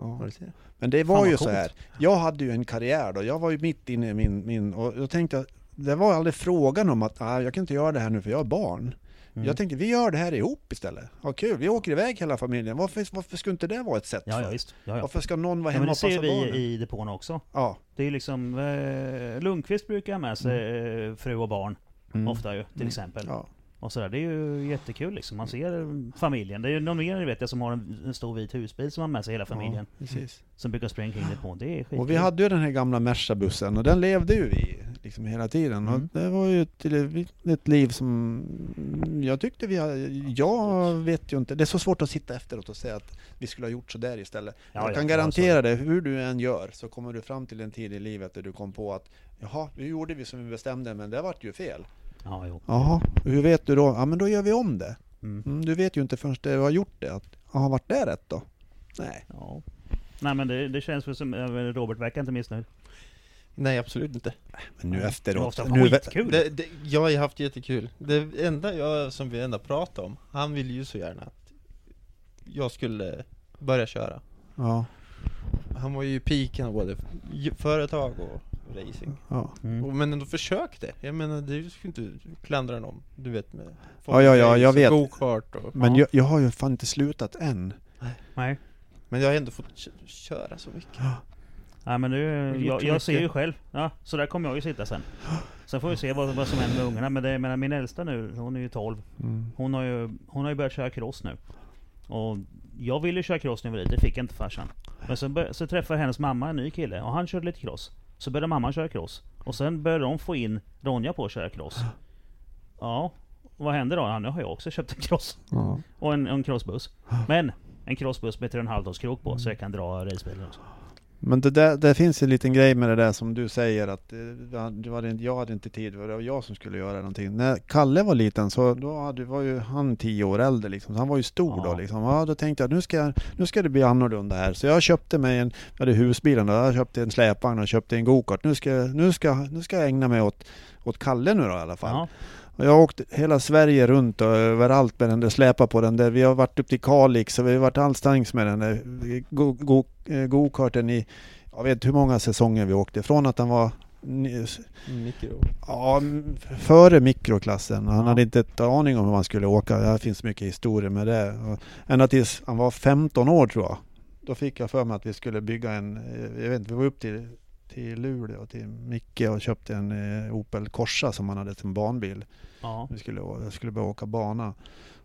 Ja. Det? Men det Fan, var vad ju så här. Jag hade ju en karriär då. Jag var ju mitt inne i min, min och jag tänkte att det var aldrig frågan om att ah, jag kan inte göra det här nu för jag har barn. Mm. Jag tänkte vi gör det här ihop istället. Vad kul, vi åker iväg hela familjen. Varför, varför skulle inte det vara ett sätt? Ja, ja för? visst. Ja, ja. Varför ska någon vara Ja, men hemma det och ser passa vi barnen? i depån också. Ja. Det är liksom, eh, Lundqvist brukar ha med sig eh, fru och barn. Mm. Ofta ju, till exempel. Ja. Och sådär. Det är ju jättekul liksom. Man ser eh, familjen. Det är ju någon mer vet jag som har en, en stor vit husbil som har med sig hela familjen. Ja, precis. Som brukar springa kring depån. Det är skitkul. Och vi hade ju den här gamla Merca-bussen och den levde ju vi liksom hela tiden. Mm. det var ju ett, ett liv som jag tyckte vi hade, jag vet ju inte, det är så svårt att sitta efteråt och säga att vi skulle ha gjort så där istället. Ja, jag ja, kan ja, garantera det, hur du än gör så kommer du fram till en tid i livet där du kom på att jaha, nu gjorde vi som vi bestämde men det vart ju fel. Ja, jo. Jaha, hur vet du då? Ja men då gör vi om det. Mm. Mm, du vet ju inte förrän du har gjort det. Att, jaha, vart det rätt då? Nej. Ja. Nej men det, det känns väl som, Robert verkar inte missnöjd. Nej, absolut inte. Men nu efteråt. Det Nu, skitkul! Det, det, jag har ju haft jättekul. Det enda jag, som vi ändå pratar om, han ville ju så gärna att jag skulle börja köra. ja, Han var ju i piken av både företag och racing. ja. Mm. Men ändå försökte. Jag menar, det ska inte klandra någon. Du vet med Ja, ja, ja, jag vet. och Go-kart och... Men Ja. jag, jag har ju fan inte slutat än. Nej. Men jag har ändå fått kö- köra så mycket. Nej men du, jag, jag ser ju själv. Ja, så där kommer jag ju sitta sen. Sen får vi se vad, vad som händer med ungarna. Men det, jag menar, min äldsta nu, hon är ju 12. Mm. Hon har ju, hon har ju börjat köra cross nu. Och jag ville ju köra cross när jag var liten, det fick inte farsan. Men så, så träffade hennes mamma en ny kille och han körde lite cross. Så började mamma köra cross. Och sen började de få in Ronja på att köra cross. Ja, vad hände då? Ja, nu har jag också köpt en cross. Ja. Och en, en crossbuss. Men en crossbuss med 3,5 tons krok på så jag kan dra racebilen också. Men det, där, det finns en liten grej med det där som du säger att eh, hade, inte- jag hade inte tid, det var jag som skulle göra någonting. När Kalle var liten så då hade, var ju han tio år äldre liksom, så han var ju stor Ja. då liksom. Ja, då tänkte jag nu ska, nu ska det bli annorlunda här. Så jag köpte mig en, jag hade husbilen då, jag köpte en släpvagn och köpte en gokart. Nu ska, jag- nu ska, nu ska jag ägna mig åt, åt Kalle nu då i alla fall. Ja, Och jag har åkt hela Sverige runt och överallt med den där släpa på den där. Vi har varit upp till Kalix och vi har varit allstans med den där go- go- eh, go-karten i, jag vet hur många säsonger vi åkte. Från att han var Mikro. ja, före mikroklassen. Han Ja. hade inte ett aning om hur man skulle åka. Det finns mycket historia med det. Ända tills han var 15 år tror jag. Då fick jag för mig att vi skulle bygga en, eh, jag vet inte, vi var upp till, till Luleå, till Micke och köpte en eh, Opel Corsa som han hade som barnbil. ja. Vi skulle, jag skulle börja åka bana.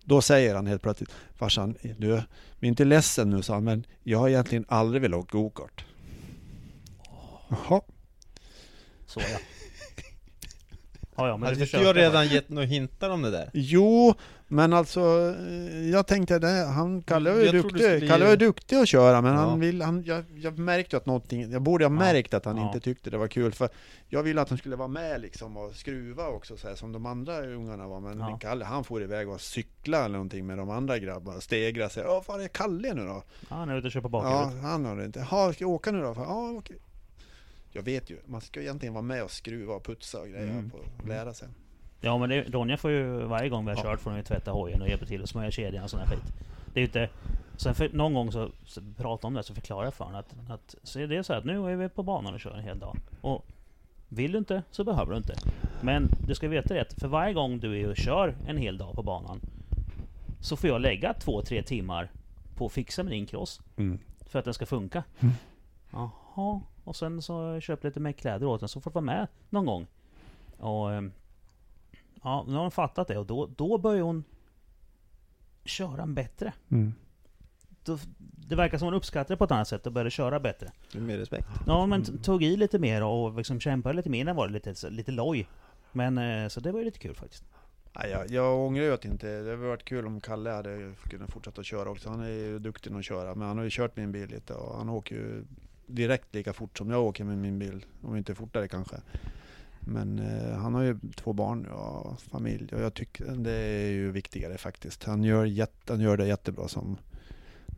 Då säger han helt plötsligt, farsan, du, vi är inte ledsen nu, sa han, men jag har egentligen aldrig velat åka gokart. Jaha. Så ja. Ja, ja men Hade det inte jag redan gett några hintar om det där? Jo, men alltså, eh, jag tänkte det, han, Kalle var ju Jag duktig, skulle- Kalle var duktig att köra, men Ja. han vill, han, jag, jag märkte att någonting, jag borde ha märkt att han Ja. inte tyckte det var kul, för jag ville att han skulle vara med liksom och skruva också så här, som de andra ungarna var, men Ja. Kalle han får iväg och cykla eller någonting med de andra grabbarna, stegra sig, ja var är Kalle nu då? Ja, han är ute och kör på Ja, bakhjulet. han har det inte. Ja, ska jag åka nu då? Ja, okej. Jag vet ju, man ska egentligen vara med och skruva och putsa och grejer Mm. på och lära sig. Ja men det, Ronja får ju varje gång vi har Ja. kört får hon ju tvätta hojen och hjälpa till att smörja kedjan och sån här skit. Det är ju inte... Sen för, någon gång så, så pratade om det så förklarade jag för henne att, att så är det så här att nu är vi på banan och kör en hel dag. Och vill du inte så behöver du inte. Men du ska veta det att för varje gång du är och kör en hel dag på banan så får jag lägga två, tre timmar på att fixa min cross. Mm. För att den ska funka. Jaha. Och sen så har jag lite mäckkläder åt den så får du vara med någon gång. Och... Ja, nu har hon fattat det och då, då börjar hon köra bättre. Mm. då, det verkar som hon uppskattade det på ett annat sätt och började köra bättre. Med respekt. Ja, men tog i lite mer och liksom kämpade lite mer. Innan var det lite, lite loj. Men eh, så det var ju lite kul faktiskt. Nej, jag, jag ångrar ju att inte, det hade varit kul om Kalle hade kunnat fortsätta att köra också. Han är ju duktig att köra, men han har ju kört min bil lite och han åker ju direkt lika fort som jag åker med min bil. Om inte fortare kanske. Men eh, han har ju två barn och familj och jag tycker det är ju viktigare faktiskt. Han gör, jätte, han gör det jättebra som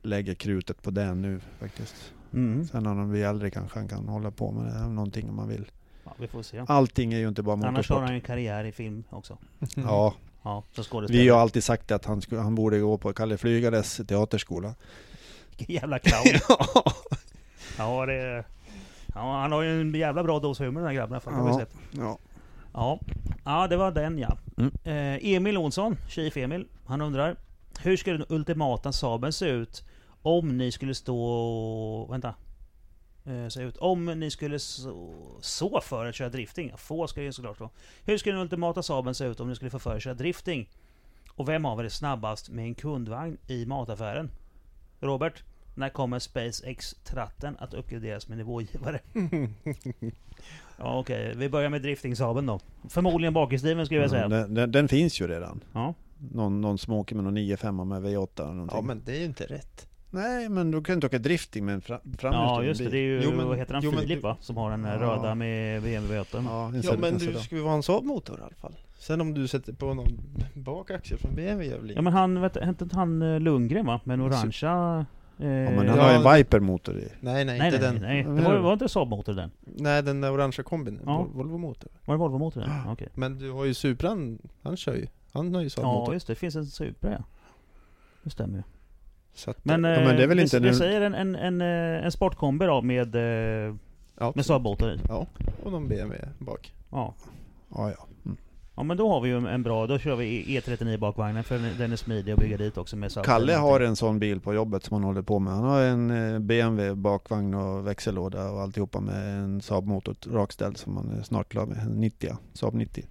lägger krutet på det nu faktiskt. Mm. Sen när han blir äldre kanske han kan hålla på med det, någonting om man vill. Ja, vi får se. Allting är ju inte bara Annars har motorsport. han ju en karriär i film också. Ja, Ja, skådespelare. vi har alltid sagt att han, skulle, han borde gå på Kalle Flygares teaterskola. Vilken jävla clown. ja, det... Ja, han har ju en jävla bra dos humor den här grabben. Fan, har vi Ja. sett. Ja. Ja. ja, det var den ja. Mm. Eh, Emil Olsson, Chief Emil, han undrar Hur skulle den ultimata Saaben se ut om ni skulle stå... Vänta. Eh, se ut. Om ni skulle så, så för att köra drifting. Få ska ju såklart stå. Hur skulle den ultimata Saaben se ut om ni skulle få för att köra drifting? Och vem av er är snabbast med en kundvagn i mataffären? Robert, när kommer SpaceX-tratten att uppgraderas med nivågivare? ja, Okej, vi börjar med drifting-Saaben då. Förmodligen bakhjulsdriven skulle jag säga. Den, den, den finns ju redan. Ja. Någon, någon som åker med någon 9-5 med V8 eller någonting. Ja men det är ju inte rätt. Nej men du kan inte åka drifting med en fra, Ja just det, det är ju, Jo, men- vad heter han, jo, Filip du- va? Som har den här Ja. röda med BMW 8 Ja, Ja men en du ska ju vara en Saab-motor i alla fall. Sen om du sätter på någon bakaxel från BMW gör väl Ja men han, vet, inte han eh, Lundgren va? Med en orangea... Eh, Ja, men han Ja, har ju en det- Viper-motor i. Nej nej, nej, inte nej, den. nej. Ja, Det var, var inte Saab-motor den? Nej den där orangea kombin, Ja. Vol- Volvo-motor. Var det Volvo-motor den? Ja, Okej. Men du har ju Supran, han kör ju. Han har ju Ja Saab-motor. just det, det finns en Supra ja. Det stämmer ju. Så att, Men, Ja, men det är väl vi, inte vi säger en, en, en, eh, en sportkombi då med, eh, ja, med Saab-motor i. Ja, och någon BMW bak. Ja. Ja, ja. Mm. ja men då har vi ju en bra, då kör vi E39 bakvagnen för den- är smidig att bygga dit också med Saab. Kalle har en sån bil på jobbet som han håller på med. Han har en eh, BMW bakvagn och växellåda och alltihopa med en Saab-motor rakställd som han är snart klar med. En 90, Saab 90.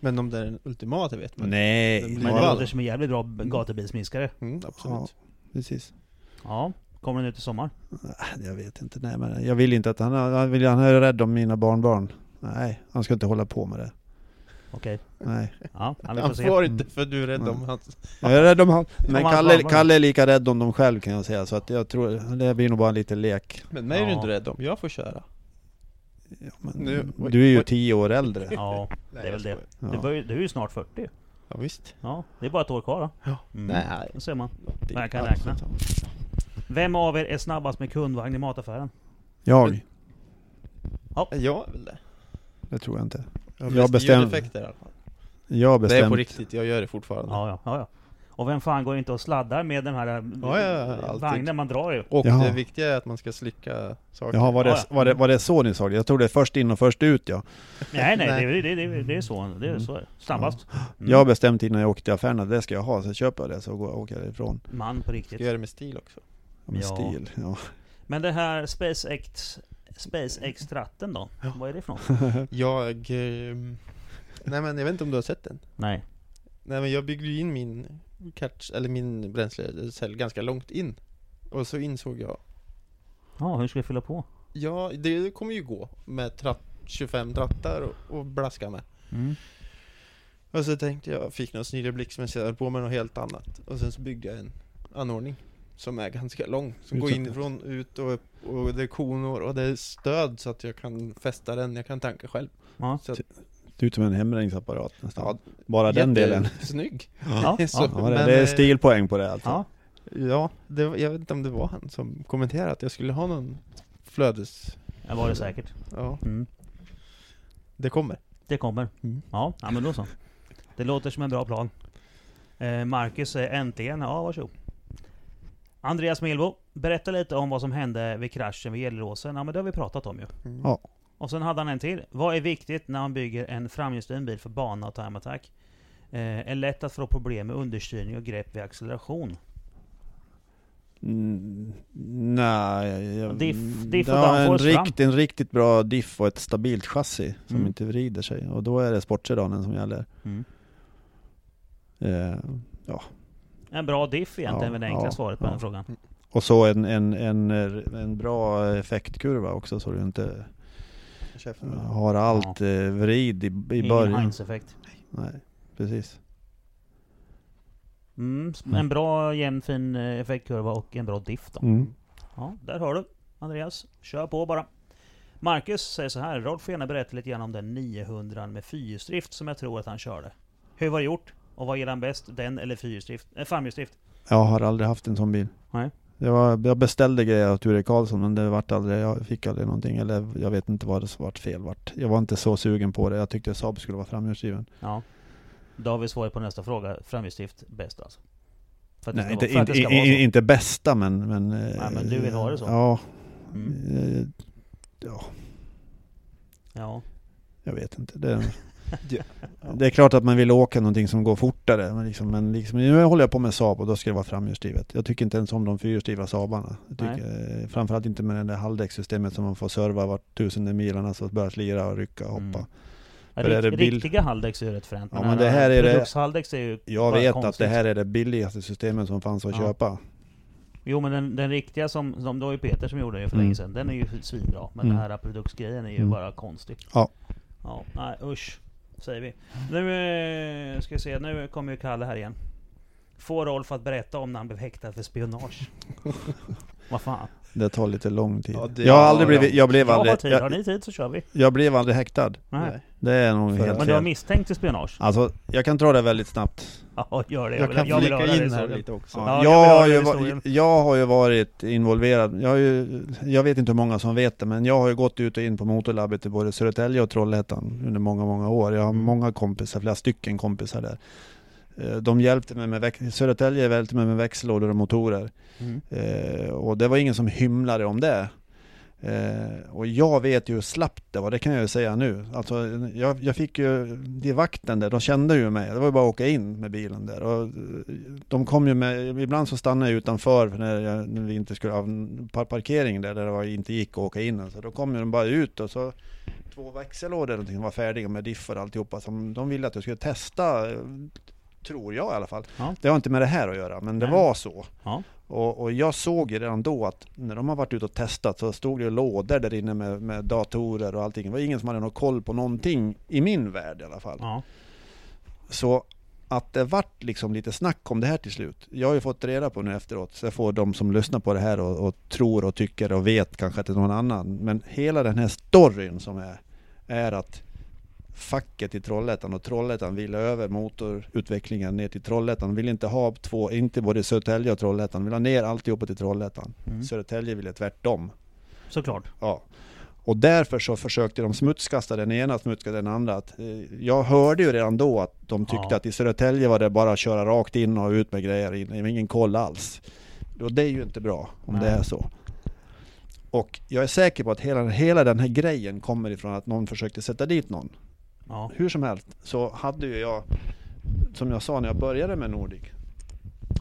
Men om det är den ultimata vet man. Nej, Men det låter som en jävligt bra gatubilsminskare. Mm, absolut. precis. Ja, kommer den ut i sommar? Äh, Jag vet inte, nej men jag vill inte att han, han, vill, han är rädd om mina barnbarn. Nej, han ska inte hålla på med det. Okej. Nej. Ja, ja, vi Han får se. får inte för du är rädd om Mm. hans... Jag är rädd om han. Men hans Kalle, barnbarn. Kalle är lika rädd om dem själv kan jag säga. Så att jag tror, det blir nog bara en liten lek. Men mig är du Ja. inte rädd om, jag får köra. Ja, men Nu- oj, du är ju oj. tio år äldre. Ja, det är väl det. Du, Ja. börjar, du är ju snart 40. Ja visst. Ja, det är bara ett år kvar då. Ja. Mm. Nej. Då ser man. Det Jag kan räkna. Vem av er är snabbast med kundvagn i mataffären? Jag? Jag är väl det. Det tror jag inte. Jag Jag bestäm- ljudeffekter i alla fall. Jag har Det är bestämt. på riktigt, jag gör det fortfarande. Ja, ja, ja, ja. Och vem fan går inte och sladdar med den här eh, Ja, ja, vagnen man drar ju? Och Jaha. det viktiga är att man ska slicka saker. Jaha, var det, Ja, ja. var, det, var det så ni sa det? Jag tror det är först in och först ut ja. Nej, nej, Nej. Det, det, det, det är så. Det är så. Snabbast. Mm. Jag har bestämt innan jag åkte till affären att det ska jag ha, så köper jag det så går, åker jag ifrån. Man på riktigt. Ska göra det med stil också. Med Ja. stil. Ja. Men det här SpaceX SpaceX-tratten då? Vad är det för något? Jag... ehm, nej men jag vet inte om du har sett den? Nej. Nej men jag byggde ju in min catch, eller min bränslecell ganska långt in. Och så insåg jag, Ja, hur ska jag fylla på? ja det kommer ju gå med tratt, 25 trattar och, och blaska med. Mm. Och så tänkte jag, fick någon snilleblixt men jag höll på med något helt annat. Och sen så byggde jag en anordning som är ganska lång. Som går Utsatt. inifrån, ut och upp. Och det är konor och det är stöd så att jag kan fästa den, jag kan tanka själv. Ja. Så att, Det ser ut som en hemrängningsapparat nästan. ja, Bara den delen. Snygg. Ja, Så- ja. Det, men, det är eh, stilpoäng på det alltså. ja. Ja, det, jag vet inte om det var han som kommenterade att jag skulle ha någon flödes... Det var det säkert. Ja, Mm. det kommer. Det kommer. Mm. Ja, ja, men då så. Det låter som en bra plan. Eh, Marcus säger äntligen. Ja, varsågod. Andreas Milbo, berätta lite om vad som hände vid kraschen vid Gelleråsen. Ja, men det har vi pratat om ju. Mm. Ja. Och sen hade han en till. Vad är viktigt när man bygger en framhjulsdriven bil för bana och time attack? Eh, är lätt att få problem med understyrning och grepp vid acceleration. Mm, nej, jag, Diff- diff och ja, en, rikt, en riktigt bra diff och ett stabilt chassi som Mm. inte vrider sig. Och då är det sportsedanen som gäller. Mm. Eh, ja. En bra diff egentligen, Ja, är det enkla ja, svaret på ja. den frågan. Och så en, en, en, en bra effektkurva också så du inte Käften. har allt eh, vrid i, i Ingen början. Heinz-effekt. Nej, precis. Mm, en bra jämn fin eh, effektkurva och en bra diff då. Mm. Ja, där har du Andreas. Kör på bara. Marcus säger så här. Rolf får gärna berätta lite grann om den 900 med fyrhjulsdrift som jag tror att han körde. Hur var det gjort? Och vad gillar han bäst? Den eller fyrhjulsdrift? Eh, framhjulsdrift? Jag har aldrig haft en sån bil. Nej. Jag, var, jag beställde grejer av Ture Karlsson men det vart aldrig, jag fick aldrig någonting. Eller jag vet inte vad det vart fel vart. Jag var inte så sugen på det. Jag tyckte Saab skulle vara framhjulsdriven. Ja. Då har vi svaret på nästa fråga. Framhjulsdrift bäst alltså? Nej, inte, vara- inte, inte, bästa men... Men, Nej, men du vill ha det så. Ja. Mm. Eh, Ja, Ja. jag vet inte. Det, det är klart att man vill åka någonting som går fortare. Men, liksom, men liksom, nu håller jag på med Saab och då ska det vara framhjulsdrivet. Jag tycker inte ens om de fyrhjulsdrivna Saabarna. Jag tycker, eh, framförallt inte med det där halvdäckssystemet som man får serva vart tusende milarna så börjar slira och rycka och hoppa. Mm. För är det Rikt, bil- Riktiga halvdäcks är ju rätt fränt. Ja, men det här är det- är ju Jag vet konstigt. att det här är det billigaste systemet som fanns att Ja. köpa. Jo men den, den riktiga som, som det var ju Peter som gjorde det för Mm. länge sedan, den är ju svinbra. Men Mm. den här produktgrejen är ju Mm. bara konstig. Ja. Ja, nej usch. Säger vi. Nu eh, ska vi se, nu kommer ju Kalle här igen. Få Rolf att berätta om när han blev häktad för spionage. Vad fan. Det tar lite lång tid. Ja, det- jag har aldrig blivit, jag blev Jag har aldrig, tid, har jag, ni tid så kör vi. jag blev aldrig häktad. Nej. Det är nog För- helt Men du har misstänkt till spionage? Alltså, jag kan dra det väldigt snabbt. Ja, gör det. Jag vill- kan vill flika in här lite också. Ja, jag, jag har ju, jag har ju varit involverad. Jag, har ju, jag vet inte hur många som vet det, men jag har ju gått ut och in på motorlabbet i både Södertälje och Trollhättan under många, många år. Jag har Mm. många kompisar, flera stycken kompisar där. Eh, De hjälpte mig med, Södertälje hjälpte mig med växellådor och motorer. Mm. Eh, och det var ingen som hymlade om det. Eh, och jag vet ju hur slappt det var, det kan jag ju säga nu. Alltså, jag, jag fick ju, de vakten där, de kände ju mig. Det var ju bara att åka in med bilen där. Och eh, de kom ju med, ibland så stannade jag utanför när, jag, när vi inte skulle ha parkering där, där det var, inte gick att åka in. Så då kom ju de bara ut och så två växellådor eller någonting var färdiga med diffar och alltihopa. Som de ville att jag skulle testa, tror jag i alla fall. Ja. Det har inte med det här att göra, men det Nej. var så. Ja. Och, och jag såg ju redan då att när de har varit ute och testat så stod det ju lådor där inne med, med datorer och allting. Det var ingen som hade någon koll på någonting i min värld i alla fall. Ja. Så att det vart liksom lite snack om det här till slut. Jag har ju fått reda på nu efteråt, så jag får de som lyssnar på det här och, och tror och tycker och vet kanske att det är någon annan. Men hela den här storyn som är, är att facket i Trollhättan och Trollhättan ville över motorutvecklingen ner till Trollhättan. De ville inte ha två, inte både Södertälje och Trollhättan. De ville ha ner alltihopa till Trollhättan. Mm. Södertälje ville tvärtom. Såklart. Ja. Och därför så försökte de smutskasta den ena, smutskasta den andra. Att, eh, jag hörde ju redan då att de tyckte Ja. att i Södertälje var det bara att köra rakt in och ut med grejer. Ingen koll alls. Och det är ju inte bra om Nej. det är så. Och jag är säker på att hela, hela den här grejen kommer ifrån att någon försökte sätta dit någon. Ja. Hur som helst så hade ju jag, som jag sa när jag började med Nordic,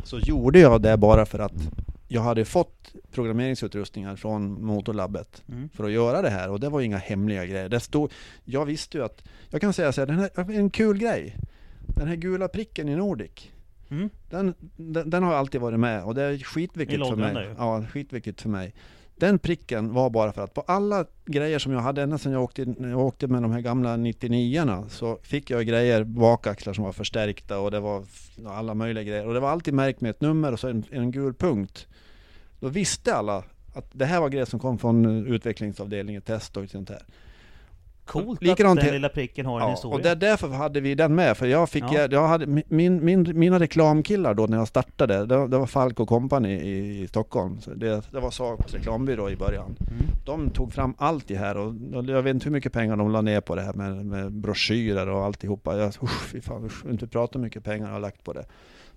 så gjorde jag det bara för att jag hade fått programmeringsutrustningar från Motorlabbet Mm. för att göra det här och det var inga hemliga grejer. Det stod, jag visste ju att, jag kan säga så här, den här, en kul grej. Den här gula pricken i Nordic, Mm. den, den, den har alltid varit med och det är skitviktigt för mig. ju. Ja, skitviktigt för mig. Den pricken var bara för att på alla grejer som jag hade ända sedan jag åkte, jag åkte med de här gamla 99 så fick jag grejer, bakaxlar som var förstärkta och det var alla möjliga grejer. Och det var alltid märkt med ett nummer och så en, en gul punkt. Då visste alla att det här var grejer som kom från utvecklingsavdelningen, test och sånt här. Coolt Likadant att den lilla pricken har en Ja, historia. och där, därför hade vi den med, för jag fick, Ja. jag, jag hade, min, min, mina reklamkillar då när jag startade, det, det var Falk och Company i, i Stockholm. Så det, det var Saabs reklambyrå i början. Mm. De tog fram allt det här och, och jag vet inte hur mycket pengar de la ner på det här med, med broschyrer och alltihopa. Jag, usch, fy fan, usch, inte prata hur mycket pengar jag har lagt på det.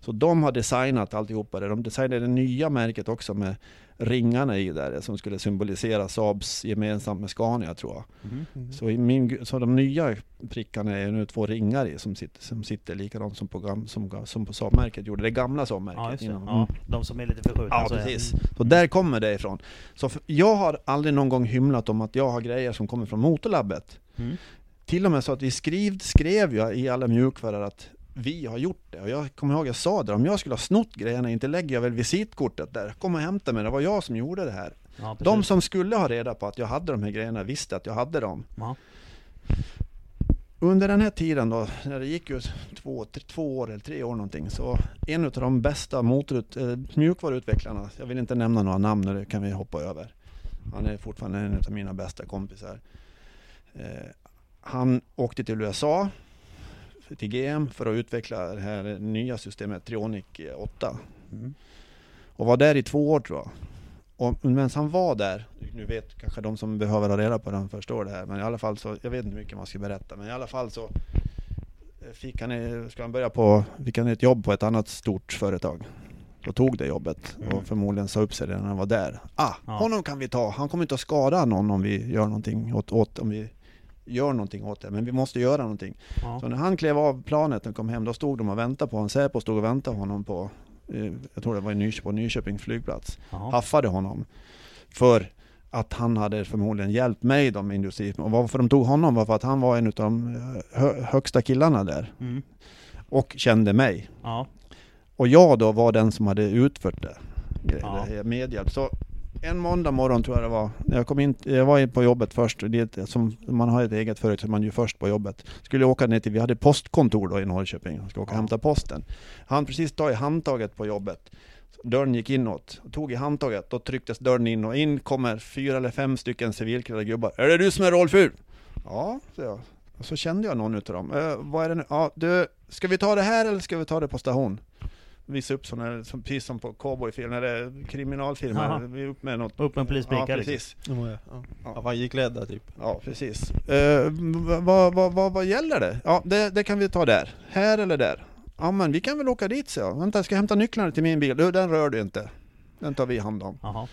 Så de har designat alltihopa det. De designade det nya märket också med ringarna i där som skulle symbolisera Saabs gemensamt med Scania tror jag. Mhm. Så, i min, så de nya prickarna är nu två ringar i som sitter, som sitter likadant som på, som, som på Saab-märket gjorde. Det gamla Saab-märket. Ja, innan. Ja, de som är lite förskjutna. Ja, så precis. Så där kommer det ifrån. Så för, jag har aldrig någon gång hymlat om att jag har grejer som kommer från Motorlabbet. Mm. Till och med så att vi skriv, skrev jag i alla mjukvaror att vi har gjort det. Och jag kommer ihåg jag sa det, om jag skulle ha snott grejerna, inte lägger jag väl visitkortet där. Kom och hämta mig, det var jag som gjorde det här. Ja, De som skulle ha reda på att jag hade de här grejerna visste att jag hade dem. Ja. Under den här tiden då, när det gick ju två, tre, två år eller tre år någonting, så en av de bästa motorut, eh, mjukvaruutvecklarna, jag vill inte nämna några namn, det kan vi hoppa över. Han är fortfarande en av mina bästa kompisar. Eh, han åkte till USA, till GM, för att utveckla det här nya systemet Trionic 8. Mm. Och var där i två år tror jag. Och medan han var där, nu vet kanske de som behöver ha reda på det, förstår det här, men i alla fall så, jag vet inte hur mycket man ska berätta, men i alla fall så eh, fick han, ska han börja på, fick han ett jobb på ett annat stort företag. Då tog det jobbet Mm. och förmodligen sa upp sig redan när han var där. Ah, Ja. honom kan vi ta, han kommer inte att skada någon om vi gör någonting åt, åt om vi gör någonting åt det, men vi måste göra någonting. Ja. Så när han klev av planet och kom hem, då stod de och väntade på honom. Säpo stod och väntade honom på, eh, jag tror det var i Nyköping, på Nyköping flygplats. Ja. Haffade honom. För att han hade förmodligen hjälpt mig då med industri. Och varför de tog honom var för att han var en av de eh, hö, högsta killarna där. Mm. Och kände mig. Ja. Och jag då var den som hade utfört det. Ja. Medhjälp. Så en måndag morgon tror jag det var. Jag kom in, jag var på jobbet först. Det är som man har ett eget företag man ju först på jobbet. Skulle åka ner till, vi hade postkontor då i Norrköping. Jag skulle åka och hämta posten. Han precis tagit handtaget på jobbet. Dörren gick inåt. Tog i handtaget. Då trycktes dörren in och in kommer fyra eller fem stycken civilklädda gubbar. Är det du som är Rolf Ur? Ja, så jag. Och så kände jag någon utav dem. Eh, vad är det nu? Ja, du, ska vi ta det här eller ska vi ta det på station? Visa upp sådana, som, precis som på cowboyfilm, när det är kriminalfilm. Jaha. här, Vi är upp med något. Upp med en polisbricka Ja, liksom. precis. Ja, ja. Ja. Ja, vajiklädda typ. Ja, precis. Eh, vad, vad, vad, vad gäller det? Ja, det, det kan vi ta där. Här eller där? Ja, men vi kan väl åka dit, så jag. Vänta, jag ska hämta nycklarna till min bil. Du, den rör du inte. Den tar vi hand om. Jaha.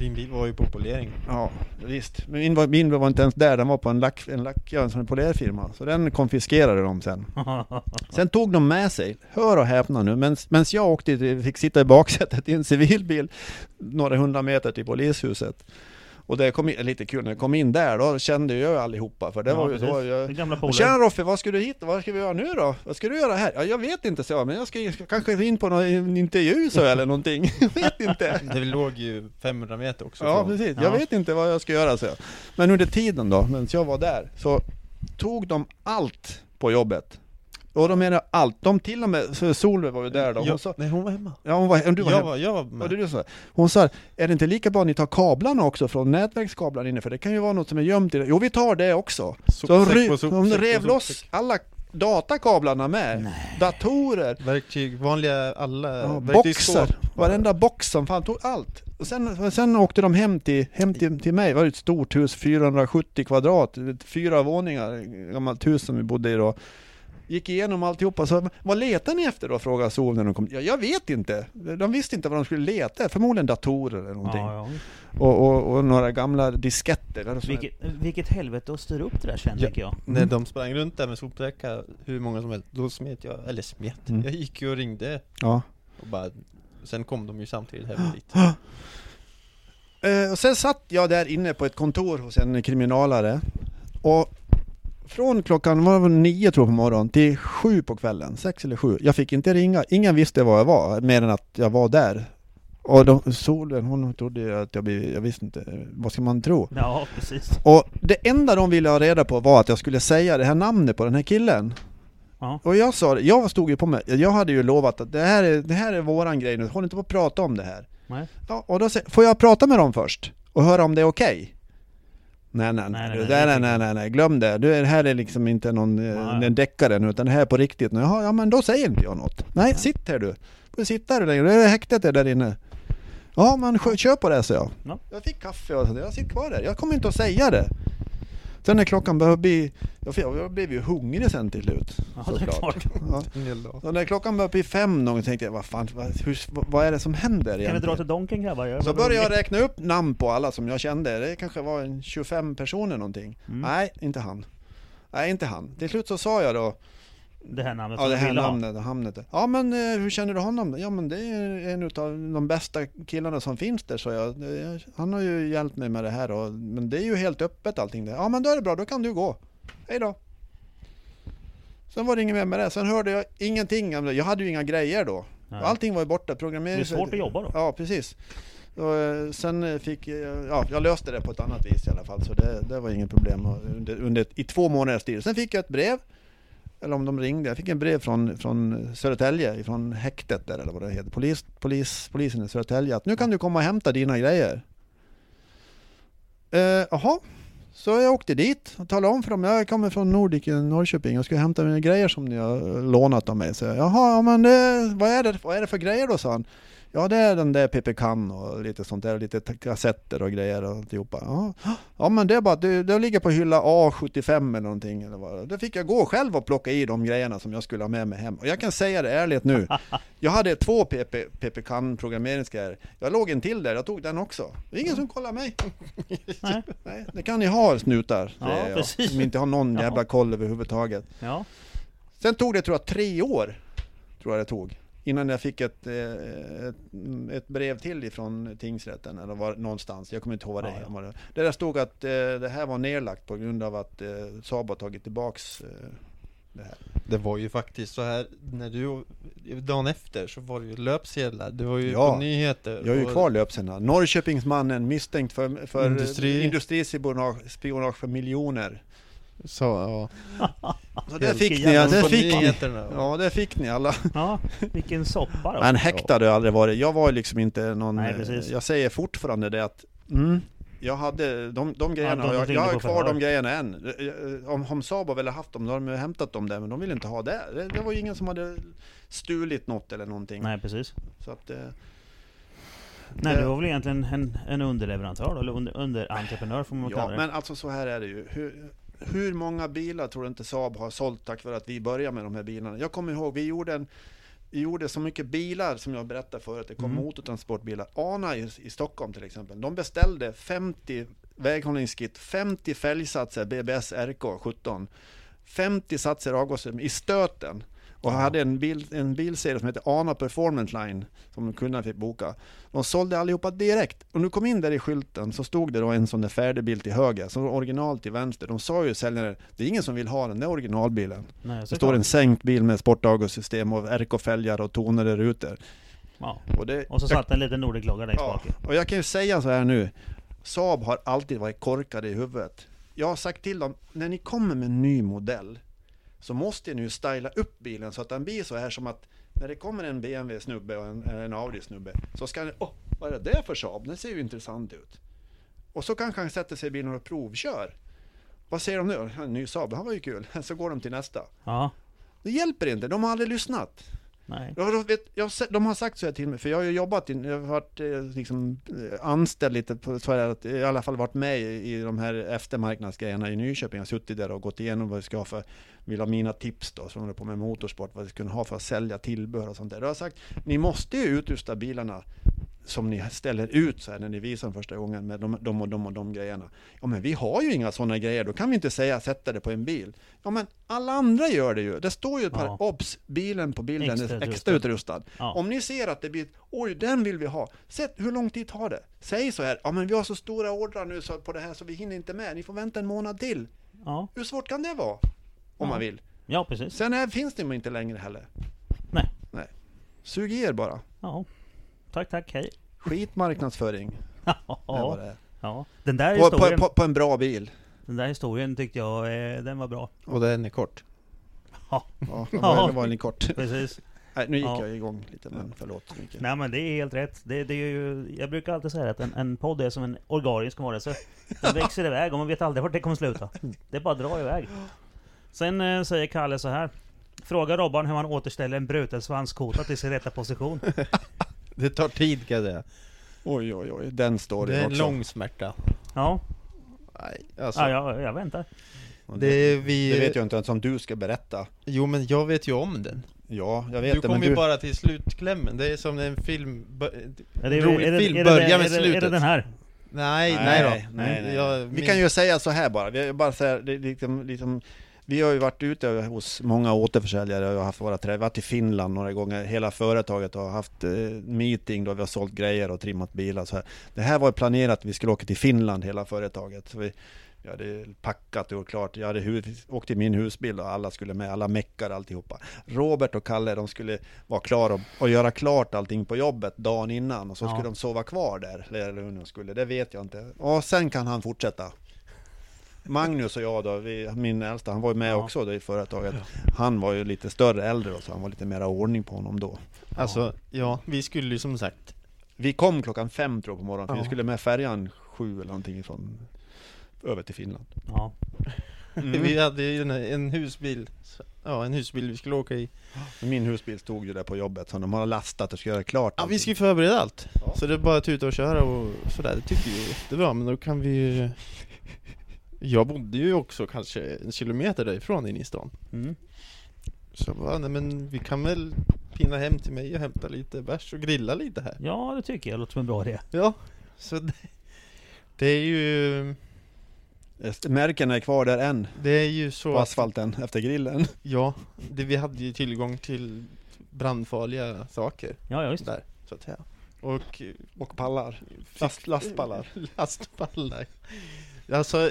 Din bil var ju på polering. Ja, visst. Men min var, min var inte ens där. Den var på en lack, en lack, ja, en polerfirma. Så den konfiskerade de sen. Sen tog de med sig, hör och häpna nu, men medan jag åkte, fick sitta i baksätet i en civilbil några hundra meter till polishuset. Och det kom in, lite kul, när jag kom in där då kände jag allihopa för det Ja, var ju så jag, gamla. Tjena Roffe, vad ska du hit? Vad ska vi göra nu då? Vad ska du göra här? Ja, jag vet inte så jag, men jag ska, jag ska kanske in på någon intervju så eller någonting. Jag vet inte. Det låg ju 500 meter också Ja från- precis, Ja. jag vet inte vad jag ska göra så jag. Men under tiden då, medan jag var där, så tog de allt på jobbet. Och de menar allt, de till och med, så Solveig var ju där då, hon sa, nej hon var hemma. ja hon var, du var jag, hemma. var, jag var med. det du sa? Hon sa, är det inte lika bra att ni tar kablarna också från nätverkskablar inne? För det kan ju vara något som är gömt i det. Jo, vi tar det också. Så de, Sopsäck ry- de på rev loss alla datakablarna med. Datorer, Verktyg, vanliga alla ja, boxar, varenda box som fan tog allt. Och sen, sen åkte de hem till, hem till, till mig, det var ett stort hus, 470 kvadrat, fyra våningar, gammalt hus som vi bodde i då. Gick igenom alltihopa, så vad letar ni efter då? frågade Sol när de kom. Ja, jag vet inte. De visste inte vad de skulle leta förmodligen datorer eller någonting. Ja, ja. Och, och, och några gamla disketter. Vilket, vilket helvete att styra upp det där sen, Ja. jag. När de sprang runt där med sopsäckar, hur många som helst, då smet jag, eller smet, Mm. jag gick ju och ringde Ja. och bara Sen kom de ju samtidigt hem dit Eh, och sen satt jag där inne på ett kontor hos en kriminalare. Och från klockan var det, nio tror jag på morgonen till sju på kvällen, sex eller sju. Jag fick inte ringa, ingen visste var jag var, mer än att jag var där. Och de, solen, hon trodde att jag blev, jag visste inte, vad ska man tro? Ja, precis. Och det enda de ville ha reda på var att jag skulle säga det här namnet på den här killen. Ja. Och jag sa det, jag stod ju på mig, jag hade ju lovat att det här är, det här är våran grej nu, håll inte på att prata om det här. Nej. Ja, och då säger får jag prata med dem först? Och höra om det är okej? Nej nej Nej, nej, nej, nej, nej, nej, det nej, nej, nej, glöm det. Du, det här är liksom inte någon eh, Nej. en deckare nu, utan det här är på riktigt. Jaha, ja men då säger inte jag något. Nej, sitt här du. Du sitta här längre, det är häktet är där inne. Ja men kör på det, så jag. Ja. Jag fick kaffe och jag sitter kvar där. Jag kommer inte att säga det. Sen när klockan började bli, jag blev ju hungrig sen till slut. Ja, det är klart. Ja. Så när klockan började bli fem någon tänkte jag, vad fan, vad, hur, vad är det som händer Kan vi egentligen? dra till Donken grabbar? Jag Så började jag räkna upp namn på alla som jag kände. Det kanske var en 25 personer någonting. Mm. Nej, inte han. Nej, inte han. Till slut så sa jag då, Det här namnet ja det här ville ha. namnet, hamnet. Ja men eh, hur känner du honom? Ja men det är en utav de bästa killarna som finns där, så jag. Han har ju hjälpt mig med det här och, men det är ju helt öppet allting där. Ja men då är det bra, då kan du gå. Hej då. Sen var det inget mer med det. Sen hörde jag ingenting. Jag hade ju inga grejer då. Nej. Allting var ju borta. Programmering. Det är svårt att jobba då. Ja, precis. Och, eh, sen fick jag- ja, jag löste det på ett annat vis i alla fall. Så det, det var inget problem under, under, i två månaders tid. Sen fick jag ett brev. Eller om de ringde. Jag fick en brev från, från Södertälje, från häktet där eller vad det heter. Polis, polis, polisen i Södertälje. Att nu kan du komma och hämta dina grejer. Eh, Jaha, så jag åkte dit och talade om för dem. Jag kommer från Nordic i Norrköping och ska hämta mina grejer som ni har lånat av mig. Så jag, Jaha, men det, vad, är det, vad är det för grejer då? sa han. Ja det är den där PP Can och lite sånt där, lite kassetter och grejer och alltihopa. Ja, ja men det är bara, det, det ligger på hylla A75 eller någonting. Eller vad. Då fick jag gå själv och plocka i de grejerna som jag skulle ha med mig hem. Och jag kan säga det ärligt nu. Jag hade två PP, PP Can programmeringsgrejer. Jag låg en till där, jag tog den också. Det är ingen som kollar mig. Nej. Nej, det kan ni ha snutar, Ja, jag. precis. Som inte har någon jävla koll överhuvudtaget. Ja. Sen tog det tror jag tre år, tror jag det tog. Innan jag fick ett, eh, ett, ett brev till ifrån tingsrätten eller var någonstans. Jag kommer inte ihåg vad det Ja, ja. var. Där det stod att eh, det här var nedlagt på grund av att eh, Saab har tagit tillbaks det här. Det var ju faktiskt så här när du, dagen efter så var det ju löpsedlar, det var ju Ja, på nyheter Jag har ju och- kvar löpsedlarna. Norrköpingsmannen misstänkt för, för Industri- industrispionage spionage för miljoner. Så, ja. Så det Helt fick ni, ja, på fick ni. Ja, det fick ni alla. ja, vilken soppa då. Men häktad har jag aldrig varit. Jag var ju liksom inte någon... Nej, eh, precis. jag säger fortfarande det att... Mm, jag hade de, de grejerna, Ja, de jag, jag har kvar de grejerna än. Eh, Om, om Saab har velat haft dem, då har de ju hämtat dem där, men de vill inte ha det. det. Det var ju ingen som hade stulit något eller någonting. Nej precis. Så att, eh, Nej Det- du var väl egentligen en, en underleverantör då, eller under, underentreprenör får man ja, kalla det. men alltså så här är det ju. Hur, hur många bilar tror du inte Saab har sålt tack vare att vi började med de här bilarna? Jag kommer ihåg, vi gjorde en vi gjorde så mycket bilar som jag berättade förut, det kom Mm. motortransportbilar. ANA i, i Stockholm till exempel, de beställde 50 väghållningskit, 50 fälgsatser BBS RK 17, 50 satser avgaser i stöten. Och hade en, bil, en bilserie som heter ANA Performance Line som kunderna fick boka. De sålde allihopa direkt. Och nu kom in där i skylten så stod det då en sån där färdig bil till höger, så original till vänster. De sa ju säljaren, det är ingen som vill ha den där originalbilen. Nej, Det står en sänkt bil med sportavgassystem och RK-fälgar och tonade rutor. Ja. Och, det, Och så satt en liten Nordic-logga i ja, och jag kan ju säga så här nu. Saab har alltid varit korkade i huvudet. Jag har sagt till dem, när ni kommer med en ny modell så måste ni ju styla upp bilen så att den blir så här som att när det kommer en BMW-snubbe och en, en Audi-snubbe så ska ni, åh, vad är det där för Saab? Den ser ju intressant ut. Och så kanske han sätter sig i bilen och provkör. Vad säger de nu? En ny Saab, det var ju kul. Så går de till nästa. Ja. Det hjälper inte, de har aldrig lyssnat. Nej. Jag, vet, jag, de har sagt så här till mig, för jag har ju jobbat, in, jag har varit eh, liksom, eh, anställd lite på så här, att, i alla fall varit med i, i de här eftermarknadsgrejerna i Nyköping. Jag har suttit där och gått igenom vad vi ska ha för, vill ha mina tips då, som håller på med motorsport, vad vi ska kunna ha för att sälja tillbehör och sånt där. Då har jag sagt, ni måste ju utrusta bilarna som ni ställer ut så här när ni visar dem första gången med de, de och de och de grejerna. Ja men vi har ju inga sådana grejer, då kan vi inte säga sätta det på en bil. Ja men alla andra gör det ju. Det står ju ett par, Ja. obs, bilen på bilden Extra är utrustad. extra utrustad. Ja. Om ni ser att det blir, oj den vill vi ha. Sätt hur lång tid tar det? Säg så här, ja men vi har så stora ordrar nu så på det här så vi hinner inte med. Ni får vänta en månad till. Ja. Hur svårt kan det vara? Om man vill. ja, precis. Sen är, finns det inte längre heller. Nej. Nej. Sug i er bara. Ja. Tack, tack, hej. Skitmarknadsföring. Det var Ja. det. ja. Den där På, historien, på, på en bra bil. den där historien tyckte jag, eh, den var bra. Och den är kort. Ja, Ja, Ja. det var en kort. precis. Nej, nu gick Ja. jag igång lite, men förlåt. Micke. Nej men det är helt rätt. Det, det är ju, jag brukar alltid säga att en, en podd är som en organisk varelse. Den växer iväg och man vet aldrig vart det kommer sluta. Det är bara att dra iväg. Sen eh, säger Kalle så här. Fråga Robban hur man återställer en bruten svanskota till sin rätta position. Det tar tid kan jag säga. Oj, oj, oj. Den står Det det är en också. lång smärta. Ja, Nej, alltså. ja jag, jag väntar. Det, det, är vi... det vet jag inte ens om du ska berätta. Jo men jag vet ju om den. Ja, jag vet Du det, kom men ju du... bara till slutklämmen. Det är som en film... bö- Är det, rolig är det, film är det, börjar är med det, Är slutet. det den här? Nej, nej, då. nej, nej. Jag, Vi min- kan ju säga så här bara, vi, bara här, det, är liksom, liksom, vi har ju varit ute hos många återförsäljare och haft våra träffar, varit i Finland några gånger, hela företaget har haft eh, meeting då vi har sålt grejer och trimmat bilar så här. Det här var planerat att vi skulle åka till Finland hela företaget. Så vi, Jag hade packat och klart. Jag hade hus, åkt i min husbil och alla skulle med, alla meckar alltihopa. Robert och Kalle, de skulle vara klara och, och göra klart allting på jobbet dagen innan och så Ja. skulle de sova kvar där. Eller hur de skulle, det vet jag inte. Och sen kan han fortsätta. Magnus och jag då, vi, min äldsta, han var ju med Ja. också då i företaget. Han var ju lite större äldre då, så han var lite mera ordning på honom då. Alltså, ja, vi skulle ju som sagt Vi kom klockan fem tror jag på morgonen, för Ja. vi skulle med färjan sju eller någonting från över till Finland. Ja. Vi hade ju en, en husbil Ja, en husbil vi skulle åka i Min husbil stod ju där på jobbet, så de har lastat och ska göra klart Ja, vi ska ju förbereda allt Så det är bara att tuta och köra och sådär, det tycker vi är jättebra men då kan vi ju Jag bodde ju också kanske en kilometer därifrån inne i stan Mm. Så bara, nej men vi kan väl pinna hem till mig och hämta lite bärs och grilla lite här ja, det tycker jag låter som en bra idé. Ja, så det, det är ju Märkena är kvar där än, Det är ju så på att- asfalten efter grillen. Ja, det, vi hade ju tillgång till brandfarliga saker Ja, ja visst. där, så att säga Och Och pallar. Last, lastpallar. Lastpallar Alltså,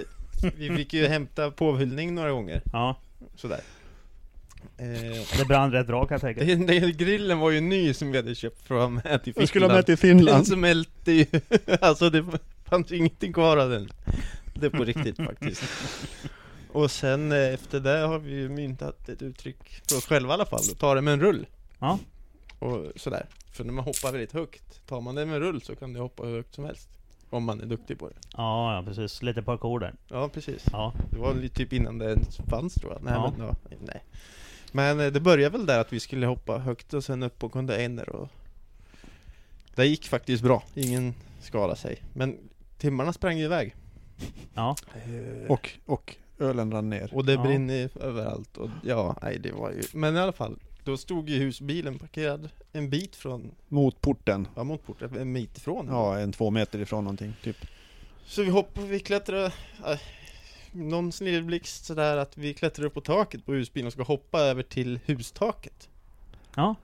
vi fick ju hämta påfyllning några gånger, Ja, sådär. Eh, det brann rätt bra kan jag tänka. den, den grillen var ju ny som vi hade köpt för att ha med till Vi skulle ha med till Den Finland. smälte ju, alltså det fanns ju ingenting kvar av den. Det är på riktigt faktiskt. Och sen eh, efter det har vi ju myntat ett uttryck för oss själva i alla fall, ta det med en rull. Ja. Och sådär, för när man hoppar väldigt högt Tar man det med en rull så kan det hoppa hur högt som helst Om man är duktig på det Ja, ja precis. Lite parkour där. Ja precis Ja. Det var lite typ innan det ens fanns tror jag Nej Ja. men, ja, nej Men eh, det började väl där att vi skulle hoppa högt och sen upp på container och Det gick faktiskt bra, ingen skadade sig Men timmarna sprang iväg Ja. Och, och ölen rann ner. Och det Ja. brinner överallt och ja, nej det var ju Men i alla fall Då stod ju husbilen parkerad en bit från, Mot porten. ja mot porten, en bit ifrån Ja, en två meter ifrån någonting, typ. Så vi hoppade, vi klättrade äh, Någon snilleblixt sådär att vi klättrade upp på taket på husbilen och ska hoppa över till hustaket Ja.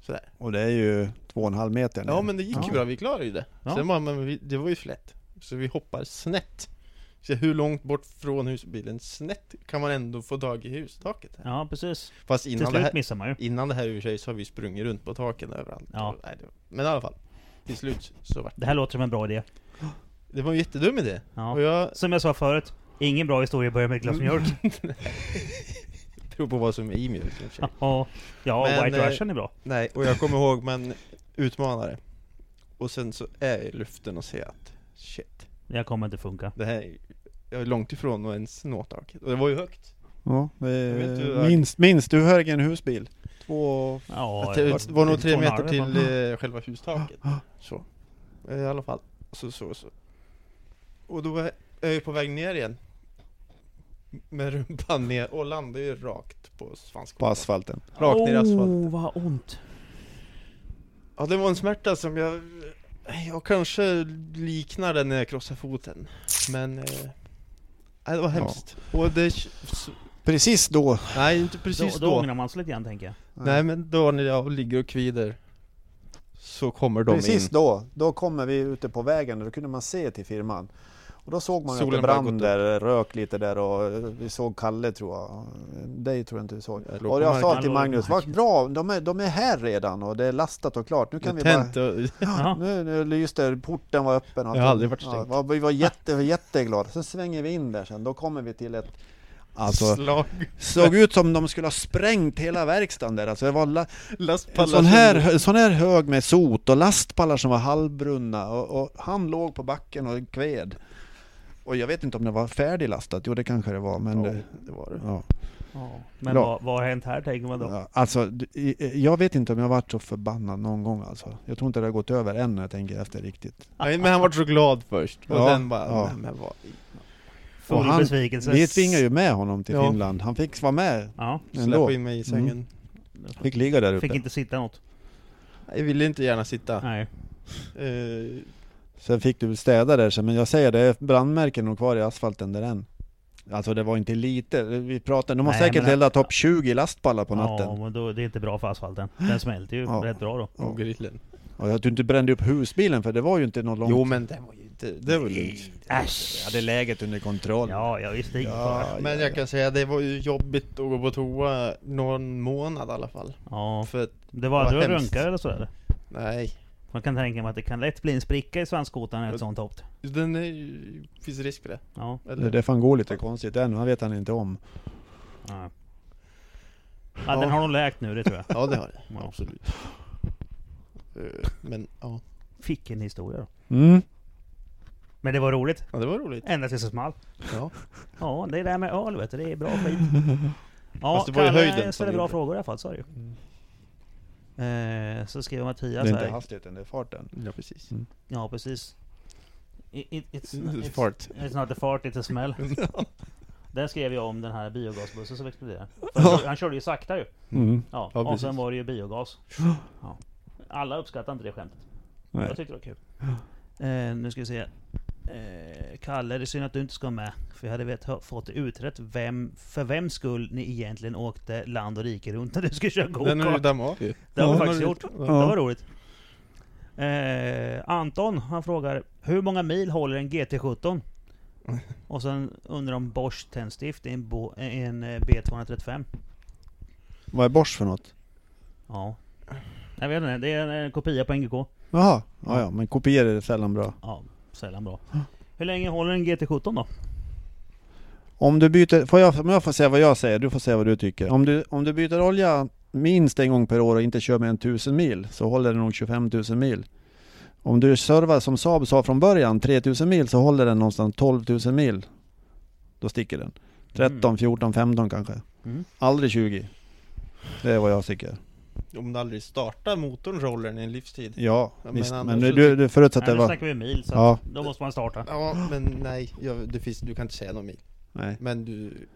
Sådär Och det är ju två och en halv meter ner. Ja men det gick Ja. ju bra, vi klarade ju det Ja. Sen var men vi, det var ju för lätt Så vi hoppar snett Så hur långt bort från husbilen snett kan man ändå få tag i hustaket här? Ja, precis. Fast Till innan det, slut här, missar man ju. innan det här för sig så har vi sprungit runt på taken överallt Ja. och, nej, det Men i alla fall Till slut så var Det här låter som en bra idé. Det var en jättedum idé Ja. Jag Som jag sa förut, ingen bra historia börjar med ett glas mjölk. tror på vad som är i mjölk i och för sig. Ja, ja Men, White eh, Russian är bra. Nej, och jag kommer ihåg man utmanare Och sen så är jag i luften och ser att Shit, Det kommer inte funka. det här är Jag är långt ifrån att ens nå taket Och det var ju högt. Ja, Jag hur är hög- minst, minst du hög en husbil. Två... Ja, Det vart- var nog tre meter till eh, själva hustaket. Så. Eh, I alla fall. Så så så. Och då är jag ju på väg ner igen. Med rumpan ner och landar ju rakt på På svanskotan asfalten. Rakt ner i asfalten. Oh, vad ont. Ja det var en smärta som jag Jag kanske liknar den när jag krossar foten Men eh, det var hemskt Och det Precis då. Nej inte precis då, då, då ångrar man sig lite grann tänker jag. Nej men då när jag ligger och kvider Så kommer de Precis in då. Då kommer vi ute på vägen och då kunde man se till firman. Och då såg man att Solen det hade brann där, rök lite där och vi såg Kalle tror jag. Dig tror jag inte vi såg. Jag Och jag sa till Magnus, vad bra, de är, de är här redan och det är lastat och klart. Nu kan vi Det bara... och, Jaha. Nu, nu lyste porten var öppen. och Jag har aldrig varit ja, stängt. var- Vi var jätte, jätteglada. Sen svänger vi in där sen. Då kommer vi till ett... Alltså, slag såg ut som de skulle ha sprängt hela verkstaden där. Alltså det var la, en sån här, sån här hög med sot och lastpallar som var halvbrunna. Och, och han låg på backen och kved. Och jag vet inte om det var färdiglastat. Jo det kanske det var. Men Ja, det, det var det ja. Ja. Men vad, vad har hänt här tänker man då? Ja, alltså, jag vet inte om jag varit så förbannad någon gång alltså. Jag tror inte det har gått över än när jag tänker efter riktigt. Nej men han var så glad först Och Ja, den bara, ja. nej men vad Och han-. Vi tvingade ju med honom till Ja. Finland. Han fick vara med Ja, ändå. Släppa in mig i sängen Fick ligga där uppe. fick inte sitta något. Jag ville inte gärna sitta Nej. Eh, Sen fick du väl städa där sen, men jag säger det, är brandmärken nog kvar i asfalten där än. Alltså det var inte lite, vi pratade, de har Nej, säkert men- eldat topp 20 lastpallar på natten. Ja, men då, det är inte bra för asfalten. Den smälter ju Ja. rätt bra då. Och grillen Och att du inte brände upp husbilen för det var ju inte något långt. Jo men den var ju inte, det var lugnt. Äsch! Jag hade läget under kontroll. Ja, jag visste inte. Ja, Men jag kan säga det var ju jobbigt att gå på toa någon månad i alla fall. Ja, För det var att Vad du var hemskt. runkare eller nej. Man kan tänka mig att det kan lätt bli en spricka i svanskotan i ett sånt hopp. Den är ju, finns risk för det. Ja. Det Eller? är därför han går lite konstigt än, han vet han inte om. Ja. ja, den har nog läkt nu, det tror jag. Ja det har det, Ja. absolut. Eh, Men ja. Fick en historia då. Mm. Men det var roligt. ja, det var roligt. Ända tills det small. Ja. Ja, det är det här med öl vet du, det är bra skit. Ja, Fast det var ju höjden som ställer bra gjorde. frågor i alla fall, så är det ju. Eh, så skriver Det Mattias är inte här. hastigheten, det är farten. Ja precis. Ja, precis. I- it- it's, Mm, it's, fart. it's not a fart, it's a smell. Den skrev jag om den här biogasbussen som exploderade. För han, kör- han körde ju sakta ju. Mm. Ja, Ja, och precis. sen var det ju biogas. Ja. Alla uppskattar inte det skämtet. Nej. Jag tyckte det var kul. Eh, nu ska vi se. Eh, Kalle, det är synd att du inte ska med. För jag hade vet, fått det utrett vem, för vem skull ni egentligen åkte land och rike runt när du skulle köra Den har du go-kart. dammat av ju. Det har vi Ja, faktiskt har gjort. du- Det Ja. var roligt. Eh, Anton, han frågar Hur många mil håller en GT17? Och sen undrar om Bosch tändstift i en, bo, en eh, B235. Vad är Bosch för något? Ja. Jag vet inte, det är en, en kopia på NGK. Jaha, ja, ja, men kopior är sällan bra. Ja, sällan bra. Hur länge håller en GT17 då? Om du byter, får jag, om jag får säga vad jag säger, du får säga vad du tycker. Om du, om du byter olja minst en gång per år och inte kör mer än 1000 mil, så håller den nog 25 000 mil. Om du servar som Saab sa från början, 3000 mil, så håller den någonstans 12 000 mil. Då sticker den. 13, 14, 15 kanske. Mm. Aldrig 20. Det är vad jag tycker. Om du aldrig startar motorn den i en livstid. Ja, Ja, men visst. Men så du, du förutsatte Nej, det nu var... snackar vi mil, så Ja. att då måste man starta. Ja, men nej. Jag, det finns, du kan inte säga någon mil. Nej. Men du...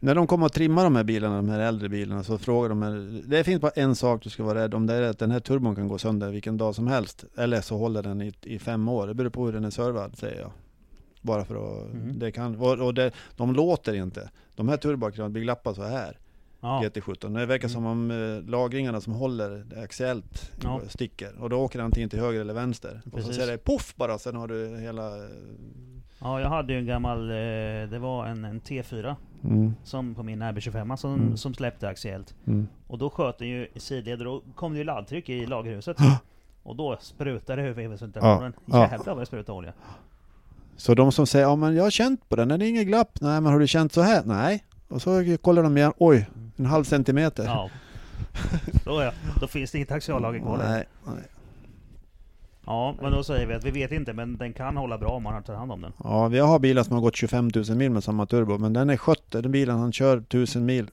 När de kommer att trimma de här bilarna, de här äldre bilarna, så frågar de här, Det finns bara en sak du ska vara rädd om, det är att den här turbon kan gå sönder vilken dag som helst. Eller så håller den i, i fem år. Det beror på hur den är servad, säger jag. Bara för att... Mhm. Det kan, och och det, de låter inte. De här turboakrarna blir glappar så här. Ja. GT17. Det verkar som om eh, lagringarna som håller axiellt Ja. sticker. Och då åker den antingen till höger eller vänster. Och så Precis. säger det poff bara, sen har du hela... eh, ja, jag hade ju en gammal, eh, det var en, en T4 Mm, som på min RB25 som, Mm. som släppte axiellt. mm. Och då sköt den ju i sidled och då kom det ju laddtryck i lagerhuset. Och då sprutade det ur vevelsventilationen. Ja. Jävlar vad det sprutade olja. Så de som säger, ja men jag har känt på den, är det inget glapp? Nej men har du känt så här? Nej. Och så kollar de igen, oj, en halv centimeter. Ja. Då, ja. då finns det inget axiallager kvar. Nej, nej. Ja, men då säger vi att vi vet inte, men den kan hålla bra om man tar hand om den. Ja, vi har bilar som har gått 25 000 mil med samma turbo, men den är skött. Den bilen han kör 1000 mil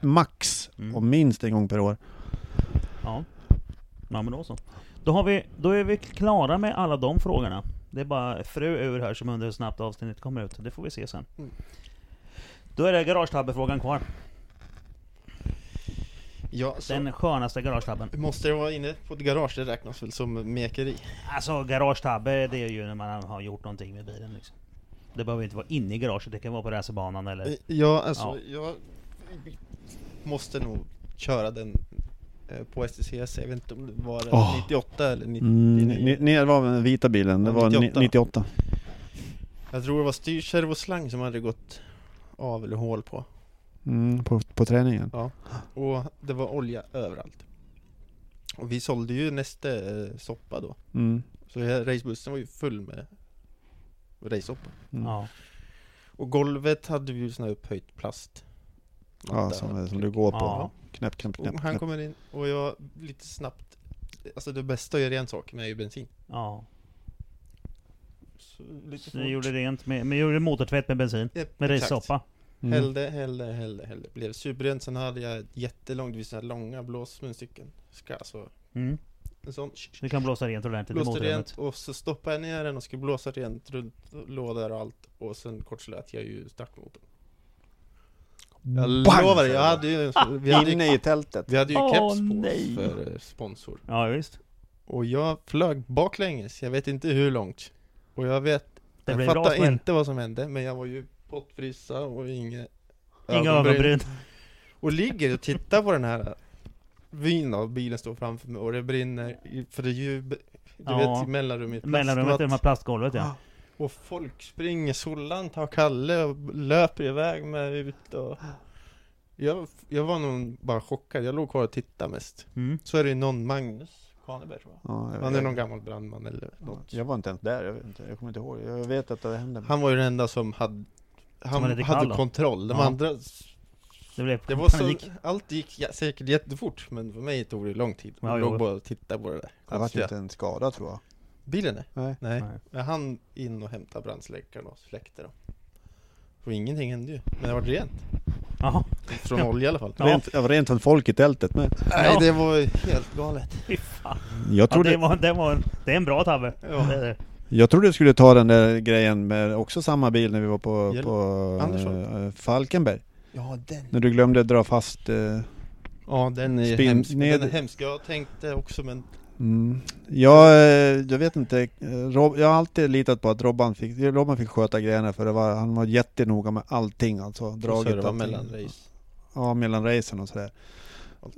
max Mm. och minst en gång per år. Ja. Ja men då så. Då, har vi, då är vi klara med alla de frågorna. Det är bara fru ur här som undrar hur snabbt avsnittet kommer ut. Det får vi se sen. Mm. Då är det garagetabbe-frågan kvar. Ja, så Den skönaste garagetabben. måste det vara inne på ett garage, det räknas väl som mekeri? Alltså garagetabbe, det är ju när man har gjort någonting med bilen liksom. Det behöver inte vara inne i garaget, det kan vara på racerbanan eller... Ja, alltså Ja. jag måste nog köra den eh, på STCC, jag vet inte om det var Åh. 98 eller 99 Mm, ni, ni, det var den vita bilen, det var 98. 98. 98. Jag tror det var styrservoslang som hade gått av eller hål på Mm, på, på träningen. Ja, och det var olja överallt Och vi sålde ju nästa eh, soppa då Mm. Så racebussen var ju full med racesoppa Mm. Ja. Och golvet hade vi ju sån här upphöjt plast Ja, som, som du går på. Ja. Knäpp, knäpp, Och knäpp. han knäpp. kommer in och jag lite snabbt Alltså det bästa att göra en sak med är ju bensin Ja. Lite Så ni gjorde rent med, men gjorde motortvätt med bensin. Japp, Med rissoppa. Mm. Hällde, hällde, hällde, hällde Blev superrent, sen hade jag ett jättelångt, det vill säga långa blåsmunstycken Ska alltså, Mm. en sån Du kan blåsa rent ordentligt i Blåste motorrummet. rent och så stoppade jag ner den och skulle blåsa rent runt lådor och allt Och sen kortslöt jag ju startmotorn Jag Bang, lovar, jag det. hade ju, vi hade ju, Inne i tältet. vi hade ju Åh, keps på nej. för eh, sponsor Ja visst. Och jag flög baklänges, jag vet inte hur långt Och jag vet, Det jag fattar inte vad som hände Men jag var ju pottfrissa och inga Inga ögonbryn. Och ligger och tittar på den här vyn av bilen står framför mig och det brinner för det är ju, du Ja. vet mellanrummet Mellanrummet i de här plastgolvet ja. Och folk springer, Sollan tar Kalle och löper iväg med ut och jag, jag var nog bara chockad, jag låg kvar och tittade mest Mm. Så är det någon Magnus Kaneberg tror jag Ja, jag, Han är någon gammal brandman eller något jag var inte ens där, jag, vet inte, jag kommer inte ihåg. Jag vet att det hände. Han var ju den enda som hade Han hade då? kontroll, de Ja. andra Det blev Det var så, allt gick ja, säkert jättefort men för mig tog det lång tid Ja, Jag låg bara och tittade på det där Jag var inte en skada tror jag. Bilen är? Nej. Nej, Nej. Jag hann in och hämta brandsläckaren och släckte dem Och ingenting hände ju, men det var rent Jaha. Från olja i alla fall Ja. Rent, jag var rent från folk i tältet med. Nej det var ju helt galet Fy fan. Jag Ja, trodde, det, var, det, var, det är en bra tabbe. Ja. Det är det. jag trodde du skulle ta den där grejen med också samma bil när vi var på, Hjälp. på äh, Falkenberg. Ja den När du glömde dra fast äh, Ja den är hemsk, ned- den är hemsk Jag tänkte också men Mm. Jag, eh, jag vet inte, eh, Rob, jag har alltid litat på att Robban fick, Robban fick sköta grejerna för det var, han var jättenoga med allting alltså. så Dragit det var mellan race Ja, mellan racen och sådär.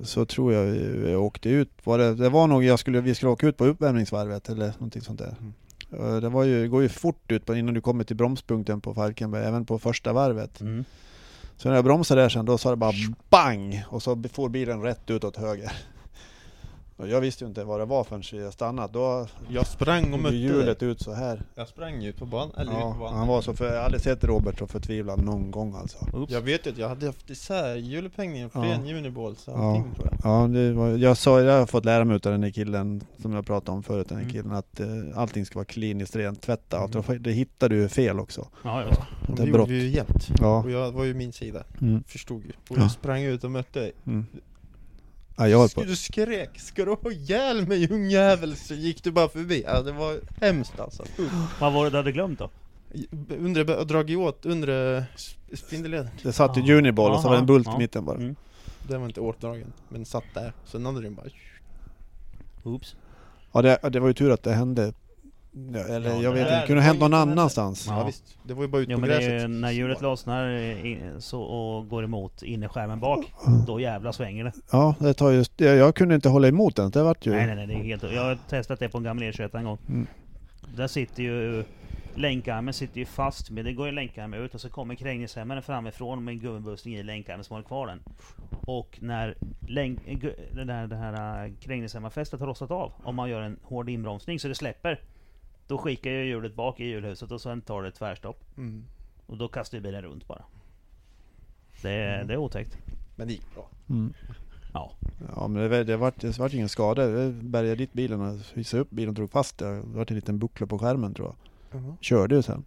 Så tror jag vi åkte ut, var det, det var nog jag skulle, vi skulle åka ut på uppvärmningsvarvet eller någonting sånt där. Eh, Det var ju, det går ju fort ut innan du kommer till bromspunkten på Falkenberg, även på första varvet. Mm. Så när jag bromsade där sen, då sa det bara BANG! Och så får bilen rätt ut åt höger. Och jag visste ju inte vad det var förrän jag stannat. Då Jag sprang och mötte ju hjulet ut så här. Jag sprang ju ut på banan, eller ut på Ja, banan han var så för, jag har aldrig sett Robert så förtvivlad någon gång alltså. Oops. Jag vet ju att jag hade haft isär hjulupphängningen, Ja. fler uniballs och Ja. allting tror jag Ja, det var, jag, sa, jag har fått lära mig utav den här killen som jag pratade om förut, den här Mm. killen, att eh, allting ska vara kliniskt rent tvättat. Och det hittar du fel också. Ja. Och Det det gjorde vi ju jämt Ja. Och jag var ju min sida, Mm. förstod ju Och Ja. jag sprang ut och mötte dig Mm. Ja, jag höll på. Du skrek, ska du ha ihjäl mig ungjävel? Så gick du bara förbi, ja det var hemskt alltså. Vad var det du hade glömt då? Undre, dragit åt undre spindelleden Det satt ju Ja. Uniball och så var det en bult i mitten bara. Mm. Den var inte åtdragen, men satt där Sen hade den bara Oops. Ja, det, det var ju tur att det hände. Ja, eller Ja, jag det vet inte, det kunde var hänt någon annanstans. Ja. Ja, visst, det var ju bara ute Jo på men det är ju gräset när hjulet lossnar så, och går emot innerskärmen bak, då jävlar svänger det. Ja, det tar just, jag, jag kunde inte hålla emot den. Det vart ju... Nej nej nej, det är helt... Jag har testat det på en gammal E21 en gång. Mm. Där sitter ju... Länkarmen sitter ju fast, men det går ju länkarmen ut och så kommer krängningshämmaren framifrån med en gummibussning i länkarmen som håller kvar den. Och när länk, det, där, det här äh, krängningshämmarfästet har rostat av, om man gör en hård inbromsning så det släpper, då skickar ju hjulet bak i hjulhuset och sen tar det ett tvärstopp. mm. Och då kastar ju bilen runt bara. Det, är- det är otäckt. Men det gick bra Mm. Ja. Ja men det, det, vart, det vart ingen skada. Jag bärgade dit bilen och hissade upp bilen och drog fast det. Det vart en liten buckla på skärmen tror jag. Körde ju sen.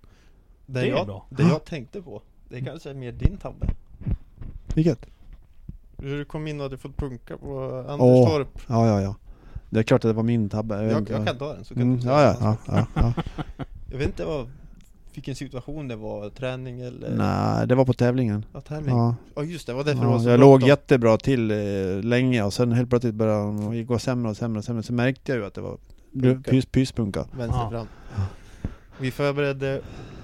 Det, Det är jag, bra. det jag tänkte på, det kanske är mer din tabbe Vilket? Hur du kom in och hade fått punka på. Anderstorp Ja ja ja. Det är klart att det var min tabbe. jag, jag vad- kan ta den så kan Mm, du ja, ja, ja, ja, ja. Jag vet inte vad, vilken situation det var, träning eller Nej, det var på tävlingen. ja, tävling? Ja. Ja. just det, var därför det var Ja, så jag låg bråttom. jättebra till eh, länge och sen helt plötsligt började det gå sämre och sämre och sämre. Så märkte jag ju att det var Punka. pys, pyspunka. Vänster Ja. fram Vi förberedde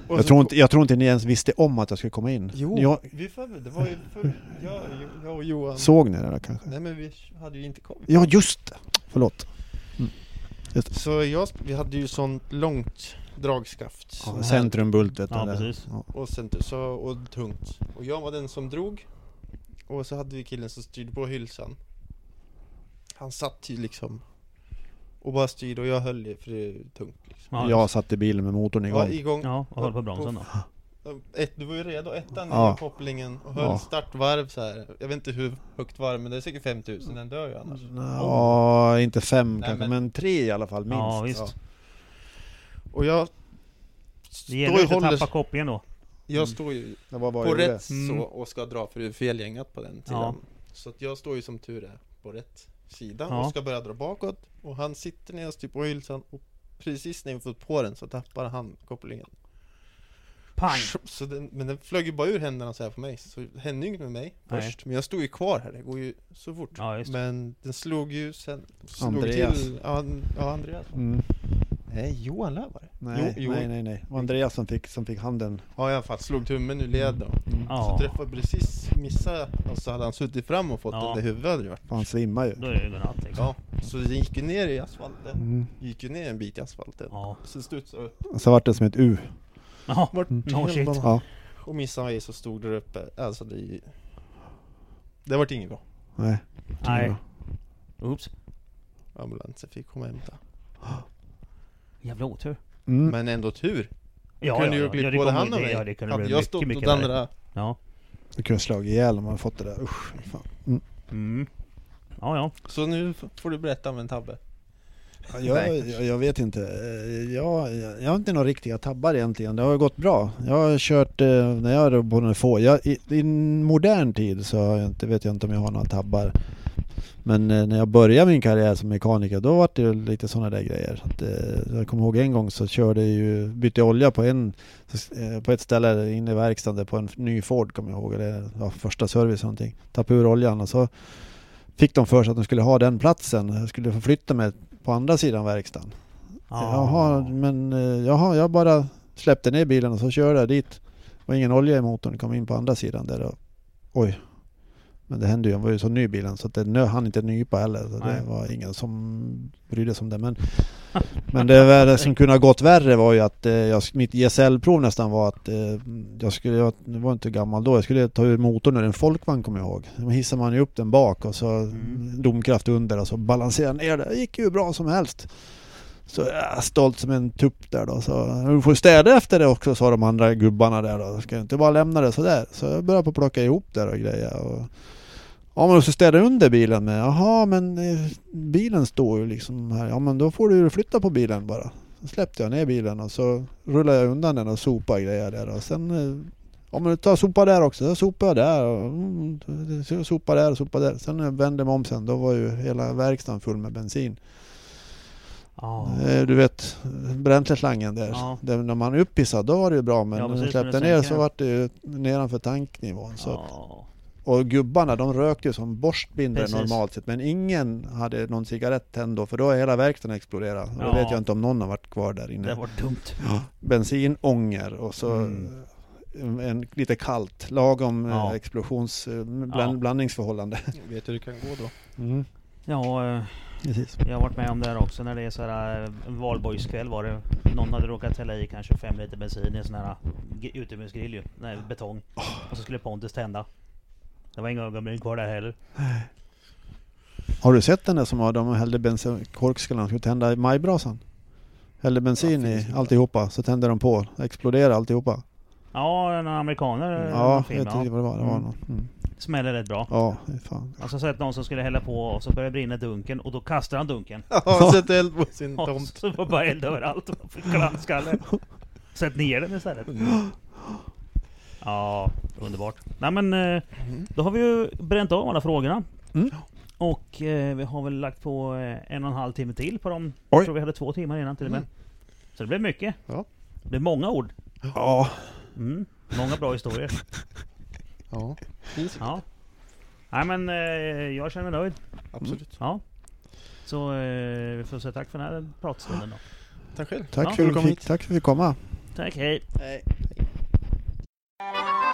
och Jag så tror, inte, jag tror inte ni ens visste om att jag skulle komma in. Jo, Jag, vi förberedde, det var ju för, jag, jag och Johan såg ni det där kanske? Nej men vi hade ju inte kommit Ja just det! Förlåt. Så jag, vi hade ju sånt långt dragskaft som här. Centrumbult vet du. Ja, där. precis. Ja. och, center, så, och tungt Och jag var den som drog Och så hade vi killen som styrde på hylsan Han satt ju liksom Och bara styrde och jag höll i för det är tungt liksom. Ja, Jag satt i bilen med motorn igång. Ja, igång Ja, och höll på bromsen då. Ett, du var ju redo, ettan Ja. i kopplingen och höll Ja. startvarv så här. Jag vet inte hur högt varv men det är säkert 5000, den dör ju annars Ja, inte fem Nej, kanske, men- men tre i alla fall minst. Ja visst. Ja. Och jag Det står gäller och inte att håller, tappa kopplingen då. jag står ju Det var vad på jag gjorde. rätt Mm. så och ska dra för det är felgängat på den sidan Ja. Så att jag står ju som tur är på rätt sida Ja. och ska börja dra bakåt Och han sitter ner och styr på hylsan och precis när jag fått på den så tappar han kopplingen Pang! så den, Men den flög ju bara ur händerna så här på mig Så det hände ju inget med mig Nej. först Men jag stod ju kvar här, det går ju så fort Ja. Men den slog ju sen slog Andreas. till Ja, ja Andreas Mm. Nej, Johan Löf var det Nej, Jo, jo. nej, nej, nej. Det var Andreas som fick, som fick handen. Ja i alla fall, slog tummen ur led då Så Ja. träffade precis missat, alltså hade han suttit fram och fått Ja. den i huvudet hade det varit. Fan svimmar ju. Då är det godnatt liksom. Ja, så den gick ju ner i asfalten. Mm. Gick ju ner en bit i asfalten. Ja. Så studsade. Och så vart det som ett U. Jaha. Vart Mm. No shit. Ja, Och missade mig så stod där uppe. Alltså det... Det vart inget bra. nej. Nej. Oops. Ambulansen fick komma och hämta. Jävla otur. Mm. Men ändå tur. Ja, kunde ja, ju ja. klippt ja, det både han och mig. Ja, det kunde Hade bli jag mycket, stått mycket värre. andra... Ja. Du kunde slagit ihjäl om man fått det där. Usch. Fan. Mm. Mm. Ja, ja. Så nu får du berätta om en tabbe. Ja, Jag, jag, jag vet inte. Eh, Jag, jag, jag har inte några riktiga tabbar egentligen. Det har gått bra. Jag har kört eh, när jag är på den få. Jag, i, I modern tid så har jag inte, vet jag inte om jag har några tabbar. Men eh, när jag började min karriär som mekaniker då var det lite sådana där grejer. Så Att, eh, jag kommer ihåg en gång så körde jag ju, bytte jag olja på, en, eh, på ett ställe inne i verkstaden på en ny Ford kommer jag ihåg. Eller, ja, första service eller någonting. Tappade ur oljan och så fick de för sig att de skulle ha den platsen. Jag skulle få flytta mig på andra sidan verkstaden. Jaha, men eh, jaha, jag bara släppte ner bilen och så körde jag dit. Det var ingen olja i motorn, kom in på andra sidan där och oj. Men det hände ju, den var ju så ny bilen så att det nö, hann inte nypa heller. Så Nej. det var ingen som brydde sig om det. Men, men det, det som kunde ha gått värre var ju att eh, jag, mitt gesällprov nästan var att eh, jag skulle, jag var inte gammal då, jag skulle ta ur motorn ur en folkvagn kommer jag ihåg. Då hissade man ju upp den bak och så Mm. domkraft under och så balanserade ner det. Det gick ju bra som helst. Så jag är stolt som en tupp där då. Så du får städa efter det också sa de andra gubbarna där då. Ska inte bara lämna det sådär. Så jag började på att plocka ihop där och grejer. Och, ja men du ska städa under bilen med. Jaha men eh, bilen står ju liksom här. Ja men då får du ju flytta på bilen bara. Så släppte jag ner bilen och så rullade jag undan den och sopade grejer där. Och sen eh, Ja men ta sopa där också, så sopade jag där och mm, så sopa där och sopa där. Sen jag vände mig om sen, då var ju hela verkstaden full med bensin. Ja. Eh, Du vet bränsleslangen där. Ja. där. När man är uppissad då var det ju bra men Ja, när man släppte ner så var det ju nedanför tanknivån. Så. Ja. Och gubbarna de rökte som borstbindare Precis. normalt sett men ingen hade någon cigarett tänd då för då är hela verkstaden exploderat. Ja. Det vet jag inte om någon har varit kvar där inne. Det var dumt. Bensinånger och så Mm. en, en, lite kallt, lagom Ja. ja. explosions eh, bland, Ja. blandningsförhållande. Vet du hur det kan gå då? Mm. Ja, eh, Precis. jag har varit med om det här också när det är så här eh, valborgskväll var det. Någon hade råkat hälla i kanske fem liter bensin i en sån här utomhusgrill ju. Nej, betong. Och så skulle Pontus tända. Det var inga ögonbryn kvar där heller. Har du sett den där som har, de hällde bensin, korkskallarna skulle tända i majbrasan? Hällde bensin i alltihopa, så tände de på, exploderade alltihopa. Ja, en amerikaner. Ja, jag vet inte vad det var. Det var Mm. någon. Mm. Smäller rätt bra. Ja, fan. Och så sett någon som skulle hälla på och så började brinna dunken och då kastar han dunken. Ja, sätt eld på sin Och tomt. så var bara eld överallt. och fick Klanskalle. Sätt ner den istället. Ja, underbart. Nej men, eh, då har vi ju bränt av alla frågorna. Mm. Och eh, vi har väl lagt på eh, en och en halv timme till på dem. Oj. Jag tror vi hade två timmar innan till och med. Så det blev mycket. Ja. Det blev många ord. Ja, Mm. Många bra historier. Ja, Ja. Nej men eh, jag känner mig nöjd. absolut. Ja. Så eh, vi får säga tack för den här pratstunden då. Tack själv. tack, Ja, för att du hit. fick, tack för att vi fick komma. Tack, hej. Hej.